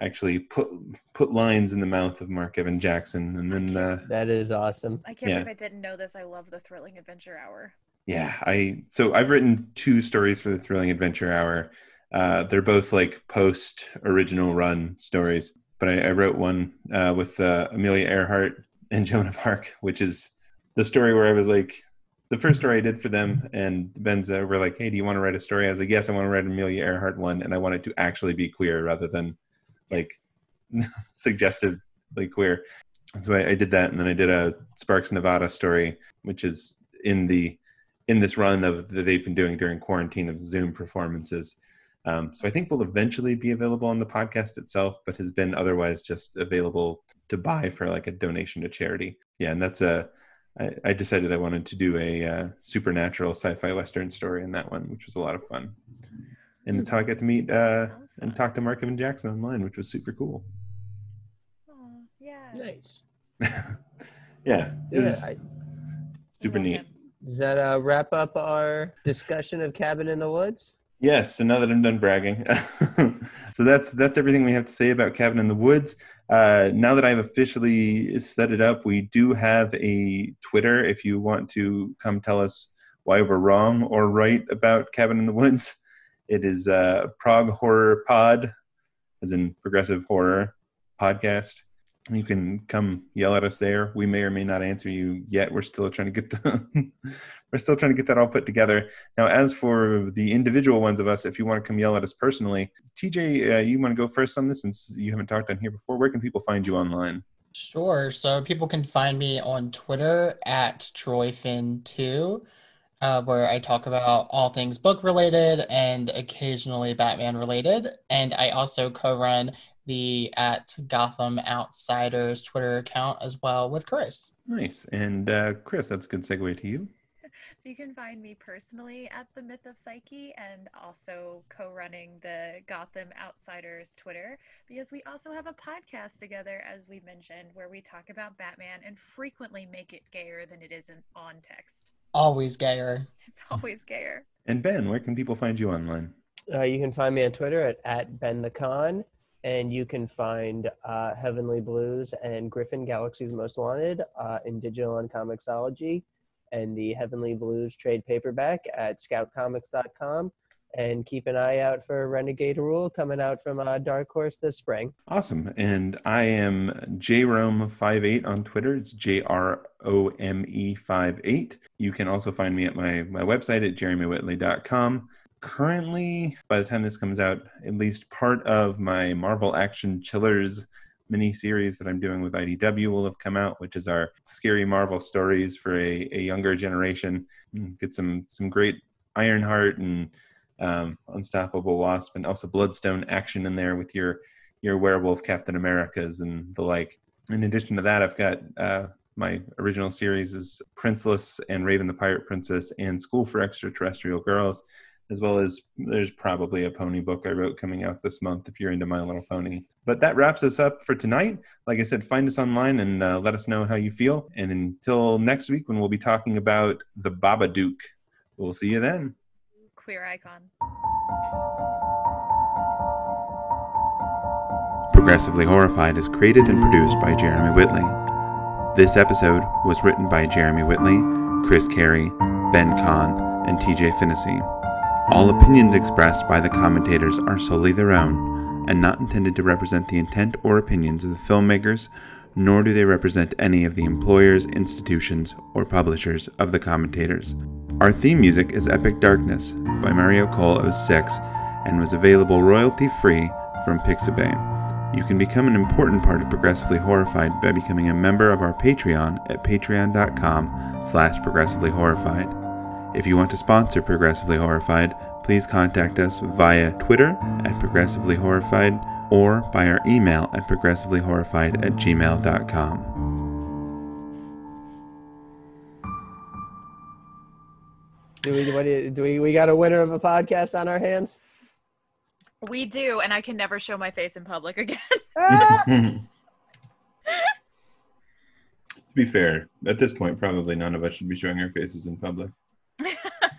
[SPEAKER 2] actually put put lines in the mouth of Mark Evan Jackson, and then. Uh,
[SPEAKER 5] That is awesome.
[SPEAKER 3] I can't
[SPEAKER 2] Yeah.
[SPEAKER 3] believe I didn't know this. I love the Thrilling Adventure Hour.
[SPEAKER 2] Yeah, I so I've written two stories for the Thrilling Adventure Hour. Uh, they're both like post original run stories, but I, I wrote one uh, with uh, Amelia Earhart and Joan of Arc, which is the story where I was like the first story I did for them, and Benza were like, "Hey, do you want to write a story?" I was like, "Yes, I want to write an Amelia Earhart one, and I want it to actually be queer rather than like
[SPEAKER 3] Yes.
[SPEAKER 2] like queer. So I, I did that, and then I did a Sparks Nevada story, which is in the in this run of that they've been doing during quarantine of Zoom performances. Um, so I think will eventually be available on the podcast itself, but has been otherwise just available to buy for like a donation to charity. Yeah, and that's a. I, I decided I wanted to do a uh, supernatural sci-fi western story in that one, which was a lot of fun. And it's how I got to meet uh, and talk to Mark Evan Jackson online, which was super cool.
[SPEAKER 3] Aw, yeah.
[SPEAKER 5] Nice.
[SPEAKER 2] yeah, it
[SPEAKER 5] Yeah.
[SPEAKER 2] was
[SPEAKER 5] I-
[SPEAKER 2] super neat.
[SPEAKER 3] him.
[SPEAKER 5] Does that uh, wrap up our discussion of Cabin in the Woods?
[SPEAKER 2] Yes, so now that I'm done bragging, so that's that's everything we have to say about Cabin in the Woods. Uh, now that I've officially set it up, we do have a Twitter. If you want to come tell us why we're wrong or right about Cabin in the Woods, it is uh, Prog Horror Pod, as in progressive horror podcast. You can come yell at us there. We may or may not answer you yet. We're still trying to get the we're still trying to get that all put together. Now, as for the individual ones of us, if you want to come yell at us personally, TJ, uh, you want to go first on this since you haven't talked on here before. Where can people find you online?
[SPEAKER 4] Sure. So people can find me on Twitter at TroyFinn2, uh, where I talk about all things book related and occasionally Batman related. And I also co-run the at Gotham Outsiders Twitter account as well with Chris.
[SPEAKER 2] Nice. And uh, Chris, that's a good segue to you.
[SPEAKER 3] So you can find me personally at the Myth of Psyche and also co-running the Gotham Outsiders Twitter because we also have a podcast together, as we mentioned, where we talk about Batman and frequently make it gayer than it isn't on text.
[SPEAKER 4] Always gayer.
[SPEAKER 3] It's always gayer.
[SPEAKER 2] And Ben, where can people find you online?
[SPEAKER 5] Uh, you can find me on Twitter at, at Ben the Con, and you can find uh, Heavenly Blues and Griffin Galaxy's Most Wanted uh, in digital on Comixology, and the Heavenly Blues trade paperback at scoutcomics.com. And keep an eye out for Renegade Rule coming out from uh, Dark Horse this spring.
[SPEAKER 2] Awesome. And I am jrome58 on Twitter. It's J R O M E 58. You can also find me at my, my website at jeremywhitley.com. Currently, by the time this comes out, at least part of my Marvel Action Chillers mini series that I'm doing with IDW will have come out, which is our scary Marvel stories for a, a younger generation. Get some some great Ironheart and um, Unstoppable Wasp, and also Bloodstone action in there with your your werewolf Captain Americas and the like. In addition to that, I've got uh, my original series is Princeless and Raven the Pirate Princess and School for Extraterrestrial Girls, as well as there's probably a pony book I wrote coming out this month if you're into My Little Pony. But that wraps us up for tonight. Like I said, find us online and uh, let us know how you feel. And until next week, when we'll be talking about the Babadook, we'll see you then.
[SPEAKER 3] Queer icon.
[SPEAKER 2] Progressively Horrified is created and produced by Jeremy Whitley. This episode was written by Jeremy Whitley, Chris Carey, Ben Kahn, and TJ Finnessy. All opinions expressed by the commentators are solely their own and not intended to represent the intent or opinions of the filmmakers, nor do they represent any of the employers, institutions, or publishers of the commentators. Our theme music is Epic Darkness by Mario Cole 06 and was available royalty free from Pixabay. You can become an important part of Progressively Horrified by becoming a member of our Patreon at patreon.com slash progressively horrified. If you want to sponsor Progressively Horrified, please contact us via Twitter at Progressively Horrified or by our email at progressivelyhorrified at gmail.com.
[SPEAKER 5] Do we, what do, you- do we, we got a winner of a podcast on our hands?
[SPEAKER 3] We do, and I can never show my face in public again.
[SPEAKER 2] to be fair, at this point, probably none of us should be showing our faces in public.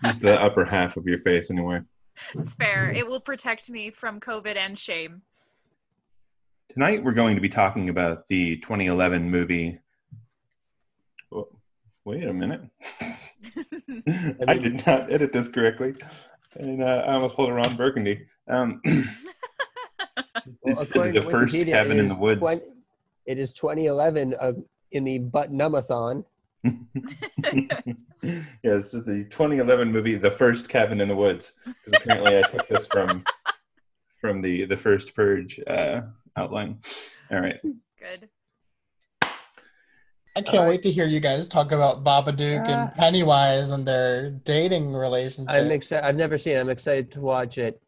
[SPEAKER 2] Just the upper half of your face, anyway.
[SPEAKER 3] it's fair. It will protect me from COVID and shame.
[SPEAKER 2] Tonight, we're going to be talking about the 2011 movie. Oh, wait a minute. I did not edit this correctly. And uh, I almost pulled a Ron Burgundy. Um,
[SPEAKER 5] Well,
[SPEAKER 2] it's
[SPEAKER 5] according
[SPEAKER 2] the
[SPEAKER 5] to
[SPEAKER 2] first
[SPEAKER 5] Wikipedia,
[SPEAKER 2] cabin in the woods.
[SPEAKER 5] 20 it is 2011 uh, in the Butt-Numb-A-Thon.
[SPEAKER 2] yes, this is the 2011 movie, The First Cabin in the Woods. Because apparently, I took this from from the the first Purge uh, outline. All right.
[SPEAKER 3] Good.
[SPEAKER 4] I can't
[SPEAKER 5] Alright.
[SPEAKER 4] wait to hear you guys talk about Babadook
[SPEAKER 5] Ah.
[SPEAKER 4] and Pennywise and their dating relationship.
[SPEAKER 5] I'm excited. I've never seen. it. I'm excited to watch it.